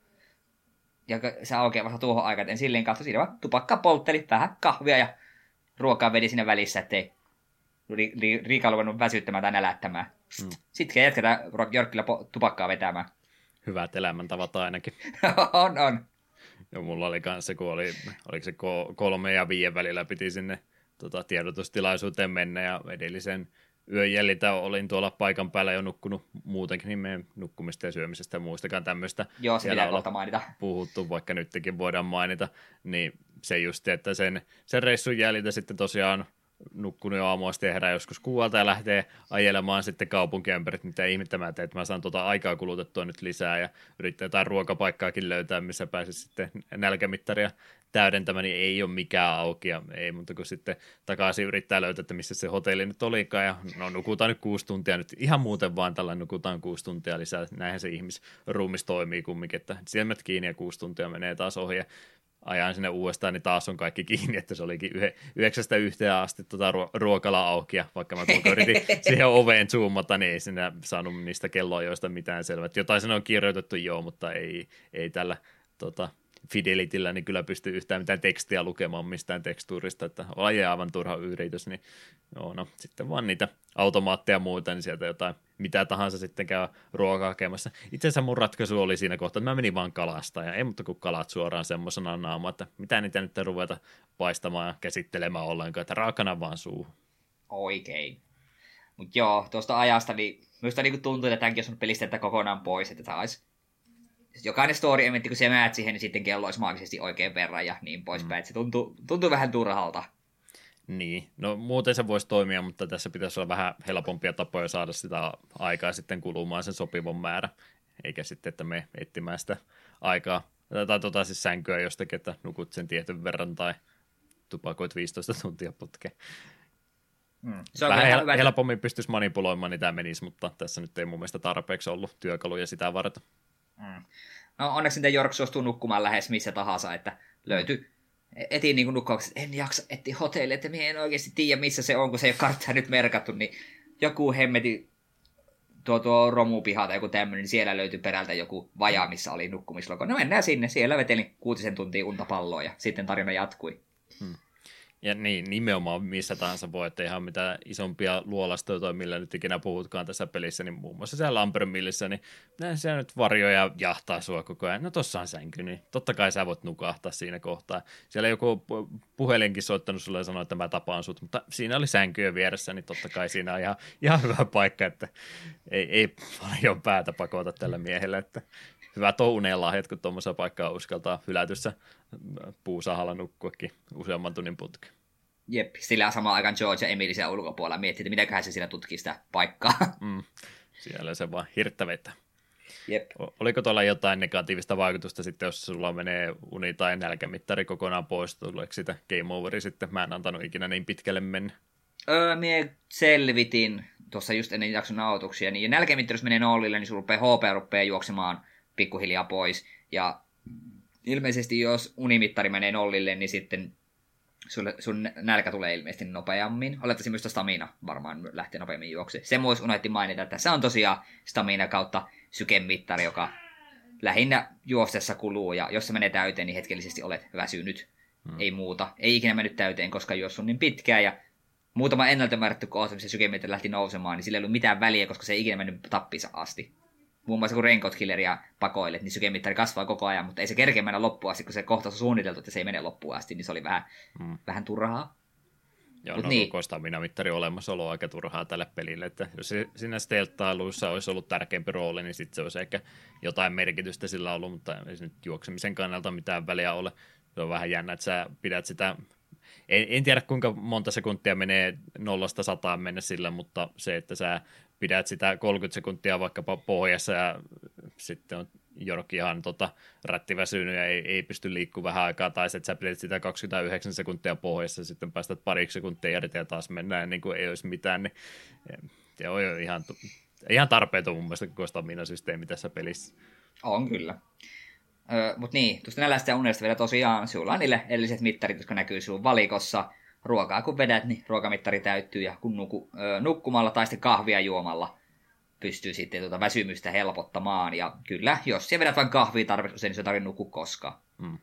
Ja se aukeaa vasta tuohon aikaan, en silleen katso, siinä vaan tupakka poltteli, vähän kahvia ja ruokaa vedi siinä välissä, ettei ri, ri, Riika ruvennut väsyttämään tai nälättämään. Mm. Sitten jatketaan Jorkilla tupakkaa vetämään. Hyvät elämäntavat ainakin. on, on. Ja mulla oli kanssa, kun oli, oliko se kolme ja viiden välillä piti sinne tota, tiedotustilaisuuteen mennä ja edellisen yön jäljiltä olin tuolla paikan päällä jo nukkunut muutenkin, niin meidän nukkumista ja syömisestä ja muistakaan tämmöistä. Joo, se pitää kohta mainita. Puhuttu, vaikka nytkin voidaan mainita, niin se just, että sen, sen reissun jäljiltä sitten tosiaan nukkunut jo aamuasti ja herää joskus kuualta ja lähtee ajelemaan sitten kaupunkiämpärit, mitä ihmettä mä teen, että mä saan tuota aikaa kulutettua nyt lisää ja yrittää jotain ruokapaikkaakin löytää, missä pääsisi sitten nälkämittaria täydentämään, niin ei ole mikään auki ja ei muuta kuin sitten takaisin yrittää löytää, että missä se hotelli nyt olikaan. Ja no nukutaan nyt kuusi tuntia nyt. Ihan muuten vaan tällä nukutaan kuusi tuntia lisää, näinhän se ihmisruumis toimii kumminkin, että silmät kiinni ja kuusi tuntia menee taas ohi. Ja ajan sinne uudestaan, niin taas on kaikki kiinni, että se olikin yhe, yhdeksästä yhteen asti tota ruokala auki, ja vaikka mä tuolta yritin siihen oveen zoomata, niin ei sinä saanut niistä kelloajoista mitään selvää. Jotain sen on kirjoitettu joo, mutta ei, ei tällä tota, Fidelityllä niin kyllä pystyy yhtään mitään tekstiä lukemaan mistään tekstuurista, että on aivan turha yritys, niin joo, no sitten vaan niitä automaatteja ja muuta, niin sieltä jotain mitä tahansa sitten käy ruokaa hakemassa. Itse asiassa mun ratkaisu oli siinä kohtaa, että mä menin vaan kalasta ja ei mutta kuin kalat suoraan semmoisena naama, että mitä niitä nyt ruveta paistamaan ja käsittelemään ollenkaan, että raakana vaan suu. Oikein. Mutta joo, tuosta ajasta, niin minusta niin tuntuu, että tämänkin on pelistä kokonaan pois, että olisi jokainen story eventti, kun se määt siihen, niin sitten kello olisi maagisesti oikein verran ja niin poispäin. Mm. Se tuntuu, tuntuu vähän turhalta. Niin, no muuten se voisi toimia, mutta tässä pitäisi olla vähän helpompia tapoja saada sitä aikaa sitten kulumaan sen sopivan määrä, eikä sitten, että me etsimään sitä aikaa, tai, tai tota siis sänkyä jostakin, että nukut sen tietyn verran tai tupakoit 15 tuntia putkeen. Hmm. Se on vähän hel- helpommin pystyisi manipuloimaan, niin tämä menisi, mutta tässä nyt ei mun mielestä tarpeeksi ollut työkaluja sitä varten. Mm. No onneksi sitten Jork suostuu nukkumaan lähes missä tahansa, että löytyy etin niin nukkaukset, en jaksa etsiä hotelli, että minä en oikeasti tiedä missä se on, kun se ei ole karttaa nyt merkattu, niin joku hemmeti tuo, tuo romupiha tai joku tämmöinen, niin siellä löytyi perältä joku vaja, missä oli nukkumisloko. No mennään sinne, siellä vetelin kuutisen tuntia untapalloa ja sitten tarina jatkui. Hmm. Ja niin, nimenomaan missä tahansa voi, että ihan mitä isompia luolastoja millä nyt ikinä puhutkaan tässä pelissä, niin muun muassa siellä Lampermillissä, niin näin siellä nyt varjoja jahtaa sua koko ajan. No tossa on sänky, niin totta kai sä voit nukahtaa siinä kohtaa. Siellä joku puhelinkin soittanut sulle ja sanoi, että mä tapaan sut, mutta siinä oli sänkyä vieressä, niin totta kai siinä on ihan, ihan hyvä paikka, että ei, ei paljon päätä pakota tällä miehellä, että hyvä touneen lahjat, kun tuommoisessa paikkaa uskaltaa hylätyssä puusahalla nukkuakin useamman tunnin putki. Jep, sillä samaan aikaan George ja Emily siellä ulkopuolella miettii, että mitäköhän se siinä tutkii sitä paikkaa. Mm, siellä se vaan hirttä vetää. Jep. Oliko tuolla jotain negatiivista vaikutusta sitten, jos sulla menee uni- tai nälkämittari kokonaan pois, tuleeko sitä game overi sitten? Mä en antanut ikinä niin pitkälle mennä. Öö, mie selvitin tuossa just ennen jakson nautuksia, niin nälkämittari jos menee nollille, niin sulla rupeaa HP rupeaa juoksemaan pikkuhiljaa pois. Ja ilmeisesti jos unimittari menee nollille, niin sitten sulle, sun nälkä tulee ilmeisesti nopeammin. Olettaisin myös stamina varmaan lähtee nopeammin juoksi. Se myös unohti mainita, että se on tosiaan stamina kautta sykemittari, joka lähinnä juostessa kuluu, ja jos se menee täyteen, niin hetkellisesti olet väsynyt. Hmm. Ei muuta. Ei ikinä mennyt täyteen, koska juossut niin pitkään, ja muutama ennalta määrätty kohta, missä sykemeitä lähti nousemaan, niin sillä ei ollut mitään väliä, koska se ei ikinä mennyt tappissa asti. Muun muassa kun Raincoat Killeria pakoilet, niin sykemittari kasvaa koko ajan, mutta ei se kerkeä mennä loppuun asti, kun se kohtaus on suunniteltu, että se ei mene loppuun asti, niin se oli vähän, hmm. vähän turhaa. Joo, Mut no niin. stamina-mittari olemassaolo on aika turhaa tälle pelille, että jos siinä stelttailuissa olisi ollut tärkeämpi rooli, niin sitten se olisi ehkä jotain merkitystä sillä ollut, mutta ei se nyt juoksemisen kannalta mitään väliä ole. Se on vähän jännä, että sä pidät sitä en, en tiedä kuinka monta sekuntia menee nollasta sataan mennä sillä, mutta se, että sä pidät sitä 30 sekuntia vaikkapa pohjassa ja sitten on Jorki ihan tota, rättiväsynyt ja ei, ei pysty liikkumaan vähän aikaa, tai että sä pidät sitä 29 sekuntia pohjassa ja sitten päästät pariksi sekuntia irti ja taas mennään niin kuin ei olisi mitään, niin se on ihan, ihan tarpeeton mun mielestä koko stamina-systeemi tässä pelissä. On kyllä. Mutta niin, tuosta nälästä ja unesta vielä tosiaan, sulla on niille edelliset mittarit, jotka näkyy sinun valikossa. Ruokaa kun vedät, niin ruokamittari täyttyy ja kun nuku, öö, nukkumalla tai sitten kahvia juomalla pystyy sitten tuota väsymystä helpottamaan. Ja kyllä, jos siellä vedät vain kahvia tarpeeksi niin se tarvitse nukkua koskaan. Mm.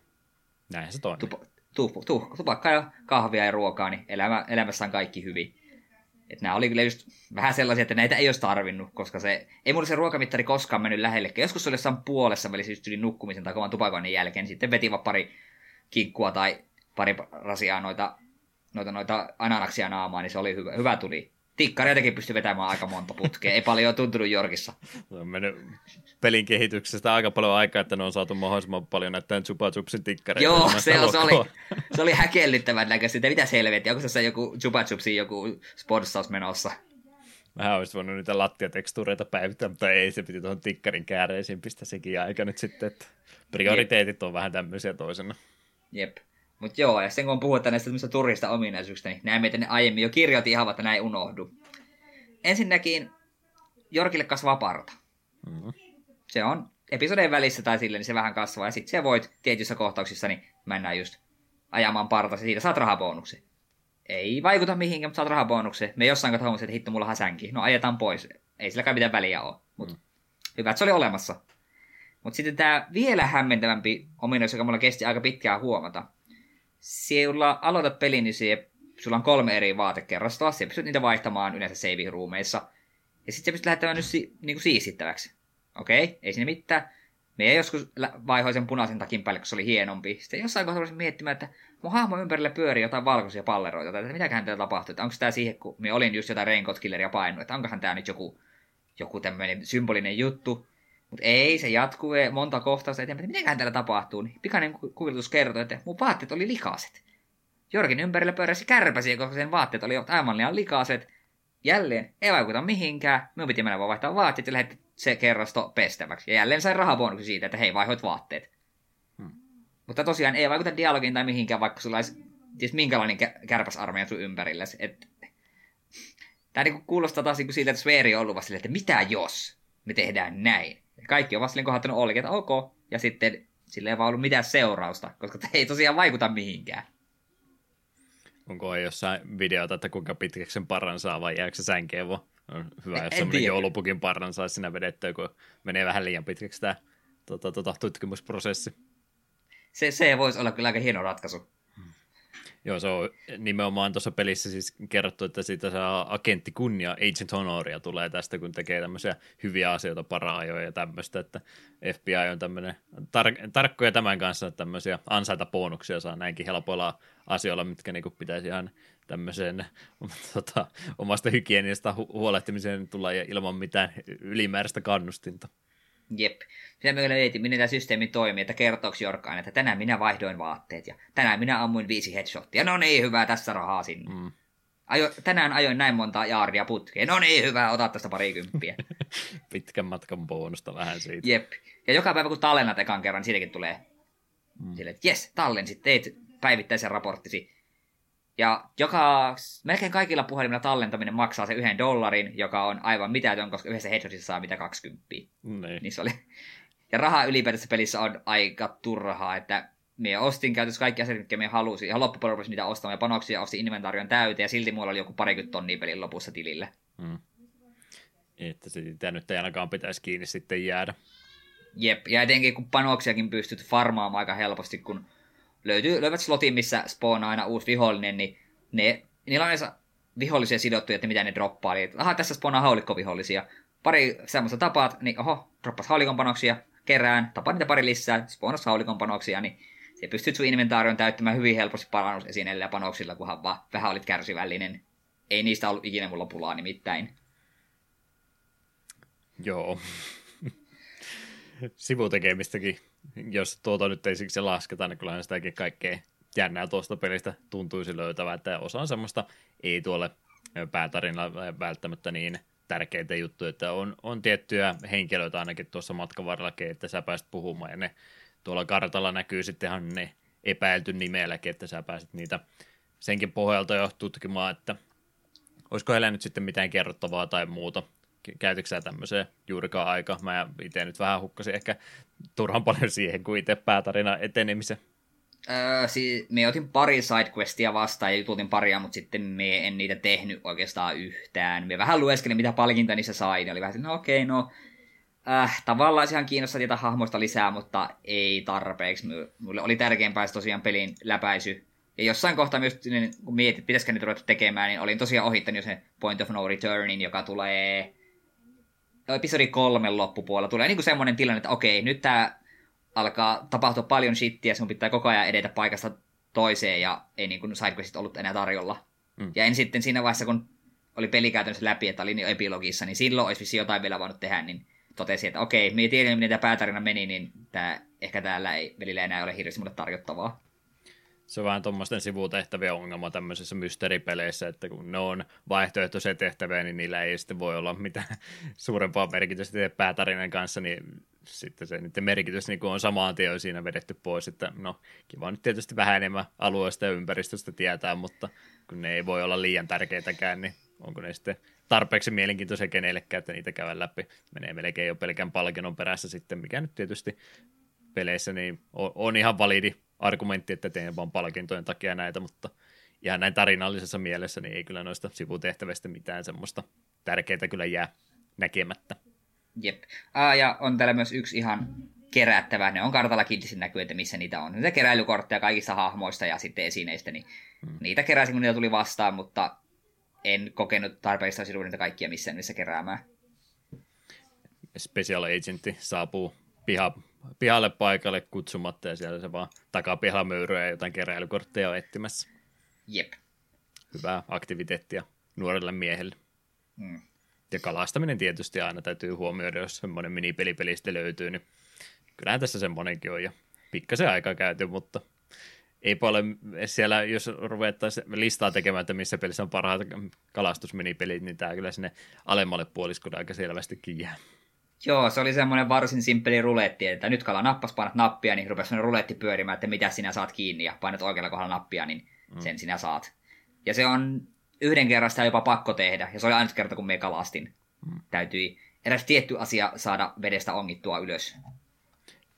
Näinhän se toimii. Tup, tup, tup, tupakka ja kahvia ja ruokaa, niin elämä, elämässä on kaikki hyvin. Et nämä oli kyllä just vähän sellaisia, että näitä ei olisi tarvinnut, koska se, ei mulla se ruokamittari koskaan mennyt lähellekään. Joskus se oli jossain puolessa välissä just yli nukkumisen tai kovan tupakoinnin jälkeen, niin sitten veti vaan pari kinkkua tai pari rasiaa noita, noita, noita ananaksia naamaan, niin se oli hyvä, hyvä tuli. Tikkareitakin pystyi vetämään aika monta putkea, ei paljon tuntunut Jorkissa. Se on mennyt pelin kehityksestä aika paljon aikaa, että ne on saatu mahdollisimman paljon näitä Chupa Chupsin tikkareita. Joo, se, se, oli, se oli häkellyttävän näköistä. Mitä selviä, onko se joku Chupa Chupsin joku sponssaus menossa? Vähän olisi voinut niitä lattiatekstuureita päivittää, mutta ei, se piti tuohon tikkarin kääreisiin pistää sekin aika nyt sitten, että prioriteetit Jep. on vähän tämmöisiä toisena. Jep. Mutta joo, ja sitten kun puhutaan näistä turista ominaisuuksista, niin näemme, että ne aiemmin jo kirjoitin ihan, että näin unohdu. Ensinnäkin Jorkille kasvaa parta. Mm-hmm. Se on episodien välissä tai silleen, niin se vähän kasvaa. Ja sitten se voit tietyissä kohtauksissa, niin mennään just ajamaan parta, ja siitä saat rahabonuksen. Ei vaikuta mihinkään, mutta saat rahabonuksen. Me jossain kohtaa että hitto, mulla hasänki. No ajetaan pois. Ei silläkään mitään väliä ole. Mutta mm. hyvä, että se oli olemassa. Mutta sitten tämä vielä hämmentävämpi ominaisuus, joka mulla kesti aika pitkään huomata, siellä aloitat pelin, niin siellä, sulla on kolme eri vaatekerrastoa, siellä pystyt niitä vaihtamaan yleensä save-ruumeissa. Ja sitten pystyt lähettämään nyt si, niin kuin siisittäväksi. Okei, okay, ei siinä mitään. Me joskus vaihoin sen punaisen takin päälle, kun se oli hienompi. Sitten jossain kohtaa olisin miettimään, että mun hahmo ympärille pyörii jotain valkoisia palleroita, tai mitäköhän täällä tapahtuu, että onko tämä siihen, kun me olin just jotain Raincoat Killeria painunut, että onkohan tämä nyt joku, joku tämmöinen symbolinen juttu. Mutta ei, se jatkuu monta kohtausta eteenpäin, mitenköhän täällä tapahtuu. Niin pikainen kuvitus kertoi, että mun vaatteet oli likaiset. Jorkin ympärillä pyöräsi kärpäsiä, koska sen vaatteet oli aivan liian likaiset. Jälleen, ei vaikuta mihinkään. Minun piti mennä vaan vaihtaa vaatteet ja lähettää se kerrasto pestäväksi. Ja jälleen sain rahabonuksen siitä, että hei, vaihoit vaatteet. Hmm. Mutta tosiaan ei vaikuta dialogiin tai mihinkään, vaikka sulla olisi ties minkälainen kärpäsarmeija sun ympärillä. Et... Tämä niinku kuulostaa taas niinku siltä, että Sveeri on ollut vasta että mitä jos me tehdään näin. Kaikki on vasta kohdattanut ollenkin, että ok. Ja sitten sillä ei vaan ollut mitään seurausta, koska ei tosiaan vaikuta mihinkään. Onko jossain videota, että kuinka pitkäksi sen parran saa vai jääkö se sänkeen vaan? On hyvä, jos semmoinen joulupukin parran saisi sinä vedettyä, kun menee vähän liian pitkäksi tämä tota, tota, tutkimusprosessi. Se, se voisi olla kyllä aika hieno ratkaisu. Joo, se on nimenomaan tuossa pelissä siis kerrottu, että siitä saa agentti kunnia, agent honoria tulee tästä, kun tekee tämmöisiä hyviä asioita paraajoja ja tämmöistä, että FBI on tämmöinen tar- tarkkoja tämän kanssa, että tämmöisiä ansaita bonuksia saa näinkin helpoilla asioilla, mitkä niinku pitäisi ihan tämmöiseen tota, omasta hygieniasta hu- huolehtimiseen tulla ilman mitään ylimääräistä kannustinta. Jep. Sitä me löydettiin, miten tämä systeemi toimii, että kertooks Jorkaan, että tänään minä vaihdoin vaatteet ja tänään minä ammuin viisi headshottia. No niin, hyvä, tässä rahaa sinne. Mm. Ajo, tänään ajoin näin monta jaaria putkeen. No niin, hyvä, ota tästä parikymppiä. Pitkän matkan bonusta vähän siitä. Jep. Ja joka päivä kun tallennat ekan kerran, niin siitäkin tulee mm. sille, että jes, tallensit, teit päivittäisen raporttisi. Ja joka, melkein kaikilla puhelimilla tallentaminen maksaa se yhden dollarin, joka on aivan mitätön, koska yhdessä headshotissa saa mitä 20. Niin. niin se oli. Ja raha ylipäätänsä pelissä on aika turhaa, että me ostin käytössä kaikki asiat, mitkä me halusin. Ja loppujen lopuksi niitä ostamaan ja panoksia ostin inventaarion täyteen ja silti mulla oli joku parikymmentä tonnia pelin lopussa tilille. Hmm. Että sitä nyt ei ainakaan pitäisi kiinni sitten jäädä. Jep, ja etenkin kun panoksiakin pystyt farmaamaan aika helposti, kun löytyy, löyvät slotin, missä spawnaa aina uusi vihollinen, niin ne, niillä on vihollisia sidottuja, että mitä ne droppaa. Eli, aha, tässä spawnaa haulikkovihollisia. Pari semmoista tapaat, niin oho, droppas haulikon panoksia, kerään, tapaa niitä pari lisää, spawnas haulikon panoksia, niin se pystyt sun inventaarion täyttämään hyvin helposti parannusesineillä ja panoksilla, kunhan vaan vähän olit kärsivällinen. Ei niistä ollut ikinä mulla pulaa nimittäin. Joo. Sivutekemistäkin, jos tuota nyt ei siksi lasketa, niin kyllähän sitäkin kaikkea jännää tuosta pelistä tuntuisi löytävää, että osa on semmoista ei tuolle päätarinalla välttämättä niin tärkeitä juttuja, että on, on tiettyjä henkilöitä ainakin tuossa matkan varrellakin, että sä pääset puhumaan ja ne tuolla kartalla näkyy sittenhan ne epäilty nimelläkin, että sä pääset niitä senkin pohjalta jo tutkimaan, että olisiko heillä nyt sitten mitään kerrottavaa tai muuta. Käytitkö sä tämmöiseen juurikaan aika? Mä itse nyt vähän hukkasin ehkä turhan paljon siihen, kuin itse päätarina etenemisen. Öö, siis me otin pari sidequestia vastaan ja jututin paria, mutta sitten me en niitä tehnyt oikeastaan yhtään. Me vähän lueskelin, mitä palkinta niissä sai. Ne oli vähän, no okei, no äh, tavallaan ihan kiinnostaa tietää hahmoista lisää, mutta ei tarpeeksi. Mulle oli tärkeämpää tosiaan pelin läpäisy. Ja jossain kohtaa myös, niin, kun mietit, pitäisikö nyt ruveta tekemään, niin olin tosiaan ohittanut jo sen Point of No Returnin, joka tulee episodi kolmen loppupuolella. Tulee niin kuin semmoinen tilanne, että okei, nyt tämä alkaa tapahtua paljon shittiä, sun pitää koko ajan edetä paikasta toiseen, ja ei niin kuin sidequestit ollut enää tarjolla. Mm. Ja en sitten siinä vaiheessa, kun oli peli käytännössä läpi, että oli jo epilogissa, niin silloin olisi jotain vielä voinut tehdä, niin totesi, että okei, me tiedän, miten tämä päätarina meni, niin tää, ehkä täällä ei välillä enää ole hirveästi mulle tarjottavaa. Se on vähän tuommoisten sivutehtävien ongelma tämmöisissä mysteeripeleissä, että kun ne on vaihtoehtoisia tehtäviä, niin niillä ei sitten voi olla mitään suurempaa merkitystä päätarinan kanssa, niin sitten se niiden merkitys niin on samaan tien siinä vedetty pois, että no kiva nyt tietysti vähän enemmän alueesta ja ympäristöstä tietää, mutta kun ne ei voi olla liian tärkeitäkään, niin onko ne sitten tarpeeksi mielenkiintoisia kenellekään, että niitä käydään läpi. Menee melkein jo pelkän palkinnon perässä sitten, mikä nyt tietysti peleissä niin on ihan validi argumentti, että teen vaan palkintojen takia näitä, mutta ihan näin tarinallisessa mielessä niin ei kyllä noista sivutehtävistä mitään semmoista tärkeää kyllä jää näkemättä. Jep. Ah, ja on täällä myös yksi ihan kerättävä, ne on kartalla kiltisin näkyy, että missä niitä on. Niitä keräilykortteja kaikista hahmoista ja sitten esineistä, niin hmm. niitä keräsin, kun niitä tuli vastaan, mutta en kokenut sinuun niitä kaikkia missään missä keräämään. Special Agentti saapuu piha, pihalle paikalle kutsumatta ja siellä se vaan takapihalla möyryä ja jotain keräilykortteja on etsimässä. Jep. Hyvää aktiviteettia nuorelle miehelle. Mm. Ja kalastaminen tietysti aina täytyy huomioida, jos semmoinen minipeli sitten löytyy, niin kyllähän tässä semmoinenkin on ja pikkasen aikaa käyty, mutta ei paljon siellä, jos ruvettaisiin listaa tekemään, että missä pelissä on parhaat kalastusminipelit, niin tämä kyllä sinne alemmalle puoliskolle aika selvästikin jää. Joo, se oli semmoinen varsin simppeli ruletti, että nyt kala nappas, painat nappia, niin rupesi ruletti pyörimään, että mitä sinä saat kiinni, ja painat oikealla kohdalla nappia, niin mm. sen sinä saat. Ja se on yhden kerran sitä jopa pakko tehdä, ja se oli ainut kerta, kun me kalastin. Mm. Täytyi eräs tietty asia saada vedestä ongittua ylös.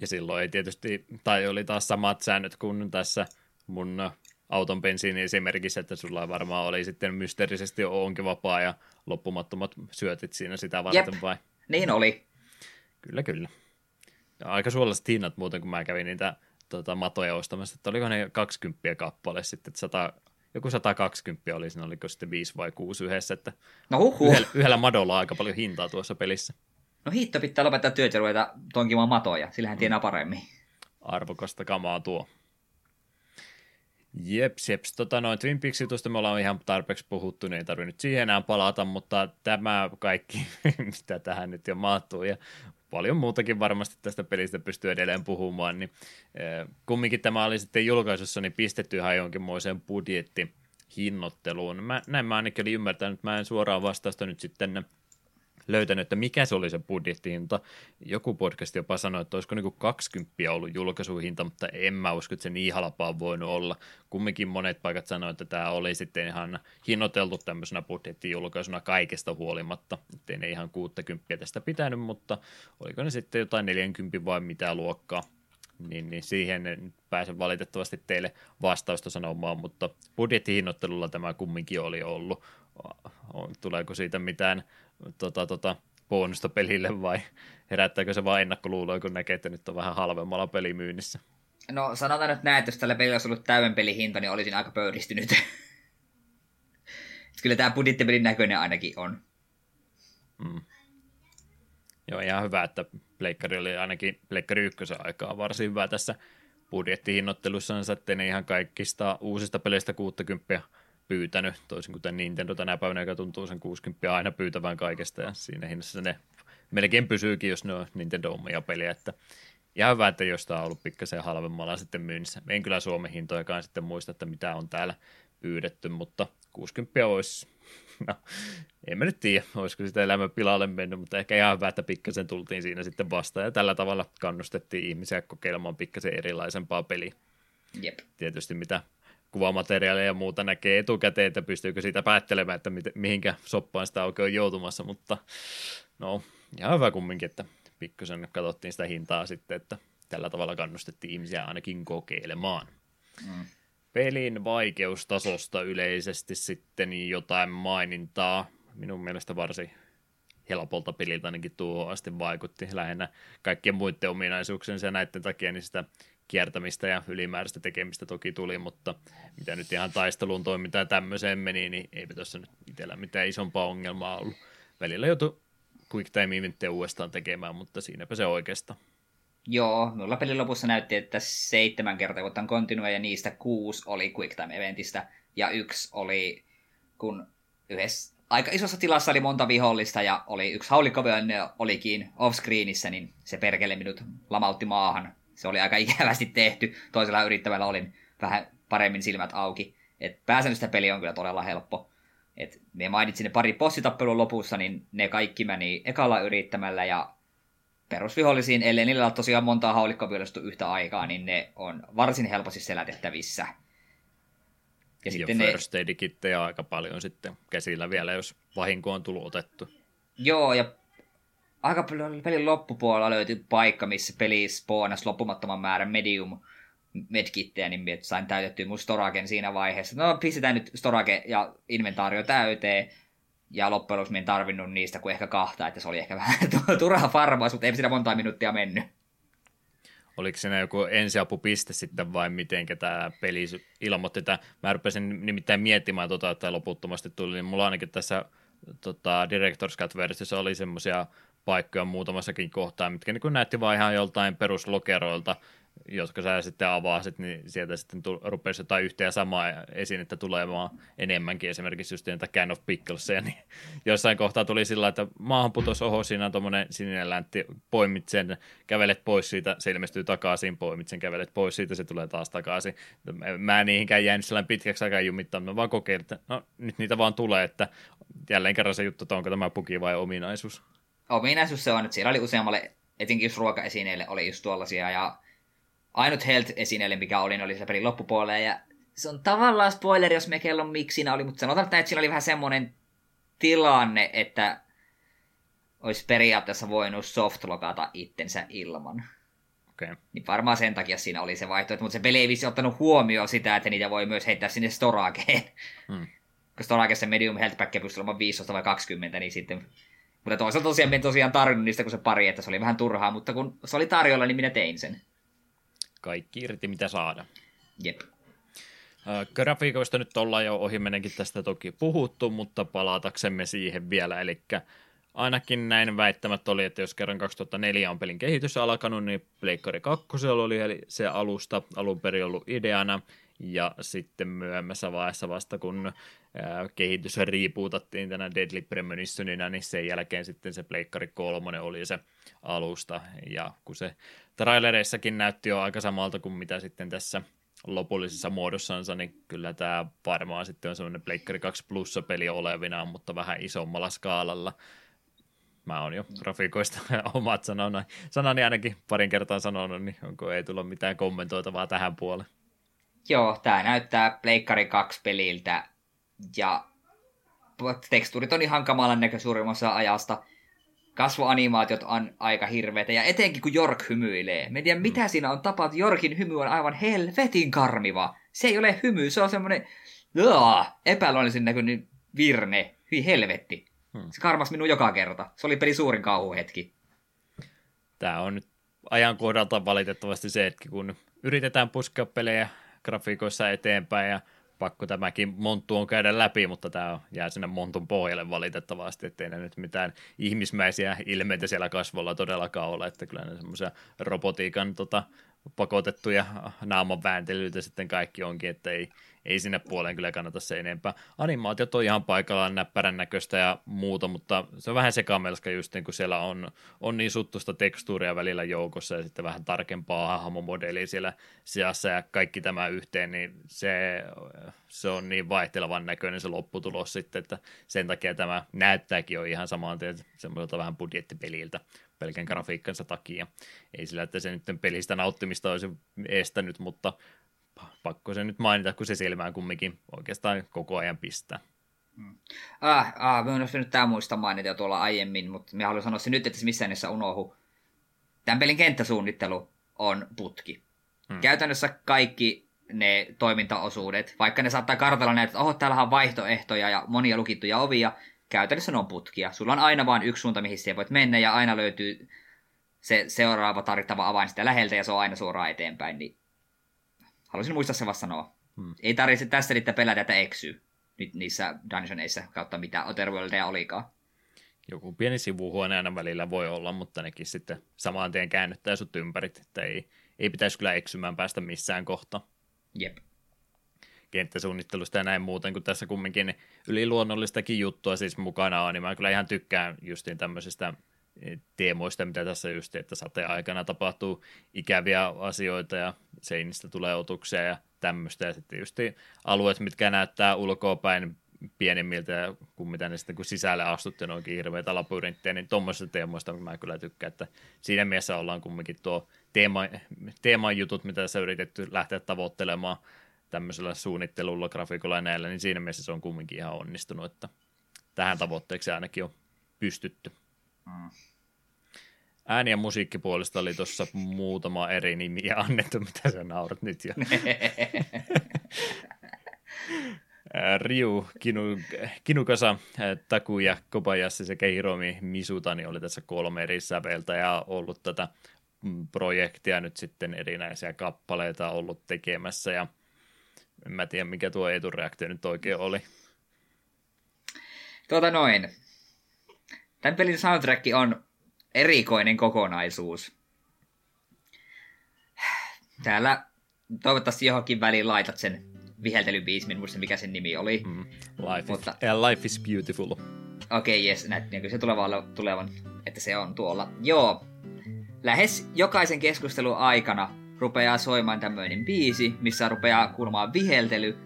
Ja silloin ei tietysti, tai oli taas samat säännöt kuin tässä mun auton bensiini esimerkiksi, että sulla varmaan oli sitten mysteerisesti onkin vapaa ja loppumattomat syötit siinä sitä varten Jep. vai? niin oli. Kyllä, kyllä. Ja aika suolaiset hinnat muuten, kun mä kävin niitä tota, matoja ostamassa, että oliko ne 20 kappale sitten, että 100, joku 120 oli siinä, oliko sitten 5 vai 6 yhdessä, että no huhhuh. yhdellä, yhdellä madolla on aika paljon hintaa tuossa pelissä. No hitto pitää lopettaa työt ja ruveta tonkimaan matoja, sillähän tienaa mm. paremmin. Arvokasta kamaa tuo. Jeps, jeps. Tota, noin Twin Peaks jutusta me ollaan ihan tarpeeksi puhuttu, niin ei tarvitse nyt siihen enää palata, mutta tämä kaikki, mitä tähän nyt jo mahtuu, ja paljon muutakin varmasti tästä pelistä pystyy edelleen puhumaan, niin kumminkin tämä oli sitten julkaisussa niin pistetty ihan jonkinmoiseen budjetti hinnoitteluun. Mä, näin mä ainakin olin ymmärtänyt, mä en suoraan vastausta nyt sitten löytänyt, että mikä se oli se budjettihinta. Joku podcast jopa sanoi, että olisiko niin 20 ollut julkaisuhinta, mutta en mä usko, että se niin halpaa voinut olla. Kumminkin monet paikat sanoivat, että tämä oli sitten ihan hinnoiteltu tämmöisenä budjettijulkaisuna kaikesta huolimatta. Että ne ihan 60 tästä pitänyt, mutta oliko ne sitten jotain 40 vai mitä luokkaa niin, niin siihen en pääse valitettavasti teille vastausta sanomaan, mutta budjettihinnoittelulla tämä kumminkin oli ollut. Tuleeko siitä mitään tota, tota, bonusta pelille vai herättääkö se vain ennakkoluuloja, kun näkee, että nyt on vähän halvemmalla pelimyynnissä? No sanotaan nyt näin, että jos tällä pelillä olisi ollut täyden pelihinta, niin olisin aika pöyristynyt. kyllä tämä budjettipelin näköinen ainakin on. Mm. Joo, ihan hyvä, että Pleikkari oli ainakin Pleikkari ykkösen aikaa varsin hyvä tässä budjettihinnoittelussa, että ne ihan kaikista uusista peleistä 60 pyytänyt, toisin kuin Nintendo tänä päivänä, joka tuntuu sen 60 aina pyytävän kaikesta, ja siinä hinnassa ne melkein pysyykin, jos ne on Nintendo omia pelejä, että ihan hyvä, että jostain on ollut pikkasen halvemmalla sitten myynnissä. En kyllä Suomen hintojakaan sitten muista, että mitä on täällä pyydetty, mutta 60 olisi, no en mä nyt tiedä, olisiko sitä elämä pilalle mennyt, mutta ehkä ihan hyvä, että pikkasen tultiin siinä sitten vastaan ja tällä tavalla kannustettiin ihmisiä kokeilemaan pikkasen erilaisempaa peliä. Jep. Tietysti mitä kuvamateriaalia ja muuta näkee etukäteen, että pystyykö siitä päättelemään, että mihinkä soppaan sitä oikein on joutumassa, mutta no ihan hyvä kumminkin, että pikkusen katsottiin sitä hintaa sitten, että tällä tavalla kannustettiin ihmisiä ainakin kokeilemaan. Mm pelin vaikeustasosta yleisesti sitten jotain mainintaa. Minun mielestä varsin helpolta peliltä ainakin tuo asti vaikutti. Lähinnä kaikkien muiden ominaisuuksien ja näiden takia niin sitä kiertämistä ja ylimääräistä tekemistä toki tuli, mutta mitä nyt ihan taisteluun toimintaan tämmöiseen meni, niin eipä tuossa nyt itsellä mitään isompaa ongelmaa ollut. Välillä joutui quick time uudestaan tekemään, mutta siinäpä se oikeastaan. Joo, minulla pelin lopussa näytti, että seitsemän kertaa kun continue ja niistä kuusi oli Quick Time Eventistä ja yksi oli, kun yhdessä aika isossa tilassa oli monta vihollista ja oli yksi haulikkovyönne olikin off-screenissä, niin se perkele minut lamautti maahan. Se oli aika ikävästi tehty. Toisella yrittävällä olin vähän paremmin silmät auki. Et pääsäännöstä peli on kyllä todella helppo. Et me mainitsin ne pari bossitappelun lopussa, niin ne kaikki meni ekalla yrittämällä ja perusvihollisiin, ellei niillä ole tosiaan montaa haulikkoa yhtä aikaa, niin ne on varsin helposti selätettävissä. Ja, ja sitten ne... first aid aika paljon sitten käsillä vielä, jos vahinko on tullut otettu. Joo, ja aika paljon pelin loppupuolella löytyi paikka, missä peli spoonasi loppumattoman määrän medium medkittejä, niin sain täytettyä mun storagen siinä vaiheessa. No, pistetään nyt storage ja inventaario täyteen, ja loppujen lopuksi en tarvinnut niistä kuin ehkä kahta, että se oli ehkä vähän turha farmaus, mutta ei siinä monta minuuttia mennyt. Oliko siinä joku ensiapupiste sitten vai miten tämä peli ilmoitti, että mä rupesin nimittäin miettimään, tota, että loputtomasti tuli, niin mulla ainakin tässä tota, Director's Cut-versiossa oli semmoisia paikkoja muutamassakin kohtaa, mitkä niin näytti vaan ihan joltain peruslokeroilta, jotka sä sitten avasit, niin sieltä sitten tu- rupesi jotain yhtä ja samaa esinettä tulemaan enemmänkin, esimerkiksi just niitä Can of Picklesia, niin jossain kohtaa tuli sillä että maahan putosi oho, siinä on tuommoinen sininen läntti, poimit sen, kävelet pois siitä, se ilmestyy takaisin, poimit sen, kävelet pois siitä, se tulee taas takaisin. Mä en niihinkään jäänyt sellainen pitkäksi aikaa jumittaa, mä vaan kokeilin, että no nyt niitä vaan tulee, että jälleen kerran se juttu, että onko tämä puki vai ominaisuus. Ominaisuus se on, että siellä oli useammalle, etenkin just ruokaesineille oli just tuollaisia, ja ainut health-esineelle, mikä oli, oli se pelin loppupuolella, ja se on tavallaan spoileri, jos me kellon miksi siinä oli, mutta sanotaan, että siinä oli vähän semmoinen tilanne, että olisi periaatteessa voinut softlogata itsensä ilman. Okay. Niin varmaan sen takia siinä oli se vaihtoehto, mutta se peli ei vissi ottanut huomioon sitä, että niitä voi myös heittää sinne storageen. Hmm. Koska storagessa medium health pack pystyy olemaan 15 vai 20, niin sitten... Mutta toisaalta tosiaan en tosiaan tarvinnut niistä kuin se pari, että se oli vähän turhaa, mutta kun se oli tarjolla, niin minä tein sen kaikki irti mitä saada. Jep. Grafiikoista nyt ollaan jo ohimenenkin tästä toki puhuttu, mutta palataksemme siihen vielä, eli ainakin näin väittämät oli, että jos kerran 2004 on pelin kehitys alkanut, niin Pleikkari 2 oli eli se alusta alun perin ollut ideana, ja sitten myöhemmässä vaiheessa vasta kun kehitys riipuutattiin tänä Deadly Premonitionina, niin sen jälkeen sitten se Pleikkari 3 oli se alusta, ja kun se trailereissakin näytti jo aika samalta kuin mitä sitten tässä lopullisessa muodossansa, niin kyllä tämä varmaan sitten on semmoinen Pleikkari 2 plussa peli olevinaan, mutta vähän isommalla skaalalla. Mä oon jo grafiikoista omat sanoni, sanani ainakin parin kertaa sanonut, niin onko ei tullut mitään kommentoitavaa tähän puoleen. Joo, tämä näyttää Pleikkari 2 peliltä ja tekstuurit on ihan kamalan näkö suurimmassa ajasta kasvoanimaatiot on aika hirveitä, ja etenkin kun Jork hymyilee. Me en tiedä, mitä mm. siinä on tapahtunut. Jorkin hymy on aivan helvetin karmiva. Se ei ole hymy, se on semmoinen epäluonnollisen näköinen virne. Hyi helvetti. Hmm. Se karmas minun joka kerta. Se oli peli suurin kauhuhetki. Tämä on nyt ajankohdalta valitettavasti se hetki, kun yritetään puskea pelejä grafiikoissa eteenpäin ja pakko tämäkin monttu on käydä läpi, mutta tämä jää sinne montun pohjalle valitettavasti, ettei ne nyt mitään ihmismäisiä ilmeitä siellä kasvolla todellakaan ole, että kyllä ne semmoisia robotiikan tota, pakotettuja naaman vääntelyitä sitten kaikki onkin, että ei, ei sinne puoleen kyllä kannata se enempää. Animaatiot on ihan paikallaan näppärän näköistä ja muuta, mutta se on vähän sekamelska just niin kun siellä on, on niin suttusta tekstuuria välillä joukossa ja sitten vähän tarkempaa hahmomodelia siellä sijassa ja kaikki tämä yhteen, niin se, se on niin vaihtelevan näköinen se lopputulos sitten, että sen takia tämä näyttääkin jo ihan samaan semmoiselta vähän budjettipeliltä pelkän grafiikkansa takia. Ei sillä, että se nyt pelistä nauttimista olisi estänyt, mutta pakko se nyt mainita, kun se silmään kumminkin oikeastaan koko ajan pistää. Hmm. Ah, ah, mä olisi nyt tämä muista mainita jo tuolla aiemmin, mutta mä haluan sanoa se nyt, että se missään nimessä unohu. Tämän pelin kenttäsuunnittelu on putki. Hmm. Käytännössä kaikki ne toimintaosuudet, vaikka ne saattaa kartalla näitä, että oho, täällä on vaihtoehtoja ja monia lukittuja ovia, käytännössä ne on putkia. Sulla on aina vain yksi suunta, mihin siihen voit mennä, ja aina löytyy se seuraava tarvittava avain sitä läheltä, ja se on aina suoraan eteenpäin. Niin haluaisin muistaa se vasta sanoa. Hmm. Ei tarvitse tässä niitä pelätä, että eksyy nyt niissä dungeoneissa kautta mitä Otherworldia olikaan. Joku pieni sivuhuone aina välillä voi olla, mutta nekin sitten samaan tien käännyttää sut ympärit, että ei, ei pitäisi kyllä eksymään päästä missään kohta. Jep kenttäsuunnittelusta ja näin muuten, kun tässä kumminkin yliluonnollistakin juttua siis mukana on, niin mä kyllä ihan tykkään justiin tämmöisistä eh, teemoista, mitä tässä just, että sateen aikana tapahtuu ikäviä asioita ja seinistä tulee otuksia ja tämmöistä. Ja sitten just alueet, mitkä näyttää ulkoapäin pienemmiltä kuin mitä ne sitten kun sisälle astutte noinkin hirveitä labyrintteja, niin tuommoisista teemoista mä kyllä tykkään, että siinä mielessä ollaan kumminkin tuo teema, teeman jutut, mitä tässä yritetty lähteä tavoittelemaan tämmöisellä suunnittelulla, grafiikolla ja näillä, niin siinä mielessä se on kumminkin ihan onnistunut, että tähän tavoitteeksi ainakin on pystytty. Mm. Ääni- ja musiikkipuolesta oli tuossa muutama eri nimi annettu, mitä sä naurat nyt jo. Ryu, Kinu, Kinukasa, Taku ja Kobayashi sekä Hiromi Misutani oli tässä kolme eri säveltä ja ollut tätä mm, projektia nyt sitten erinäisiä kappaleita ollut tekemässä ja en mä tiedä, mikä tuo etureaktio nyt oikein oli. Tuota noin. Tämän pelin soundtrack on erikoinen kokonaisuus. Täällä toivottavasti johonkin väliin laitat sen viheltelybiismin, muista mikä sen nimi oli. Mm, life, Mutta... is, yeah, life is beautiful. Okei, okay, yes, näet, niin se tulevan, tulevan, että se on tuolla. Joo, lähes jokaisen keskustelun aikana rupeaa soimaan tämmöinen biisi, missä rupeaa kuulumaan viheltely.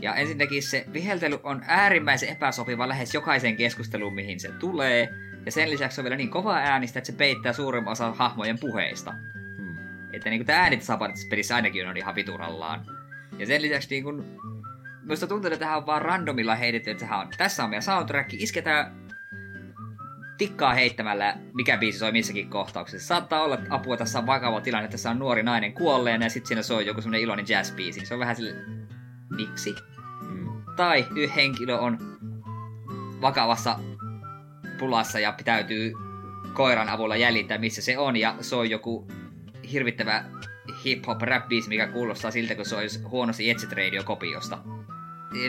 Ja ensinnäkin se viheltely on äärimmäisen epäsopiva lähes jokaiseen keskusteluun, mihin se tulee. Ja sen lisäksi se on vielä niin kova äänistä, että se peittää suurimman osan hahmojen puheista. Hmm. Että niin tämä äänit pelissä ainakin on ihan viturallaan. Ja sen lisäksi niin kuin, Minusta tuntuu, että tähän on vaan randomilla heitetty, että on, tässä on meidän soundtrack, isketään tikkaa heittämällä, mikä biisi soi missäkin kohtauksessa. Saattaa olla apua, tässä on vakava tilanne, että tässä on nuori nainen kuolleena ja sitten siinä soi joku semmonen iloinen jazz-biisi. Se on vähän sille, miksi? Mm. Tai yksi henkilö on vakavassa pulassa ja täytyy koiran avulla jäljittää, missä se on, ja soi joku hirvittävä hip-hop rap-biisi, mikä kuulostaa siltä, kun se olisi huonosti Etsit Radio-kopiosta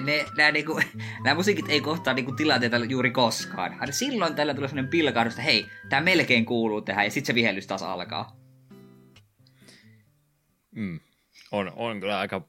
ne, nämä, niinku, nämä musiikit ei kohtaa niinku tilanteita juuri koskaan. Aina silloin tällä tulee sellainen pilkahdus, että hei, tämä melkein kuuluu tähän, ja sitten se vihellys taas alkaa. Mm. On, on kyllä aika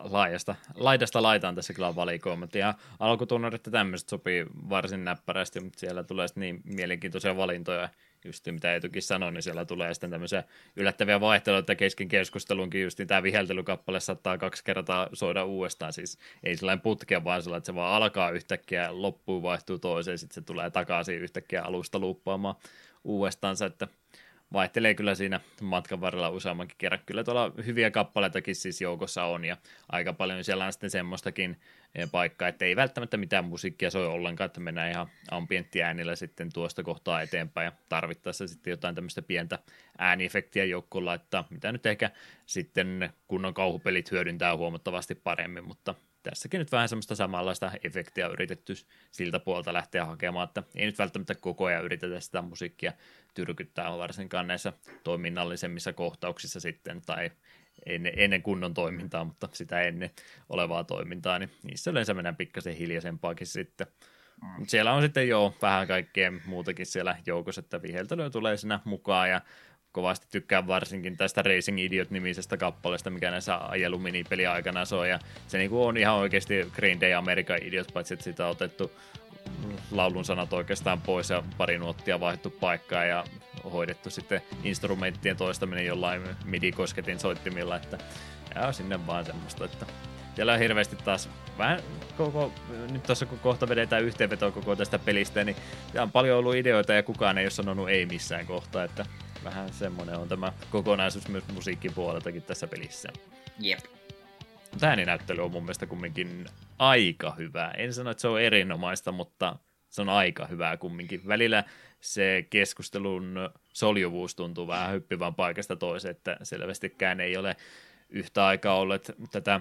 laajasta, laidasta laitaan tässä kyllä valikoimat. Ja alkutunnarit ja tämmöiset sopii varsin näppärästi, mutta siellä tulee sitten niin mielenkiintoisia valintoja, just mitä Etukin sanoi, niin siellä tulee sitten tämmöisiä yllättäviä vaihteluita kesken keskustelunkin, just niin tämä viheltelykappale saattaa kaksi kertaa soida uudestaan, siis ei sellainen putkea, vaan sellainen, että se vaan alkaa yhtäkkiä, loppuu, vaihtuu toiseen, sitten se tulee takaisin yhtäkkiä alusta luuppaamaan uudestaan, että vaihtelee kyllä siinä matkan varrella useammankin kerran. Kyllä tuolla hyviä kappaleitakin siis joukossa on ja aika paljon siellä on sitten semmoistakin eh, paikkaa, että ei välttämättä mitään musiikkia soi ollenkaan, että mennään ihan ambienttiäänillä sitten tuosta kohtaa eteenpäin ja tarvittaessa sitten jotain tämmöistä pientä ääniefektiä joukkoon laittaa, mitä nyt ehkä sitten kunnon kauhupelit hyödyntää huomattavasti paremmin, mutta tässäkin nyt vähän semmoista samanlaista efektiä yritetty siltä puolta lähteä hakemaan, että ei nyt välttämättä koko ajan yritetä sitä musiikkia tyrkyttää varsinkaan näissä toiminnallisemmissa kohtauksissa sitten, tai ennen, ennen kunnon toimintaa, mutta sitä ennen olevaa toimintaa, niin niissä yleensä mennään pikkasen hiljaisempaakin sitten. Mm. Siellä on sitten jo vähän kaikkea muutakin siellä joukossa, että viheltelyä tulee siinä mukaan ja kovasti tykkään varsinkin tästä Racing Idiot-nimisestä kappaleesta, mikä näissä ajeluminipeli aikana soi. Ja se niinku on ihan oikeasti Green Day American Idiot, paitsi että sitä on otettu laulun sanat oikeastaan pois ja pari nuottia vaihdettu paikkaa ja hoidettu sitten instrumenttien toistaminen jollain midi-kosketin soittimilla, että ja sinne vaan semmoista, että siellä on hirveästi taas vähän koko, nyt tuossa kun kohta vedetään yhteenvetoa koko tästä pelistä, niin on paljon ollut ideoita ja kukaan ei ole sanonut ei missään kohtaa, että vähän semmoinen on tämä kokonaisuus myös musiikkipuoleltakin tässä pelissä. Jep. Mutta ääninäyttely on mun mielestä kumminkin aika hyvä. En sano, että se on erinomaista, mutta se on aika hyvää kumminkin. Välillä se keskustelun soljuvuus tuntuu vähän hyppivän paikasta toiseen, että selvästikään ei ole yhtä aikaa olleet tätä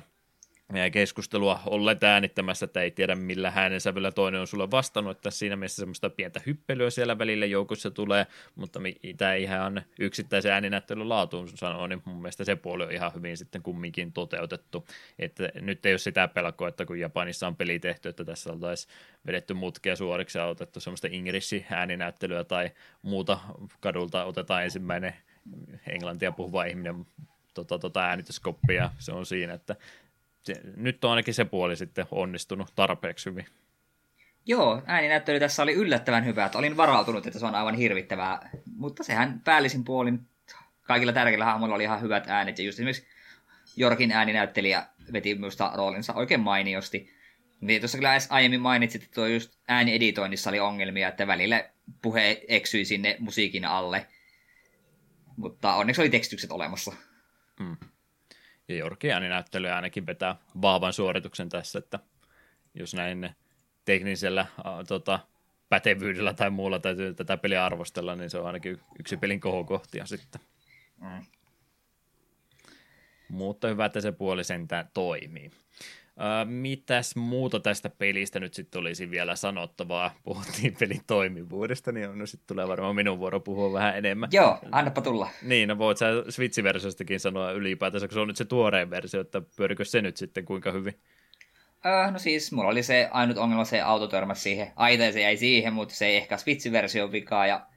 keskustelua olleet äänittämässä, että ei tiedä millä sävyllä toinen on sulle vastannut, että siinä mielessä semmoista pientä hyppelyä siellä välillä joukossa tulee, mutta mitä ihan yksittäisen ääninäyttelyn laatuun sanoo, niin mun mielestä se puoli on ihan hyvin sitten kumminkin toteutettu, että nyt ei ole sitä pelkoa, että kun Japanissa on peli tehty, että tässä oltaisiin vedetty mutkia suoriksi ja otettu semmoista ingrissi ääninäyttelyä tai muuta kadulta otetaan ensimmäinen englantia puhuva ihminen tota, tota äänityskoppia, se on siinä, että se, nyt on ainakin se puoli sitten onnistunut tarpeeksi hyvin. Joo, ääninäyttely tässä oli yllättävän hyvä, että olin varautunut, että se on aivan hirvittävää, mutta sehän päällisin puolin kaikilla tärkeillä hahmoilla oli ihan hyvät äänet, ja just esimerkiksi Jorkin ääninäyttelijä veti minusta roolinsa oikein mainiosti. Niin tuossa kyllä aiemmin mainitsit, että tuo just äänieditoinnissa oli ongelmia, että välillä puhe eksyi sinne musiikin alle, mutta onneksi oli tekstitykset olemassa. Mm. Ja Jorki ääninäyttely ainakin vetää vahvan suorituksen tässä, että jos näin teknisellä äh, tota, pätevyydellä tai muulla täytyy tätä peliä arvostella, niin se on ainakin yksi pelin kohokohtia sitten. Mm. Mutta hyvä, että se puoli sentään toimii mitäs muuta tästä pelistä nyt sitten olisi vielä sanottavaa? Puhuttiin pelin toimivuudesta, niin no sitten tulee varmaan minun vuoro puhua vähän enemmän. Joo, annapa tulla. Niin, no voit sä Switch-versiostakin sanoa ylipäätänsä, kun se on nyt se tuoreen versio, että pyörikö se nyt sitten kuinka hyvin? Öö, no siis, mulla oli se ainut ongelma, se auto törmäsi siihen. Aita se jäi siihen, mutta se ei ehkä Switch-versio vikaa, ja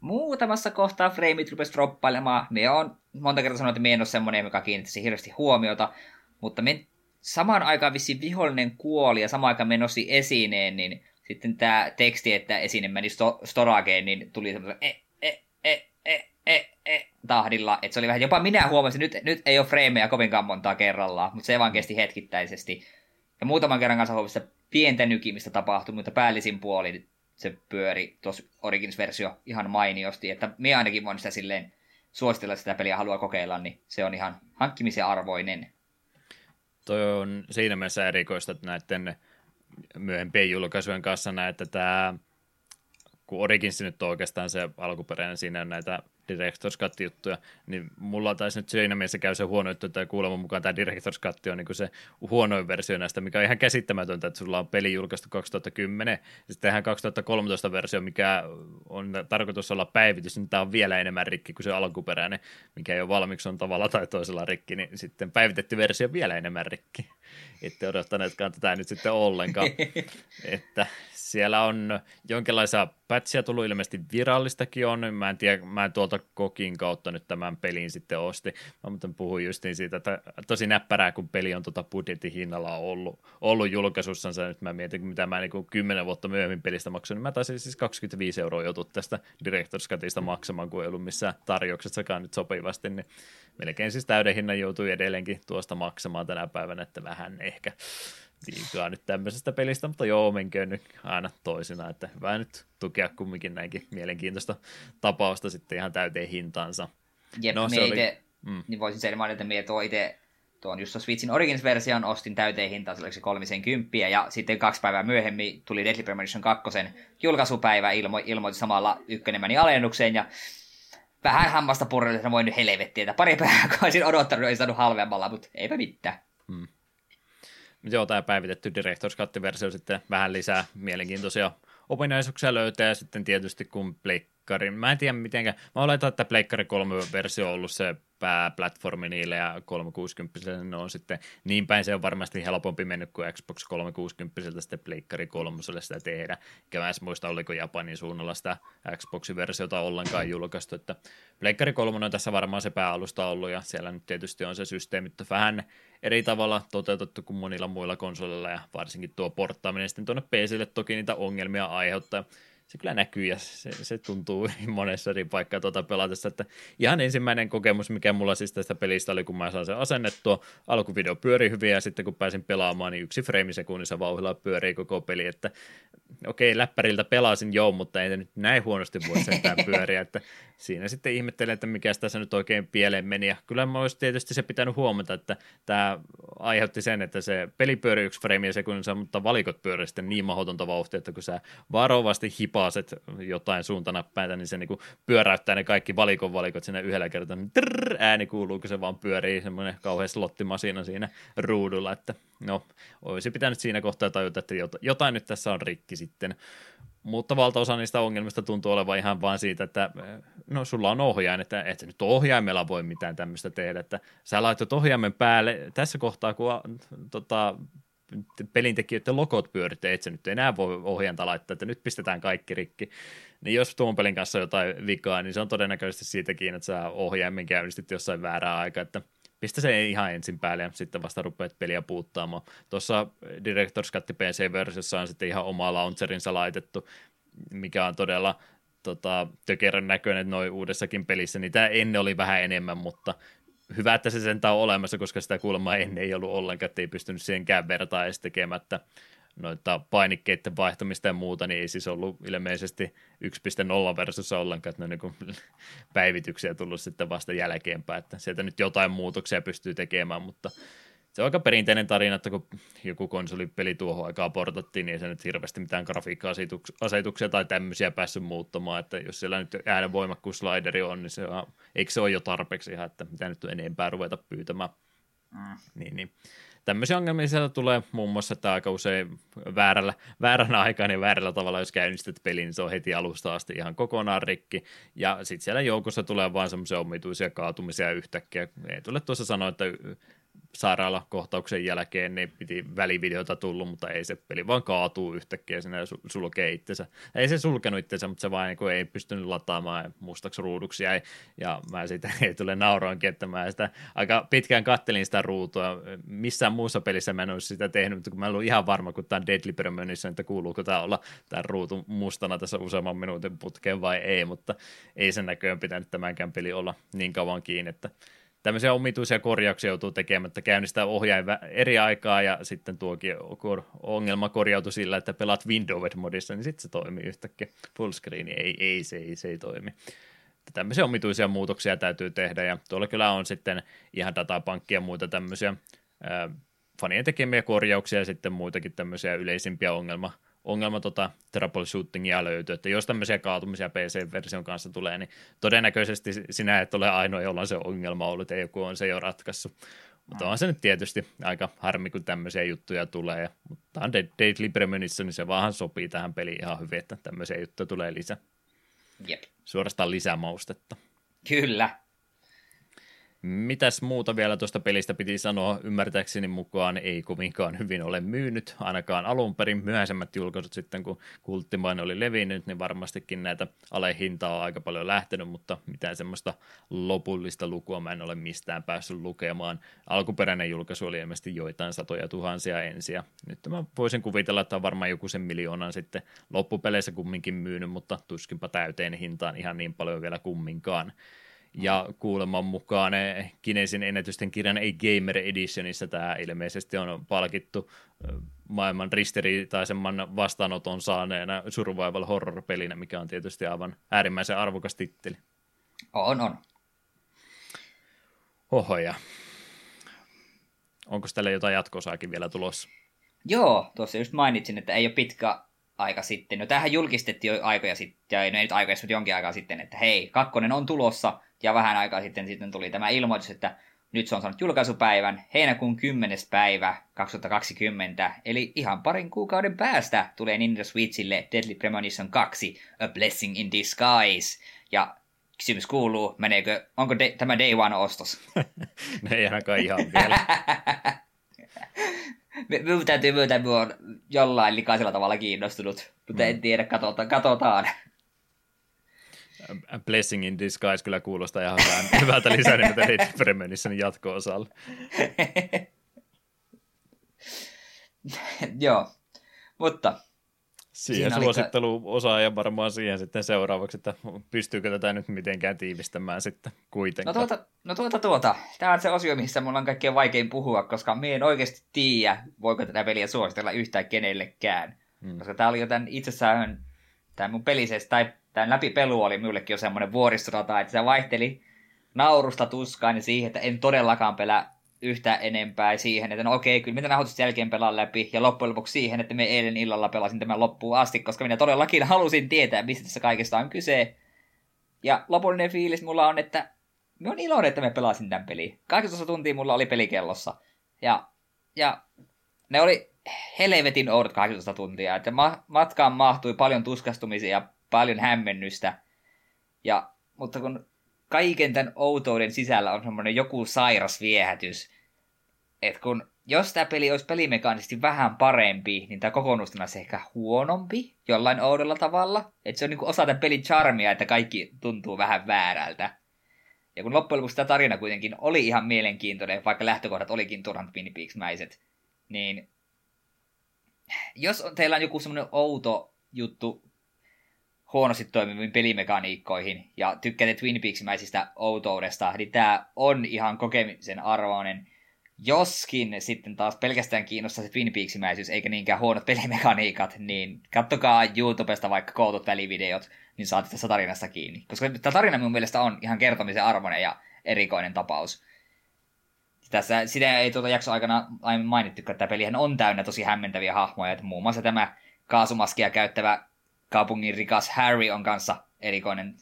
muutamassa kohtaa frameit rupesi droppailemaan. Me on monta kertaa sanonut, että me en ole semmoinen, joka kiinnittäisi hirveästi huomiota, mutta me samaan aikaan vissi vihollinen kuoli ja samaan aikaan menosi esineen, niin sitten tämä teksti, että esine meni sto- storageen, niin tuli semmoisen e, e, e, e, e, e, tahdilla. Että se oli vähän, jopa minä huomasin, nyt, nyt ei ole frameja kovinkaan montaa kerrallaan, mutta se vaan kesti hetkittäisesti. Ja muutaman kerran kanssa huomasi, että pientä nykimistä tapahtui, mutta päällisin puoli se pyöri tuossa Origins-versio ihan mainiosti, että minä ainakin voin sitä silleen suositella, sitä peliä haluaa kokeilla, niin se on ihan hankkimisen arvoinen toi on siinä mielessä erikoista, että näiden myöhempien julkaisujen kanssa näette tämä, kun Origins nyt on oikeastaan se alkuperäinen, siinä on näitä Director's Cut-juttuja, niin mulla taisi nyt siinä mielessä käy se huono juttu, että kuuleman mukaan tämä Director's Cut on niin se huonoin versio näistä, mikä on ihan käsittämätöntä, että sulla on peli julkaistu 2010, ja sitten tehdään 2013 versio, mikä on tarkoitus olla päivitys, niin tämä on vielä enemmän rikki kuin se alkuperäinen, mikä ei ole valmiiksi on tavalla tai toisella rikki, niin sitten päivitetty versio vielä enemmän rikki. Ette odottaneetkaan tätä nyt sitten ollenkaan. että siellä on jonkinlaisia pätsiä tullut ilmeisesti virallistakin on. Mä en tiedä, mä en tuolta kokin kautta nyt tämän pelin sitten osti. Mä muuten puhuin justiin siitä, että tosi näppärää, kun peli on tuota budjetin hinnalla ollut, ollut julkaisussansa. Nyt mä mietin, mitä mä niin kymmenen vuotta myöhemmin pelistä maksoin, niin mä taisin siis 25 euroa jotut tästä Director's Cutista maksamaan, kun ei ollut missään tarjouksessakaan nyt sopivasti, niin melkein siis täyden hinnan joutui edelleenkin tuosta maksamaan tänä päivänä, että vähän ehkä liikaa nyt tämmöisestä pelistä, mutta joo, menköön nyt aina toisina, että hyvä nyt tukea kumminkin näinkin mielenkiintoista tapausta sitten ihan täyteen hintaansa. Jep, no, se oli... ite, mm. niin voisin sen mainita, että minä tuo itse tuon just Switchin Origins-version ostin täyteen hintaan, se se kolmisen kymppiä, ja sitten kaksi päivää myöhemmin tuli Deadly Premonition 2 julkaisupäivä, ilmo, ilmoitti samalla ykkönen meni alennukseen, ja vähän hammasta purrelle, että voin nyt helvettiä, että pari päivää kun olisin odottanut, ei saanut halvemmalla, mutta eipä mitään. Hmm. Joo, tämä päivitetty Director's Cut-versio sitten vähän lisää mielenkiintoisia ominaisuuksia löytää, ja sitten tietysti kun Pleikkarin, mä en tiedä mitenkä, mä oletan, että Pleikkari 3 versio on ollut se pääplatformi niille ja 360 ne on sitten niin päin se on varmasti helpompi mennyt kuin Xbox 360 sitten Pleikkari 3 sitä tehdä. Eikä mä muista, oliko Japanin suunnalla sitä Xbox-versiota ollenkaan julkaistu, että Pleikkari 3 on tässä varmaan se pääalusta ollut ja siellä nyt tietysti on se systeemi, että vähän eri tavalla toteutettu kuin monilla muilla konsoleilla ja varsinkin tuo porttaaminen sitten tuonne PClle toki niitä ongelmia aiheuttaa se kyllä näkyy ja se, se tuntuu monessa eri paikkaa tuota pelatessa, että ihan ensimmäinen kokemus, mikä mulla siis tästä pelistä oli, kun mä saan sen asennettua, alkuvideo pyöri hyvin ja sitten kun pääsin pelaamaan, niin yksi frame sekunnissa vauhdilla pyörii koko peli, että okei, okay, läppäriltä pelasin joo, mutta ei nyt näin huonosti voi sentään pyöriä, että siinä sitten ihmettelen, että mikä tässä nyt oikein pieleen meni, ja kyllä mä olisi tietysti se pitänyt huomata, että tämä aiheutti sen, että se peli pyörii yksi frame sekunnissa, mutta valikot pyörii sitten niin mahdotonta vauhtia, että kun sä varovasti hipaset jotain suuntana päätä, niin se niinku pyöräyttää ne kaikki valikon valikot sinne yhdellä kertaa, niin trrr, ääni kuuluu, kun se vaan pyörii semmoinen kauhean slottimasina siinä ruudulla, että no, olisi pitänyt siinä kohtaa tajuta, että jotain nyt tässä on rikki sitten. Mutta valtaosa niistä ongelmista tuntuu olevan ihan vain siitä, että no sulla on ohjain, että et nyt ohjaimella voi mitään tämmöistä tehdä, että sä laitat ohjaimen päälle tässä kohtaa, kun tota, pelintekijöiden logot pyörittää, et sä nyt enää voi ohjainta laittaa, että nyt pistetään kaikki rikki. Niin jos tuon pelin kanssa on jotain vikaa, niin se on todennäköisesti siitäkin, että sä ohjaimen käynnistit jossain väärää aikaa, että pistä se ihan ensin päälle ja sitten vasta rupeat peliä puuttaamaan. Tuossa Director's Cut PC-versiossa on sitten ihan oma launcherinsa laitettu, mikä on todella tota, tökerän näköinen, että noin uudessakin pelissä, niin tämä ennen oli vähän enemmän, mutta hyvä, että se sentään on olemassa, koska sitä kuulemma ennen ei ollut ollenkaan, että ei pystynyt siihenkään vertaa edes tekemättä noita painikkeiden vaihtamista ja muuta, niin ei siis ollut ilmeisesti 1.0 versiossa ollenkaan, että ne on niin päivityksiä tullut sitten vasta jälkeenpäin, että sieltä nyt jotain muutoksia pystyy tekemään, mutta se on aika perinteinen tarina, että kun joku konsolipeli tuohon aikaan portattiin, niin ei se nyt hirveästi mitään grafiikka-asetuksia tai tämmöisiä päässyt muuttamaan, että jos siellä nyt äänen voimakkuuslaideri on, niin se on, eikö se ole jo tarpeeksi ihan, että mitä nyt enempää ruveta pyytämään. Mm. Niin, niin tämmöisiä ongelmia sieltä tulee muun muassa, että aika usein väärällä, väärän aikaan ja väärällä tavalla, jos käynnistät pelin, niin se on heti alusta asti ihan kokonaan rikki. Ja sitten siellä joukossa tulee vaan semmoisia omituisia kaatumisia yhtäkkiä. Ei tule tuossa sanoa, että sairaalakohtauksen jälkeen niin piti välivideota tullut, mutta ei se peli vaan kaatuu yhtäkkiä ja sulkee itsensä. Ei se sulkenut itsensä, mutta se vaan niin ei pystynyt lataamaan mustaksi ruuduksi jäi. Ja mä siitä ei tule nauroinkin, että mä sitä aika pitkään kattelin sitä ruutua. Missään muussa pelissä mä en olisi sitä tehnyt, mutta kun mä en ollut ihan varma, kun tämä Deadly Premonition, että kuuluuko tämä olla tämä ruutu mustana tässä useamman minuutin putkeen vai ei, mutta ei sen näköjään pitänyt tämänkään peli olla niin kauan kiinni, että tämmöisiä omituisia korjauksia joutuu tekemään, että käynnistää ohjain eri aikaa ja sitten tuokin ongelma korjautui sillä, että pelaat Windows-modissa, niin sitten se toimii yhtäkkiä. Fullscreen ei, ei, se ei, se ei toimi. Tämmöisiä omituisia muutoksia täytyy tehdä ja tuolla kyllä on sitten ihan datapankkia ja muita tämmöisiä ää, fanien tekemiä korjauksia ja sitten muitakin tämmöisiä yleisimpiä ongelma ongelma tota troubleshootingia löytyy, että jos tämmöisiä kaatumisia PC-version kanssa tulee, niin todennäköisesti sinä et ole ainoa, jolla on se ongelma ollut, ja joku on se jo ratkaissut. Mutta on se nyt tietysti aika harmi, kun tämmöisiä juttuja tulee. Mutta on Deadly Premonition, niin se vaan sopii tähän peliin ihan hyvin, että tämmöisiä juttuja tulee lisää. Jep. Suorastaan lisämaustetta. Kyllä. Mitäs muuta vielä tuosta pelistä piti sanoa? Ymmärtääkseni mukaan ei kovinkaan hyvin ole myynyt, ainakaan alun perin. Myöhäisemmät julkaisut sitten, kun kulttimainen oli levinnyt, niin varmastikin näitä alehintaa on aika paljon lähtenyt, mutta mitään semmoista lopullista lukua mä en ole mistään päässyt lukemaan. Alkuperäinen julkaisu oli ilmeisesti joitain satoja tuhansia ensin, ja nyt mä voisin kuvitella, että on varmaan joku sen miljoonan sitten loppupeleissä kumminkin myynyt, mutta tuskinpa täyteen hintaan ihan niin paljon vielä kumminkaan. Ja kuuleman mukaan Kinesin ennätysten kirjan ei Gamer Editionissa tämä ilmeisesti on palkittu maailman ristiriitaisemman vastaanoton saaneena survival horror-pelinä, mikä on tietysti aivan äärimmäisen arvokas titteli. On, on. Oho, ja onko tällä jotain jatkosaakin vielä tulossa? Joo, tuossa just mainitsin, että ei ole pitkä aika sitten. No tämähän julkistettiin jo aikoja sitten, ja ei nyt aikoja, mutta jonkin aikaa sitten, että hei, kakkonen on tulossa, ja vähän aikaa sitten sitten tuli tämä ilmoitus, että nyt se on saanut julkaisupäivän, heinäkuun 10. päivä 2020, eli ihan parin kuukauden päästä tulee Nintendo Switchille Deadly Premonition 2, A Blessing in Disguise. Ja kysymys kuuluu, meneekö, onko de, tämä Day One-ostos? ne ei ainakaan ihan vielä. Minun täytyy myöntää, että on jollain likaisella tavalla kiinnostunut, mutta mm. en tiedä, katsotaan. katsotaan. Blessing in Disguise kyllä kuulostaa ihan hyvältä, hyvältä lisänimeltä Dead Premonitionin jatko-osalle. Joo, mutta... Siihen suosittelu osaa ja varmaan siihen sitten seuraavaksi, että pystyykö tätä nyt mitenkään tiivistämään sitten kuitenkaan. No tuota, no tuota, tuota. Tämä on se osio, missä mulla on kaikkein vaikein puhua, koska me en oikeasti tiedä, voiko tätä peliä suositella yhtään kenellekään. Hmm. Koska tämä oli jo tämän itsessään, tämä mun pelisestä, tai tämän läpipelu oli minullekin jo semmoinen vuoristorata, että se vaihteli naurusta tuskaan ja siihen, että en todellakaan pelää yhtä enempää siihen, että no okei, kyllä mitä nauhoitusta jälkeen pelaan läpi, ja loppujen lopuksi siihen, että me eilen illalla pelasin tämän loppuun asti, koska minä todellakin halusin tietää, mistä tässä kaikesta on kyse. Ja lopullinen fiilis mulla on, että me on iloinen, että me pelasin tämän peli. 12 tuntia mulla oli pelikellossa. Ja, ja ne oli helvetin oudot 12 tuntia, että ma- matkaan mahtui paljon tuskastumisia ja paljon hämmennystä. Ja, mutta kun kaiken tämän outouden sisällä on semmoinen joku sairas viehätys, että kun jos tämä peli olisi pelimekaanisesti vähän parempi, niin tämä kokonaisuutena se ehkä huonompi jollain oudolla tavalla. Että se on niin osa tämän pelin charmia, että kaikki tuntuu vähän väärältä. Ja kun loppujen lopuksi tämä tarina kuitenkin oli ihan mielenkiintoinen, vaikka lähtökohdat olikin turhan Twin Peaks-mäiset, niin jos teillä on joku semmoinen outo juttu huonosti toimiviin pelimekaniikkoihin ja tykkäätte Twin Peaksmäisistä outoudesta, niin tämä on ihan kokemisen arvoinen. Joskin sitten taas pelkästään kiinnostaa se Twin Peaksimäisyys, eikä niinkään huonot pelimekaniikat, niin kattokaa YouTubesta vaikka kootut välivideot, niin saatte tässä tarinasta kiinni. Koska tämä tarina mun mielestä on ihan kertomisen arvoinen ja erikoinen tapaus. Tässä sitä ei tuota jakso aikana aiemmin mainittu, että tämä pelihän on täynnä tosi hämmentäviä hahmoja, että muun muassa tämä kaasumaskia käyttävä kaupungin rikas Harry on kanssa erikoinen.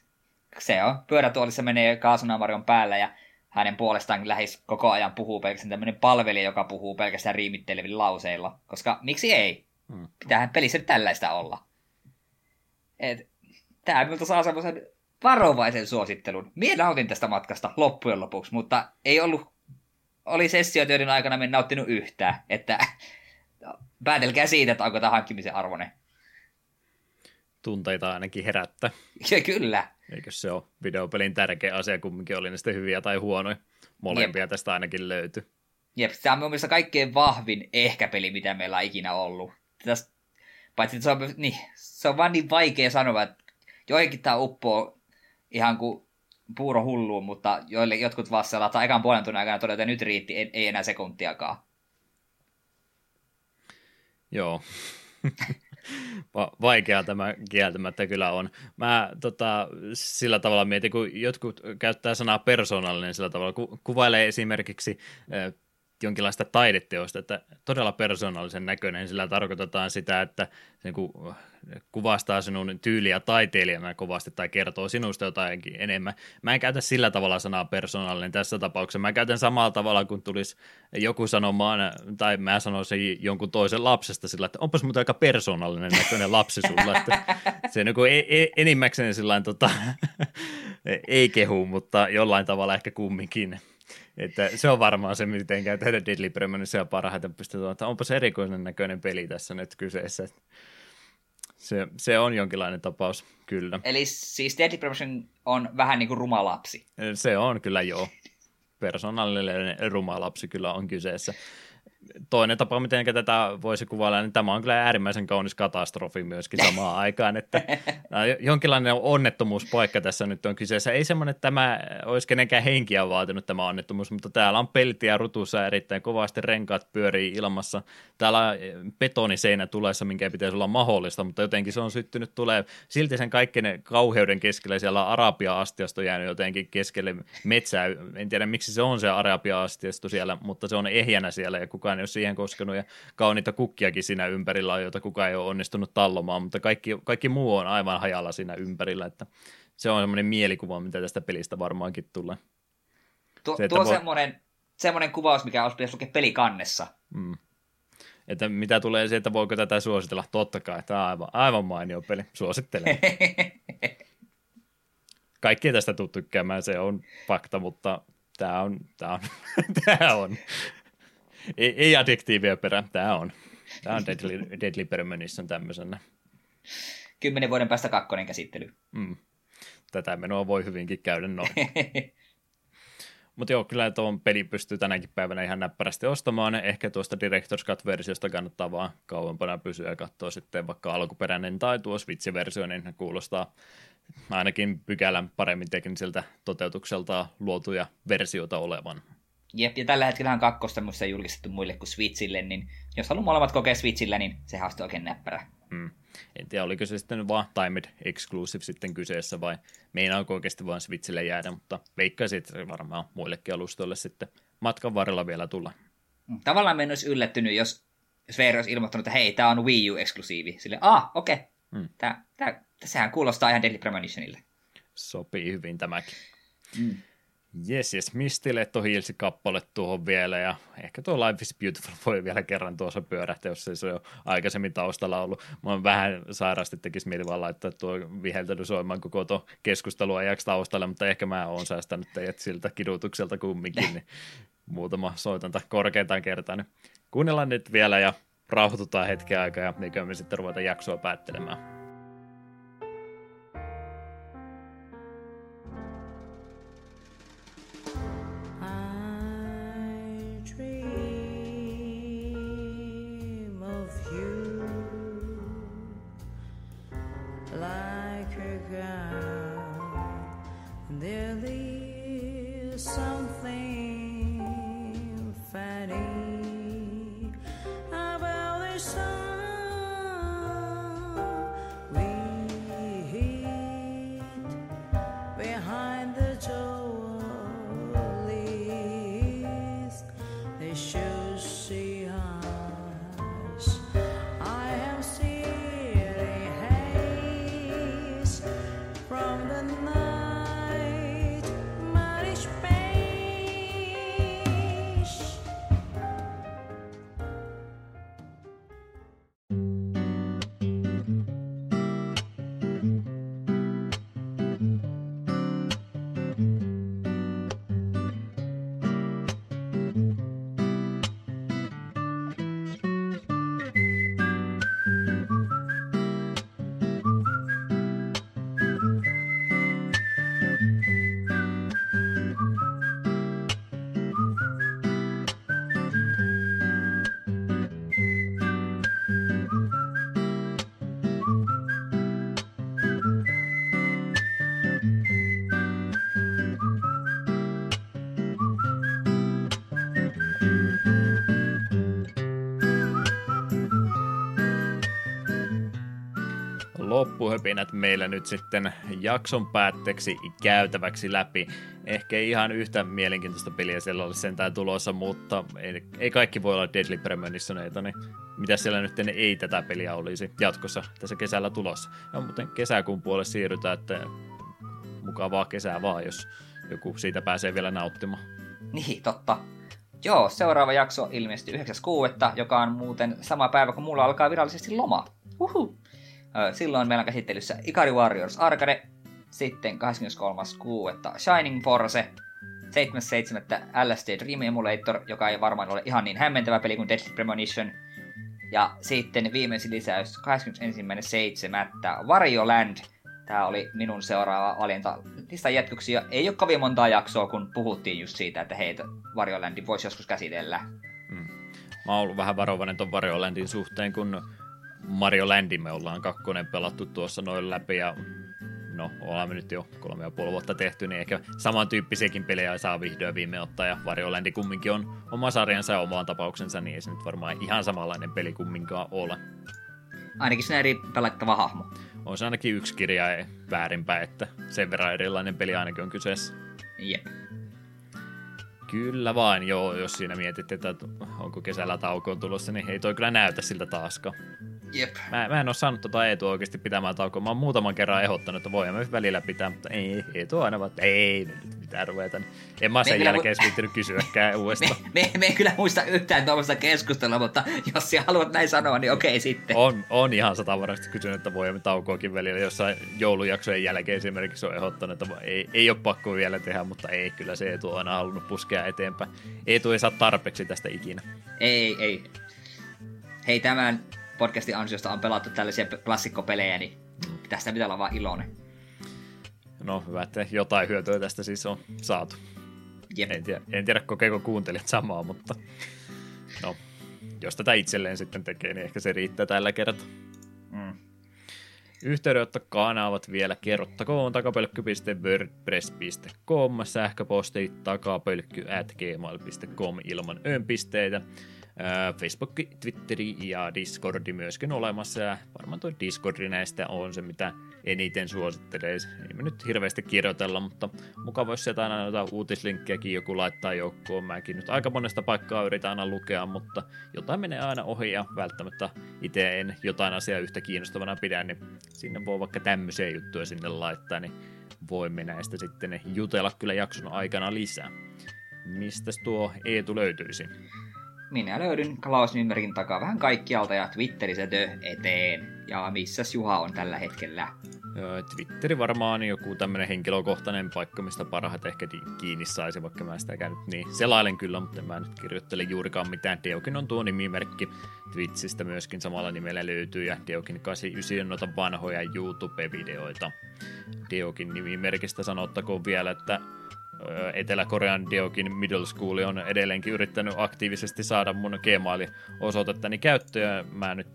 Se on, pyörätuolissa menee kaasunamarion päällä ja hänen puolestaan lähes koko ajan puhuu pelkästään tämmöinen palvelija, joka puhuu pelkästään riimittelevillä lauseilla. Koska miksi ei? Hmm. Pitäähän pelissä tällaista olla. Et, tää minulta saa semmoisen varovaisen suosittelun. Mie nautin tästä matkasta loppujen lopuksi, mutta ei ollut... Oli sessioita, joiden aikana en nauttinut yhtään. Että päätelkää siitä, että onko tämä hankkimisen arvoinen tunteita ainakin herättä. Ja kyllä. Eikö se ole videopelin tärkeä asia, kumminkin oli ne sitten hyviä tai huonoja. Molempia Jep. tästä ainakin löytyi. Jep, tämä on mun mielestä kaikkein vahvin ehkä-peli, mitä meillä on ikinä ollut. Tästä, paitsi se on, niin, se on vaan niin vaikea sanoa, että joihinkin tämä uppoo ihan kuin puuro hulluun, mutta joille jotkut vaan tai ekan puolen tunnin aikana todeta, että nyt riitti, ei, ei enää sekuntiakaan. Joo. Va- vaikea tämä kieltämättä kyllä on. Mä tota, sillä tavalla mietin, kun jotkut käyttää sanaa persoonallinen sillä tavalla, ku- kuvailee esimerkiksi jonkinlaista taideteosta, että todella persoonallisen näköinen, sillä tarkoitetaan sitä, että se niin kuvastaa sinun tyyliä taiteilijana kovasti tai kertoo sinusta jotain enemmän. Mä en käytä sillä tavalla sanaa persoonallinen tässä tapauksessa. Mä käytän samalla tavalla, kun tulisi joku sanomaan, tai mä sanoisin jonkun toisen lapsesta sillä, että onpas muuten aika persoonallinen näköinen lapsi sulla. Että se niin kuin e- e- enimmäkseen sillä tota, ei kehu, mutta jollain tavalla ehkä kumminkin. Että se on varmaan se, miten tehdä Deadly Premonition parhaiten pystytään, että onpa se erikoinen näköinen peli tässä nyt kyseessä. Se, se on jonkinlainen tapaus, kyllä. Eli siis Deadly Premonition on vähän niin kuin ruma lapsi. Se on kyllä joo. Persoonallinen ruma lapsi kyllä on kyseessä toinen tapa, miten tätä voisi kuvailla, niin tämä on kyllä äärimmäisen kaunis katastrofi myöskin samaan aikaan, että jonkinlainen onnettomuuspaikka tässä nyt on kyseessä. Ei semmoinen, että tämä olisi kenenkään henkiä vaatinut tämä onnettomuus, mutta täällä on peltiä rutussa erittäin kovasti, renkaat pyörii ilmassa. Täällä on betoniseinä tulessa, minkä pitäisi olla mahdollista, mutta jotenkin se on syttynyt tulee. Silti sen kaikkein kauheuden keskellä siellä Arabia-astiasto jäänyt jotenkin keskelle metsää. En tiedä, miksi se on se Arabia-astiasto siellä, mutta se on ehjänä siellä ja kukaan kukaan ei ole siihen koskenut ja kauniita kukkiakin siinä ympärillä on, joita kukaan ei ole onnistunut tallomaan, mutta kaikki, kaikki muu on aivan hajalla siinä ympärillä, että se on semmoinen mielikuva, mitä tästä pelistä varmaankin tulee. Tu- se, tuo voi... semmoinen semmoinen kuvaus, mikä olisi pitäisi lukea pelikannessa. Mm. Että mitä tulee se, että voiko tätä suositella? Totta kai, tämä on aivan, aivan mainio peli. Suosittelen. Kaikki tästä tuu tykkäämään, se on fakta, mutta tämä on, tämä on, tämä on. Ei, ei addiktiivia perä, tämä on. Tämä on Deadly, Deadly Premonition tämmöisenä. Kymmenen vuoden päästä kakkonen käsittely. Mm. Tätä menoa voi hyvinkin käydä noin. Mutta joo, kyllä tuon peli pystyy tänäkin päivänä ihan näppärästi ostamaan. Ehkä tuosta Director's Cut-versiosta kannattaa vaan kauempana pysyä ja katsoa sitten vaikka alkuperäinen tai tuo Switch-versio, niin kuulostaa ainakin pykälän paremmin tekniseltä toteutukselta luotuja versioita olevan. Jep, ja tällä hetkellä on kakkosta muista julkistettu muille kuin Switchille, niin jos haluaa molemmat kokea Switchillä, niin se on oikein näppärä. Hmm. En tiedä, oliko se sitten vaan Timed Exclusive sitten kyseessä vai meinaako oikeasti vain Switchille jäädä, mutta veikkaisin, että se varmaan muillekin alustoille sitten matkan varrella vielä tulla. Hmm. Tavallaan me en olisi yllättynyt, jos Sfeer olisi ilmoittanut, että hei, tämä on Wii U-eksklusiivi. Sille, ah, okei, okay. hmm. Tää, tää, sehän kuulostaa ihan Deadly Premonitionille. Sopii hyvin tämäkin. Mm. Jes, jes, Mistiletto hiilsi kappale tuohon vielä ja ehkä tuo Life is Beautiful voi vielä kerran tuossa pyörähtää, jos se on aikaisemmin taustalla ollut. Mä vähän sairaasti tekisi mieli vaan laittaa tuo viheltänyt soimaan koko tuo keskustelua ajaksi taustalle, mutta ehkä mä oon säästänyt teidät siltä kidutukselta kumminkin, niin muutama soitanta korkeintaan kertaan. Niin kuunnellaan nyt vielä ja rauhoitutaan hetken aikaa ja mikä me sitten ruveta jaksoa päättelemään. Loppuhöpinät meillä nyt sitten jakson päätteeksi käytäväksi läpi. Ehkä ihan yhtä mielenkiintoista peliä siellä olisi sentään tulossa, mutta ei, ei kaikki voi olla Deadly Premonitioneita, niin mitä siellä nyt ei tätä peliä olisi jatkossa tässä kesällä tulossa. Ja muuten kesäkuun puolelle siirrytään, että mukavaa kesää vaan, jos joku siitä pääsee vielä nauttimaan. Niin, totta. Joo, seuraava jakso ilmeisesti 9.6., joka on muuten sama päivä, kun mulla alkaa virallisesti loma. Uhu. Silloin meillä on käsittelyssä Ikari Warriors Arcade, sitten 23.6. Shining Force, 7.7. LSD Dream Emulator, joka ei varmaan ole ihan niin hämmentävä peli kuin Deadly Premonition. Ja sitten viimeisin lisäys 21.7. Wario Land. Tämä oli minun seuraava valinta listan jatkuksi. Ja ei ole kovin montaa jaksoa, kun puhuttiin just siitä, että heitä Wario Landi voisi joskus käsitellä. Mm. Mä oon ollut vähän varovainen ton Wario Landin suhteen, kun Mario Landin me ollaan kakkonen pelattu tuossa noin läpi ja no, ollaan me nyt jo kolme ja puoli vuotta tehty, niin ehkä samantyyppisiäkin pelejä saa vihdoin viime ottaa, ja Wario Landi kumminkin on oma sarjansa ja omaan tapauksensa, niin ei se nyt varmaan ihan samanlainen peli kumminkaan ole. Ainakin se eri pelattava hahmo. On se ainakin yksi kirja väärinpäin, että sen verran erilainen peli ainakin on kyseessä. Jep. Kyllä vain, joo, jos siinä mietit, että onko kesällä taukoon tulossa, niin ei toi kyllä näytä siltä taaskaan. Jep. Mä, mä en ole saanut tota Eetua oikeasti pitämään taukoa. Mä oon muutaman kerran ehdottanut, että voimme välillä pitää, mutta ei, Eetu aina vaan, ei, mitään ruveta. Niin en mä sen jälkeen mu- viittinyt kysyäkään uudestaan. Me, me, me, ei kyllä muista yhtään tuommoista keskustelua, mutta jos sä haluat näin sanoa, niin okei sitten. On, on ihan satavarasti kysynyt, että voimme taukoakin välillä jossain joulujaksojen jälkeen esimerkiksi on ehdottanut, että ei, ei ole pakko vielä tehdä, mutta ei, kyllä se Eetu on aina halunnut puskea eteenpäin. Eetu ei saa tarpeeksi tästä ikinä. Ei, ei. Hei, tämän podcastin ansiosta on pelattu tällaisia klassikkopelejä, niin tästä pitää olla vaan iloinen. No hyvä, että jotain hyötyä tästä siis on saatu. Jep. En, tiedä, en tiedä, kokeeko kuuntelijat samaa, mutta no, jos tätä itselleen sitten tekee, niin ehkä se riittää tällä kertaa. Mm. Yhteydenottokanavat vielä kerrottakoon takapölkky.wordpress.com, sähköposti takapölkky at gmail.com ilman önpisteitä. Facebook, Twitteri ja Discordi myöskin olemassa ja varmaan tuo Discordi näistä on se, mitä eniten suosittelee. Ei me nyt hirveästi kirjoitella, mutta mukava, jos sieltä aina jotain uutislinkkiäkin joku laittaa joukkoon. Mäkin nyt aika monesta paikkaa yritän aina lukea, mutta jotain menee aina ohi ja välttämättä itse en jotain asiaa yhtä kiinnostavana pidä, niin sinne voi vaikka tämmöisiä juttuja sinne laittaa, niin voimme näistä sitten jutella kyllä jakson aikana lisää. Mistäs tuo Eetu löytyisi? Minä löydyn Klaus Nymerin takaa vähän kaikkialta ja Twitterissä tö eteen. Ja missä Juha on tällä hetkellä? Twitteri varmaan joku tämmöinen henkilökohtainen paikka, mistä parhaat ehkä kiinni saisi, vaikka mä sitä käynyt niin selailen kyllä, mutta mä nyt kirjoittele juurikaan mitään. Deokin on tuo nimimerkki. Twitchistä myöskin samalla nimellä löytyy ja Deokin 89 on noita vanhoja YouTube-videoita. Deokin nimimerkistä sanottakoon vielä, että Etelä-Korean Deokin Middle School on edelleenkin yrittänyt aktiivisesti saada mun Gmail-osoitettani käyttöön. Mä nyt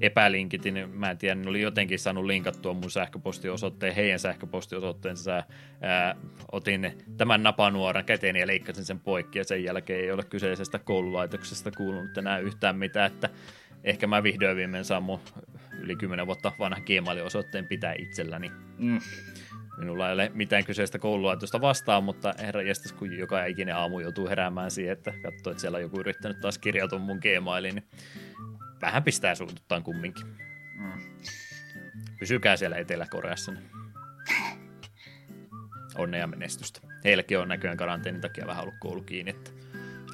epälinkitin, mä en tiedä, ne oli jotenkin saanut linkattua mun sähköpostiosoitteen, heidän sähköpostiosoitteensa. Ää, otin tämän napanuoran käteen ja leikkasin sen poikki ja sen jälkeen ei ole kyseisestä koululaitoksesta kuulunut enää yhtään mitään, että ehkä mä vihdoin viimein saan mun yli 10 vuotta vanha Gmail-osoitteen pitää itselläni. Mm. Minulla ei ole mitään kyseistä koululaitosta vastaan, mutta herra jästäs, kun joka ikinen aamu joutuu heräämään siihen, että katsoo, että siellä on joku yrittänyt taas kirjautua mun Gmailiin, niin vähän pistää suututtaan kumminkin. Mm. Pysykää siellä Etelä-Koreassa. Niin. Onnea menestystä. Heilläkin on näköjään karanteenin takia vähän ollut koulu kiinni, että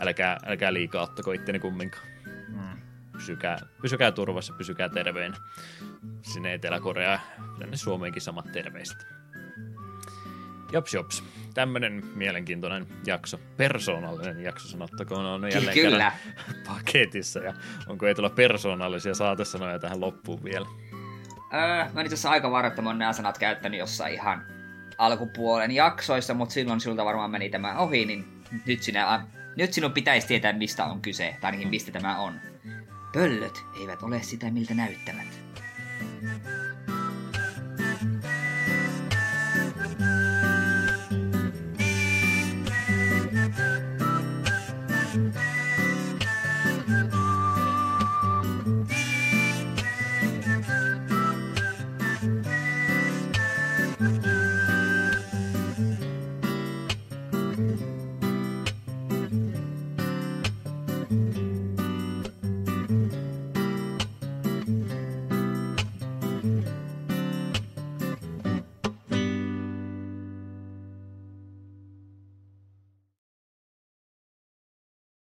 älkää, älkää liikaa ottako itteni kumminkaan. Mm. Pysykää, pysykää turvassa, pysykää terveinä. Sinne Etelä-Koreaan, tänne Suomeenkin samat terveiset. Jops, jops. Tämmönen mielenkiintoinen jakso, persoonallinen jakso sanottakoon, on jälleen Kyllä. paketissa. Ja onko ei tulla persoonallisia saatesanoja tähän loppuun vielä? Öö, mä itse asiassa aika varoittamon nämä sanat käyttänyt jossain ihan alkupuolen jaksoissa, mutta silloin siltä varmaan meni tämä ohi, niin nyt, sinä, nyt sinun pitäisi tietää, mistä on kyse, tai mistä tämä on. Pöllöt eivät ole sitä, miltä näyttävät.